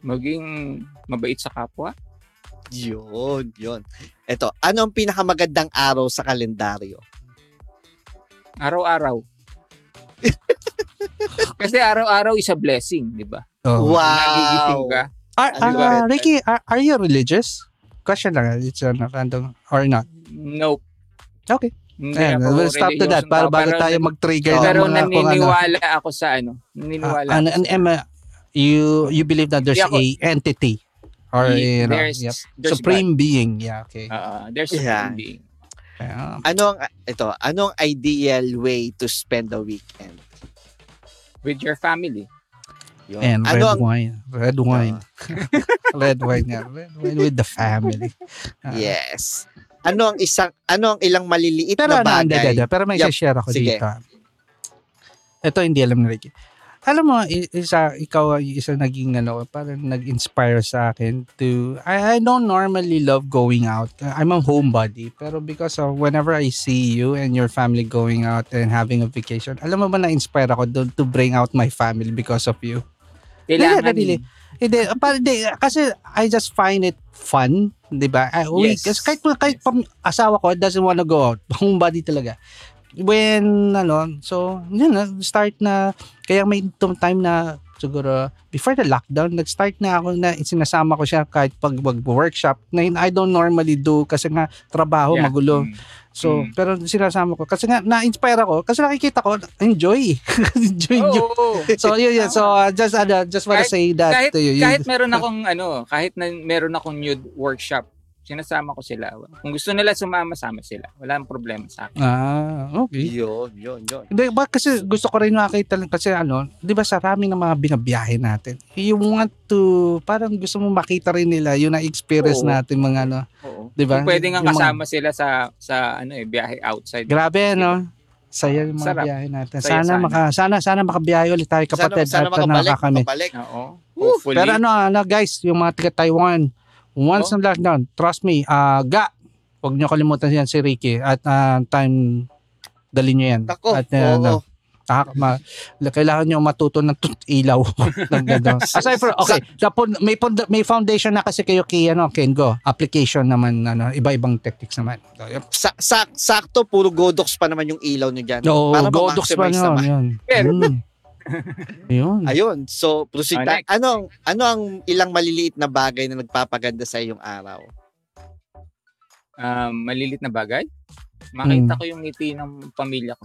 Maging mabait sa kapwa. Yun, yun. Eto, ano ang pinakamagandang araw sa kalendaryo? Araw-araw. Kasi araw-araw is a blessing, di ba? Oh. Nagigising Wow! ka. Are, Ano ba? ah, Ricky, are, are you religious? Question lang. It's a random or not. Nope. Okay. Hindi Ayan, ako we'll stop to that para bago tayo mag-trigger Oh, ng Pero mga kung ano. naniniwala ako sa ano. Naniniwala. Ah, and, and Emma, you you believe that there's ako- a entity or you know, there's, yep, there's supreme being. Yeah, okay. God. Uh, there's Yeah. supreme being. Yeah. Anong, ito, anong ideal way to spend the weekend? With your family. Yun. And red ano ang, wine. Red wine. red wine yeah. Red wine with the family. Ah. yes. Ano ang isang, ano ang ilang maliliit Pero na ano, hindi, bagay? hindi, pero may Yup. share ako Sige. dito. Ito hindi alam ni Ricky. Alam mo, isa, ikaw ay isa naging ano, parang nag-inspire sa akin to, I, I don't normally love going out. I'm a homebody. Pero because of whenever I see you and your family going out and having a vacation, alam mo ba na-inspire ako doon to bring out my family because of you? Kailangan. really. Hindi, parang hindi, kasi I just find it fun, 'di ba? I, Yes. kasi kahit kahit pam, asawa ko doesn't wanna go out, homebody talaga. When ano, so yun na start na kaya may time na siguro before the lockdown nag-start na ako na sinasama ko siya kahit pag mag-workshop na I don't normally do kasi nga trabaho Yeah. magulo. Mm. So, Mm. pero sinasama ko kasi nga na-inspire ako kasi nakikita ko enjoy. enjoy, enjoy. Oo. So yun yun. So uh, just ano, just wanna Kahit- say that kahit, to you. Kahit meron akong ano, kahit na meron akong nude workshop, sinasama ko sila. Kung gusto nila sumama, sama sila. Wala ang problema sa akin. Ah, okay. Yun, yun, yun. Hindi, ba kasi gusto ko rin makita lang kasi ano, 'di ba sa rami ng mga binabiyahe natin. You want to parang gusto mo makita rin nila yung na-experience Oo. natin mga ano, Oo. 'di ba? Kung pwede nga Yung mga- kasama sila sa sa ano eh, biyahe outside. Grabe no. Saya yung mga Sarap. biyahe natin. Saya sana, sana. maka sana sana makabiyahe ulit tayo kapatid sana, sana at makabalik, nakakami. makabalik. Oo. Hopefully. Pero ano, ano guys, yung mga taga Taiwan, once Oh. na lockdown, trust me, ah ga, huwag niyo kalimutan yan si Ricky at ah, time dali niyo yan. Ako, at ah, oo. ano, ah, ma, kailangan niyo matuto ng tut- ilaw. Aside from, okay, the pon- may, pon- may foundation na kasi kayo kay, ano, Kengo. Application naman, ano, iba-ibang techniques naman. So, yun. Sa, sak, sakto, puro godox pa naman yung ilaw nyo dyan. Oo, para Godox pa yun. yun. Mm. Yun. Ayun, so proceed Oh. Ano, ano ang ilang maliliit na bagay na nagpapaganda sa iyong araw? um, malilit na bagay. Makita Hmm. ko yung ngiti ng pamilya ko.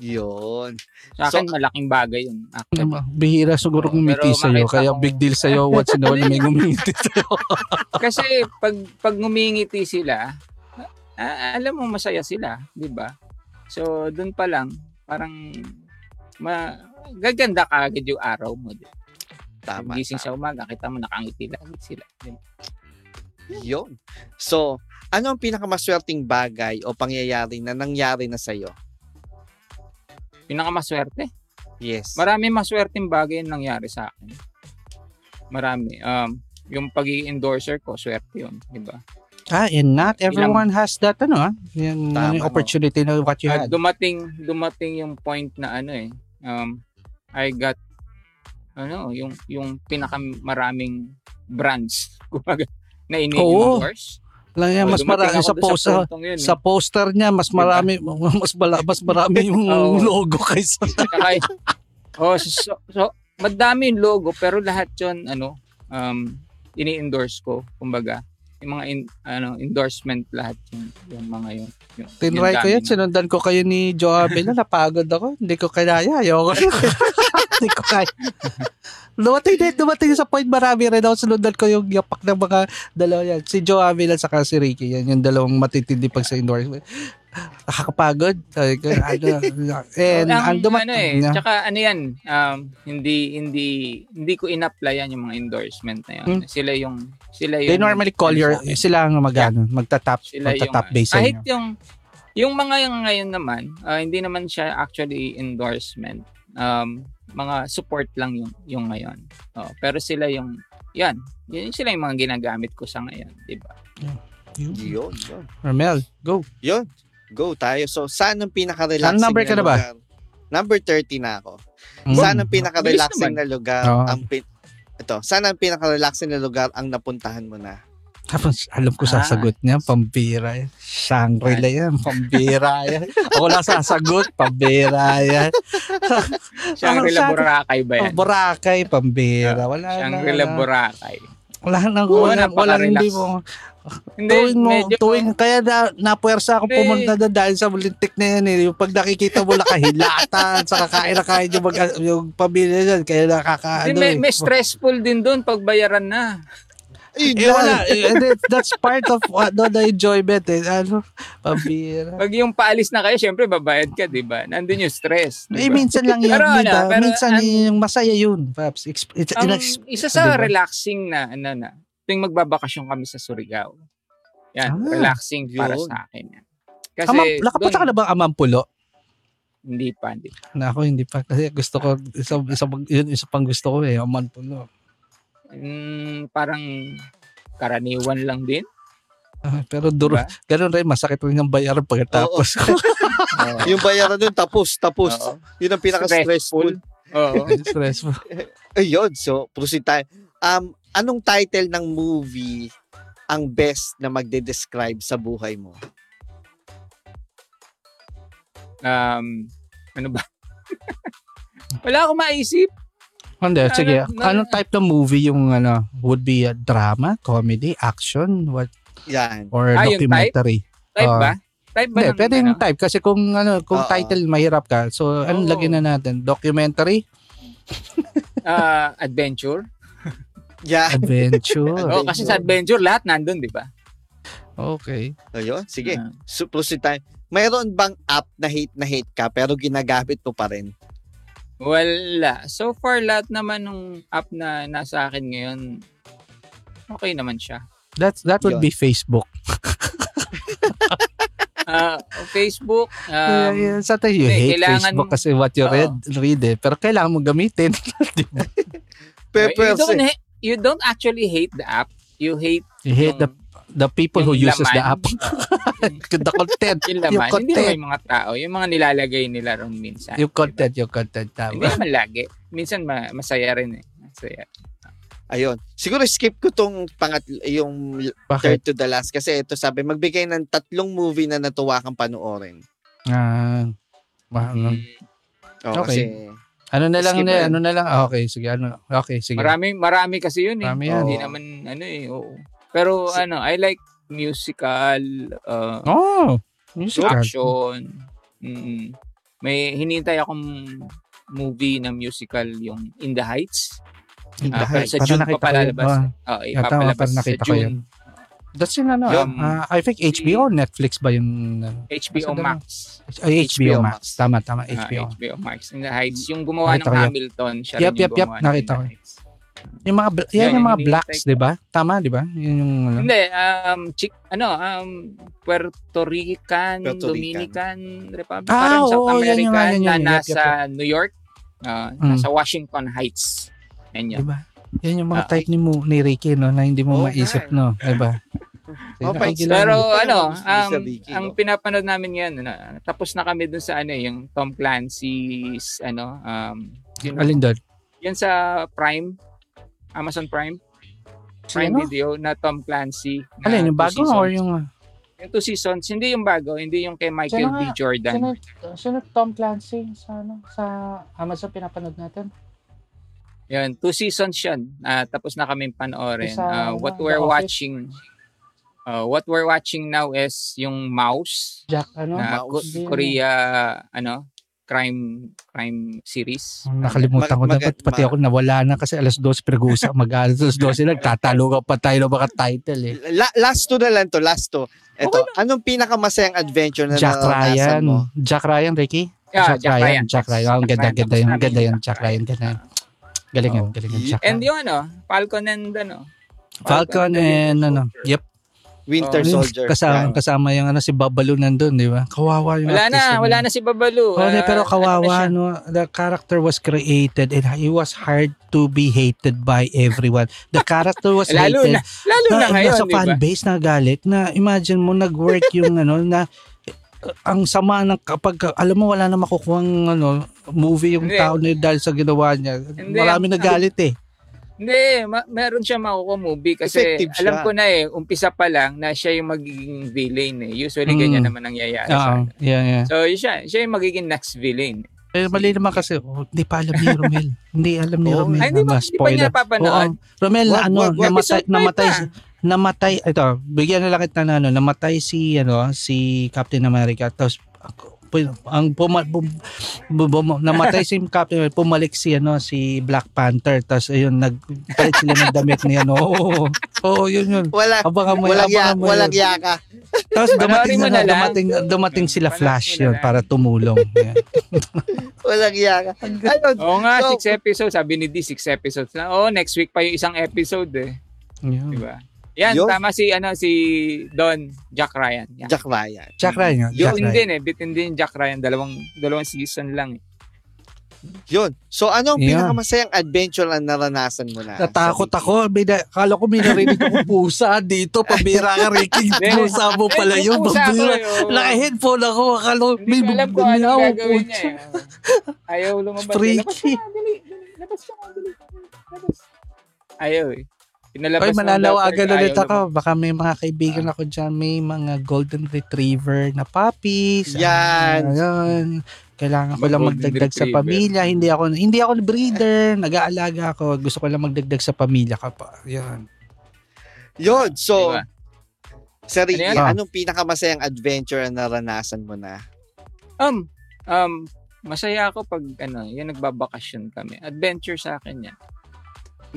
Yun. Sa akin, So- malaking bagay yun. Actually. Bihira siguro Oo, ngumiti sa'yo. makita Kaya big deal sa'yo once in a while may ngumiti sa'yo. Kasi pag pag ngumingiti sila, ah, alam mo masaya sila, 'di ba? So doon pa lang parang ma gaganda ka agad yung araw mo. Di ba? Tama. Gising tama. sa umaga, kita mo nakangiti lagi sila. Di ba? Yun. So, ano ang pinakamaswerteng bagay o pangyayari na nangyari na sa'yo? Pinakamaswerte. Yes. Marami maswerteng bagay yung nangyari sa akin. Marami. Um, yung pag endorser ko, swerte yun, di ba? Ah, and not everyone has that, ano ah. Tama, yung opportunity na what you At had. dumating dumating yung point na ano eh um I got ano yung yung pinakamaraming brands kumbaga na ini-endorse. Lang yan, Oh, mas marami sa poster. puntong yun, eh. Sa poster niya, mas marami, mas, bala, mas marami yung Oo. logo kaysa. Oh, so, so, madami yung logo pero lahat 'yon ano um ini-endorse ko kumbaga yung mga in, ano endorsement lahat yung, yung mga yung, yung Tinry yung ko na- sinundan ko kayo ni Joe Abela, napagod ako. Hindi ko kaya, ayoko. Hindi ko kaya. Dumating din, dumating sa point marami rin ako, sinundan ko yung yapak ng mga dalawa yan. Si Joe Avila saka si Ricky, yan yung dalawang matitindi pag sa endorsement. Nakakapagod. Ano, and, ang, ang dumat- ano eh, Yeah. tsaka ano yan, um, hindi, hindi, hindi ko in-apply yan yung mga endorsement na yan. Hmm. Sila yung, sila yung, They normally call ano your, sila ang magano, magtatap, sila yung, magtatap base sa kahit yung, yung mga yung ngayon naman, ah, hindi naman siya actually endorsement. Um, mga support lang yung, yung ngayon. Oh, pero sila yung, yan, yun sila yung mga ginagamit ko sa ngayon, di ba? Yun, yun. Ramel, go. Yun. Go tayo. So, saan ang pinaka-relaxing Saan number ka na ba? lugar? Number 30 na ako. Mm. Saan ang pinaka-relaxing na lugar? Oo. Ang pin- ito, saan ang pinaka-relaxing na lugar ang napuntahan mo na? Tapos alam ko Ah. sasagot niya, pambira yan. Shangri-La yan, pambira yan. Ako lang sasagot, pambira yan. Shangri-La sa- Boracay ba yan? Oh, Boracay, pambira. Wala Shangri-La na. Boracay. Wala nang wala, wala napaka-relax. hindi mo Hindi, tuwing mo, medyo, tuwing, kaya na, napuwersa ako Hindi. pumunta doon dahil sa lintik na yan eh. Yung pag nakikita mo nakahilatan, sa kakain na kain yung, mag, yung pamilya dyan, kaya nakakaano Hindi, may, eh. may stressful din doon pag bayaran na. Ayun Eh, wala. Eh, and it- that's part of ano, the enjoyment eh. Ano, pambira. Pag yung paalis na kayo, syempre babayad ka, di ba? Nandun yung stress. di Eh, minsan lang yan. Pero ano, pero minsan ang- yung masaya yun. Perhaps. Exp- it's, Ang inex- isa sa diba? relaxing na, ano na, tuwing magbabakasyon kami sa Surigao. Yan, Ah, relaxing para yun. sa akin yan. Kasi, Ama, nakapunta ka na ba Amampulo? Hindi pa, hindi pa. Na ako hindi pa. Kasi gusto ko, isa, isa, pang- yun, isa pang gusto ko eh. Amampulo. Mm, parang karaniwan lang din. Ah, pero duro, Diba? ganun rin, masakit rin ang bayaran pagkatapos. Oo. Yung bayaran dun, tapos, tapos. Oo. Yun ang pinaka-stressful. Oo. Stressful. Ayun, so, proceed tayo. Um, anong title ng movie ang best na magde-describe sa buhay mo? Um, ano ba? Wala akong maisip. Hindi, Ano- sige. ano- Anong type ng movie yung ano, would be a drama, comedy, action, what Yan. or Ah, documentary? Type Ah. ba? Type ba Hindi, pwede ano? yung type kasi kung ano, kung Oo. title mahirap ka. So, anong Oo. lagyan na natin? Documentary, Ah, adventure? Yan. adventure. Oo, kasi sa adventure, lahat nandun, di ba? Okay. Ayun, sige. Ah. So, proceed tayo. Mayroon bang app na hate na hate ka pero ginagamit mo pa rin? Wala. So far, lahat naman ng app na nasa akin ngayon, okay naman siya. That's that would Yun. be Facebook. Ah, Facebook, Yeah, um, yeah. Sometimes you hindi, hate kailangan- Facebook kasi what you Oo. read, read eh. Pero kailangan mo gamitin. Di ba? Pepper, you, don't, ha- you don't actually hate the app. You hate you hate the yung, the people who yung uses the laman. app. the content. yung Yung laman. Hindi naman content. yung mga tao. Yung mga nilalagay nila ron minsan. Yung content, yung content. Hindi Tama. naman lagi. Minsan ma- masaya rin eh. Masaya. Ayun. Siguro skip ko tong pangat yung Bakit? third to the last kasi ito sabi magbigay ng tatlong movie na natuwa kang panoorin. Ah, ma- ano, Oh, Okay. kasi ano na lang, Skip na, ano na lang. Ah, okay, sige. Ano, okay, sige. Marami, marami kasi yun eh. Marami yan. Hindi Oo. naman, ano eh, oo. Pero ano, I like musical, uh, Oh, musical. action. Mm, may hinintay akong movie na musical yung In the Heights. In the Ah, pero Heights. sa Parang June nakita pa ko yun. palalabas. Ah, Oh, Yeah, tama, ipapalabas parang sa nakita ko June. That's in ano, Yung- ah, I think HBO, Netflix ba yung uh, HBO Basta Max. ay, HBO, HBO Max. Max. Tama, tama, Ah, HBO. HBO Max. In the Heights. Yung gumawa Nakita ng. Hamilton. Siya Yep, rin yung yep, yep. gumawa ng Nakita ko. Yung mga, yan Yan, yung yung mga blacks, di ba? Tama, di ba? Yun yung, ano, Hindi, um, chick, ano, um, Puerto Rican, Puerto Rican. Dominican Republic, Ah, parang South oo, yan yung American nga, yan na yun. Yep, nasa New York, ah, Mm. nasa Washington Heights. Yan di yun. ba? Yan yung mga Ah, type ni, mo, ni Ricky, no, na hindi mo Oo maisip, no? Di ba? Oh, lang. Pero ano, Sir Ricky, ang no? pinapanood namin ngayon, ano, tapos na kami dun sa ano, yung Tom Clancy's, ano, um, yun, Alin doon? yan sa Prime, Amazon Prime, Prime Sino? Video na Tom Clancy. na Alin, yung two bago seasons. or yung... Yung two seasons, hindi yung bago, hindi yung kay Michael Sino B. Jordan. Sino, sino Tom Clancy sa, ano, sa Amazon pinapanood natin? Yun, two seasons yun. Ah, tapos na kami panoorin. Ano, what we're watching uh, what we're watching now is yung Mouse Jack, ano? na Mouse. Ko- Korea ano crime crime series. Nakalimutan ko Mag- dapat mag- pati ako nawala na kasi alas 12 pinag-uusap mag alas 12 nagtatalo ka pa tayo ng mga title eh. La- last to na lang to, last to. Ito, anong pinakamasayang adventure na Jack Ryan. mo? Jack Ryan, Ricky? Yeah, Jack Ryan. Jack Ryan. Oh, ang Jack ganda, Ryan. ganda yun. Ganda yun. Jack Jack Ryan. Ganda yun. Galing yun. Oh. Galing yun. Jack And yung ano, Falcon and ano. Falcon and ano. Yep. Winter Oh, Soldier. Kasama, kasama yung ano si Babalu nandun, di ba? Kawawa yung Wala artist na, wala na si Babalu. Oh, Ah, pero ano na kawawa, siya? no? The character was created and he was hard to be hated by everyone. The character was Lalo hated. na, lalo na ngayon, nasa di ba? fan base na galit na imagine mo nag-work yung ano na ang sama ng kapag alam mo wala na makukuhang ano movie yung Hindi. tao na yun dahil sa ginawa niya. Hindi, Marami nagalit eh. Hindi, ma- meron siya makukuha movie kasi Effective siya. alam ko na eh, umpisa pa lang na siya yung magiging villain eh. Usually Mm. ganyan naman nangyayari Oo, sa ano. yeah, yeah. So, yun siya, siya yung magiging next villain. Eh, mali naman kasi, oh, hindi pa alam ni Romel. hindi alam ni Oh, Romel Ay, di na ba, pa niya napapanood? Oo. Romel, Wag, ano, wag, wag. namatay, namatay, pa. namatay, ito, bigyan na lang kita na, ano, namatay si, ano, si Captain America, tapos, ako, ang puma, bum, bum, bum- namatay si Captain America, pumalik si, ano, si Black Panther, tapos, ayun, nagpalit sila ng damit ni, ano, oo, oo, yun, yun. Wala, Abangan mo, walang, ya, abangan mo walang yaka. Tapos dumating, na, na dumating, dumating sila Flash yun para tumulong. Walang yaka. Ayun. Oo nga, So- six episodes. Sabi ni D, six episodes na. Oo, next week pa yung isang episode eh. Yun. Di ba? Yan, Yun. tama si, ano, si Don Jack Ryan. Yan. Jack Ryan. Jack Ryan. yun, Jack Bitin Ryan. din eh. Bitin din Jack Ryan. Dalawang, dalawang season lang eh. Yun. So, ano ang Yeah. pinakamasayang adventure na naranasan mo na? Natakot ako. May na, kala ko may narinig akong pusa dito. Pabira ka, Ricky. Pusa mo pala Eh, yun. pusa ako Pabira. eh, oo. Naka-headphone ako. Akala ko Hindi may ko alam kung ano bumiyaw, gagawin niya eh. Ayaw lumabas. Freaky. Labas ka, dali, dali. Labas dali. Labas. Ayaw eh. Pinalabas mananawagan daw, ulit ako. Baka may mga kaibigan ako dyan. May mga golden retriever na puppies. Yan. Ayun. Kailangan ko lang magdagdag sa retriever. pamilya. Hindi ako hindi ako breeder. Nag-aalaga ako. Gusto ko lang magdagdag sa pamilya ka pa. Yan. Yun. So, Diba? Sir Ricky, Ano yan? anong pinakamasayang adventure na naranasan mo na? Um, um, masaya ako pag ano, yung nagbabakasyon kami. Adventure sa akin yan.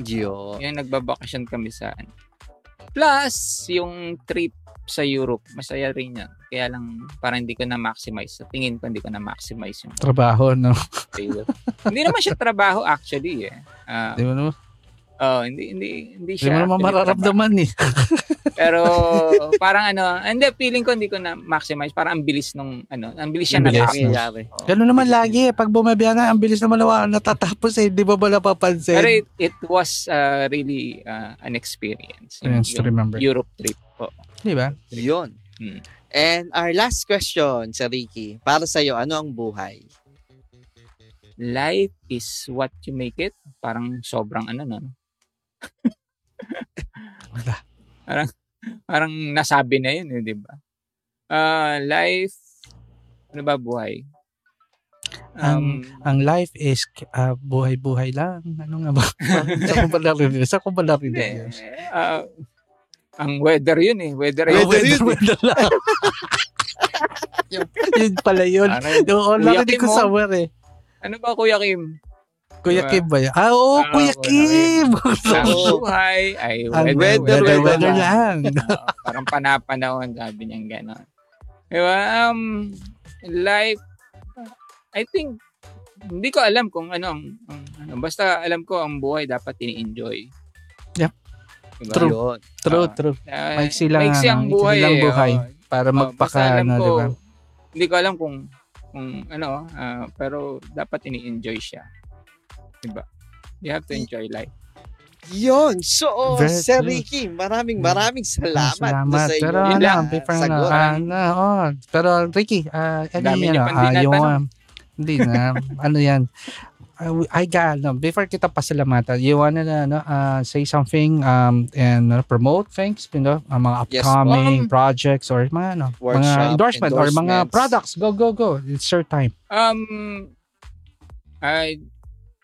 Yo. Yung nagbabakasyon kami sa ano. Plus, yung trip sa Europe, masaya rin yan. Kaya lang, parang hindi ko na-maximize. Sa tingin ko, hindi ko na-maximize yung Trabaho, no? hindi naman siya trabaho actually eh. Ah, Di mo naman, oh, hindi hindi hindi di mo siya. naman actually mararamdaman eh. Pero parang ano, hindi feeling ko hindi ko na maximize, parang ang bilis nung ano, ang bilis siya natapos. no? Ganun naman lagi eh. Pag bumabiya na, ang bilis naman nawa natatapos eh. Di ba ba napapansin? Pero it, it was uh, really uh, an experience. Yung, Yes, yung remember. Europe trip po. Di ba? Yun. Hmm. And our last question, Sir Ricky, para sa'yo, ano ang buhay? Life is what you make it. Parang sobrang ano no. Wala. Parang parang nasabi na yun, eh, di ba? Uh, life ano ba buhay? Um, Ang life is ah, buhay-buhay lang. Ano nga ba? Saan ko ba narinig? hindi. yun? Uh, ang weather yun eh. Weather, Ah, yun. weather, weather lang. yun pala yun. Parang, Oo, Kuya narinig ko Kim, sa oh. where eh. ano ba Kuya Kim? Kuya Diba? Kim ba yan? Ah, oo, Ah, Kuya Kuya Kim! Ang Oo. buhay ay weather, weather, weather, weather lang. Oo, parang panapanahon, sabi niya gano'n. Diba? Um, life, I think, hindi ko alam kung ano, ang, ano, basta alam ko ang buhay dapat ini-enjoy. Yep. Diba? True. Yun. True, Ah, true. Ah, Maiksi lang, maiksi ang buhay. lang eh, buhay. oo. Para Oh, magpaka, ano, ko, di ba? Hindi ko alam kung kung ano, ah, pero dapat ini-enjoy siya. Diba? You have to enjoy life. Yun. So, Very Sir. Ricky, maraming maraming salamat, Salamat. sa iyo. Pero ano, lang, before na, ah, na, oh, pero Ricky, ah, ano Dami yan, niyo pang di ah, yung, ah, hindi na, ano yan, uh, I got, no, before kita pasalamatan, you wanna, ano, uh, say something, um, and uh, promote things, you know, uh, mga Yes, upcoming um, projects or mga, ano, mga Workshop, endorsement or mga products, go, go, go, it's your time. Um, I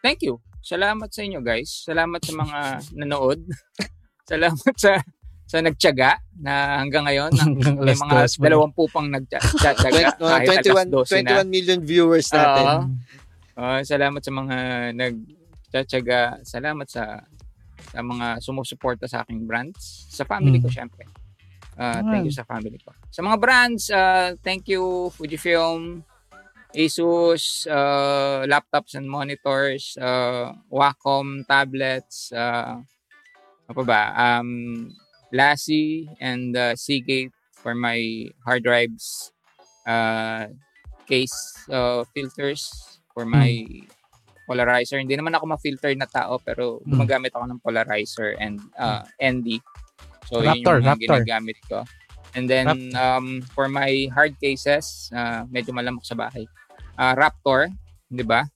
thank you. Salamat sa inyo guys. Salamat sa mga nanood. Salamat sa sa nagtiyaga na hanggang ngayon Hanggang may mga dalawang pupang nagtiyaga Twen- uh, kahit alas 12 na. 21, 21 million viewers natin. Oo. Uh, salamat sa mga nagtiyaga. Salamat sa sa mga sumusuporta sa aking brands. Sa family ko Mm. syempre. Uh, thank you sa family ko. Sa mga brands, uh, thank you Fujifilm, Asus, uh, laptops and monitors, uh, Wacom tablets, uh, ano pa ba? Um, Lassie and uh, Seagate for my hard drives, uh, case uh, filters for my polarizer. Hindi naman ako ma-filter na tao pero Hmm. gumagamit ako ng polarizer and uh, ND. So Raptor, yun yung mga Raptor. ginagamit ko. And then um, for my hard cases, uh, medyo malamok sa bahay. Uh, Raptor, 'di ba?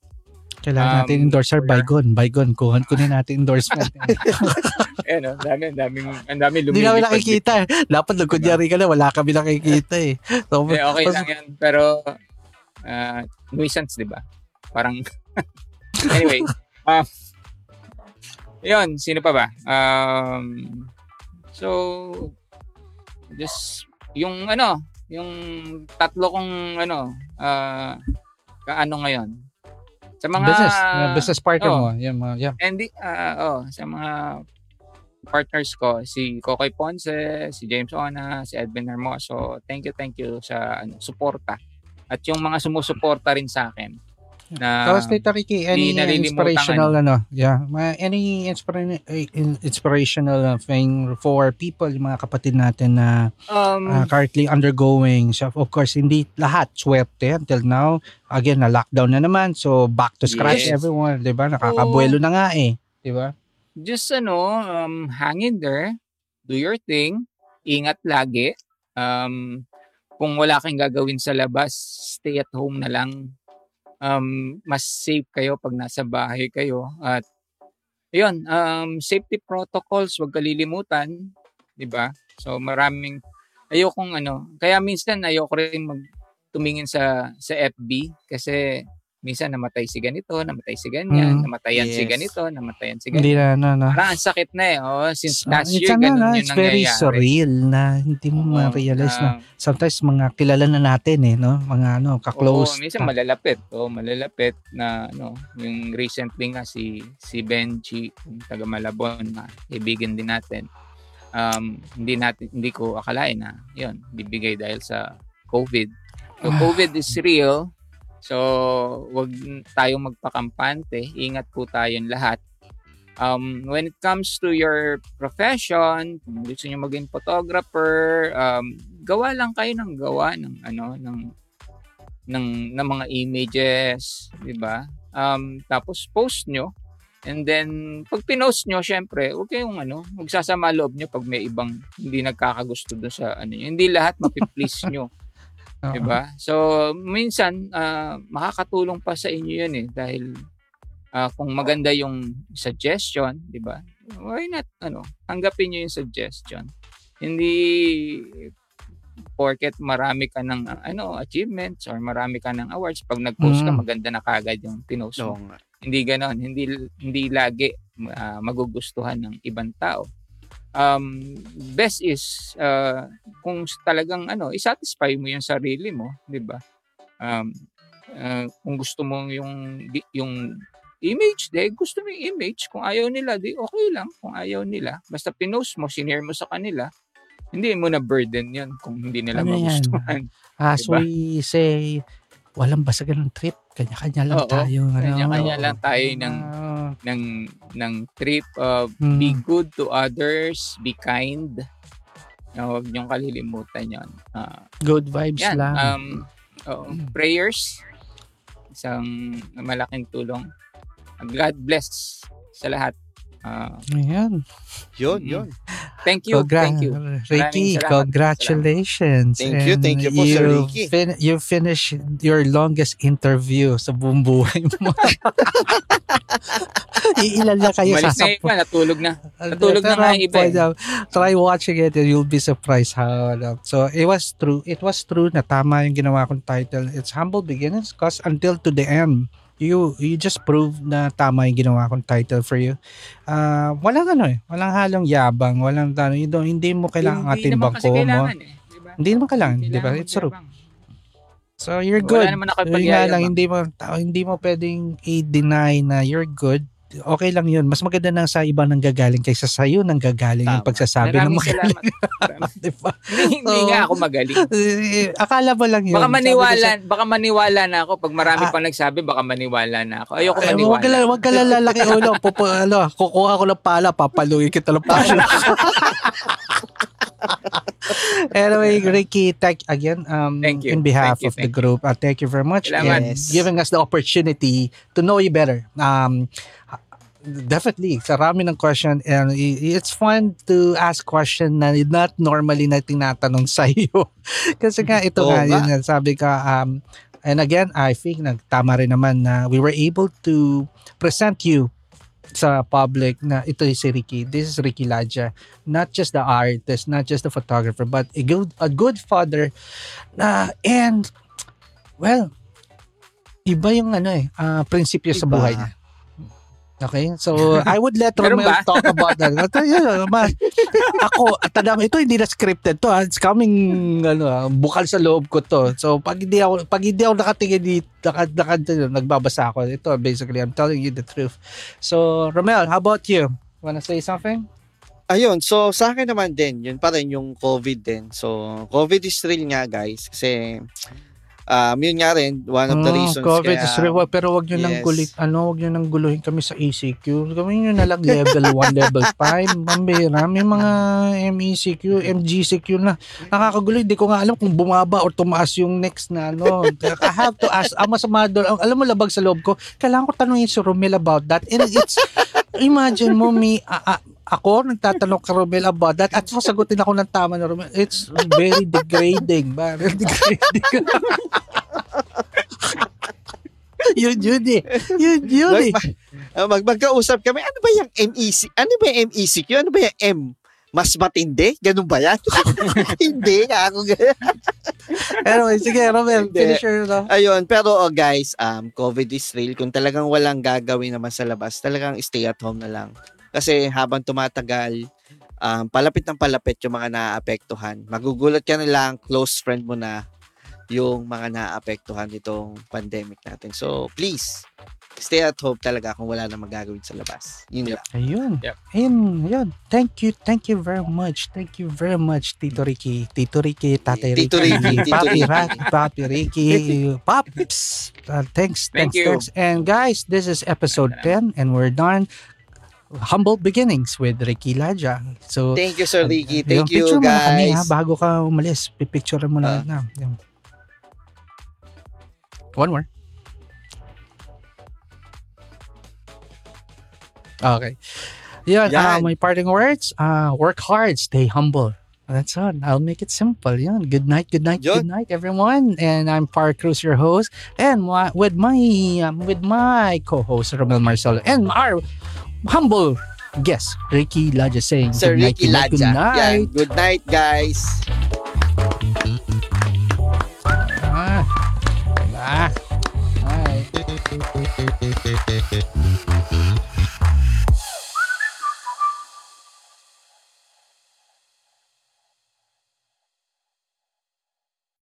Kailangan Um, natin endorse our Bygone. Bygone, kuhan kunin natin endorsement. Eh no, dami, daming ang dami Hindi namin lumilipad. nakikita. eh. Dapat nagkunyari ka na, wala kami nakikita eh. So, Eh, okay lang 'yan, pero uh, nuisance, 'di ba? Parang, anyway. Um, yun, sino pa ba? Um, so, just, yung ano, yung tatlo kong ano, uh, kaano ngayon. Sa mga business, uh, business partner oh, mo. Yan, mga, yeah. And uh, oh, sa mga partners ko, si Kokoy Ponce, si James Ona, si Edwin Hermoso. Thank you, thank you sa ano, suporta. At yung mga sumusuporta rin sa akin. Na Tapos Tita Ricky, any inspirational ano, yeah, any inspira- inspirational uh, thing for people, yung mga kapatid natin na um, uh, currently undergoing. So of course, hindi lahat swerte until now. Again, na lockdown na naman. So back to scratch Yes. everyone, 'di ba? Nakakabuelo na nga eh, 'di ba? just ano, um, hang in there, do your thing, ingat lagi. Um, kung wala kang gagawin sa labas, stay at home na lang. Um, mas safe kayo pag nasa bahay kayo. At yun, um, safety protocols, wag kalilimutan. 'di ba So maraming, ayokong ano, kaya minsan ayoko rin mag tumingin sa sa FB kasi minsan namatay si ganito, namatay si ganyan, Mm. namatayan si Yes. ganito, namatayan si Hindi ganyan. na, no, no. Parang ang sakit na eh. Oh, since So, last it's year, ano, ganun no, yung it's very nangyayari. surreal na hindi mo Oo, ma-realize na na- sometimes mga kilala na natin eh, no? Mga ano, ka-close. Oo, minsan malalapit. Oo, malalapit na ano, yung recently nga si si Benji, yung taga Malabon na kaibigan din natin. Um, hindi natin hindi ko akalain na 'yon, bibigay dahil sa COVID. So Ah. COVID is real. So, wag tayong magpakampante. Ingat po tayong lahat. Um, when it comes to your profession, kung gusto niyo maging photographer, um, gawa lang kayo ng gawa ng ano ng ng ng mga images, 'di ba? Um, tapos post nyo. And then pag pinost nyo, syempre, huwag kayong ano, magsasama loob nyo pag may ibang hindi nagkakagusto doon sa ano. Hindi lahat mapi-please nyo, Oo. 'di ba? So minsan ah, makakatulong pa sa inyo 'yun eh dahil ah, kung maganda yung suggestion, 'di ba? Why not ano, tanggapin niyo yung suggestion. Hindi porket marami ka ng ano achievements or marami ka ng awards pag nag-post ka Mm. maganda na kagad yung pinost mo. Nga. Hindi ganon, hindi hindi lagi ah, magugustuhan ng ibang tao. Um, best is ah, kung talagang ano, i-satisfy mo yung sarili mo, 'di ba? Um, ah, kung gusto mo yung yung image, de gusto mo yung image. Kung ayaw nila, di okay lang. Kung ayaw nila, basta pinost mo, sinare mo sa kanila, hindi mo na burden yun kung hindi nila Ano yan? magustuhan. As Diba? we say, walang basagan ng trip. Kanya-kanya lang Oo, tayo. Ano, kanya-kanya lang tayo ng Ah, ng ng trip of mm. be good to others, be kind. Na huwag niyong kalilimutan 'yon. Ah, good vibes yan, lang. um oo, prayers isang malaking tulong. God bless sa lahat. Ah, Ayan. Yun, Mm. yun. thank you, Congra- thank you. Ricky, salamat. congratulations. Thank you, thank you po, And Sir you Ricky. fin- you finished your longest interview sa buong buhay mo. Iilan na kayo Umalis na sa iba, natulog na. Natulog na nga iba eh. Try watching it and you'll be surprised how ano. So it was true. It was true na tama yung ginawa kong title. It's humble beginnings cause until to the end you you just proved na tama yung ginawa kong title for you. Ah, walang ano eh, walang halong yabang, walang ano, you don't- hindi mo kailangan atin bangko mo. kailangan eh. Diba? Hindi naman kailangan, di ba? Kailangan It's true. So you're Wala good. naman Yun nga lang, hindi mo, hindi mo pwedeng i-deny na you're good. Okay lang yun. Mas maganda na sa iba nang gagaling kaysa sa iyo nang gagaling yung Tama. pagsasabi ng Maraming magaling. salamat. Di ba? hindi, hindi nga ako magaling. Eh, Akala mo lang yun. Baka maniwala, sa- baka maniwala na ako pag marami Ah. pang nagsabi, baka maniwala na ako. Ayoko Ay, maniwala. Wag ka wag ka lalaki ulo. Pupu, ano, kukuha ko ng pala, papaluin kita ng pala. anyway, Ricky, thank again um, Thank you. in behalf you, of the group. Uh, thank you very much Salamat. and giving us the opportunity to know you better. Um, definitely, sarami ng question and it's fun to ask question na not normally na tinatanong sa iyo. Kasi nga ito Oo nga, nga. yun sabi ka um, and again, I think nagtama rin naman na we were able to present you sa public na ito si Ricky. This is Ricky Ladja. Not just the artist, not just the photographer, but a good, a good father na and well, iba yung ano eh, ah, prinsipyo sa Iba. buhay niya. Okay? So, I would let Romel talk about that. Ito, yun, ma- ako, at mo, ito hindi na scripted to. ah. It's coming, ano, ah, bukal sa loob ko to. So, pag hindi ako, pag hindi ako nakatingin dito, naka, naka, nagbabasa ako. Ito, basically, I'm telling you the truth. So, Romel, how about you? Wanna say something? Ayun, so sa akin naman din, yun pa rin yung COVID din. So, COVID is real nga guys. Kasi, um, yun nga rin, one of the Oh, reasons COVID kaya... is real. Pero wag nyo nang Yes. gulit, ano, wag nyo nang guluhin kami sa ACQ. Gawin nyo na lang level 1, level 5. Mambira, may mga MECQ, MGCQ na. Nakakagulo, hindi ko nga alam kung bumaba or tumaas yung next na ano. I have to ask, ang masama doon, ang- alam mo labag sa loob ko, kailangan ko tanungin si Romel about that. And it's, imagine mo, me, a- a- ako, nagtatanong ka Romel about that at sasagutin ako ng tama na Romel. It's very degrading. ba? degrading. yun yun eh. Yun yun eh. Mag, mag, magkausap kami, ano ba yung MEC? Ano ba yung MECQ? Ano ba yung M? Mas matindi? Ganun ba yan? Hindi nga ako ganyan. Anyway, sige Romel, Hindi. finish your no? Ayun, pero oh, guys, um, COVID is real. Kung talagang walang gagawin naman sa labas, talagang stay at home na lang. Kasi habang tumatagal, um, palapit ng palapit yung mga naaapektuhan. Magugulat ka na lang, close friend mo na yung mga naaapektuhan nitong pandemic natin. So, please, stay at home talaga kung wala na magagawin sa labas. Yun lang. Ayun. Yep. Ayun, ayun. Thank you, thank you very much. Thank you very much, Tito Ricky. Tito Ricky, Tate Tito Ricky, Tito Papi Ricky. Rat, Papi Ricky, Pops. Uh, thanks, thanks, Thank you. thanks. And guys, this is episode 10 and we're done. Humble beginnings with Ricky Laja. So, Thank you, Sir Ricky. Yung Thank you, picture mo na kami ha, bago ka umalis. Pipicture mo na. Ah. na. Yung- One more. Okay. Yan, Yan. uh, my parting words, uh, work hard, stay humble. That's all. I'll make it simple. Yan. Good night, good night, Yun. good night, everyone. And I'm Par Cruz, your host, and with my um, with my co-host Romel Marcelo and our humble guest, Ricky Laja saying Sir good night, Ricky Good ah. night. Yeah, good night, guys. Ah. Ah.